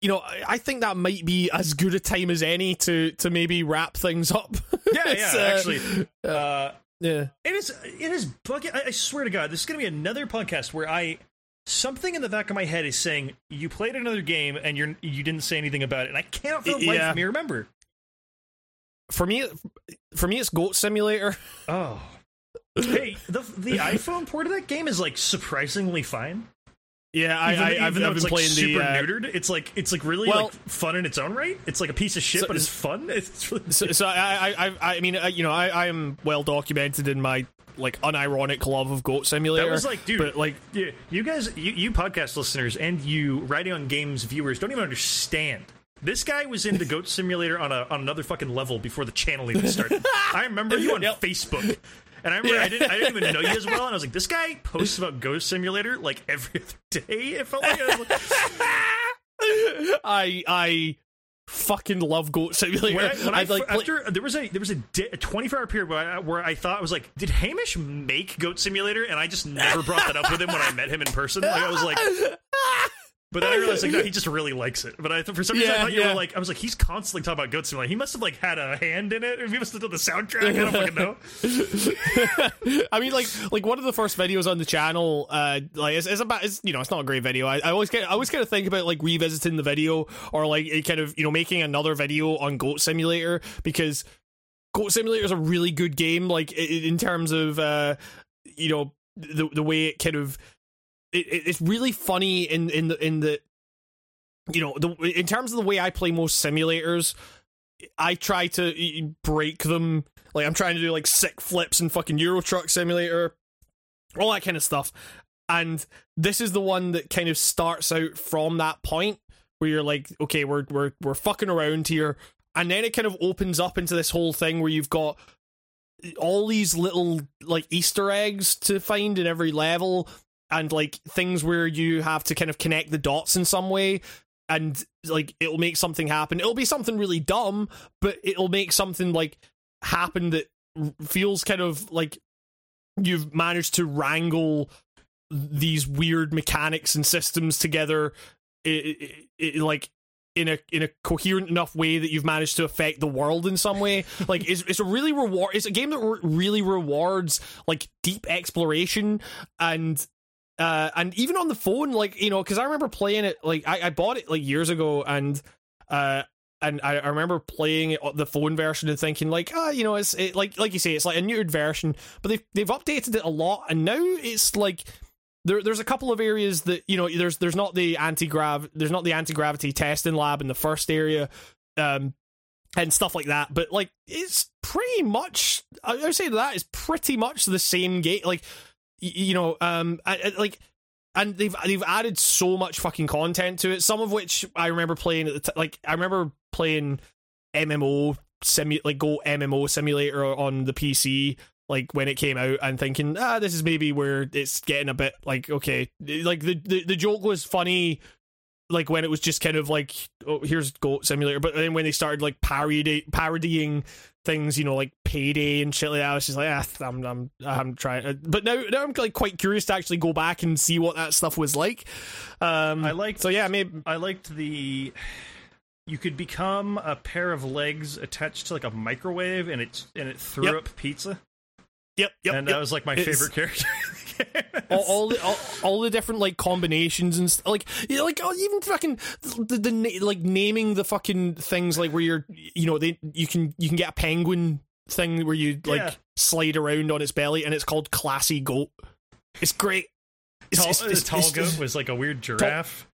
[SPEAKER 1] you know I- think that might be as good a time as any to to maybe wrap things up.
[SPEAKER 2] yeah, yeah.
[SPEAKER 1] uh,
[SPEAKER 2] actually, uh,
[SPEAKER 1] yeah.
[SPEAKER 2] it is. It is. I swear to God, this is going to be another podcast where I something in the back of my head is saying you played another game and you're you didn't say anything about it, and I cannot for the life of me remember.
[SPEAKER 1] For me, for me, it's Goat Simulator.
[SPEAKER 2] Oh. Hey, the the iPhone port of that game is like surprisingly fine.
[SPEAKER 1] Yeah, I,
[SPEAKER 2] Even,
[SPEAKER 1] I,
[SPEAKER 2] even
[SPEAKER 1] I've,
[SPEAKER 2] though
[SPEAKER 1] I've
[SPEAKER 2] it's
[SPEAKER 1] been
[SPEAKER 2] like
[SPEAKER 1] playing
[SPEAKER 2] super
[SPEAKER 1] the. Uh,
[SPEAKER 2] neutered, it's like it's like really
[SPEAKER 1] well-
[SPEAKER 2] like fun in its own right. It's like a piece of shit,
[SPEAKER 1] So-
[SPEAKER 2] but it's fun. It's really
[SPEAKER 1] so, so I, I, I, I mean, uh, you know, I, I am well documented in my like unironic love of Goat Simulator.
[SPEAKER 2] That was like, dude,
[SPEAKER 1] but like,
[SPEAKER 2] yeah, you guys, you, you podcast listeners, and you writing on games viewers don't even understand. This guy was into Goat Simulator on a on another fucking level before the channel even started. I remember you on
[SPEAKER 1] Yep.
[SPEAKER 2] Facebook, and I remember
[SPEAKER 1] Yeah.
[SPEAKER 2] I didn't I didn't even know you as well, and I was like, this guy posts about Goat Simulator like every other day. It felt like, I was like
[SPEAKER 1] I, I fucking love Goat Simulator.
[SPEAKER 2] when I, uh, when I,
[SPEAKER 1] like,
[SPEAKER 2] after there was a there was a, di- a 24 hour period where I, where I thought I was like, did Hamish make Goat Simulator? And I just never brought that up with him when I met him in person. Like I was like. But then I realized, like, no, he just really likes it. But I, for some reason, I thought you
[SPEAKER 1] yeah.
[SPEAKER 2] were like, I was like, he's constantly talking about Goat Simulator. He must have like had a hand in it, or he must have done the soundtrack. I don't fucking know.
[SPEAKER 1] I mean, like, like one of the first videos on the channel, uh, like, it's, it's about, it's, you know, it's not a great video. I, I always get, I always kind of think about like revisiting the video or like it kind of, you know, making another video on Goat Simulator because Goat Simulator is a really good game. Like in terms of, uh, you know, the the way it kind of, it, it- it's really funny in in the in the, you know, the in terms of the way I play most simulators. I try to break them. Like I'm trying to do like sick flips and fucking Euro Truck Simulator, all that kind of stuff. And this is the one that kind of starts out from that point where you're like, okay, we're we're we're fucking around here, and then it kind of opens up into this whole thing where you've got all these little like Easter eggs to find in every level, and like things where you have to kind of connect the dots in some way and like it'll make something happen. It'll be something really dumb, but it'll make something like happen that r- feels kind of like you've managed to wrangle these weird mechanics and systems together i i i like in a in a coherent enough way that you've managed to affect the world in some way like it's, it's a really reward it's a game that re- really rewards like deep exploration and uh, and even on the phone, like you know, because I remember playing it. Like I, I bought it like years ago, and uh, and I, I remember playing it, the phone version and thinking like, ah, you know, it's it, like like you say, it's like a neutered version, but they've they've updated it a lot, and now it's like there, there's a couple of areas that you know there's there's not the anti grav there's not the anti gravity testing lab in the first area, um, and stuff like that. But like it's pretty much I would say that is pretty much the same game. Like you know, um, I, I, like. And they've they've added so much fucking content to it. Some of which I remember playing at the t- like I remember playing MMO simu like Go MMO simulator on the PC like when it came out and thinking ah this is maybe where it's getting a bit like okay like the the, the joke was funny like when it was just kind of like oh here's goat simulator but then when they started like parody parodying things you know like payday and shit like that i was just like ah, i'm i'm i'm trying but now now i'm like quite curious to actually go back and see what that stuff was like um
[SPEAKER 2] I liked-
[SPEAKER 1] so yeah maybe
[SPEAKER 2] I liked the. You could become a pair of legs attached to like a microwave, and it and it threw
[SPEAKER 1] Yep.
[SPEAKER 2] up pizza,
[SPEAKER 1] yep yep
[SPEAKER 2] and
[SPEAKER 1] yep.
[SPEAKER 2] that was like my
[SPEAKER 1] It's-
[SPEAKER 2] favorite character.
[SPEAKER 1] all, all the all, all the different like combinations and st- like you know, like oh, even fucking the, the na- like naming the fucking things like where you're you know they you can you can get a penguin thing where you like
[SPEAKER 2] Yeah.
[SPEAKER 1] slide around on its belly and it's called classy goat. It's great. It's,
[SPEAKER 2] tall,
[SPEAKER 1] it's- it's-
[SPEAKER 2] tall goat was like a weird giraffe.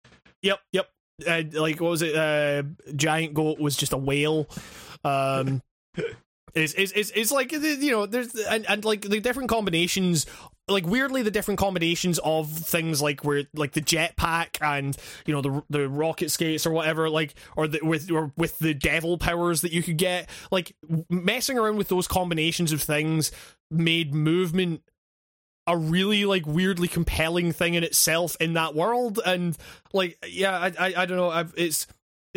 [SPEAKER 1] Yep, yep. Uh, like what was it? Uh, giant goat was just a whale. Um, it's, it's it's it's like you know there's and, and like the different combinations. Like weirdly, the different combinations of things like where like the jetpack and you know the the rocket skates or whatever, like or the with or with the devil powers that you could get, like messing around with those combinations of things made movement a really like weirdly compelling thing in itself in that world and like yeah i i, I don't know I've, it's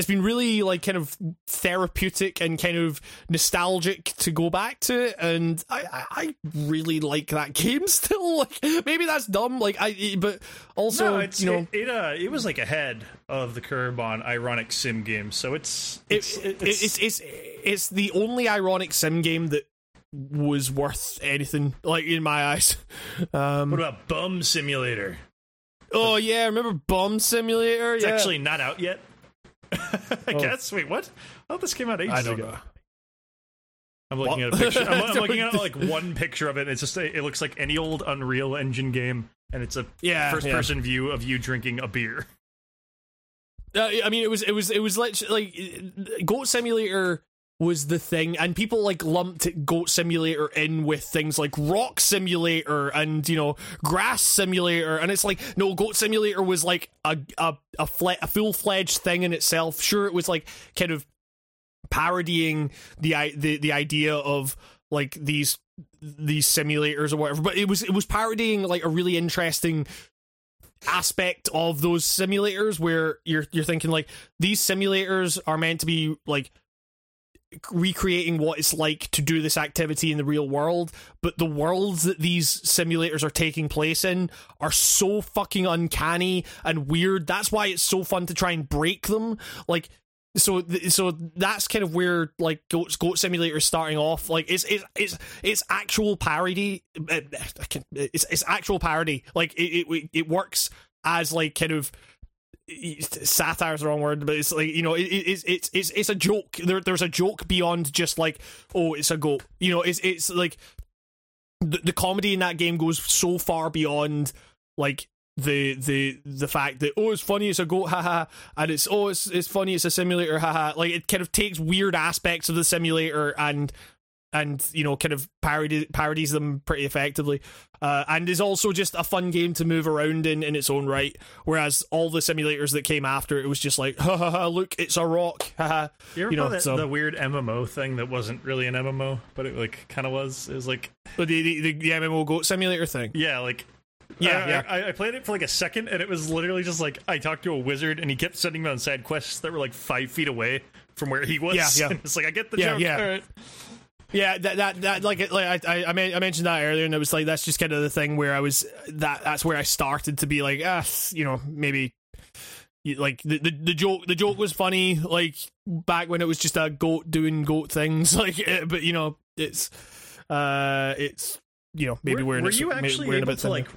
[SPEAKER 1] it's been really like kind of therapeutic and kind of nostalgic to go back to it and i i, I really like that game still like maybe that's dumb like i but also
[SPEAKER 2] no, it's
[SPEAKER 1] you know
[SPEAKER 2] it, it uh it was like ahead of the curve on ironic sim games, so it's it's
[SPEAKER 1] it, it, it's, it's it's the only ironic sim game that was worth anything like in my eyes um
[SPEAKER 2] what about Bum Simulator?
[SPEAKER 1] oh yeah remember Bum simulator
[SPEAKER 2] It's
[SPEAKER 1] yeah
[SPEAKER 2] actually not out yet. I guess. Wait, what? Oh, this came out ages
[SPEAKER 1] I don't
[SPEAKER 2] ago.
[SPEAKER 1] know.
[SPEAKER 2] I'm looking
[SPEAKER 1] What?
[SPEAKER 2] at a picture. I'm, I'm looking at like one picture of it. It's just it looks like any old Unreal Engine game, and it's a
[SPEAKER 1] Yeah,
[SPEAKER 2] first
[SPEAKER 1] yeah.
[SPEAKER 2] person view of you drinking a beer.
[SPEAKER 1] Uh, I mean, it was it was it was lit- like Goat Simulator was the thing, and people like lumped Goat Simulator in with things like Rock Simulator and you know Grass Simulator, and it's like no, Goat Simulator was like a a a, fle- a full fledged thing in itself. Sure, it was like kind of parodying the the the idea of like these these simulators or whatever, but it was it was parodying like a really interesting aspect of those simulators where you're you're thinking like these simulators are meant to be like recreating what it's like to do this activity in the real world but the worlds that these simulators are taking place in are so fucking uncanny and weird. That's why it's so fun to try and break them. Like so so that's kind of where like goat, goat simulator is starting off. Like it's it's it's, it's actual parody. Eh, eh, I can- it's, it's actual parody. Like it, it it works as like kind of satire is the wrong word, but it's like you know, it, it, it's it's it's a joke. There, there's a joke beyond just like, oh, it's a goat. You know, it's it's like the the comedy in that game goes so far beyond like the the the fact that oh it's funny it's a goat haha and it's oh it's it's funny it's a simulator haha like it kind of takes weird aspects of the simulator and and you know kind of parody parodies them pretty effectively uh, and is also just a fun game to move around in in its own right whereas all the simulators that came after it was just like ha ha ha look it's a rock haha
[SPEAKER 2] You ever
[SPEAKER 1] You know,
[SPEAKER 2] that,
[SPEAKER 1] so-
[SPEAKER 2] the weird MMO thing that wasn't really an MMO, but it like kind of was? It was like
[SPEAKER 1] but the, the the MMO goat simulator thing
[SPEAKER 2] yeah, like
[SPEAKER 1] Yeah,
[SPEAKER 2] I,
[SPEAKER 1] yeah.
[SPEAKER 2] I, I played it for like a second, and it was literally just like I talked to a wizard, and he kept sending me on side quests that were like five feet away from where he was.
[SPEAKER 1] Yeah, yeah.
[SPEAKER 2] It's like I get the
[SPEAKER 1] Yeah,
[SPEAKER 2] joke.
[SPEAKER 1] yeah.
[SPEAKER 2] Right.
[SPEAKER 1] Yeah, that that that like like I I, I mentioned that earlier, and it was like that's just kind of the thing where I was that that's where I started to be like ah you know maybe like the, the the joke the joke was funny like back when it was just a goat doing goat things like eh, but you know it's uh it's you know maybe
[SPEAKER 2] were,
[SPEAKER 1] we're in
[SPEAKER 2] were
[SPEAKER 1] a,
[SPEAKER 2] you
[SPEAKER 1] maybe
[SPEAKER 2] actually
[SPEAKER 1] we're in a
[SPEAKER 2] able
[SPEAKER 1] bit
[SPEAKER 2] to like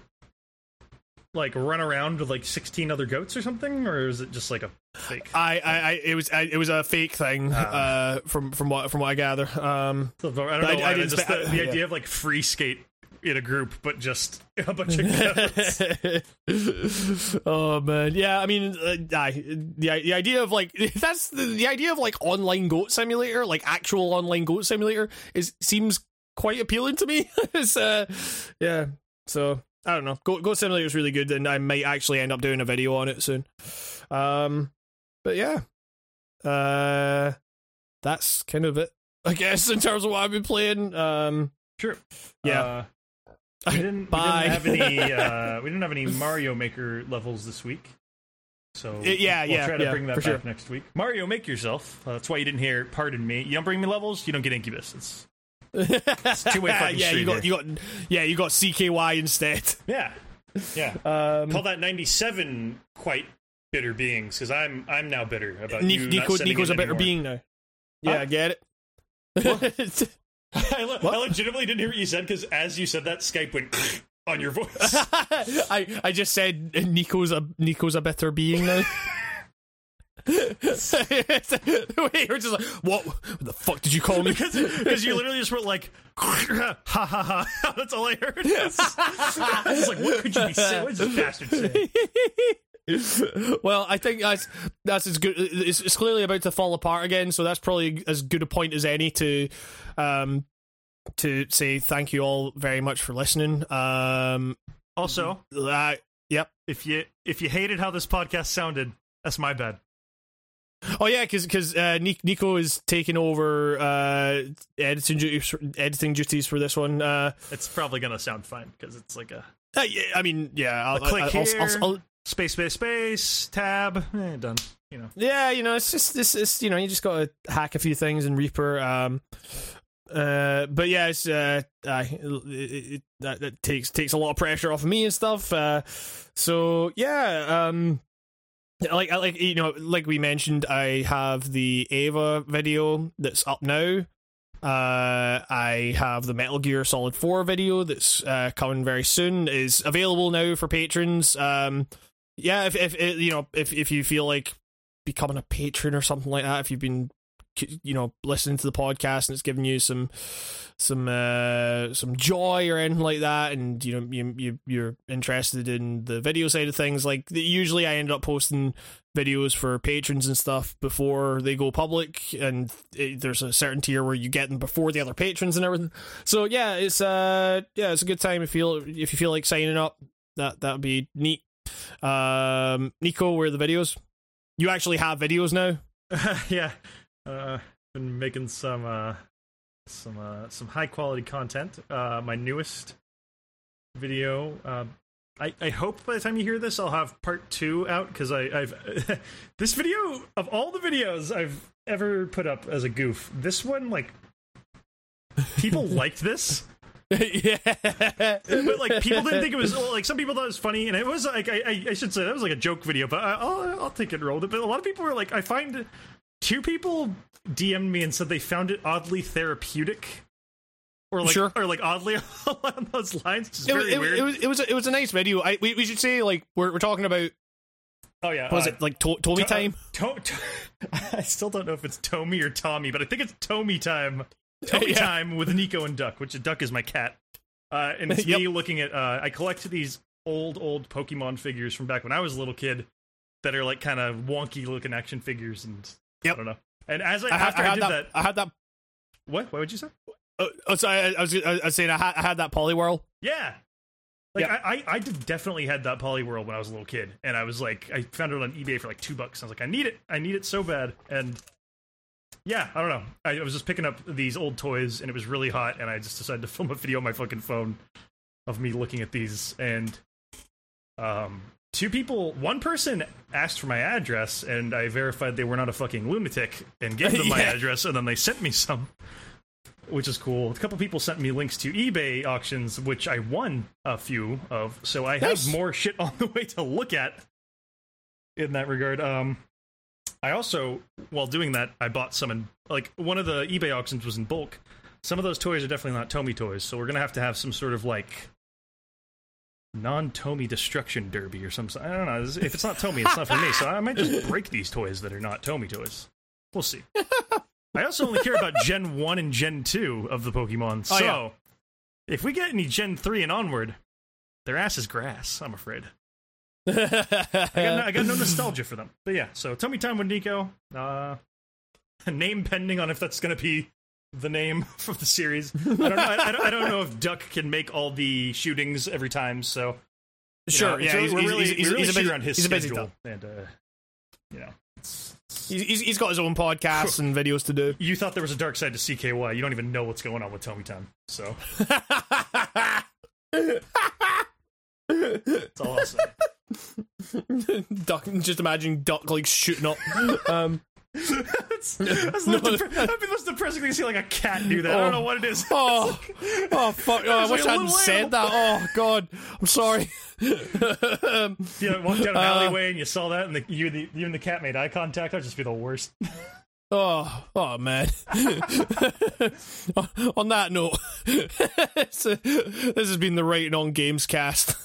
[SPEAKER 2] like run around with like 16 other goats or something, or is it just like a fake?
[SPEAKER 1] I, I, I it was I, it was a fake thing
[SPEAKER 2] Ah.
[SPEAKER 1] uh, from from what from what I gather. Um,
[SPEAKER 2] I don't know.
[SPEAKER 1] I-
[SPEAKER 2] why,
[SPEAKER 1] I didn't
[SPEAKER 2] just
[SPEAKER 1] spe-
[SPEAKER 2] the, the
[SPEAKER 1] yeah.
[SPEAKER 2] idea of like free skate in a group, but just a bunch of goats.
[SPEAKER 1] oh man, yeah. I mean, uh, the the idea of like that's the, the idea of like online goat simulator, like actual online goat simulator, is seems quite appealing to me. it's, uh, yeah. So I don't know. Go goat simulator is really good, and I might actually end up doing a video on it soon. Um, but yeah, uh, that's kind of it, I guess, in terms of what I've been playing. Um,
[SPEAKER 2] Sure.
[SPEAKER 1] Yeah.
[SPEAKER 2] Uh, we didn't, we didn't have any. Uh, we didn't have any Mario Maker levels this week. So
[SPEAKER 1] Uh, yeah,
[SPEAKER 2] we'll
[SPEAKER 1] yeah,
[SPEAKER 2] try to
[SPEAKER 1] yeah,
[SPEAKER 2] bring that back
[SPEAKER 1] sure.
[SPEAKER 2] next week. Mario, make yourself. Uh, that's why you didn't hear. Pardon me. You don't bring me levels. You don't get Incubus. It's
[SPEAKER 1] two
[SPEAKER 2] two-way fucking
[SPEAKER 1] yeah, you got you got yeah, you got CKY instead.
[SPEAKER 2] yeah, yeah.
[SPEAKER 1] Um,
[SPEAKER 2] Call that ninety seven Quite Bitter Beings because I'm I'm now bitter about
[SPEAKER 1] Ni-
[SPEAKER 2] you.
[SPEAKER 1] Nico, Nico's a better
[SPEAKER 2] anymore.
[SPEAKER 1] being now. Yeah,
[SPEAKER 2] Huh?
[SPEAKER 1] I get it.
[SPEAKER 2] I, le- I legitimately didn't hear what you said because as you said that, Skype went on your voice.
[SPEAKER 1] I I just said Nico's a Nico's a better being now. Wait, you're just like, what? What the fuck did you call me?
[SPEAKER 2] Because you literally just wrote like, ha ha ha. That's all I heard. I was like, what could you be saying? What this bastard saying?
[SPEAKER 1] well, I think that's that's as good. It's, it's clearly about to fall apart again, so that's probably as good a point as any to um to say thank you all very much for listening. Um,
[SPEAKER 2] Also,
[SPEAKER 1] uh, yep.
[SPEAKER 2] if you if you hated how this podcast sounded, that's my bad.
[SPEAKER 1] Oh yeah, because uh, Nico is taking over uh, editing duties, editing duties for this one. Uh,
[SPEAKER 2] It's probably gonna sound fine because it's like a
[SPEAKER 1] uh, yeah, I mean, yeah, I'll,
[SPEAKER 2] click
[SPEAKER 1] I'll,
[SPEAKER 2] here.
[SPEAKER 1] I'll, I'll,
[SPEAKER 2] space space space tab. Eh, done. You know.
[SPEAKER 1] yeah, you know, it's just this is you know, you just got to hack a few things in Reaper. Um, uh, but yeah, it's uh, it, it, that, that takes takes a lot of pressure off of me and stuff. Uh, so yeah, um. Like, like you know, like we mentioned, I have the Eva video that's up now. Uh, I have the Metal Gear Solid 4 video that's uh, coming very soon. is available now for patrons. Um, yeah, if if if, you know if if you feel like becoming a patron or something like that, if you've been you know listening to the podcast and it's giving you some some uh some joy or anything like that. And you know you, you you're interested in the video side of things. Like usually i end up posting videos for patrons and stuff before they go public. And it, there's a certain tier where you get them before the other patrons and everything. So yeah it's uh yeah it's a good time if you if you feel like signing up. That that would be neat. Um nico where are the videos? You actually have videos now?
[SPEAKER 2] Yeah. Uh, been making some uh, some uh, some high quality content. Uh, my newest video. Uh, I, I hope by the time you hear this, I'll have part two out because I I've this video of all the videos I've ever put up as a goof. This one like people liked this.
[SPEAKER 1] yeah
[SPEAKER 2] but like people didn't think it was like some people thought it was funny, and it was like I, I, I should say that was like a joke video, but I, I'll I'll take it and roll with it. But a lot of people were like, I find two people DM'd me and said they found it oddly therapeutic, or like
[SPEAKER 1] Sure.
[SPEAKER 2] or like oddly along those lines, which is
[SPEAKER 1] it,
[SPEAKER 2] very
[SPEAKER 1] was- it,
[SPEAKER 2] weird.
[SPEAKER 1] it was it was a, it was a nice video. I we, we should say like we're we're talking about
[SPEAKER 2] oh yeah,
[SPEAKER 1] what was
[SPEAKER 2] uh,
[SPEAKER 1] it like to- Tommy
[SPEAKER 2] to-
[SPEAKER 1] time?
[SPEAKER 2] To- I still don't know if it's Tommy or Tommy, but I think it's Tommy time. Tommy
[SPEAKER 1] Yeah.
[SPEAKER 2] time with Nico and Duck, which Duck is my cat. Uh, and it's me looking at. Uh, I collect these old, old Pokemon figures from back when I was a little kid that are like kind of wonky looking action figures, and I
[SPEAKER 1] Yep.
[SPEAKER 2] don't know. And as I,
[SPEAKER 1] I, had,
[SPEAKER 2] after
[SPEAKER 1] I
[SPEAKER 2] I, did
[SPEAKER 1] that,
[SPEAKER 2] that,
[SPEAKER 1] I had that.
[SPEAKER 2] what? What would you say?
[SPEAKER 1] Uh, oh, sorry, I, I was I was saying I had I had that Poliwhirl.
[SPEAKER 2] Yeah. Like
[SPEAKER 1] Yeah.
[SPEAKER 2] I, I, I definitely had that Poliwhirl when I was a little kid, and I was like, I found it on eBay for like two bucks. I was like, I need it, I need it so bad, and yeah, I don't know. I, I was just picking up these old toys, and it was really hot, and I just decided to film a video on my fucking phone of me looking at these, and um, two people, one person asked for my address, and I verified they were not a fucking lunatic, and gave them my address, and then they sent me some which is cool. A couple people sent me links to eBay auctions, which I won a few of. So I have more shit on the way to look at in that regard. Um, I also, while doing that, I bought some in like one of the eBay auctions was in bulk. Some of those toys are definitely not Tomy toys, so we're gonna have to have some sort of like non-Tomy destruction derby or something. I don't know. If it's not Tomy, it's not for me. So I might just break these toys that are not Tomy toys. We'll see. I also only care about Gen One and Gen Two of the Pokemon. So
[SPEAKER 1] Oh, yeah.
[SPEAKER 2] if we get any Gen Three and onward, their ass is grass. I'm afraid. I got, no, I got no nostalgia for them. But yeah, so Tommy Time with Nico. Uh, name pending on if that's going to be the name of the series. I don't know. I, I don't, I don't know if Duck can make all the shootings every time. So
[SPEAKER 1] sure,
[SPEAKER 2] know,
[SPEAKER 1] yeah,
[SPEAKER 2] so
[SPEAKER 1] he's,
[SPEAKER 2] we're
[SPEAKER 1] he's,
[SPEAKER 2] really,
[SPEAKER 1] he's,
[SPEAKER 2] we
[SPEAKER 1] he's,
[SPEAKER 2] really
[SPEAKER 1] he's a
[SPEAKER 2] shoot
[SPEAKER 1] busy,
[SPEAKER 2] around his
[SPEAKER 1] he's a busy
[SPEAKER 2] schedule, and uh, you know, it's,
[SPEAKER 1] He's, he's, he's got his own podcasts and videos to do.
[SPEAKER 2] you thought there was a dark side to CKY. You don't even know what's going on with Tommy Time. So that's all say.
[SPEAKER 1] Duck, just imagine Duck like shooting up. Um,
[SPEAKER 2] that's, that's the depre- that'd be the most depressing thing to see like a cat do that. I
[SPEAKER 1] Oh.
[SPEAKER 2] don't know what it is.
[SPEAKER 1] oh, oh fuck! Oh, I wish
[SPEAKER 2] like a
[SPEAKER 1] I hadn't said that. Oh god, I'm sorry. um,
[SPEAKER 2] You know, walk down an
[SPEAKER 1] Uh,
[SPEAKER 2] alleyway and you saw that, and the, you, the, you and the cat made eye contact. That'd just be the worst.
[SPEAKER 1] Oh, oh man. on that note, uh, this has been the Writing on Games cast.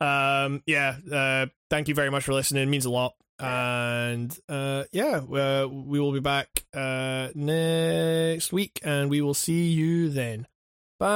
[SPEAKER 1] Um, yeah, uh, thank you very much for listening. It means a lot. And uh, yeah, uh, we will be back uh, next week and we will see you then. Bye.